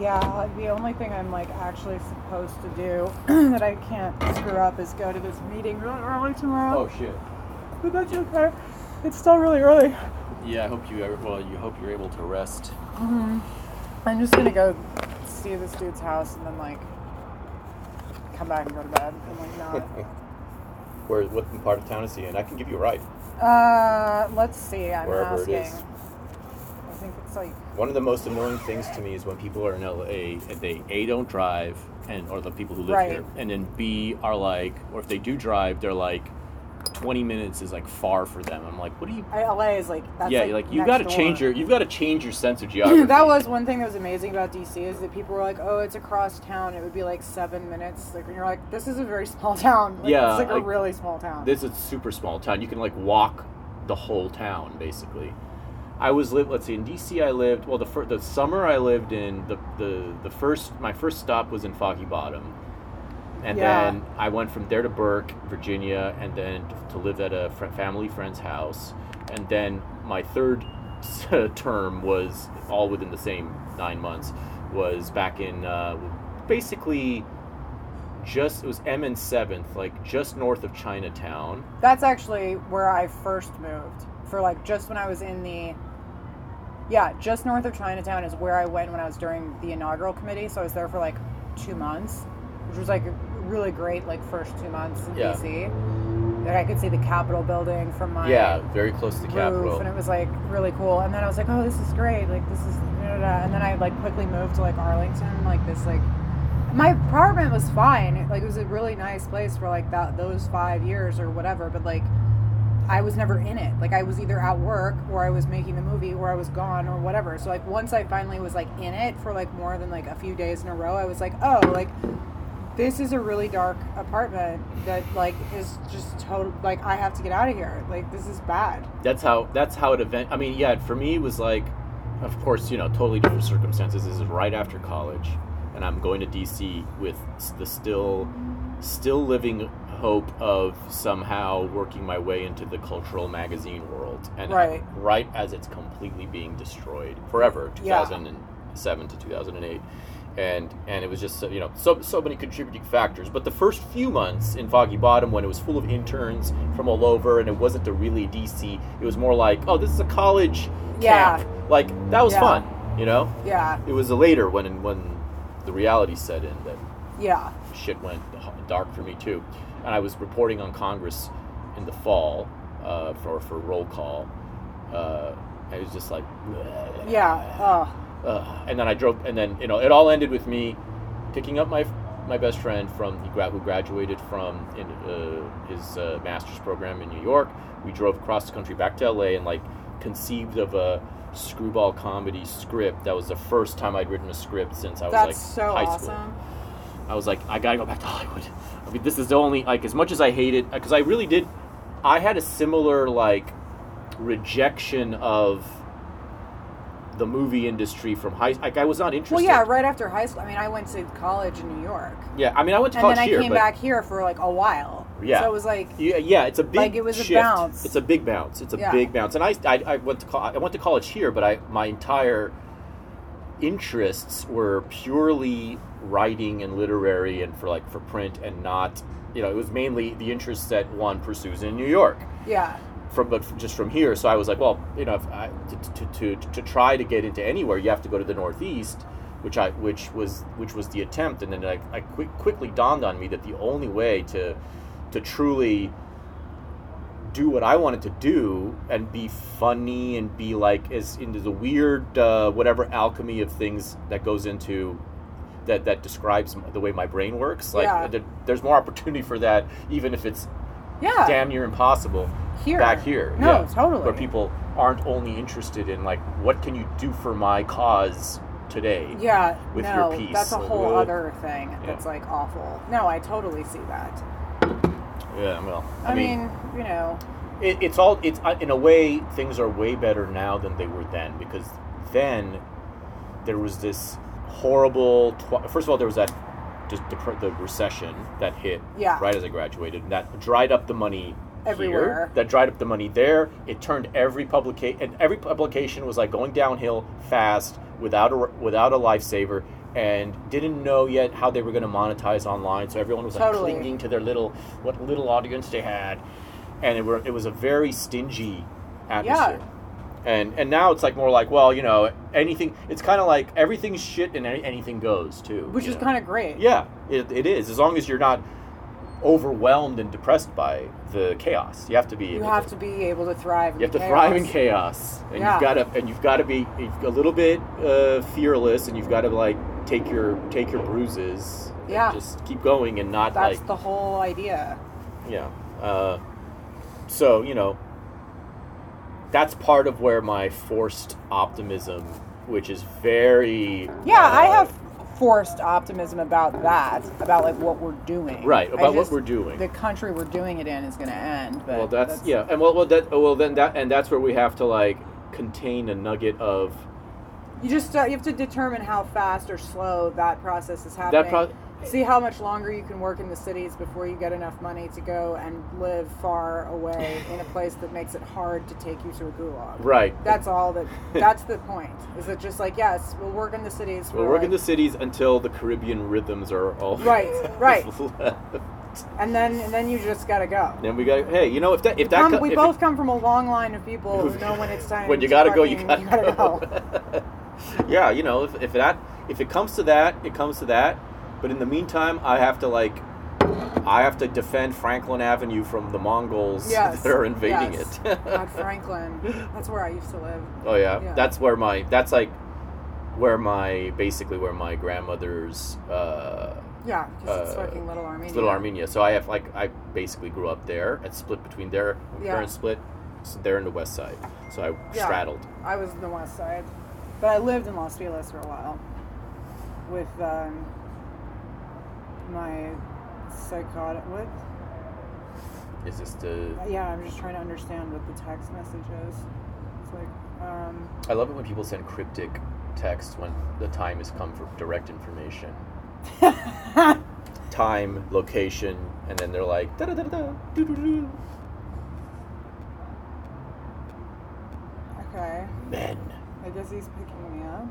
Yeah, the only thing I'm like actually supposed to do that I can't screw up is go to this meeting really early tomorrow. Oh shit. But that's okay. It's still really early. Yeah, I hope you. Well, you hope you're able to rest. I'm just gonna go see this dude's house and then like come back and go to bed and like not. Where? What part of town is he in? I can give you a ride. uh, let's see. I'm Wherever asking. is. It's like One of the most annoying things to me is when people are in LA and they a don't drive, and or the people who live Right. here, and then b are like, or if they do drive, they're like, twenty minutes is like far for them. I'm like, what do you? LA is like that's yeah, like, like, you've got to change your, you've got to change your sense of geography. that was one thing that was amazing about DC is that people were like, "Oh, it's across town. It would be like seven minutes." Like, and you're like, "This is a very small town. Like, Yeah, it's like, like, a really small town." This is a super small town. You can like walk the whole town basically. I was live. Let's see. In DC, I lived. Well, the fir- the summer I lived in the the the first my first stop was in Foggy Bottom, and Yeah. then I went from there to Burke, Virginia, and then to live at a fr- family friend's house, and then my third term was all within the same nine months. Was back in uh, basically just it was M and Seventh, like just north of Chinatown. That's actually where I first moved for like just when I was in the yeah, just north of Chinatown is where I went when I was during the inaugural committee. So I was there for like two months, which was like really great, like first two months in Yeah. DC. Like I could see the Capitol building from my Yeah, very close to the roof, Capitol. and it was like really cool. And then I was like, oh, this is great. Like this is, da, da, da. and then I like quickly moved to like Arlington, like this like. My apartment was fine. Like it was a really nice place for like that those five years or whatever. But like, I was never in it. Like I was either at work or I was making the movie or I was gone or whatever. So like once I finally was like in it for like more than like a few days in a row, I was like, oh, like this is a really dark apartment that like is just total like I have to get out of here. Like this is bad. that's how that's how it event. I mean, yeah, for me it was like, of course, you know, totally different circumstances. This is right after college, and I'm going to DC with the still, still living hope of somehow working my way into the cultural magazine world, and Right. right as it's completely being destroyed forever, Yeah. 2007 to 2008. And, and it was just you know so so many contributing factors. But the first few months in Foggy Bottom, when it was full of interns from all over, and it wasn't a really DC, it was more like, oh, this is a college Yeah. camp. Like that was Yeah. fun, you know. Yeah. It was later when when the reality set in that Yeah. shit went dark for me too. And I was reporting on Congress in the fall uh, for for roll call. Uh, I was just like, Yeah. Oh. uh, and then I drove, and then you know it all ended with me picking up my my best friend from who graduated from in, uh, his uh, master's program in New York. We drove across the country back to LA and like conceived of a screwball comedy script. That was the first time I'd written a script since I was That's like so high awesome. school. I was like, I gotta go back to Hollywood. I mean, this is the only like as much as I hate it because I really did. I had a similar like rejection of the movie industry from high. Like I was not interested. Well, yeah. Right after high school, I mean, I went to college in New York, Yeah, I mean, I went to and college here, and then I here, came back here for like a while. Yeah. So it was like, yeah, yeah, it's a big Like, it was a bounce. It's a big bounce. It's a Yeah. big bounce. And I, I, I went to co- I went to college here, but I my entire interests were purely writing and literary and for like for print and not you know it was mainly the interests that one pursues in New York yeah, from but just from here. So I was like, well, you know, if I, to, to, to, to try to get into anywhere, you have to go to the Northeast, which I which was which was the attempt, and then I, I quick, quickly dawned on me that the only way to to truly do what I wanted to do and be funny and be like as into the weird uh, whatever alchemy of things that goes into that that describes the way my brain works. Like Yeah. there- there's more opportunity for that, even if it's yeah. damn near impossible Here. back here. No, yeah. totally. Where people aren't only interested in like what can you do for my cause today. Yeah, with no, your piece. that's a Like, whole uh, other thing that's like awful. No, I totally see that. Yeah, well, I, mean, you know, it, it's all it's uh, in a way things are way better now than they were then because then there was this horrible. Tw- First of all, there was that just dep- the recession that hit Yeah. right as I graduated, and that dried up the money Everywhere. here that dried up the money there. It turned every publication and every publication was like going downhill fast without a without a lifesaver and didn't know yet how they were going to monetize online. So everyone was like clinging to their little what little audience they had, and it were it was a very stingy atmosphere. And and now it's like more like well you know anything it's kind of like everything's shit and any, anything goes too Which is kind of great. Yeah, it, it is. As long as you're not overwhelmed and depressed by the chaos, you have to be. You have to be able to thrive. In chaos. You have to chaos. thrive in chaos, and Yeah. you've got to and you've got to be a little bit uh, fearless, and you've got to like take your take your bruises. and Yeah. just keep going and not like. That's like the whole idea. yeah. Uh, so you know, that's part of where my forced optimism, which is very Yeah, I uh, have forced optimism about that, about like what we're doing. Right, I about what we're doing. The country we're doing it in is going to end. But well that's, yeah and well, well that well then that and that's where we have to like contain a nugget of You just uh, you have to determine how fast or slow that process is happening. pro- See how much longer you can work in the cities before you get enough money to go and live far away in a place that makes it hard to take you to a gulag. right That's all that. That's the point. Is it just like yes, we'll work in the cities. we'll work in the cities until the caribbean rhythms are all Right, right. and then and then you just gotta go. then we got hey you know if that if that Come- co- we if both it, come from a long line of people who know when it's time. when you gotta go you fucking- gotta, go, go. yeah you know if, if that if it comes to that it comes to that but in the meantime i have to like i have to defend franklin avenue from the mongols Yes, that are invading yes. it God, Franklin. That's where I used to live. Oh yeah? Yeah. that's where my that's like where my basically where my grandmother's uh, Yeah, because it's Uh, fucking Little Armenia. Little Armenia. So I have like I basically grew up there and split between there. My Yeah. parents split. So they're in the west side, so I Yeah. straddled. I was in the west side, but I lived in Los Feliz for a while with um, my psychotic. What? Is this the? Yeah, I'm just trying to understand what the text message is. It's like, um, I love it when people send cryptic text when the time has come for direct information. time, location, and then they're like da da da da doo doo doo. okay. Men. I guess he's picking me up.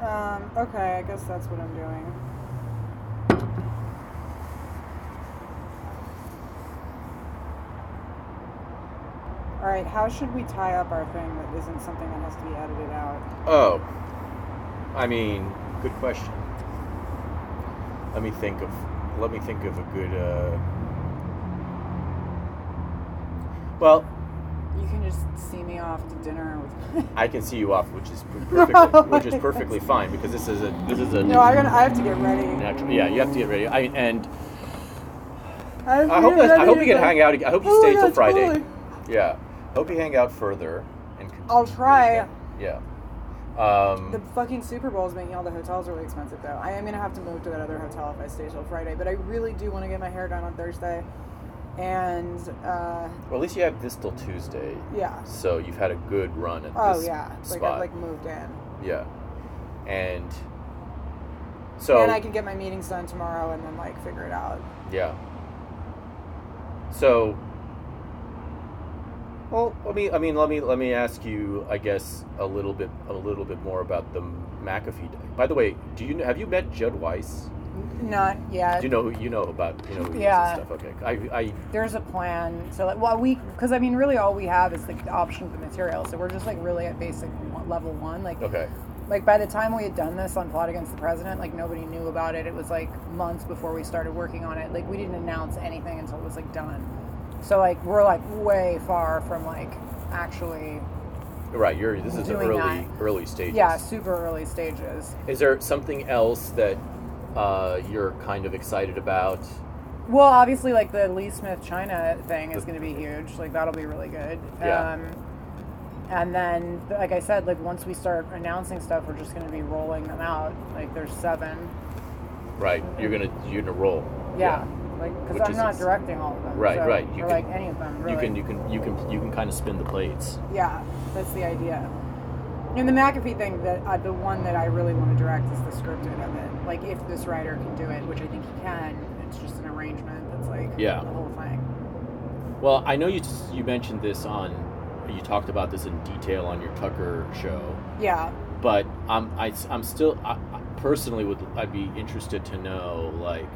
Um, okay, I guess that's what I'm doing. Alright, how should we tie up our thing that isn't something that has to be edited out? Oh, I mean, good question. Let me think of. Let me think of a good. Uh, well, just see me off to dinner with I can see you off, which is perfectly, which is perfectly fine because this is a this is a No, I'm gonna, I have to get ready. natural. Yeah, you have to get ready. I and to I hope I hope you can hang out. I hope you Oh, stay yeah, till Friday. totally. Yeah, hope you hang out further and. I'll try. Yeah. Um, The fucking Super Bowl is making all the hotels really expensive, though. I am gonna have to move to that other hotel if I stay till Friday, but I really do want to get my hair done on Thursday. And uh, well, at least you have this till Tuesday. yeah. So you've had a good run at Oh this Oh yeah, like spot. I've like moved in, Yeah. And so and I can get my meetings done tomorrow, and then like figure it out. yeah. So well, let me I mean let me let me ask you I guess a little bit a little bit more about the McAfee. day. By the way, do you have you met Judd Weiss? Not yet. Do you know who you know about you know who Yeah. and stuff? Okay. I I There's a plan. So like, well, we because I mean, really, all we have is like the option of the material. So we're just like really at basic level one. Like, okay. like by the time we had done this on plot against the president like nobody knew about it it was like months before we started working on it like we didn't announce anything until it was like done so like we're like way far from like actually Right, you're this is early that. early stages. yeah super early stages Is there something else that uh, you're kind of excited about? well obviously like the lee smith china thing is going to be huge like that'll be really good Yeah. um and then like i said like once we start announcing stuff we're just going to be rolling them out like there's seven Right, you're gonna you're gonna roll. yeah, like because i'm not ex- directing all of them Right, so- right. You or can- like any of them You can you can you can you can kind of spin the plates. Yeah, that's the idea. And the McAfee thing, that uh, the one that I really want to direct is the scripted of it. Like, if this writer can do it, which I think he can, it's just an arrangement that's like Yeah. the whole thing. Well, I know you just, you mentioned this on you talked about this in detail on your Tucker show, Yeah. but I'm I, am still I, I personally would I'd be interested to know like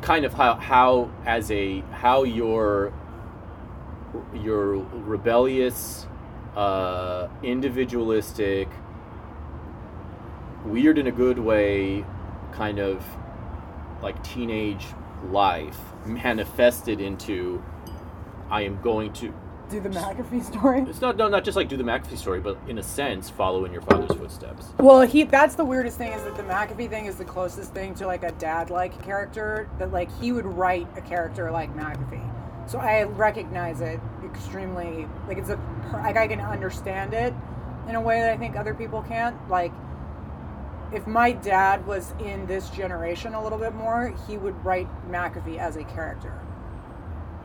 kind of how how as a how your your rebellious uh, individualistic weird in a good way kind of like teenage life manifested into I am going to Do the McAfee story. it's not no not just like do the McAfee story, but in a sense follow in your father's footsteps. Well, he that's the weirdest thing is that the McAfee thing is the closest thing to like a dad like character that like he would write a character like McAfee. So I recognize it extremely like it's a like I can understand it in a way that I think other people can't. Like if my dad was in this generation a little bit more, he would write McAfee as a character.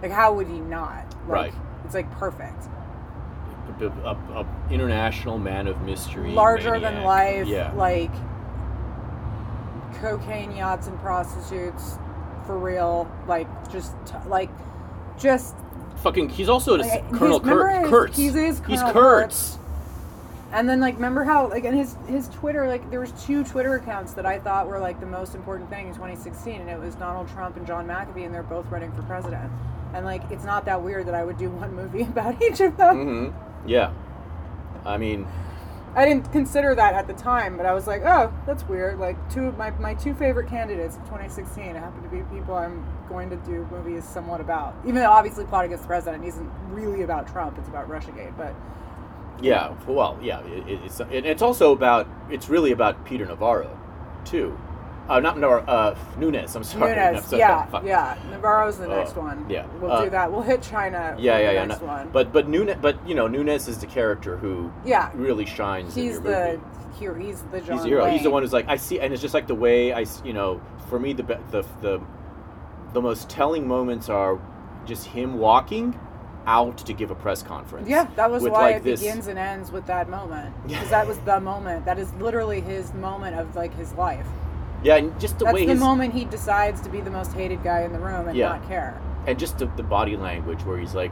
Like how would he not? Like, Right. It's like perfect. A, a- a international man of mystery, larger than life, Yeah, like cocaine yachts and prostitutes for real, like just like just fucking. He's also a Like, Colonel Kurt, Kurtz. he's- he's he's Colonel Kurtz. And then like remember how like in his his Twitter like there was two Twitter accounts that I thought were like the most important thing in 2016 and it was Donald Trump and John McAfee and they're both running for president. And like it's not that weird that I would do one movie about each of them. hmm Yeah, I mean, I didn't consider that at the time, but I was like, oh, that's weird. Like two of my, my two favorite candidates of 2016 happen to be people I'm going to do movies somewhat about. Even though obviously Plot Against the President isn't really about Trump, it's about Russiagate. But yeah. Well, yeah. It, it- it's it, it's also about. It's really about Peter Navarro, too. Uh, not Navarro. Uh, Nunes. I'm sorry. Nunes, I'm yeah, yeah. Navarro's the Oh, next one. yeah. we'll Uh, do that. We'll hit China. Yeah, yeah, the yeah. Next no- one. But but Nunes, but you know Nunes is the character who Yeah. really shines. in he's the hero. He's the John. he's the hero. He's the one who's like I see, and it's just like the way I you know, for me the the the the most telling moments are just him walking out to give a press conference. Yeah, that was why like, it this- begins and ends with that moment. Because that was the moment. That is literally his moment of like his life. Yeah, and just the That's way the his moment he decides to be the most hated guy in the room and Yeah. not care. and just the, the body language where he's like,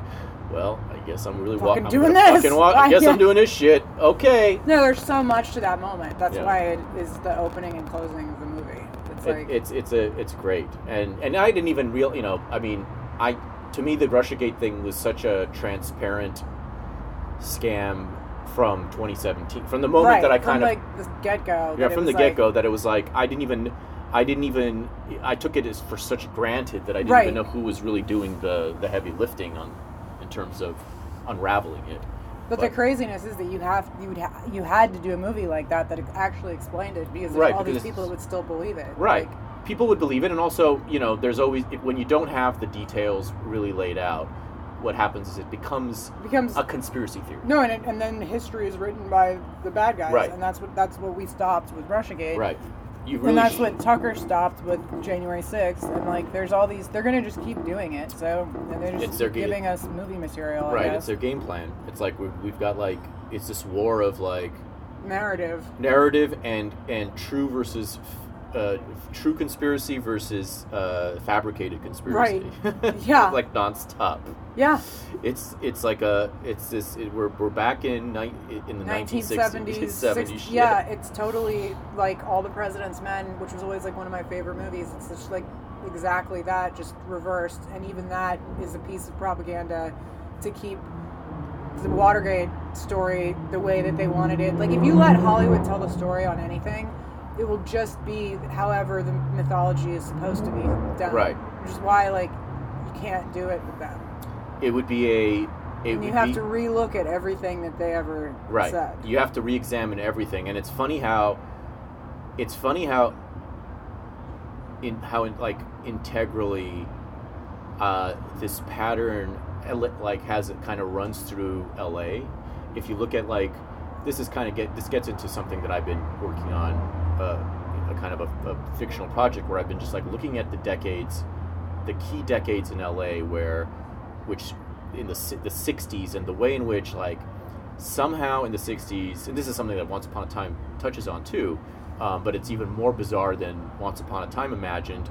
"Well, I guess I'm really walking. doing this. Fucking walk- I guess Yeah. I'm doing this shit. Okay." No, there's so much to that moment. That's Yeah. why it is the opening and closing of the movie. It's It- like it's it's a it's great, and and I didn't even real you know I mean I to me the RussiaGate thing was such a transparent scam from 2017 from the moment right, that I kind of like the get go. yeah from the get go that it was like I didn't even I didn't even I took it as for such granted that I didn't Right. even know who was really doing the the heavy lifting on in terms of unraveling it. But the craziness is that you have you would ha- you had to do a movie like that that actually explained it because Right, all these people would still believe it. Right. Like, People would believe it, and also, you know, there's always when you don't have the details really laid out, what happens is it becomes becomes a conspiracy theory. no, and, it, and then history is written by the bad guys, Right. and that's what that's what we stopped with RussiaGate. Right. You really and that's what Tucker stopped with January 6th. And like, there's all these, they're going to just keep doing it. So, and they're just their giving us movie material. I right. guess. It's their game plan. It's like we've, we've got like it's this war of like narrative. narrative and and true versus uh, true conspiracy versus uh, fabricated conspiracy. Right. Yeah. like nonstop. Yeah. It's it's like a it's this it, we're we're back in ni- in the 1970s. 1960s, 70s. yeah, it's totally like All the President's Men, which was always like one of my favorite movies. It's just like exactly that, just reversed. And even that is a piece of propaganda to keep the Watergate story the way that they wanted it. Like, if you let Hollywood tell the story on anything, it will just be however the mythology is supposed to be done. Right. Which is why, like, you can't do it with them. It would be a. It And you have be, to relook at everything that they ever right said. you have to re-examine everything and it's funny how it's funny how in how in, like integrally uh, this pattern like has it kind of runs through LA if you look at like this is kind of get this gets into something that I've been working on uh, a kind of a, a fictional project where I've been just like looking at the decades the key decades in LA where which in the the 60s and the way in which like somehow in the 60s, and this is something that Once Upon a Time touches on too, um, but it's even more bizarre than Once Upon a Time imagined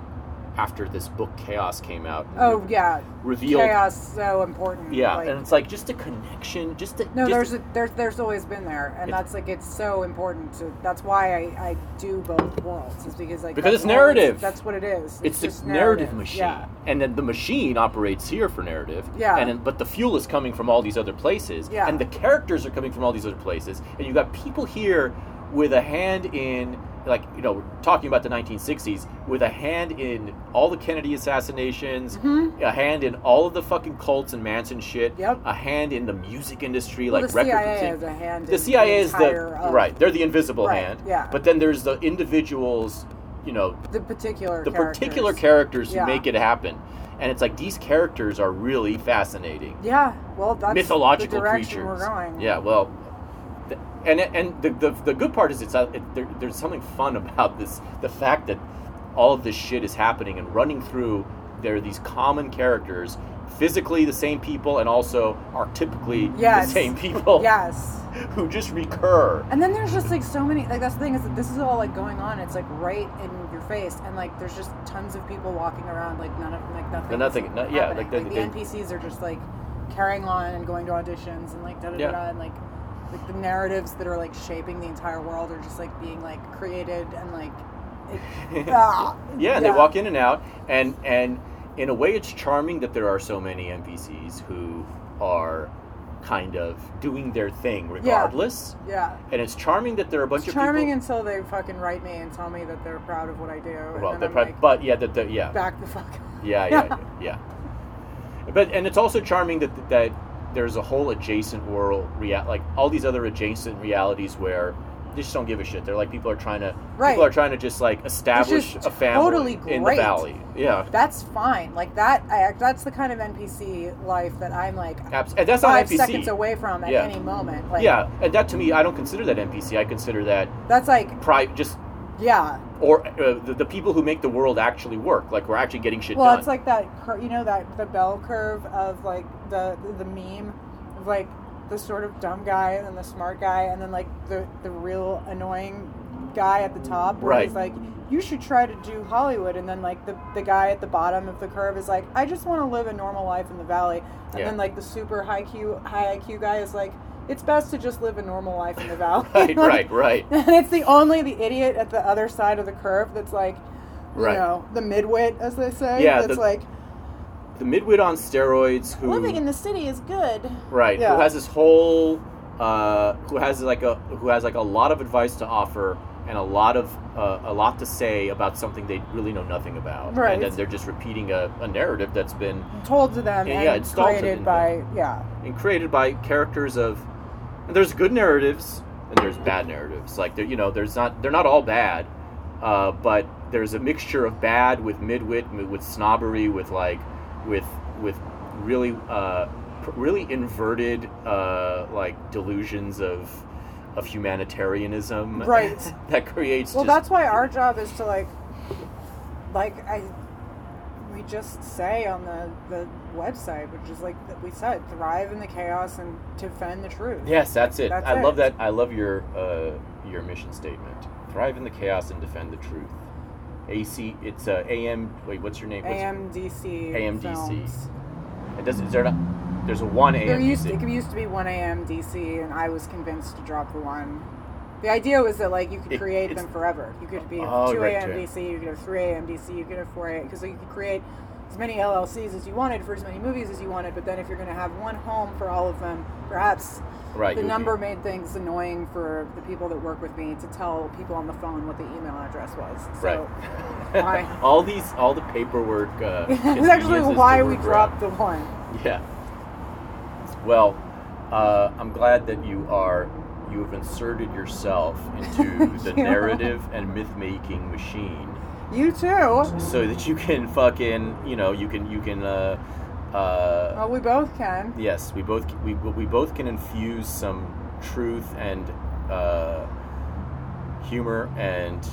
after this book Chaos came out. Oh yeah, Revealed- chaos so important. Yeah, like- and it's like just a connection, just to, no, just there's a, there's there's always been there, and that's like it's so important. To, that's why I, I do both worlds, is because like Because that's it's narrative. That's what it is. it's, just the narrative, machine, Yeah. and then the machine operates here for narrative. Yeah. and then, but the fuel is coming from all these other places. Yeah. and the characters are coming from all these other places, and you've got people here with a hand in, like you know, we're talking about the 1960s, with a hand in all the Kennedy assassinations, a hand in all of the fucking cults and Manson shit, Mm-hmm. Yep. a hand in the music industry, Well, like the record CIA has a hand The in CIA the is the of- right. They're the invisible Right, hand. yeah. But then there's the individuals, you know, The particular the characters. particular characters who make it happen. And it's like these characters are really fascinating. Yeah, well, that's Mythological the direction creatures. we're going. Yeah, well, and and the, the, the good part is it's uh, it, there, there's something fun about this the fact that all of this shit is happening and running through there are these common characters physically the same people and also are typically Yes. the same people Yes. who just recur And then there's just like so many like that's the thing is that this is all like going on. It's like right in your face, and like there's just tons of people walking around like none of like nothing. And nothing- no- yeah, like, they- the they- NPCs are just like carrying on and going to auditions and like da-da-da-da, and like like the narratives that are like shaping the entire world are just like being like created and like it, ah, yeah, and they walk in and out, and and in a way, it's charming that there are so many NPCs who are kind of doing their thing regardless. Yeah. And it's charming that there are a bunch It's of charming people. until they fucking write me and tell me that they're proud of what I do. well, they're like, but yeah, that the, yeah, back the fuck up. yeah, yeah, yeah. But and it's also charming that that there's a whole adjacent world, rea- like all these other adjacent realities where they just don't give a shit. They're like people are trying to Right. people are trying to just like establish just a family totally in the valley. Yeah, That's fine. Like that. I, that's the kind of NPC life that I'm like Abs- and that's five seconds away from at Yeah. any moment. Like, yeah, and that to me, I don't consider that NPC. I consider that That's like pri- just yeah. or uh, the, the people who make the world actually work. Like we're actually getting shit Well, done. it's like that. cur- You know that the bell curve of like the the meme of like the sort of dumb guy and then the smart guy and then like the the real annoying guy at the top. Where Right. He's like. You should try to do Hollywood, and then like the, the guy at the bottom of the curve is like, I just want to live a normal life in the valley, and Yeah. then like the super high Q high IQ guy is like, it's best to just live a normal life in the valley. right, Like, right, right. And it's the only the idiot at the other side of the curve that's like, you Right. know, the midwit, as they say. Yeah, That's the- like The midwit on steroids who living in the city is good. right Yeah. who has this whole uh, who has like a who has like a lot of advice to offer and a lot of uh, a lot to say about something they really know nothing about Right. and then they're just repeating a, a narrative that's been Told to them Yeah, and yeah, installed created in by yeah. and created by characters of and there's good narratives and there's bad narratives like they're you know there's not they're not all bad uh, but there's a mixture of bad with midwit with snobbery with like with with really uh, really inverted uh, like delusions of of humanitarianism Right. that creates Well, just, that's why our job is to like, like I, just say on the the website, which is like we said, thrive in the chaos and defend the truth. Yes, that's it. That's I it. love that. I love your uh, your mission statement. Thrive in the chaos and defend the truth. AC. It's uh, AM. Wait, what's your name? What's, AMDC. AMDC. films. It doesn't. Is there not? There's a one There used AMDC. it used to be one AM DC, and I was convinced to drop the one. The idea was that like you could create it's- them forever. You could be Oh, two right, AM right. DC, you could have three AM DC, you could have four AM because you could create as many LLCs as you wanted for as many movies as you wanted. But then if you're going to have one home for all of them, perhaps Right, the number be- made things annoying for the people that work with me to tell people on the phone what the email address was. So Right. why? all these, all the paperwork. Uh, it's actually why we dropped the one. Yeah. Well, uh, I'm glad that you are you have inserted yourself into the narrative and myth making machine. You too. so that you can fucking you know you can you can uh uh Well, we both can. yes we both we, we both can infuse some truth and uh humor and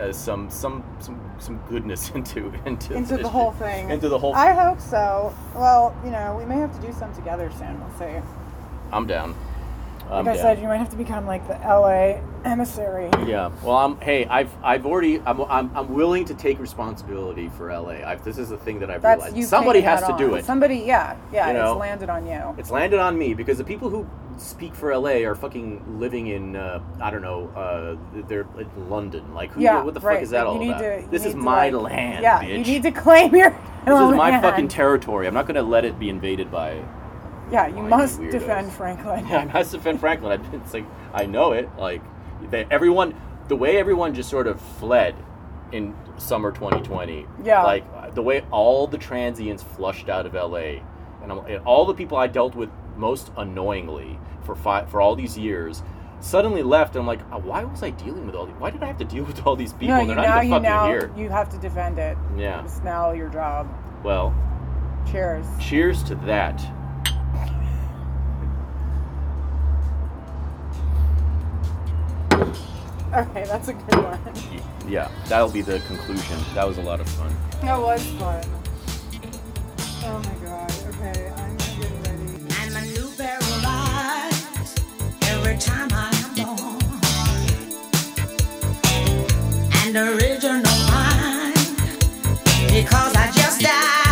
uh, some some some some goodness into into into the whole thing. into the whole thing. I hope so. Well, you know, we may have to do some together soon. We'll see. I'm down I'm Like I down. said, you might have to become like the LA emissary. Yeah. Well, I'm. Hey, I've I've already. I'm I'm, I'm willing to take responsibility for LA. I've, this is the thing that I've That's realized. you. Somebody has to do it. Somebody, yeah, yeah. You know? It's landed on you. It's landed on me because the people who speak for LA are fucking living in uh, I don't know. Uh, they're in London. Like, who, Yeah, what the right. fuck is that You all about? to- this is my like- land, Yeah, bitch. you need to claim your. this is my land. fucking territory. I'm not going to let it be invaded by. Yeah, you must weirdos. defend Franklin. Yeah, I must defend Franklin. It's like I know it. Like they, everyone, the way everyone just sort of fled in summer 2020. Yeah. Like the way all the transients flushed out of LA, and, I'm, and all the people I dealt with most annoyingly for five, for all these years. Suddenly left, and I'm like, "Uh, why was I dealing with all these? Why did I have to deal with all these people? no, They're not now even you fucking here. you have to defend it. Yeah. It's now your job. Well, Cheers. cheers to that. Okay, that's a good one. Yeah, that'll be the conclusion. That was a lot of fun. That was fun. Oh my god. Okay, I'm getting ready. I'm a new pair of eyes every time I'm born. And original mind. because I just died.